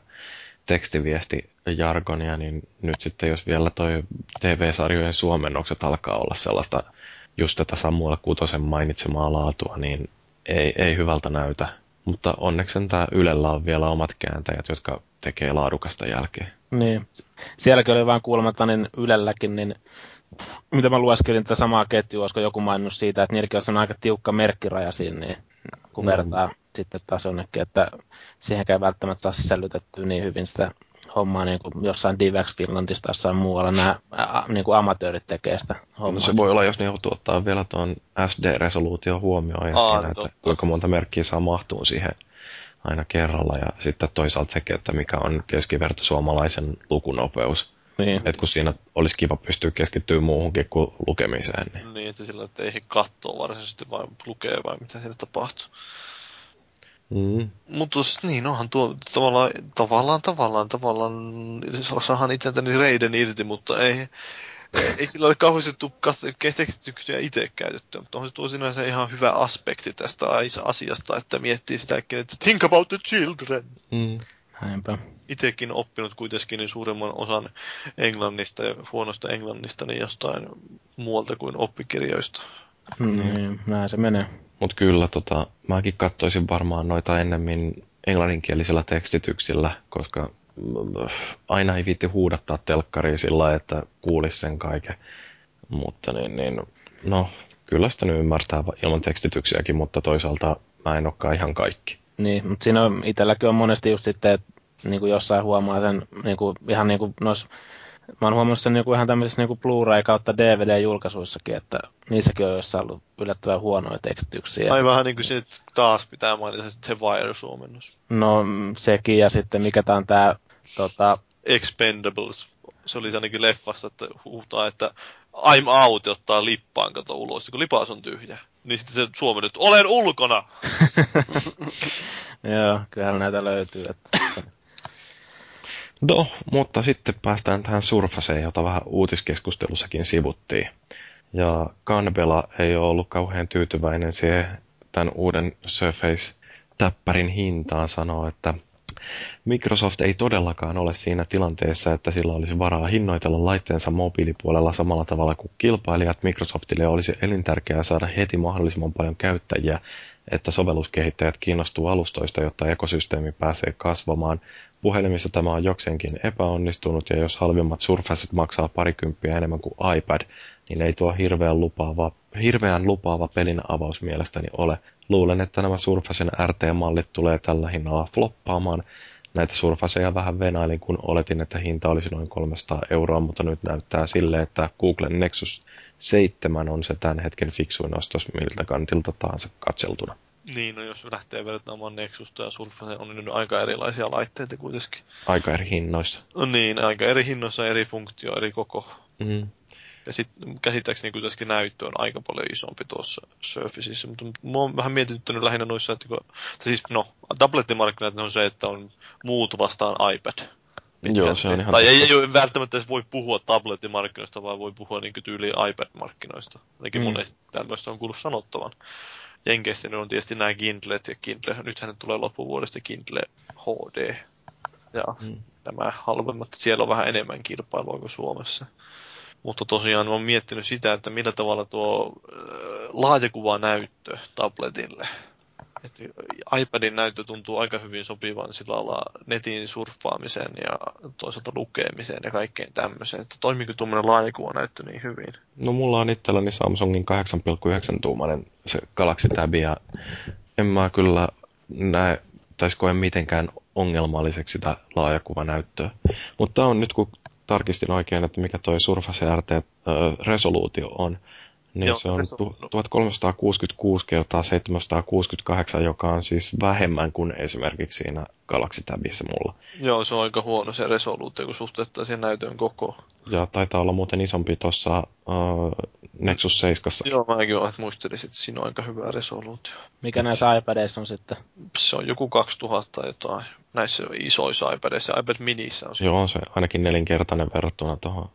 tekstiviestijargonia, niin nyt sitten jos vielä toi TV-sarjojen suomennokset alkaa olla sellaista just tätä Samuel Kutosen mainitsemaa laatua, niin ei, ei hyvältä näytä. Mutta onneksi tämä Ylellä on vielä omat kääntäjät, jotka tekee laadukasta jälkeen. Niin. Sielläkin oli vain kuulematta, niin Ylelläkin, niin mitä mä lueskelin tätä samaa ketjua, olisiko joku maininnut siitä, että niilläkin on aika tiukka merkkiraja siinä, niin kun mm. vertaa sitten taas jonnekin, että siihen ei välttämättä saa sisällytettyä niin hyvin sitä hommaa niin kuin jossain Divex Finlandista jossain muualla nämä ä, niin kuin amatöörit tekee sitä hommaa. No se voi olla, jos ne joutuu ottaa vielä tuon SD-resoluution huomioon ja Aa, siinä, että totta. kuinka monta merkkiä saa mahtua siihen aina kerralla ja sitten toisaalta sekin, että mikä on keskiverto suomalaisen lukunopeus. Niin. Et kun siinä olisi kiva pystyä keskittyä muuhunkin kuin lukemiseen. Niin, niin että sillä että ei katsoa varsinaisesti vai lukee vai mitä siinä tapahtuu. Mm. Mutta niin, onhan tuo tavallaan, tavallaan, tavallaan, tavallaan, saahan itseltäni reiden irti, mutta ei, ei sillä ole kauheasti tekstityksiä itse käytettyä, mutta on se tuo sinänsä ihan hyvä aspekti tästä asiasta, että miettii sitäkin, että think about the children. Mm. Näinpä. Itsekin oppinut kuitenkin niin suuremman osan englannista ja huonosta englannista niin jostain muualta kuin oppikirjoista. Mm, näin se menee. Mutta kyllä, tota, mäkin katsoisin varmaan noita ennemmin englanninkielisellä tekstityksillä, koska mm, aina ei viitti huudattaa telkkariin sillä että kuulisi sen kaiken. Mutta niin, niin, no, kyllä sitä nyt ymmärtää ilman tekstityksiäkin, mutta toisaalta mä en olekaan ihan kaikki. Niin, mutta siinä on, itselläkin on monesti just sitten, että niin kuin jossain huomaa sen niin kuin, ihan niin kuin noissa Mä oon huomannut sen joku ihan tämmöisissä niin Blu-ray kautta DVD-julkaisuissakin, että niissäkin on jossain ollut yllättävän huonoja tekstityksiä. Ai vähän niin kuin sit taas pitää mainita se The Wire-suomennus. No sekin ja sitten mikä tää on tää tota... Expendables. Se oli ainakin leffassa, että huutaa, että I'm out, ottaa lippaan kato ulos, kun lipas on tyhjä. Niin sitten se suomennut, olen ulkona! Joo, kyllähän näitä löytyy. Että... No, mutta sitten päästään tähän surfaseen, jota vähän uutiskeskustelussakin sivuttiin. Ja Canbella ei ole ollut kauhean tyytyväinen siihen tämän uuden Surface-täppärin hintaan sanoo, että Microsoft ei todellakaan ole siinä tilanteessa, että sillä olisi varaa hinnoitella laitteensa mobiilipuolella samalla tavalla kuin kilpailijat. Microsoftille olisi elintärkeää saada heti mahdollisimman paljon käyttäjiä, että sovelluskehittäjät kiinnostuu alustoista, jotta ekosysteemi pääsee kasvamaan. Puhelimissa tämä on jokseenkin epäonnistunut ja jos halvimmat Surfacet maksaa parikymppiä enemmän kuin iPad, niin ei tuo hirveän lupaava, hirveän lupaava pelin avaus mielestäni ole. Luulen, että nämä Surfacen RT-mallit tulee tällä hinnalla floppaamaan. Näitä Surfaceja vähän venailin, kun oletin, että hinta olisi noin 300 euroa, mutta nyt näyttää sille, että Google Nexus 7 on se tämän hetken fiksuin ostos miltä kantilta tahansa katseltuna. Niin, no jos lähtee vertaamaan Nexusta ja Surface, on nyt aika erilaisia laitteita kuitenkin. Aika eri hinnoissa. No niin, aika eri hinnoissa, eri funktio, eri koko. Mm. Ja sitten käsittääkseni kuitenkin näyttö on aika paljon isompi tuossa Surfaceissa, mutta mä oon vähän mietityttänyt lähinnä noissa, että kun, siis no, tablettimarkkinat on se, että on muut vastaan iPad. Joo, se on ihan Tai ei, ei välttämättä edes voi puhua tablettimarkkinoista, vaan voi puhua niin tyyli iPad-markkinoista. Ainakin mm. monesti tämmöistä on kuullut sanottavan. Jenkeissä ne on tietysti nämä Kindlet ja Kindle. Nythän tulee loppuvuodesta Kindle HD. Ja mm. nämä halvemmat, siellä on vähän enemmän kilpailua kuin Suomessa. Mutta tosiaan olen miettinyt sitä, että millä tavalla tuo laajakuvanäyttö tabletille. IPadin näyttö tuntuu aika hyvin sopivan sillä lailla netin surffaamiseen ja toisaalta lukemiseen ja kaikkeen tämmöiseen. Että toimiiko tuommoinen laajakuvanäyttö niin hyvin? No mulla on itselläni Samsungin 8,9 tuumainen se Galaxy Tab ja en mä kyllä näe tai koe mitenkään ongelmalliseksi sitä laajakuvanäyttöä. Mutta on nyt kun tarkistin oikein, että mikä toi Surface RT-resoluutio on, niin Joo, se on tu- 1366 kertaa 768, joka on siis vähemmän kuin esimerkiksi siinä Galaxy Tabissa mulla. Joo, se on aika huono se resoluutio, kun suhteuttaa siihen näytön koko. Ja taitaa olla muuten isompi tuossa uh, Nexus 7. Joo, mäkin olen, että muistelisin, että siinä on aika hyvä resoluutio. Mikä näissä iPadeissa on sitten? Se on joku 2000 jotain. Näissä isoissa iPadeissa, iPad minissä on. Joo, on se ainakin nelinkertainen verrattuna tuohon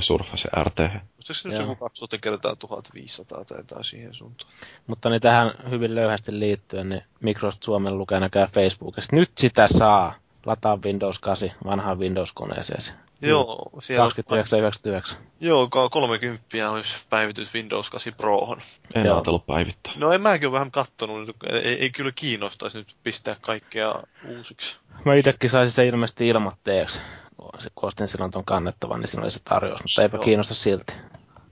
Surface RT. Muistaakseni se nyt joku 2000 kertaa 1500 tai jotain siihen suuntaan. Mutta niin tähän hyvin löyhästi liittyen, niin Microsoft Suomen lukee näkään Facebookissa. Nyt sitä saa lataa Windows 8 vanhaan Windows-koneeseen. Joo, siellä 29,99. Joo, 30 olisi päivitys Windows 8 Prohon. En Joo. ajatellut päivittää. No en mäkin ole vähän kattonut, ei, ei kyllä kiinnostaisi nyt pistää kaikkea uusiksi. Mä itsekin saisin se ilmeisesti ilmoitteeksi kun ostin silloin tuon kannettavan, niin siinä oli se tarjous, mutta eipä kiinnosta silti.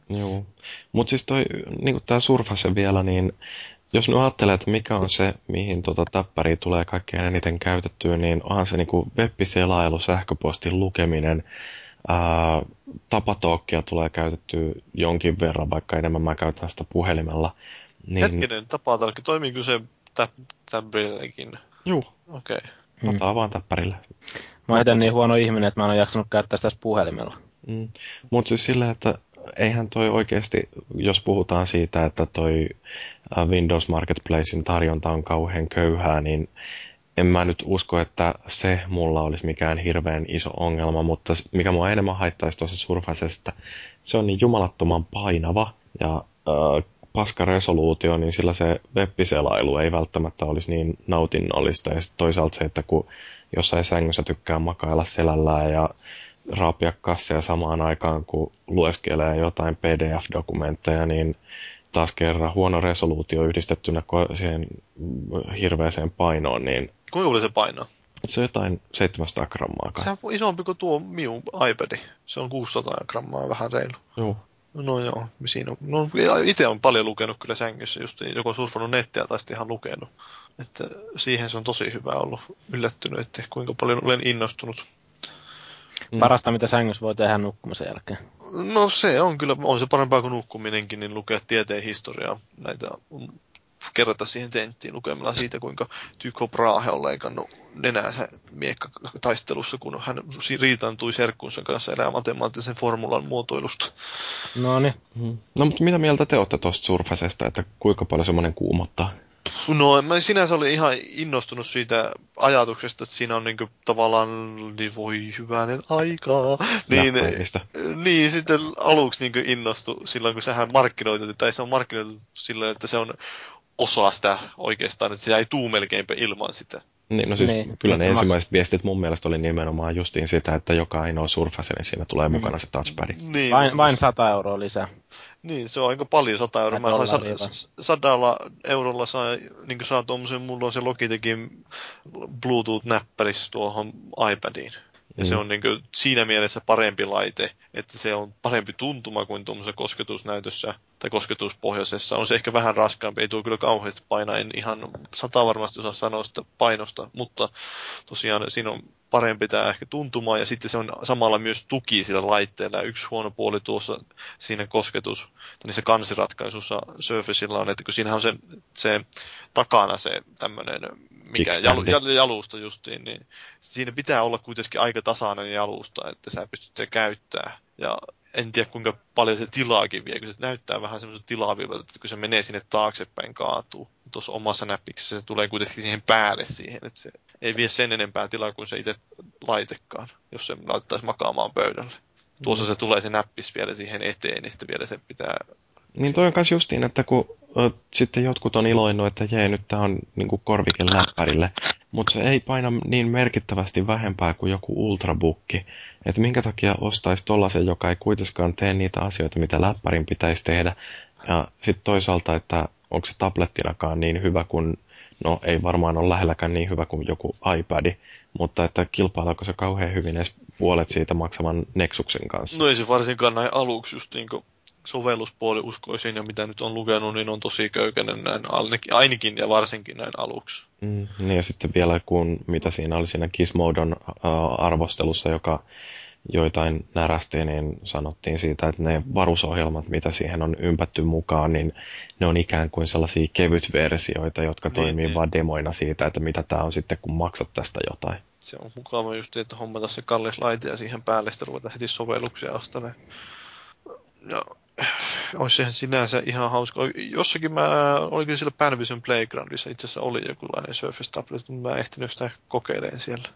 Joo, mutta siis toi, niin tämä Surface vielä, niin jos nyt ajattelee, että mikä on se, mihin tuota täppäriä tulee kaikkein eniten käytettyä, niin onhan se niin web-selailu, sähköpostin lukeminen, ää, tapatookkia tulee käytettyä jonkin verran, vaikka enemmän mä käytän sitä puhelimella. Niin... Hetkinen, tapatalki, toimiiko se täppärillekin? Joo. Okei. Okay. Otaa mm. vaan täppärille. Mä oon niin huono ihminen, että mä en ole jaksanut käyttää sitä puhelimella. Mm. Mutta siis silleen, että eihän toi oikeasti, jos puhutaan siitä, että toi Windows Marketplacein tarjonta on kauhean köyhää, niin en mä nyt usko, että se mulla olisi mikään hirveän iso ongelma, mutta mikä mua enemmän haittaisi tuossa Surfacesta, se on niin jumalattoman painava ja äh, paska resoluutio, niin sillä se webbiselailu ei välttämättä olisi niin nautinnollista. Ja toisaalta se, että kun jossain sängyssä tykkää makailla selällään ja raapia kasseja samaan aikaan, kun lueskelee jotain PDF-dokumentteja, niin taas kerran huono resoluutio yhdistettynä siihen hirveäseen painoon, niin... Kuinka oli se paino? Se on jotain 700 grammaa kai. Se on isompi kuin tuo minun iPad. Se on 600 grammaa vähän reilu. Joo. No joo, siinä on, no itse on paljon lukenut kyllä sängyssä, just joko surfannut nettiä tai sitten ihan lukenut. Että siihen se on tosi hyvä ollut yllättynyt, että kuinka paljon olen innostunut. Mm. Parasta, mitä sängyssä voi tehdä nukkumisen jälkeen. No se on kyllä, on se parempaa kuin nukkuminenkin, niin lukea tieteen historiaa näitä kerrata siihen tenttiin lukemalla siitä, kuinka Tycho Brahe on leikannut nenäänsä taistelussa, kun hän riitantui serkkunsa kanssa erään matemaattisen formulan muotoilusta. No niin. Hmm. No mutta mitä mieltä te olette tuosta surfasesta, että kuinka paljon semmoinen kuumottaa? No, mä sinänsä olin ihan innostunut siitä ajatuksesta, että siinä on niinku tavallaan, niin voi hyvänen aikaa. Niin, niin, sitten aluksi niinku innostui silloin, kun sehän markkinoitu, tai se on markkinoitu silloin, että se on osaa sitä oikeastaan, että se jäi tuu melkeinpä ilman sitä. Niin, no siis niin, kyllä ne ensimmäiset maks... viestit mun mielestä oli nimenomaan justiin sitä, että joka ainoa surfasi, niin siinä tulee mm. mukana se touchpad. Niin, vain, vain 100 euroa lisää. Niin, se on aika paljon 100 euroa. Mä sain sadalla eurolla saa, niin saa tuommoisen, mulla on se Logitechin Bluetooth-näppäris tuohon iPadiin. Ja mm. se on niin kuin siinä mielessä parempi laite, että se on parempi tuntuma kuin tuommoisessa kosketusnäytössä tai kosketuspohjaisessa. On se ehkä vähän raskaampi, ei tuo kyllä kauheasti painaa, en ihan sata varmasti osaa sanoa sitä painosta, mutta tosiaan siinä on parempi tämä ehkä tuntumaan, ja sitten se on samalla myös tuki sillä laitteella. Yksi huono puoli tuossa siinä kosketus, niin se kansiratkaisussa Surfaceilla on, että kun siinähän on se, se takana se tämmöinen mikä jal, jal, jalusta justiin, niin siinä pitää olla kuitenkin aika tasainen jalusta, että sä pystyt se käyttää. Ja en tiedä kuinka paljon se tilaakin vie, kun se näyttää vähän semmoiselta tilaavilta, että kun se menee sinne taaksepäin kaatuu. Tuossa omassa näppiksessä se tulee kuitenkin siihen päälle siihen, että se ei vie sen enempää tilaa kuin se itse laitekaan, jos se laittaisi makaamaan pöydälle. Tuossa se tulee se näppis vielä siihen eteen, niin sitten vielä se pitää niin toi on myös justiin, että kun sitten jotkut on iloinnut, että jee, nyt tää on niinku korvike läppärille, mutta se ei paina niin merkittävästi vähempää kuin joku ultrabukki. Että minkä takia ostaisi tollasen, joka ei kuitenkaan tee niitä asioita, mitä läppärin pitäisi tehdä. Ja sitten toisaalta, että onko se tablettinakaan niin hyvä kuin, no ei varmaan ole lähelläkään niin hyvä kuin joku iPad, mutta että kilpaileeko se kauhean hyvin edes puolet siitä maksavan Nexuksen kanssa? No ei se varsinkaan näin aluksi just niin kuin sovelluspuoli uskoisin ja mitä nyt on lukenut, niin on tosi köykäinen näin ainakin, ainakin ja varsinkin näin aluksi. Mm, niin ja sitten vielä kun mitä siinä oli siinä Gizmodon äh, arvostelussa, joka joitain närästi, niin sanottiin siitä, että ne varusohjelmat, mitä siihen on ympätty mukaan, niin ne on ikään kuin sellaisia kevytversioita, jotka niin, toimii niin. vaan demoina siitä, että mitä tämä on sitten, kun maksat tästä jotain. Se on mukava just, että hommata se kallis laite ja siihen päälle sitten ruveta heti sovelluksia ostamaan. Ja olisi se sinänsä ihan hauska. Jossakin mä, oliko siellä Panavision Playgroundissa itse asiassa oli jokinlainen Surface Tablet, mutta mä en ehtinyt sitä kokeilemaan siellä.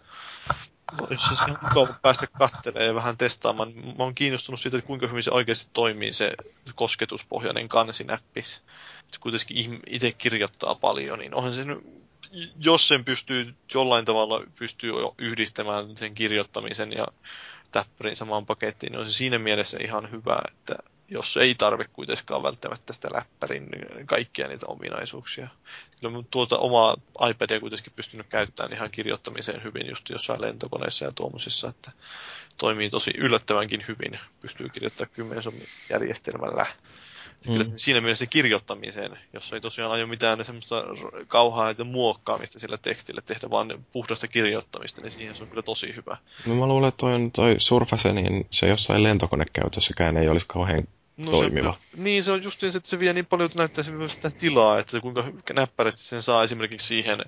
Olisi se ihan mukava päästä katselemaan ja vähän testaamaan. Mä oon kiinnostunut siitä, että kuinka hyvin se oikeasti toimii se kosketuspohjainen kansinäppis. Se kuitenkin itse kirjoittaa paljon, niin onhan se jos sen pystyy jollain tavalla pystyy yhdistämään sen kirjoittamisen ja täppärin samaan pakettiin, niin on se siinä mielessä ihan hyvä, että jos ei tarvitse kuitenkaan välttämättä sitä läppärin niin kaikkia niitä ominaisuuksia. Kyllä tuota omaa iPadia kuitenkin pystynyt käyttämään ihan kirjoittamiseen hyvin just jossain lentokoneissa ja tuommoisissa, että toimii tosi yllättävänkin hyvin. Pystyy kirjoittamaan kymmensomin järjestelmällä. Mm. Kyllä siinä mielessä kirjoittamiseen, jos ei tosiaan aio mitään semmoista kauhaa että muokkaamista sillä tekstillä tehdä, vaan puhdasta kirjoittamista, niin siihen se on kyllä tosi hyvä. No mä luulen, että toi, toi Surface, niin se jossain lentokonekäytössäkään ei olisi kauhean no toimiva. Se, niin, se on just niin, että se vie niin paljon, että näyttää sitä tilaa, että kuinka näppärästi sen saa esimerkiksi siihen,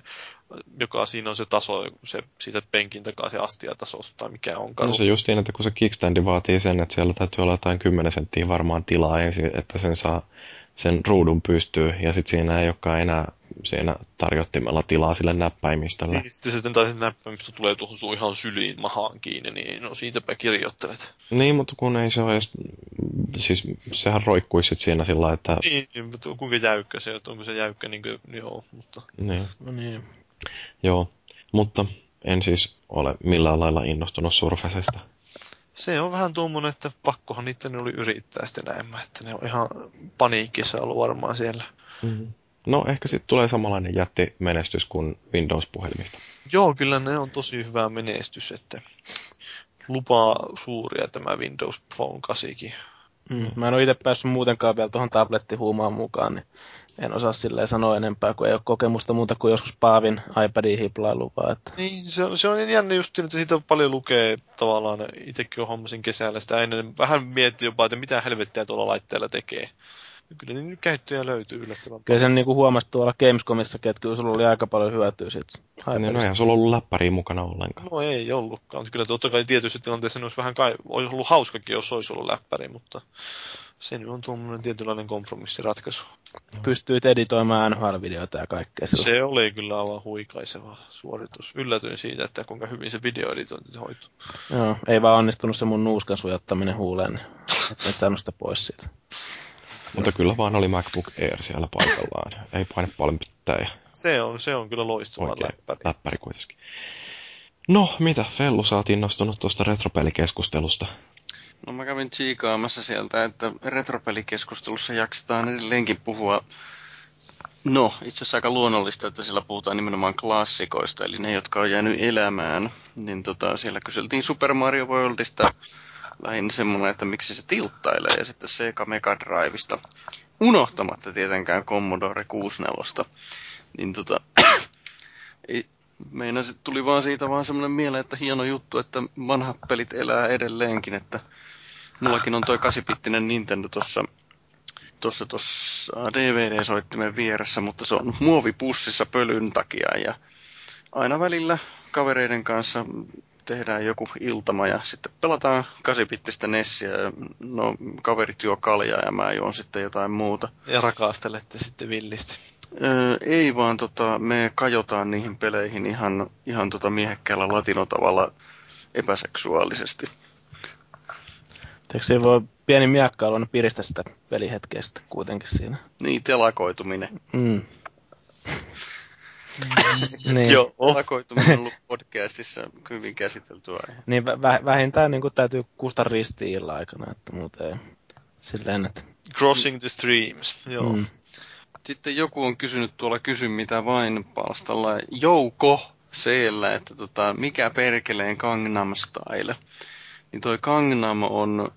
joka siinä on se taso, se siitä penkin takaa se astiataso tai mikä on. No se just niin, että kun se kickstandi vaatii sen, että siellä täytyy olla jotain 10 senttiä varmaan tilaa ensin, että sen saa sen ruudun pystyy, ja sitten siinä ei olekaan enää siinä tarjottimella tilaa sille näppäimistölle. Niin, sitten sitten taas näppäimistö tulee tuohon sun ihan syliin mahaan kiinni, niin no siitäpä kirjoittelet. Niin, mutta kun ei se ole edes, siis sehän roikkuisi sit siinä sillä että... Niin, mutta kuinka jäykkä se, että onko se jäykkä, niin kuin, joo, mutta... Niin. No niin. Joo, mutta en siis ole millään lailla innostunut Surfacesta se on vähän tuommoinen, että pakkohan niiden oli yrittää sitten näemmä, että ne on ihan paniikissa ollut varmaan siellä. Mm-hmm. No ehkä sitten tulee samanlainen jättimenestys kuin Windows-puhelimista. Joo, kyllä ne on tosi hyvä menestys, että lupaa suuria tämä Windows Phone 8 Mm, mä en ole itse päässyt muutenkaan vielä tuohon tablettihuumaan mukaan, niin en osaa silleen sanoa enempää, kun ei ole kokemusta muuta kuin joskus Paavin iPadin hiplailu vaan. Että... Niin, se on, se on jännä just, että siitä on paljon lukee tavallaan. Itsekin on hommasin kesällä sitä ennen. Vähän mietti jopa, että mitä helvettiä tuolla laitteella tekee. Kyllä niin käyttöjä löytyy yllättävän Kyllä sen niin huomasi tuolla Gamescomissa, että kyllä sulla oli aika paljon hyötyä siitä. Niin, no eihän sulla ollut läppäriä mukana ollenkaan. No ei ollutkaan. Kyllä totta kai tietysti tilanteessa olisi vähän kai, olisi ollut hauskakin, jos olisi ollut läppäri, mutta se nyt on tuommoinen tietynlainen kompromissiratkaisu. Pystyit editoimaan NHL-videoita ja kaikkea. Silloin. Se oli kyllä aivan huikaiseva suoritus. Yllätyin siitä, että kuinka hyvin se videoeditointi hoituu. Joo, ei vaan onnistunut se mun nuuskan sujattaminen huuleen. Et saanut sitä pois siitä. Mutta kyllä vaan oli MacBook Air siellä paikallaan. Ei paine paljon pitää. Ja... Se on, se on kyllä loistava läppäri. läppäri kuitenkin. No, mitä Fellu saatiin innostunut tuosta retropelikeskustelusta? No mä kävin tsiikaamassa sieltä, että retropelikeskustelussa jaksetaan edelleenkin puhua No, itse asiassa aika luonnollista, että siellä puhutaan nimenomaan klassikoista, eli ne, jotka on jäänyt elämään. Niin tota, siellä kyseltiin Super Mario Worldista lähinnä semmoinen, että miksi se tilttailee, ja sitten Sega Mega Drivesta, unohtamatta tietenkään Commodore 64. Niin tota, ei, meinasin, tuli vaan siitä vaan semmoinen mieleen, että hieno juttu, että vanhat pelit elää edelleenkin, että mullakin on toi 8 Nintendo tuossa tuossa tuossa DVD-soittimen vieressä, mutta se on muovipussissa pölyn takia ja aina välillä kavereiden kanssa tehdään joku iltama ja sitten pelataan kasipittistä Nessiä ja no, kaverit juo kaljaa ja mä juon sitten jotain muuta. Ja rakastelette sitten villisti. Öö, ei vaan tota, me kajotaan niihin peleihin ihan, ihan tota miehekkäällä latinotavalla epäseksuaalisesti. Eikö se voi pieni miakkailu piristä sitä pelihetkeä sitten kuitenkin siinä? Niin, telakoituminen. Mm. niin. Joo. Ollut podcastissa hyvin käsiteltyä aihe. Niin, vä- vähintään niin kuin täytyy kusta ristiin aikana, että muuten ei. Silleen, että... Crossing the streams, joo. Mm. Sitten joku on kysynyt tuolla kysy mitä vain palstalla Jouko Seellä, että tota, mikä perkeleen Gangnam Style. Niin toi Gangnam on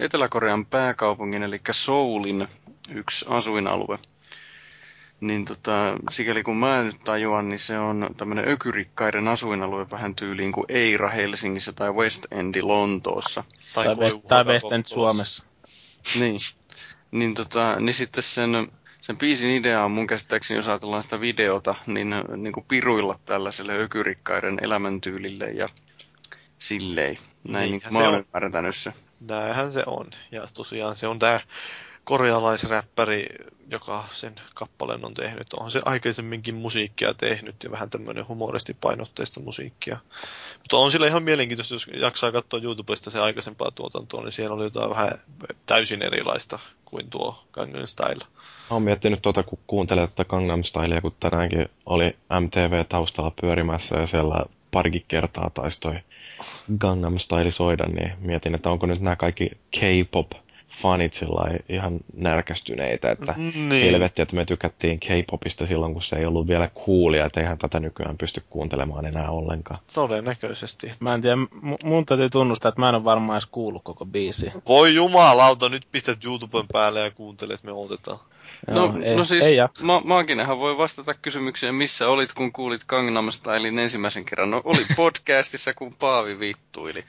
Etelä-Korean pääkaupungin, eli Soulin yksi asuinalue. Niin tota, sikäli kun mä nyt tajuan, niin se on tämmöinen ökyrikkaiden asuinalue vähän tyyliin kuin Eira Helsingissä tai West Endi Lontoossa. Tai, tai, West, tai West End Suomessa. Niin. Niin, tota, niin sitten sen, sen biisin idea on mun käsittääkseni, jos ajatellaan sitä videota, niin, niin kuin piruilla tällaiselle ökyrikkaiden elämäntyylille ja silleen. Näin niin, niin mä ymmärtänyt se. Näinhän se on. Ja tosiaan se on tää korealaisräppäri, joka sen kappaleen on tehnyt. On se aikaisemminkin musiikkia tehnyt ja vähän tämmöinen humoristi painotteista musiikkia. Mutta on sillä ihan mielenkiintoista, jos jaksaa katsoa YouTubesta se aikaisempaa tuotantoa, niin siellä oli jotain vähän täysin erilaista kuin tuo Gangnam Style. Olen miettinyt tuota, kun kuuntelee tätä Gangnam Stylea, kun tänäänkin oli MTV taustalla pyörimässä ja siellä parikin kertaa taisi toi Gangnam Style soida, niin mietin, että onko nyt nämä kaikki K-pop fanit ihan närkästyneitä, että niin. helvetti, että me tykättiin K-popista silloin, kun se ei ollut vielä coolia, että eihän tätä nykyään pysty kuuntelemaan enää ollenkaan. Todennäköisesti. Mä en tiedä, mun täytyy tunnustaa, että mä en ole varmaan edes kuullut koko biisi. Voi jumalauta, nyt pistät YouTuben päälle ja kuuntelet, me otetaan. No, ei, no siis ei ma- Maakinenhan voi vastata kysymykseen, missä olit, kun kuulit Gangnam Stylein ensimmäisen kerran. No, oli podcastissa, kun Paavi vittuili.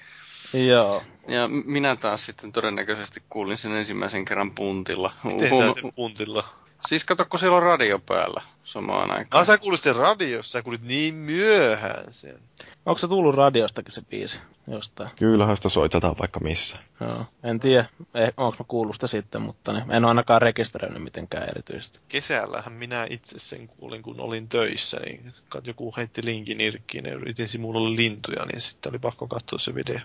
Joo. Ja minä taas sitten todennäköisesti kuulin sen ensimmäisen kerran puntilla. Miten Huom- sen puntilla? Siis kato, kun siellä on radio päällä samaan aikaan. Ah, sä kuulit sen radiossa, sä kuulit niin myöhään sen. Onko se tullut radiostakin se biisi jostain? Kyllähän sitä soitetaan vaikka missä. Joo, en tiedä, eh, onko mä kuullut sitä sitten, mutta niin, en ole ainakaan rekisteröinyt mitenkään erityisesti. Kesällähän minä itse sen kuulin, kun olin töissä, niin joku heitti linkin irkkiin ja yritin simuloida lintuja, niin sitten oli pakko katsoa se video.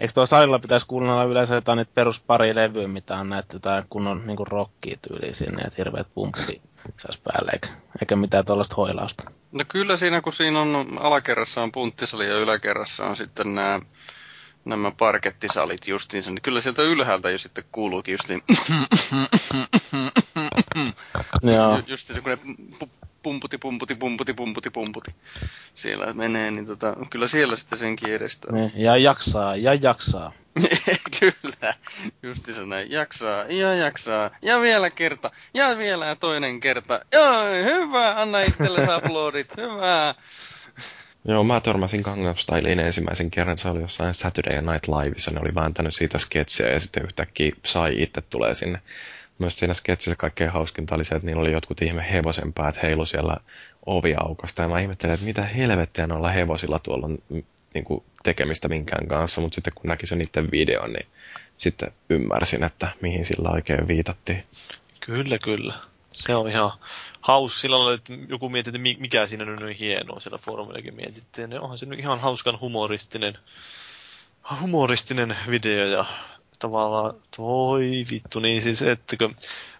Eikö tuossa salilla pitäisi kuunnella yleensä jotain niitä perus pari levyä, mitä on näitä jotain kunnon niin rockia tyyliä sinne, että hirveät pumppi saisi päälle, eikä, eikä mitään tuollaista hoilausta. No kyllä siinä, kun siinä on alakerrassa on punttisali ja yläkerrassa on sitten nämä nämä parkettisalit justiinsa, niin kyllä sieltä ylhäältä jo sitten kuuluukin justiin Joo. Just se, kun ne pumputi, pumputi, pumputi, pumputi, pumputi siellä menee, niin tota, kyllä siellä sitten senkin edestä. Niin, ja jaksaa, ja jaksaa. Kyllä, justi se näin. Jaksaa, ja jaksaa, ja vielä kerta, ja vielä toinen kerta. Joo, hyvä, anna itselle uploadit, hyvä. Joo, mä törmäsin Gangnam Styleen ensimmäisen kerran, se oli jossain Saturday Night Liveissa, ne oli vääntänyt siitä sketsejä ja sitten yhtäkkiä sai itse tulee sinne. Myös siinä sketsissä kaikkein hauskinta oli se, että niillä oli jotkut ihme hevosen päät heilu siellä oviaukosta. Ja mä ihmettelin, että mitä helvettiä noilla hevosilla tuolla on niin kuin, tekemistä minkään kanssa, mutta sitten kun näki sen niiden videon, niin sitten ymmärsin, että mihin sillä oikein viitattiin. Kyllä, kyllä. Se on ihan hauska. Sillä lailla, että joku mietti, että mikä siinä on niin hienoa. Siellä foorumillakin mietittiin. Niin onhan se nyt ihan hauskan humoristinen, humoristinen video ja tavallaan, voi vittu, niin siis, että kun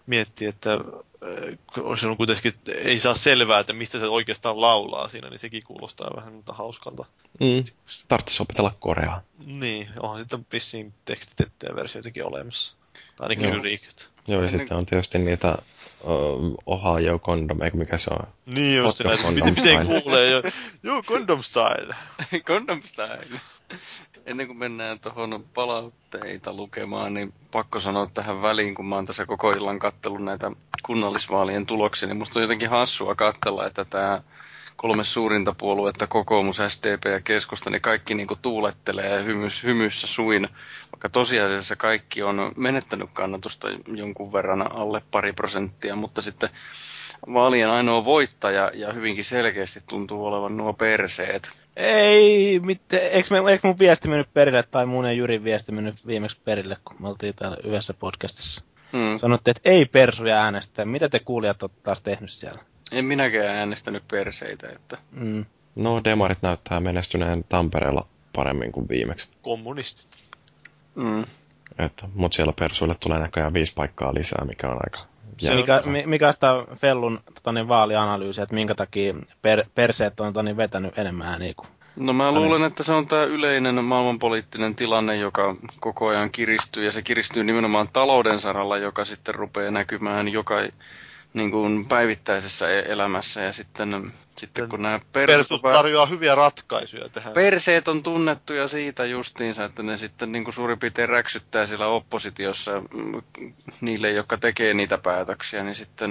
miettii, että äh, on kuitenkin, ei saa selvää, että mistä se oikeastaan laulaa siinä, niin sekin kuulostaa vähän hauskalta. Mm, tarvitsisi opetella koreaa. Niin, onhan sitten vissiin tekstitettyjä versioitakin olemassa. Ainakin Joo. lyriikat. Joo, ja sitten on tietysti niitä uh, Ohio Condom, eikö mikä se on? Niin just näitä, miten, miten kuulee jo, joo, Condom Style. condom Style. Ennen kuin mennään tuohon palautteita lukemaan, niin pakko sanoa tähän väliin, kun mä oon tässä koko illan kattellut näitä kunnallisvaalien tuloksia, niin musta on jotenkin hassua katsella, että tämä kolme suurinta puoluetta, kokoomus, SDP ja keskusta, niin kaikki niin kuin tuulettelee hymys, hymyssä suin, vaikka tosiasiassa kaikki on menettänyt kannatusta jonkun verran alle pari prosenttia, mutta sitten vaalien ainoa voittaja ja hyvinkin selkeästi tuntuu olevan nuo perseet. Ei, mitte, eikö, me, eikö mun viesti mennyt perille tai mun ja Jyrin viesti mennyt viimeksi perille, kun me oltiin täällä yhdessä podcastissa. Hmm. Sanotte, että ei persuja äänestä. Mitä te kuulijat olette taas tehnyt siellä? En minäkään äänestänyt perseitä. Että... Mm. No, demarit näyttää menestyneen Tampereella paremmin kuin viimeksi. Kommunistit. Mm. Että, mutta siellä persuille tulee näköjään viisi paikkaa lisää, mikä on aika se mikä, mikä on sitä Fellun tota, niin, vaalianalyysiä, että minkä takia per, perseet on tota, niin, vetänyt enemmän ääniä kuin No mä luulen, että se on tämä yleinen maailmanpoliittinen tilanne, joka koko ajan kiristyy, ja se kiristyy nimenomaan talouden saralla, joka sitten rupeaa näkymään joka niin kuin päivittäisessä e- elämässä ja sitten, sitten kun nämä persut... tarjoaa hyviä ratkaisuja tähän. Perseet on tunnettuja siitä justiinsa, että ne sitten niin kuin suurin piirtein räksyttää siellä oppositiossa mm, niille, jotka tekee niitä päätöksiä, niin sitten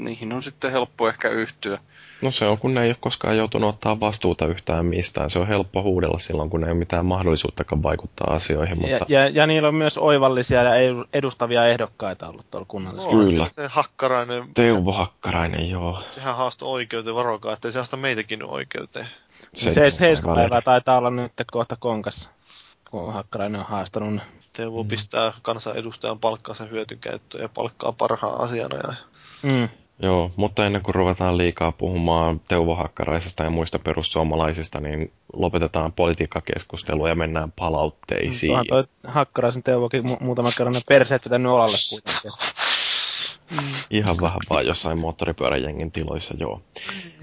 niihin on sitten helppo ehkä yhtyä. No se on, kun ne ei ole koskaan joutunut ottaa vastuuta yhtään mistään. Se on helppo huudella silloin, kun ei ole mitään mahdollisuuttakaan vaikuttaa asioihin. Mutta... Ja, ja, ja niillä on myös oivallisia ja edustavia ehdokkaita ollut tuolla kunnallisella. No, Kyllä. Se hakkarainen. Teuvo Hakkarainen, joo. Sehän haastoi oikeuteen, varokaa, ettei se haasta meitäkin oikeuteen. Se, se seiskupäivää taitaa olla nyt kohta konkassa, kun Hakkarainen on haastanut. Teuvo mm. pistää kansanedustajan palkkansa hyötykäyttöön ja palkkaa parhaan asianajajan. Mm. Joo, mutta ennen kuin ruvetaan liikaa puhumaan Teuvo Hakkaraisesta ja muista perussuomalaisista, niin lopetetaan politiikkakeskustelua ja mennään palautteisiin. Tuohan toi Hakkaraisen Teuvokin mu- muutama kerran ne perseet vetänyt olalle kuitenkin. Ihan vähän vaan jossain moottoripyöräjengin tiloissa, joo.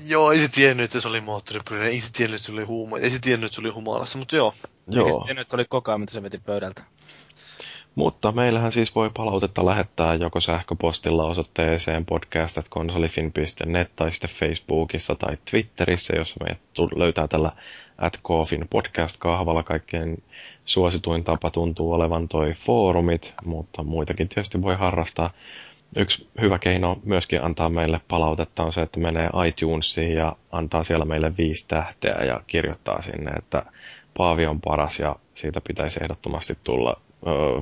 Joo, ei se tiennyt, että se oli moottoripyörä, ei se tiennyt, että se oli huuma, ei se tiennyt, että se oli humalassa, mutta joo. Joo. Ei se tiennyt, että se oli koko ajan, mitä se veti pöydältä. Mutta meillähän siis voi palautetta lähettää joko sähköpostilla osoitteeseen podcast.konsolifin.net tai sitten Facebookissa tai Twitterissä, jos meidät löytää tällä at podcast-kahvalla kaikkein suosituin tapa tuntuu olevan toi foorumit, mutta muitakin tietysti voi harrastaa. Yksi hyvä keino myöskin antaa meille palautetta on se, että menee iTunesiin ja antaa siellä meille viisi tähteä ja kirjoittaa sinne, että Paavi on paras ja siitä pitäisi ehdottomasti tulla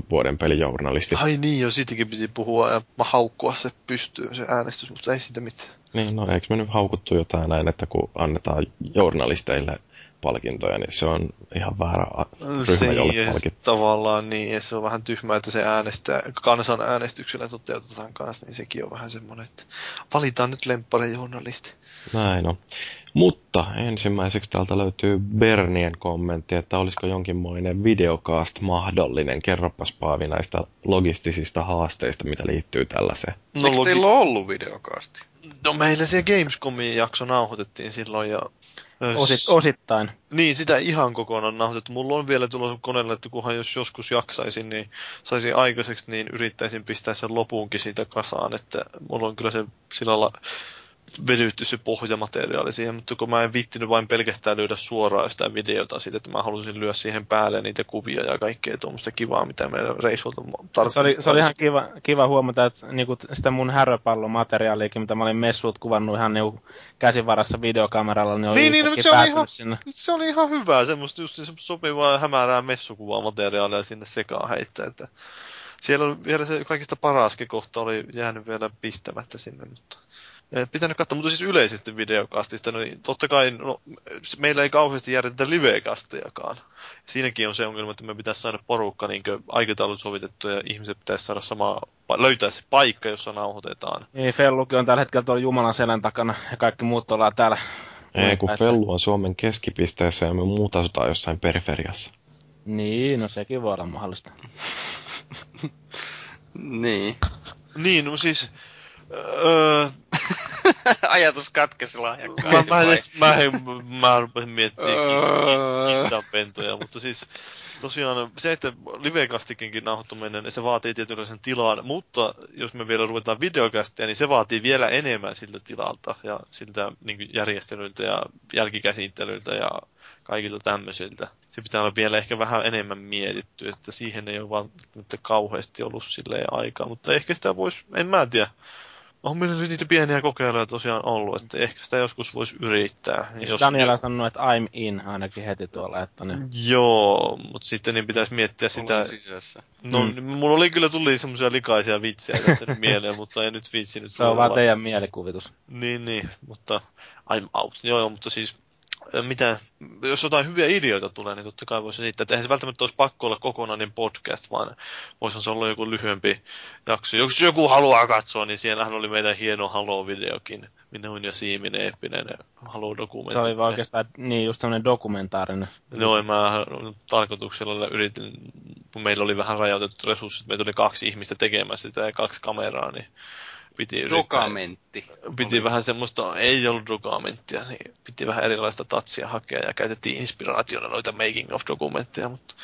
vuoden pelijournalisti. Ai niin, jo siitäkin piti puhua ja mä haukkua se pystyy se äänestys, mutta ei siitä mitään. Niin, no eikö me nyt haukuttu jotain näin, että kun annetaan journalisteille palkintoja, niin se on ihan väärä ryhmä, se, jolle palkit. Tavallaan niin, ja se on vähän tyhmää, että se äänestää, kansan äänestyksellä toteutetaan kanssa, niin sekin on vähän semmoinen, että valitaan nyt lemppari journalisti. Näin on. Mutta ensimmäiseksi täältä löytyy Bernien kommentti, että olisiko jonkinmoinen videocast mahdollinen. Kerropas Paavi näistä logistisista haasteista, mitä liittyy tällaiseen. No, Eikö logi... teillä ole ollut videokasti? No meillä se Gamescomin jakso nauhoitettiin silloin ja Osit, osittain. Niin, sitä ihan kokonaan nauhoitettu. Mulla on vielä tulossa koneelle, että kunhan jos joskus jaksaisin, niin saisin aikaiseksi, niin yrittäisin pistää sen lopuunkin siitä kasaan. Että mulla on kyllä se sillä lailla vedytty se pohjamateriaali siihen, mutta kun mä en vittinyt vain pelkästään lyödä suoraan sitä videota siitä, että mä halusin lyödä siihen päälle niitä kuvia ja kaikkea tuommoista kivaa, mitä meidän reissulta tarvitsi. Se oli, se oli ihan kiva, kiva huomata, että niinku sitä mun häröpallomateriaaliakin, mitä mä olin messut kuvannut ihan niinku käsivarassa videokameralla, niin oli niin, niin, no, se, oli ihan, sinne. se oli ihan hyvää, semmoista just sopivaa hämärää messukuvaa materiaalia sinne sekaan heittää, että siellä vielä se kaikista paraskin kohta oli jäänyt vielä pistämättä sinne, mutta pitänyt katsoa, mutta siis yleisesti videokastista, niin totta kai no, meillä ei kauheasti järjestetä livekastejakaan. Siinäkin on se ongelma, että me pitäisi saada porukka niin aikataulut sovitettu ja ihmiset pitäisi saada sama, löytää se paikka, jossa nauhoitetaan. Niin, Fellukin on tällä hetkellä tuolla Jumalan selän takana ja kaikki muut ollaan täällä. Ei, kun Fellu on Suomen keskipisteessä ja me muut asutaan jossain periferiassa. Niin, no sekin voi olla mahdollista. niin. Niin, no siis... Öö, Ajatus katkesi lahjakkaan. Mä, mä, edes, mä, mä miettimään kiss, kiss, kissanpentoja, mutta siis tosiaan se, että livekastikinkin nauhoittuminen, niin se vaatii tietynlaisen tilan, mutta jos me vielä ruvetaan videokastia, niin se vaatii vielä enemmän siltä tilalta ja siltä niin järjestelyltä ja jälkikäsittelyltä ja kaikilta tämmöisiltä. Se pitää olla vielä ehkä vähän enemmän mietitty, että siihen ei ole vaan kauheasti ollut silleen aikaa, mutta ehkä sitä voisi, en mä tiedä, on meillä niitä pieniä kokeiluja tosiaan ollut, että ehkä sitä joskus voisi yrittää. Eikö jos Daniela sanonut, että I'm in ainakin heti tuolla, että niin... Joo, mutta sitten niin pitäisi miettiä sitä... sisässä. No, mm. mulla oli kyllä tuli semmoisia likaisia vitsejä tässä mieleen, mutta ei nyt viitsi nyt Se on vaan teidän mielikuvitus. Niin, niin, mutta I'm out. Joo, joo mutta siis mitä, jos jotain hyviä ideoita tulee, niin totta kai voisi esittää. eihän se välttämättä olisi pakko olla kokonainen podcast, vaan voisi se olla joku lyhyempi jakso. Jos joku haluaa katsoa, niin siellähän oli meidän hieno Halo-videokin. Minun ja Siiminen eeppinen Halo-dokumentti. Se oli vaan oikeastaan niin, just sellainen dokumentaarinen. No, mä tarkoituksella yritin, kun meillä oli vähän rajoitettu resurssit, meitä oli kaksi ihmistä tekemässä sitä ja kaksi kameraa, niin piti yrittää. Piti oli. vähän semmoista, ei ollut dokumenttia, niin piti vähän erilaista tatsia hakea ja käytettiin inspiraationa noita making of dokumentteja, mutta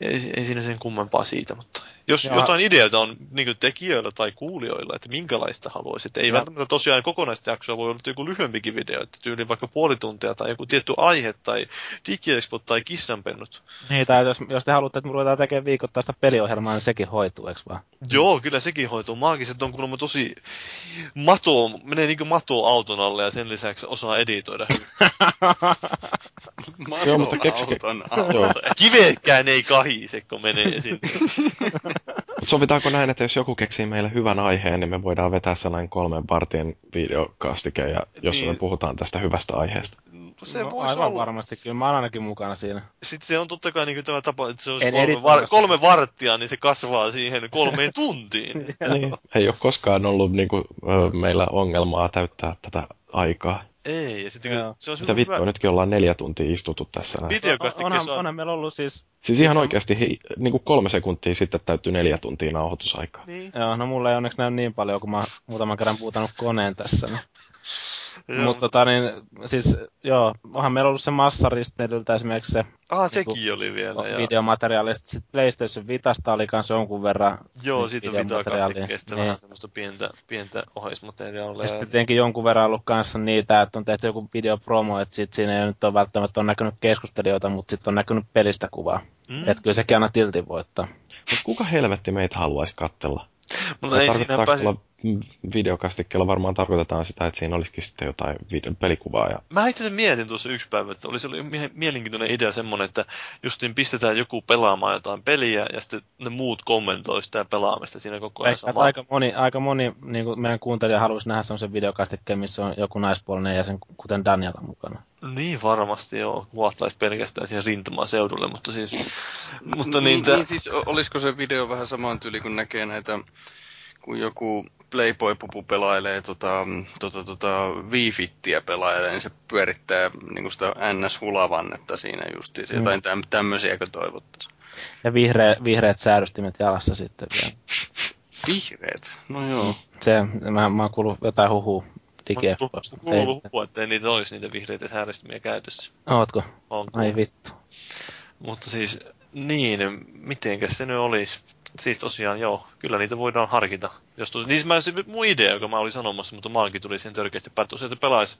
ei, ei siinä sen kummempaa siitä, mutta jos ja... jotain ideoita on niin tekijöillä tai kuulijoilla, että minkälaista haluaisit. Ei ja... välttämättä tosiaan kokonaista jaksoa voi olla joku lyhyempikin video, että tyyli vaikka puoli tuntia tai joku tietty aihe tai digiexpot tai kissanpennut. Niin, tai jos, jos te haluatte, että me ruvetaan tekemään viikoittaista peliohjelmaa, niin sekin hoituu, eikö vaan? Joo, kyllä sekin hoituu. Maagiset on kuulemma tosi mato, menee niin kuin mato auton alle ja sen lisäksi osaa editoida Joo, mutta keksikä... Kivekään ei kahise, kun menee sinne. Sovitaanko näin, että jos joku keksii meille hyvän aiheen, niin me voidaan vetää sellainen kolmen partin videokastike, ja jos niin. me puhutaan tästä hyvästä aiheesta. Se no, aivan olla. varmasti, kyllä mä olen ainakin mukana siinä. Sitten se on totta kai niin tämä tapa, että se on kolme, var- kolme varttia, niin se kasvaa siihen kolmeen tuntiin. niin. Ei ole koskaan ollut niin kuin, meillä ongelmaa täyttää tätä aikaa. Ei, ja sitten Joo. se on Mitä vittua, hyvä... nytkin ollaan neljä tuntia istuttu tässä. On, onhan, on... onhan meillä ollut siis... Siis ihan oikeasti he, niin kuin kolme sekuntia sitten täytyy neljä tuntia nauhoitusaikaa. Niin. Joo, no mulla ei onneksi näy niin paljon, kun mä muutaman kerran puutanut koneen tässä. Niin. Mutta tota, niin, siis joo, onhan meillä ollut se massaristeilyltä esimerkiksi se Ah, sekin niin oli vielä. Videomateriaalista. Sitten PlayStation Vitasta oli kanssa jonkun verran Joo, siitä on Vita-kastikkeesta niin. vähän semmoista pientä, pientä oheismateriaalia. Ja sitten tietenkin jonkun verran ollut kanssa niitä, että on tehty joku videopromo, että sit siinä ei nyt ole välttämättä on näkynyt keskustelijoita, mutta sitten on näkynyt pelistä kuvaa. Mm. Että kyllä sekin aina tilti voittaa. Mutta kuka helvetti meitä haluaisi kattella? Mutta ei siinä pääsi videokastikkeella varmaan tarkoitetaan sitä, että siinä olisikin sitten jotain video- pelikuvaa. Ja... Mä itse asiassa mietin tuossa yksi päivä, että olisi ollut mielenkiintoinen idea semmoinen, että justiin pistetään joku pelaamaan jotain peliä ja sitten ne muut kommentoi sitä pelaamista siinä koko ajan samaa. Aika moni, aika moni niin kuin meidän kuuntelija haluaisi nähdä semmoisen videokastikkeen, missä on joku naispuolinen jäsen, kuten Daniela mukana. Niin varmasti joo, kuvattaisi pelkästään siihen rintamaseudulle, mutta siis... Mutta niin, niin, niin siis olisiko se video vähän saman tyyli, kun näkee näitä kun joku Playboy-pupu pelailee tota, tota, tota, Wii-fittiä pelailee, niin se pyörittää niin sitä NS-hulavannetta siinä justiin. Mm. Jotain täm, tämmöisiäkö toivottaisiin. Ja vihreä, vihreät säädöstimet jalassa sitten vielä. Vihreät? No joo. Se, mä, mä oon kuullut jotain huhua digieffoista. Mä oon kuullut huhua, että ei niitä olisi niitä vihreitä säädöstimiä käytössä. Ootko? Onko? Ai vittu. Mutta siis, niin, mitenkäs se nyt olisi? siis tosiaan joo, kyllä niitä voidaan harkita. Jos tos, niin mä, se mun idea, joka mä olin sanomassa, mutta maakin tuli siihen törkeästi päätä, että pelaisi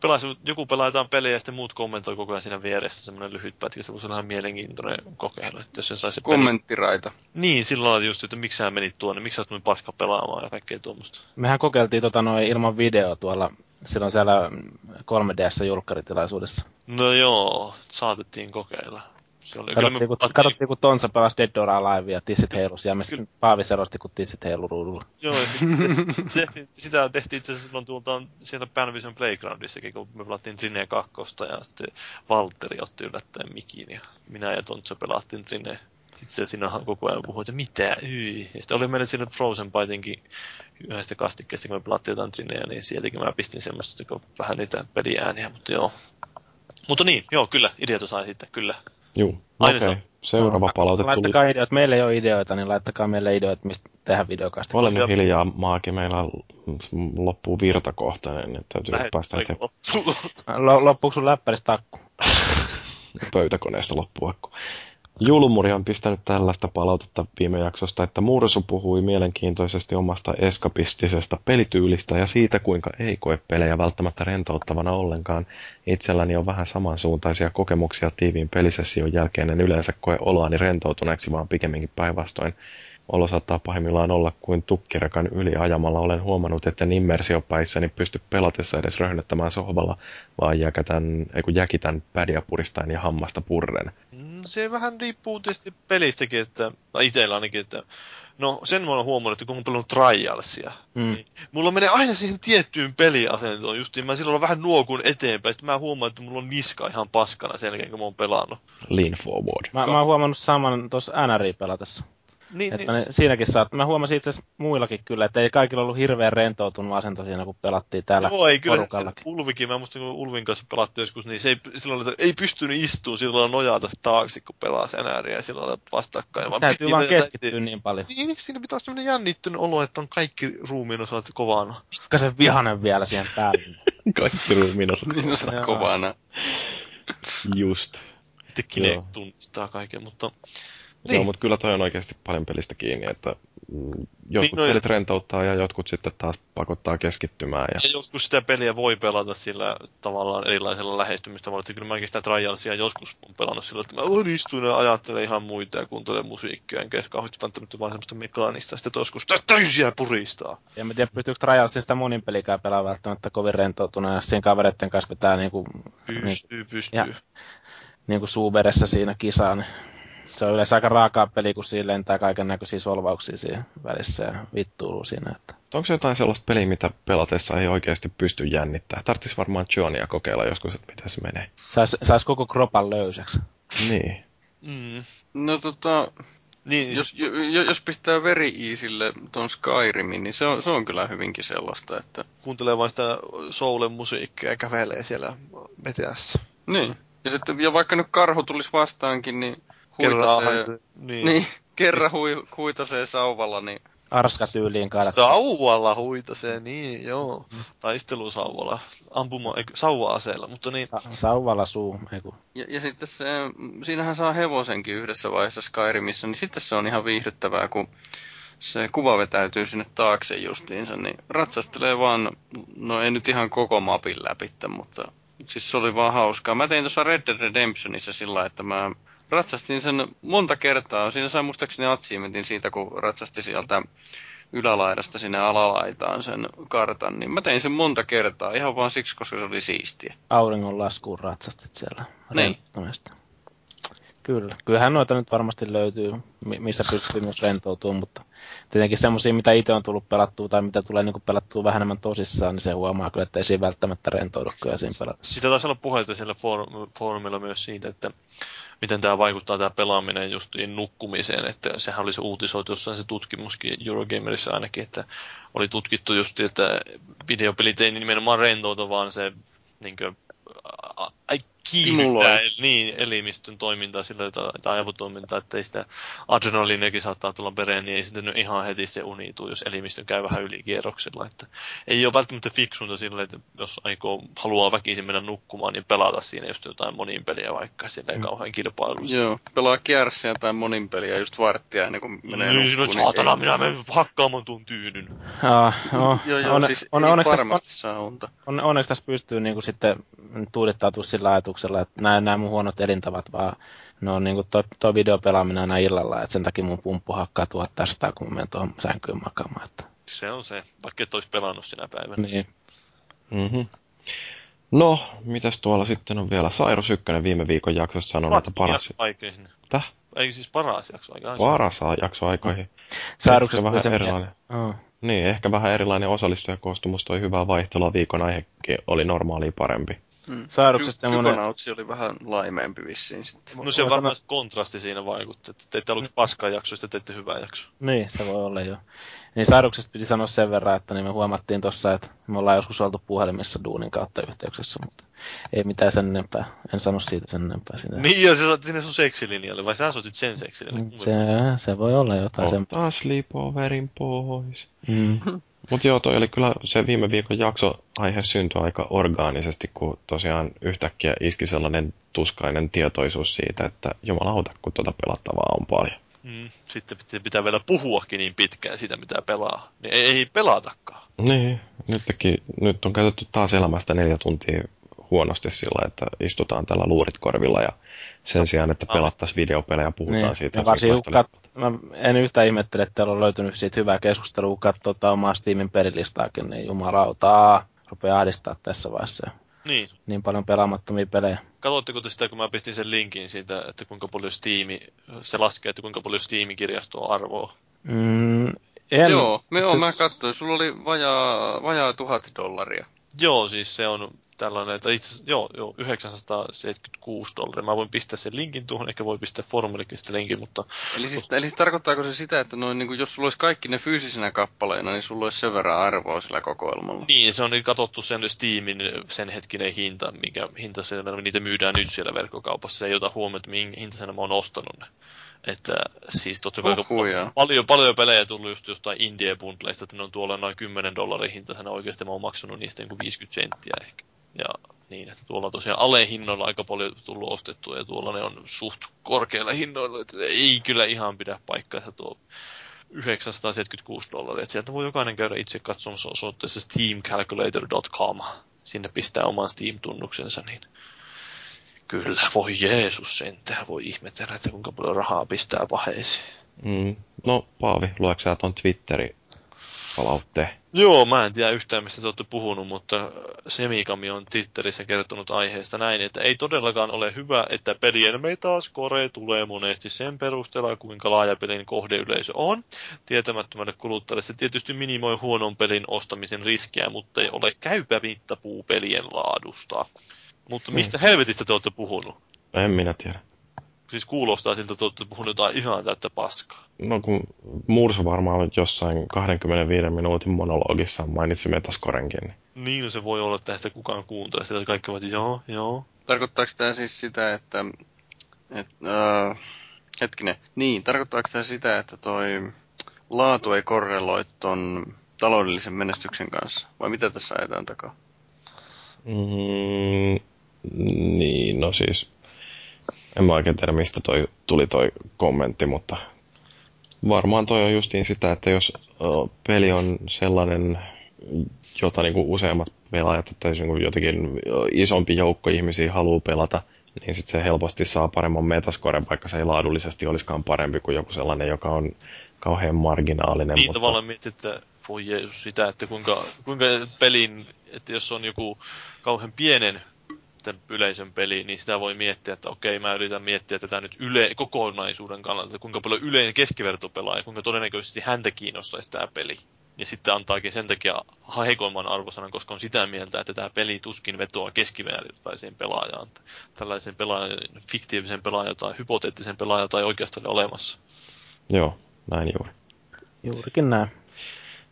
pelas, joku pelaa jotain peliä ja sitten muut kommentoi koko ajan siinä vieressä semmoinen lyhyt pätkä, se voisi olla ihan mielenkiintoinen kokeilu, että jos se saisi Kommenttiraita. Peli... Niin, silloin just, että miksi sä menit tuonne, miksi sä oot paska pelaamaan ja kaikkea tuommoista. Mehän kokeiltiin tota noin ilman video tuolla silloin siellä 3DS-julkkaritilaisuudessa. No joo, saatettiin kokeilla. Se oli, katsottiin, kun, katsottiin, kun Tonsa pelasi Dead or Alive ja tissit heilusi, ja me sitten Paavi selosti, kun tissit heilu ruudulla. Joo, ja sit, sitä tehtiin itse asiassa silloin tuolta siellä Panvision Playgroundissakin, kun me pelattiin Trine 2, ja sitten Valtteri otti yllättäen mikin, ja minä ja Tontsa pelattiin Trine. Sitten se siinä koko ajan puhui, että mitä, yi. Ja sitten oli meillä siinä Frozen Bitinkin yhdestä kastikkeesta, kun me pelattiin jotain Trineä, niin sieltäkin mä pistin semmoista vähän niitä peliääniä, mutta joo. Mutta niin, joo, kyllä, ideoita sai sitten, kyllä. Joo, okei. Okay. Seuraava palaute tuli. Laittakaa ideoita, meillä ei ole ideoita, niin laittakaa meille ideoita, mistä tehdä videokasta. Olemme ja... hiljaa, maakin meillä loppuu virtakohtainen, niin täytyy Lähet, päästä eteenpäin. Loppuuko sun läppäristä akku? Pöytäkoneesta loppuu akku. Julmuri on pistänyt tällaista palautetta viime jaksosta, että Mursu puhui mielenkiintoisesti omasta eskapistisesta pelityylistä ja siitä, kuinka ei koe pelejä välttämättä rentouttavana ollenkaan. Itselläni on vähän samansuuntaisia kokemuksia tiiviin pelisession jälkeen, en yleensä koe oloani rentoutuneeksi, vaan pikemminkin päinvastoin. Olo saattaa pahimmillaan olla kuin tukkirekan yliajamalla. Olen huomannut, että immersiopäissäni pysty pelatessa edes röhnöttämään sohvalla, vaan jäkätän, ei kun jäkitän pädiä puristain ja hammasta purren. Mm, se vähän riippuu tietysti pelistäkin, että, tai itsellä ainakin, että No sen mä oon huomannut, että kun on pelannut Trialsia, mm. niin mulla menee aina siihen tiettyyn peliasentoon justiin. Mä silloin vähän nuokun eteenpäin, sitten mä huomaan, että mulla on niska ihan paskana sen jälkeen, kun mä oon pelannut. Lean forward. Mä, mä oon huomannut saman tuossa NRI pelatessa. Niin, että niin. Ne, siinäkin saat. Mä huomasin itse asiassa muillakin kyllä, että ei kaikilla ollut hirveän rentoutunut asento siinä, kun pelattiin täällä Joo, ei kyllä. Ulvikin, mä muistan, kun Ulvin kanssa pelattiin joskus, niin se ei, silloin, ei pystynyt istumaan sillä nojata taakse, kun pelaa senääriä ja silloin vastakkain. Vaan Täytyy vaan keskittyä täytyy... niin paljon. Niin, siinä pitää olla sellainen jännittynyt olo, että on kaikki ruumiin osat kovana. se vihanen vielä siihen päälle. kaikki ruumiin osat kovana. Just. Itse Kinect tunnistaa kaiken, mutta niin. Joo, mutta kyllä toi on oikeasti paljon pelistä kiinni, että mm, jotkut niin, no, pelit rentouttaa ja jotkut sitten taas pakottaa keskittymään. Ja... ja joskus sitä peliä voi pelata sillä tavallaan erilaisella lähestymistä, mutta kyllä mäkin sitä Trialsia joskus on pelannut sillä, että mä istua ja ajattelen ihan muita ja kuuntelen musiikkia, enkä kauheasti välttämättä vaan semmoista mekaanista, sitten joskus täysiä puristaa. Ja mä tiedä, pystyykö Trialsia sitä monin pelikään pelaa välttämättä kovin rentoutuna, jos siinä kavereiden kanssa pitää niinku... Pystyy, niin, pystyy. Ja, niin kuin suuveressä siinä kisaan, niin se on yleensä aika raakaa peli, kun siinä lentää kaiken näköisiä solvauksia siinä välissä ja vittuuluu siinä. Että... Onko se jotain sellaista peliä, mitä pelatessa ei oikeasti pysty jännittämään? Tarvitsisi varmaan Johnia kokeilla joskus, että miten se menee. Sais, sais koko kropan löysäksi. Niin. Mm. No tota, niin, jos, jos pistää veri iisille ton Skyrimin, niin se on, se on kyllä hyvinkin sellaista, että... Kuuntelee vain sitä soulen musiikkia ja kävelee siellä meteässä. Niin. Ja, sitten, ja vaikka nyt karhu tulisi vastaankin, niin huitasee, niin. niin, kerran hui, huitasee sauvalla, niin Arska-tyyliin kaada. Sauvalla huitasee, niin joo. Taistelusauvalla, ampuma, sauva-aseella, mutta niin. Sa- sauvalla suu, eiku. Ja, ja sitten se, siinähän saa hevosenkin yhdessä vaiheessa Skyrimissa, niin sitten se on ihan viihdyttävää, kun se kuva vetäytyy sinne taakse justiinsa, niin ratsastelee vaan, no ei nyt ihan koko mapin läpi, mutta siis se oli vaan hauskaa. Mä tein tuossa Red Dead Redemptionissa sillä että mä ratsastin sen monta kertaa. Siinä sai muistaakseni achievementin siitä, kun ratsasti sieltä ylälaidasta sinne alalaitaan sen kartan, niin mä tein sen monta kertaa ihan vaan siksi, koska se oli siistiä. Auringon laskuun ratsastit siellä. Niin. Kyllä. Kyllähän noita nyt varmasti löytyy, missä pystyy myös rentoutumaan, mutta tietenkin semmoisia, mitä itse on tullut pelattua tai mitä tulee niin pelattua vähän enemmän tosissaan, niin se huomaa kyllä, että ei siinä välttämättä rentoudu kyllä siinä pelata. Sitä taisi olla puheita siellä foorumilla myös siitä, että miten tämä vaikuttaa tämä pelaaminen justiin nukkumiseen, että sehän oli se uutisoitu jossain se tutkimuskin Eurogamerissa ainakin, että oli tutkittu just, että videopelit ei nimenomaan rentouta, vaan se niin kuin, kiihdyttää niin, elimistön toimintaa sillä tai aivotoimintaa, että ei sitä adrenaliiniakin saattaa tulla vereen, niin ei sitten ihan heti se uniitu, jos elimistön käy vähän ylikierroksella. Että ei ole välttämättä fiksunta sillä, että jos aikoo, haluaa väkisin mennä nukkumaan, niin pelata siinä just jotain monin peliä vaikka, sillä ei mm. kauhean kilpailu. Joo, pelaa kiersiä tai monin peliä just varttia ennen kuin menee niin, nukkuun. Niin saatana, ei... minä menen hakkaamaan tuon tyynyn. Ah, no, joo, joo, on, siis on, on, varmasti saa unta. On, onneksi tässä pystyy niin kuin sitten tuudittautua sillä ajatuksella, että nämä, nämä mun huonot elintavat, vaan ne on niin kuin toi, toi videopelaaminen aina illalla, että sen takia mun pumppu hakkaa tuot tästä, kun mä menen tuohon sänkyyn makaamaan. Että... Se on se, vaikka et olisi pelannut sinä päivänä. Niin. Mm-hmm. No, mitäs tuolla sitten on vielä? Sairus Ykkönen viime viikon jaksossa sanonut, että paras... Aikoihin. Täh? Ei siis paras jakso aikoihin. Paras jakso aikoihin. Sairuksessa vähän erilainen. Oh. Niin, ehkä vähän erilainen osallistujakoostumus toi hyvää vaihtelua. Viikon aihekin oli normaali parempi. Mm. Saaduksesta semmoinen... Oli vähän laimeempi vissiin sitten. No se on varmaan sanoa... kontrasti siinä vaikutti, että teitte aluksi paskaa jakso, ja teitte hyvää jakso. Niin, se voi olla jo. Niin saaduksesta piti sanoa sen verran, että niin me huomattiin tuossa, että me ollaan joskus oltu puhelimessa duunin kautta yhteyksissä, mutta ei mitään sen enempää. En sano siitä sen enempää. Siitä. Niin, ja sä sinne sun seksilinjalle, vai sä soitit sen seksilinjalle? Se, se voi olla jotain sen. Ottaa sleepoverin pois. Mm. Mutta joo, toi oli kyllä se viime viikon jakso aihe syntyi aika orgaanisesti, kun tosiaan yhtäkkiä iski sellainen tuskainen tietoisuus siitä, että jumalauta, kun tuota pelattavaa on paljon. Mm, sitten pitää vielä puhuakin niin pitkään siitä, mitä pelaa. Niin ei, ei pelatakaan. Niin, nytkin, nyt on käytetty taas elämästä neljä tuntia huonosti sillä, että istutaan tällä luurit korvilla ja sen sijaan, että pelattaisiin videopelejä ja puhutaan niin. siitä. Ja varsin kat... mä en yhtään ihmettele, että teillä on löytynyt siitä hyvää keskustelua, kun katsoo tota omaa Steamin perilistaakin, niin jumalauta, rupeaa ahdistaa tässä vaiheessa. Niin. Niin paljon pelaamattomia pelejä. Katsotteko te sitä, kun mä pistin sen linkin siitä, että kuinka paljon Steam, se laskee, että kuinka paljon Steam-kirjasto on arvoa? Mm, en. Joo, me siis... mä katsoin. Sulla oli vajaa, vajaa tuhat dollaria. Joo, siis se on tällainen, että itse joo, joo, 976 dollaria. Mä voin pistää sen linkin tuohon, ehkä voi pistää formullekin sitä linkin, mutta... Eli siis, eli siis tarkoittaako se sitä, että noin, niin kuin, jos sulla olisi kaikki ne fyysisenä kappaleina, niin sulla olisi sen verran arvoa sillä kokoelmalla? Niin, se on niin katsottu sen Steamin sen hetkinen hinta, mikä hinta siellä, niitä myydään nyt siellä verkkokaupassa. Se ei ota huomioon, että minkä hintaisena mä oon ostanut ne. Että siis totta kai Uhuja. paljon, paljon pelejä tullut just jostain indie bundleista, että ne on tuolla noin 10 dollarin hintaisena oikeasti mä oon maksanut niistä niin kuin 50 senttiä ehkä. Ja niin, että tuolla on tosiaan alehinnoilla aika paljon tullut ostettua ja tuolla ne on suht korkeilla hinnoilla, että ei kyllä ihan pidä paikkaansa tuo 976 dollaria. Että sieltä voi jokainen käydä itse katsomassa osoitteessa steamcalculator.com. Sinne pistää oman Steam-tunnuksensa, niin kyllä, voi Jeesus sentään, voi ihmetellä, että kuinka paljon rahaa pistää paheisiin. Mm. No, Paavi, luetko sä ton Twitterin palautteen? Joo, mä en tiedä yhtään, mistä te olette puhunut, mutta Semikami on Twitterissä kertonut aiheesta näin, että ei todellakaan ole hyvä, että pelien metascore tulee monesti sen perusteella, kuinka laaja pelin kohdeyleisö on. Tietämättömälle kuluttajalle se tietysti minimoi huonon pelin ostamisen riskiä, mutta ei ole käypä mittapuu pelien laadusta. Mutta mistä hmm. helvetistä te olette puhunut? En minä tiedä. Siis kuulostaa siltä, että olette puhunut jotain ihan täyttä paskaa. No kun Mursu varmaan jossain 25 minuutin monologissa mainitsi Metaskorenkin. Niin. niin, no se voi olla, että sitä kukaan kuuntelee. Sitä kaikki ovat, joo, joo. Tarkoittaako tämä siis sitä, että... Et, äh, hetkinen. Niin, tarkoittaako tämä sitä, että toi laatu ei korreloi ton taloudellisen menestyksen kanssa? Vai mitä tässä ajetaan takaa? Mm, niin, no siis en mä oikein tiedä, mistä toi, tuli toi kommentti, mutta varmaan toi on justiin sitä, että jos peli on sellainen, jota niin kuin useammat pelaajat tai niin kuin jotenkin isompi joukko ihmisiä haluaa pelata, niin sitten se helposti saa paremman metascoren, vaikka se ei laadullisesti olisikaan parempi kuin joku sellainen, joka on kauhean marginaalinen. Niin mutta... tavallaan mietit, että voi Jeesus sitä, että kuinka, kuinka pelin, että jos on joku kauhean pienen yleisön peli, niin sitä voi miettiä, että okei, mä yritän miettiä tätä nyt yle, kokonaisuuden kannalta, että kuinka paljon yleinen keskiverto pelaa ja kuinka todennäköisesti häntä kiinnostaisi tämä peli. Ja sitten antaakin sen takia heikoimman arvosanan, koska on sitä mieltä, että tämä peli tuskin vetoaa keskimääräiseen pelaajaan. Tällaisen pelaajan, fiktiivisen pelaajan tai hypoteettisen pelaajan tai oikeastaan olemassa. Joo, näin juuri. Juurikin näin.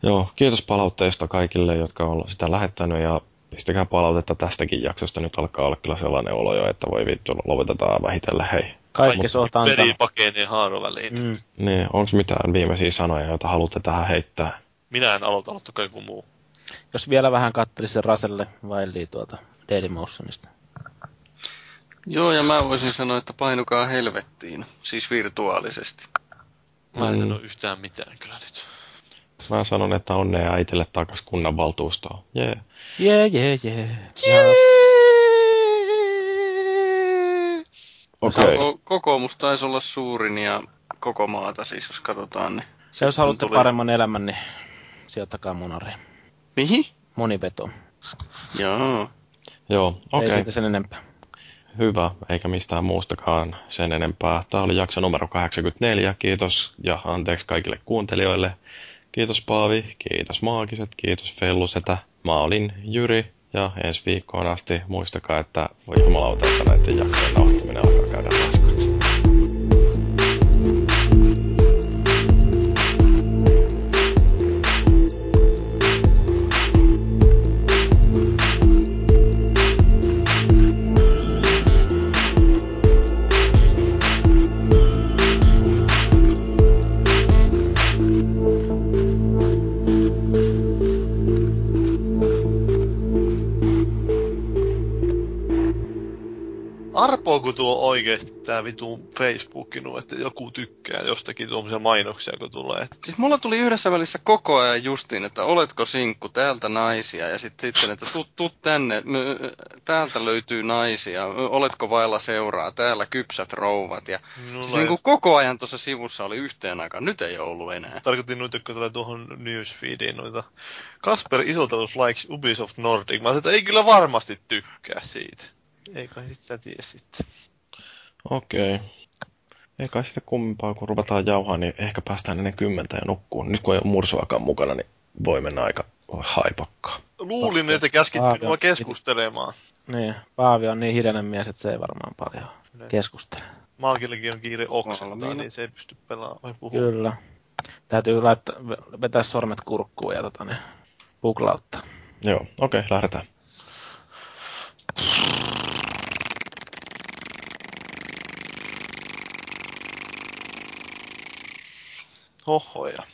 Joo, kiitos palautteesta kaikille, jotka on sitä lähettänyt ja pistäkää palautetta tästäkin jaksosta. Nyt alkaa olla kyllä sellainen olo jo, että voi vittu, lopetetaan vähitellen, hei. Kaikki sohta antaa. Peri pakenee haaroväliin. Mm. Niin, onko mitään viimeisiä sanoja, joita haluatte tähän heittää? Minä en aloita, aloittakaa joku muu. Jos vielä vähän kattelisi se Raselle vaillii tuota Dailymotionista. Joo, ja mä voisin sanoa, että painukaa helvettiin, siis virtuaalisesti. Mä en mm. sano yhtään mitään kyllä nyt. Mä sanon, että onnea äitille takas kunnanvaltuustoon. Jee. Jee, jee, jee. Okei. Okay. Kokoomus taisi olla suurin ja koko maata siis, jos katsotaan. Niin se jos haluatte tuli... paremman elämän, niin sijoittakaa monariin. Mihin? Moniveto. Joo. Joo, okei. Okay. Ei siitä sen enempää. Hyvä, eikä mistään muustakaan sen enempää. Tämä oli jakso numero 84. Kiitos ja anteeksi kaikille kuuntelijoille. Kiitos Paavi, kiitos Maagiset, kiitos Fellusetä. Mä olin Jyri ja ensi viikkoon asti muistakaa, että voi jumalauta, että näiden jaksojen nauhoittaminen alkaa käydä raskaaksi. Arpoako tuo oikeesti tää vitu Facebookinu, että joku tykkää jostakin tuommoisia mainoksia, kun tulee? Siis mulla tuli yhdessä välissä koko ajan justiin, että oletko sinkku, täältä naisia, ja sitten, sitten että tuu, tuu tänne, täältä löytyy naisia, oletko vailla seuraa, täällä kypsät rouvat, ja no, siis niin kuin koko ajan tuossa sivussa oli yhteen aikaan, nyt ei ole ollut enää. Tarkoitin noita, kun tulee tuohon newsfeediin noita. Kasper Isoltalus likes Ubisoft Nordic. Mä että ei kyllä varmasti tykkää siitä. Ei kai sit sitä tiedä sitten. Okei. Okay. Ei kai sitä kummempaa, kun ruvetaan jauhaa, niin ehkä päästään ennen kymmentä ja nukkuun. Nyt kun ei ole mursuakaan mukana, niin voi mennä aika haipakkaa. Luulin, että käskit minua keskustelemaan. Niin, Paavi on niin hiljainen mies, että se ei varmaan paljon ne. keskustele. Maagillekin on kiire oksentaa, niin se ei pysty pelaamaan vai puhua. Kyllä. Täytyy laittaa, vetää sormet kurkkuun ja tota, niin, buklauttaa. Joo, okei, okay, lähdetään. Hohoja.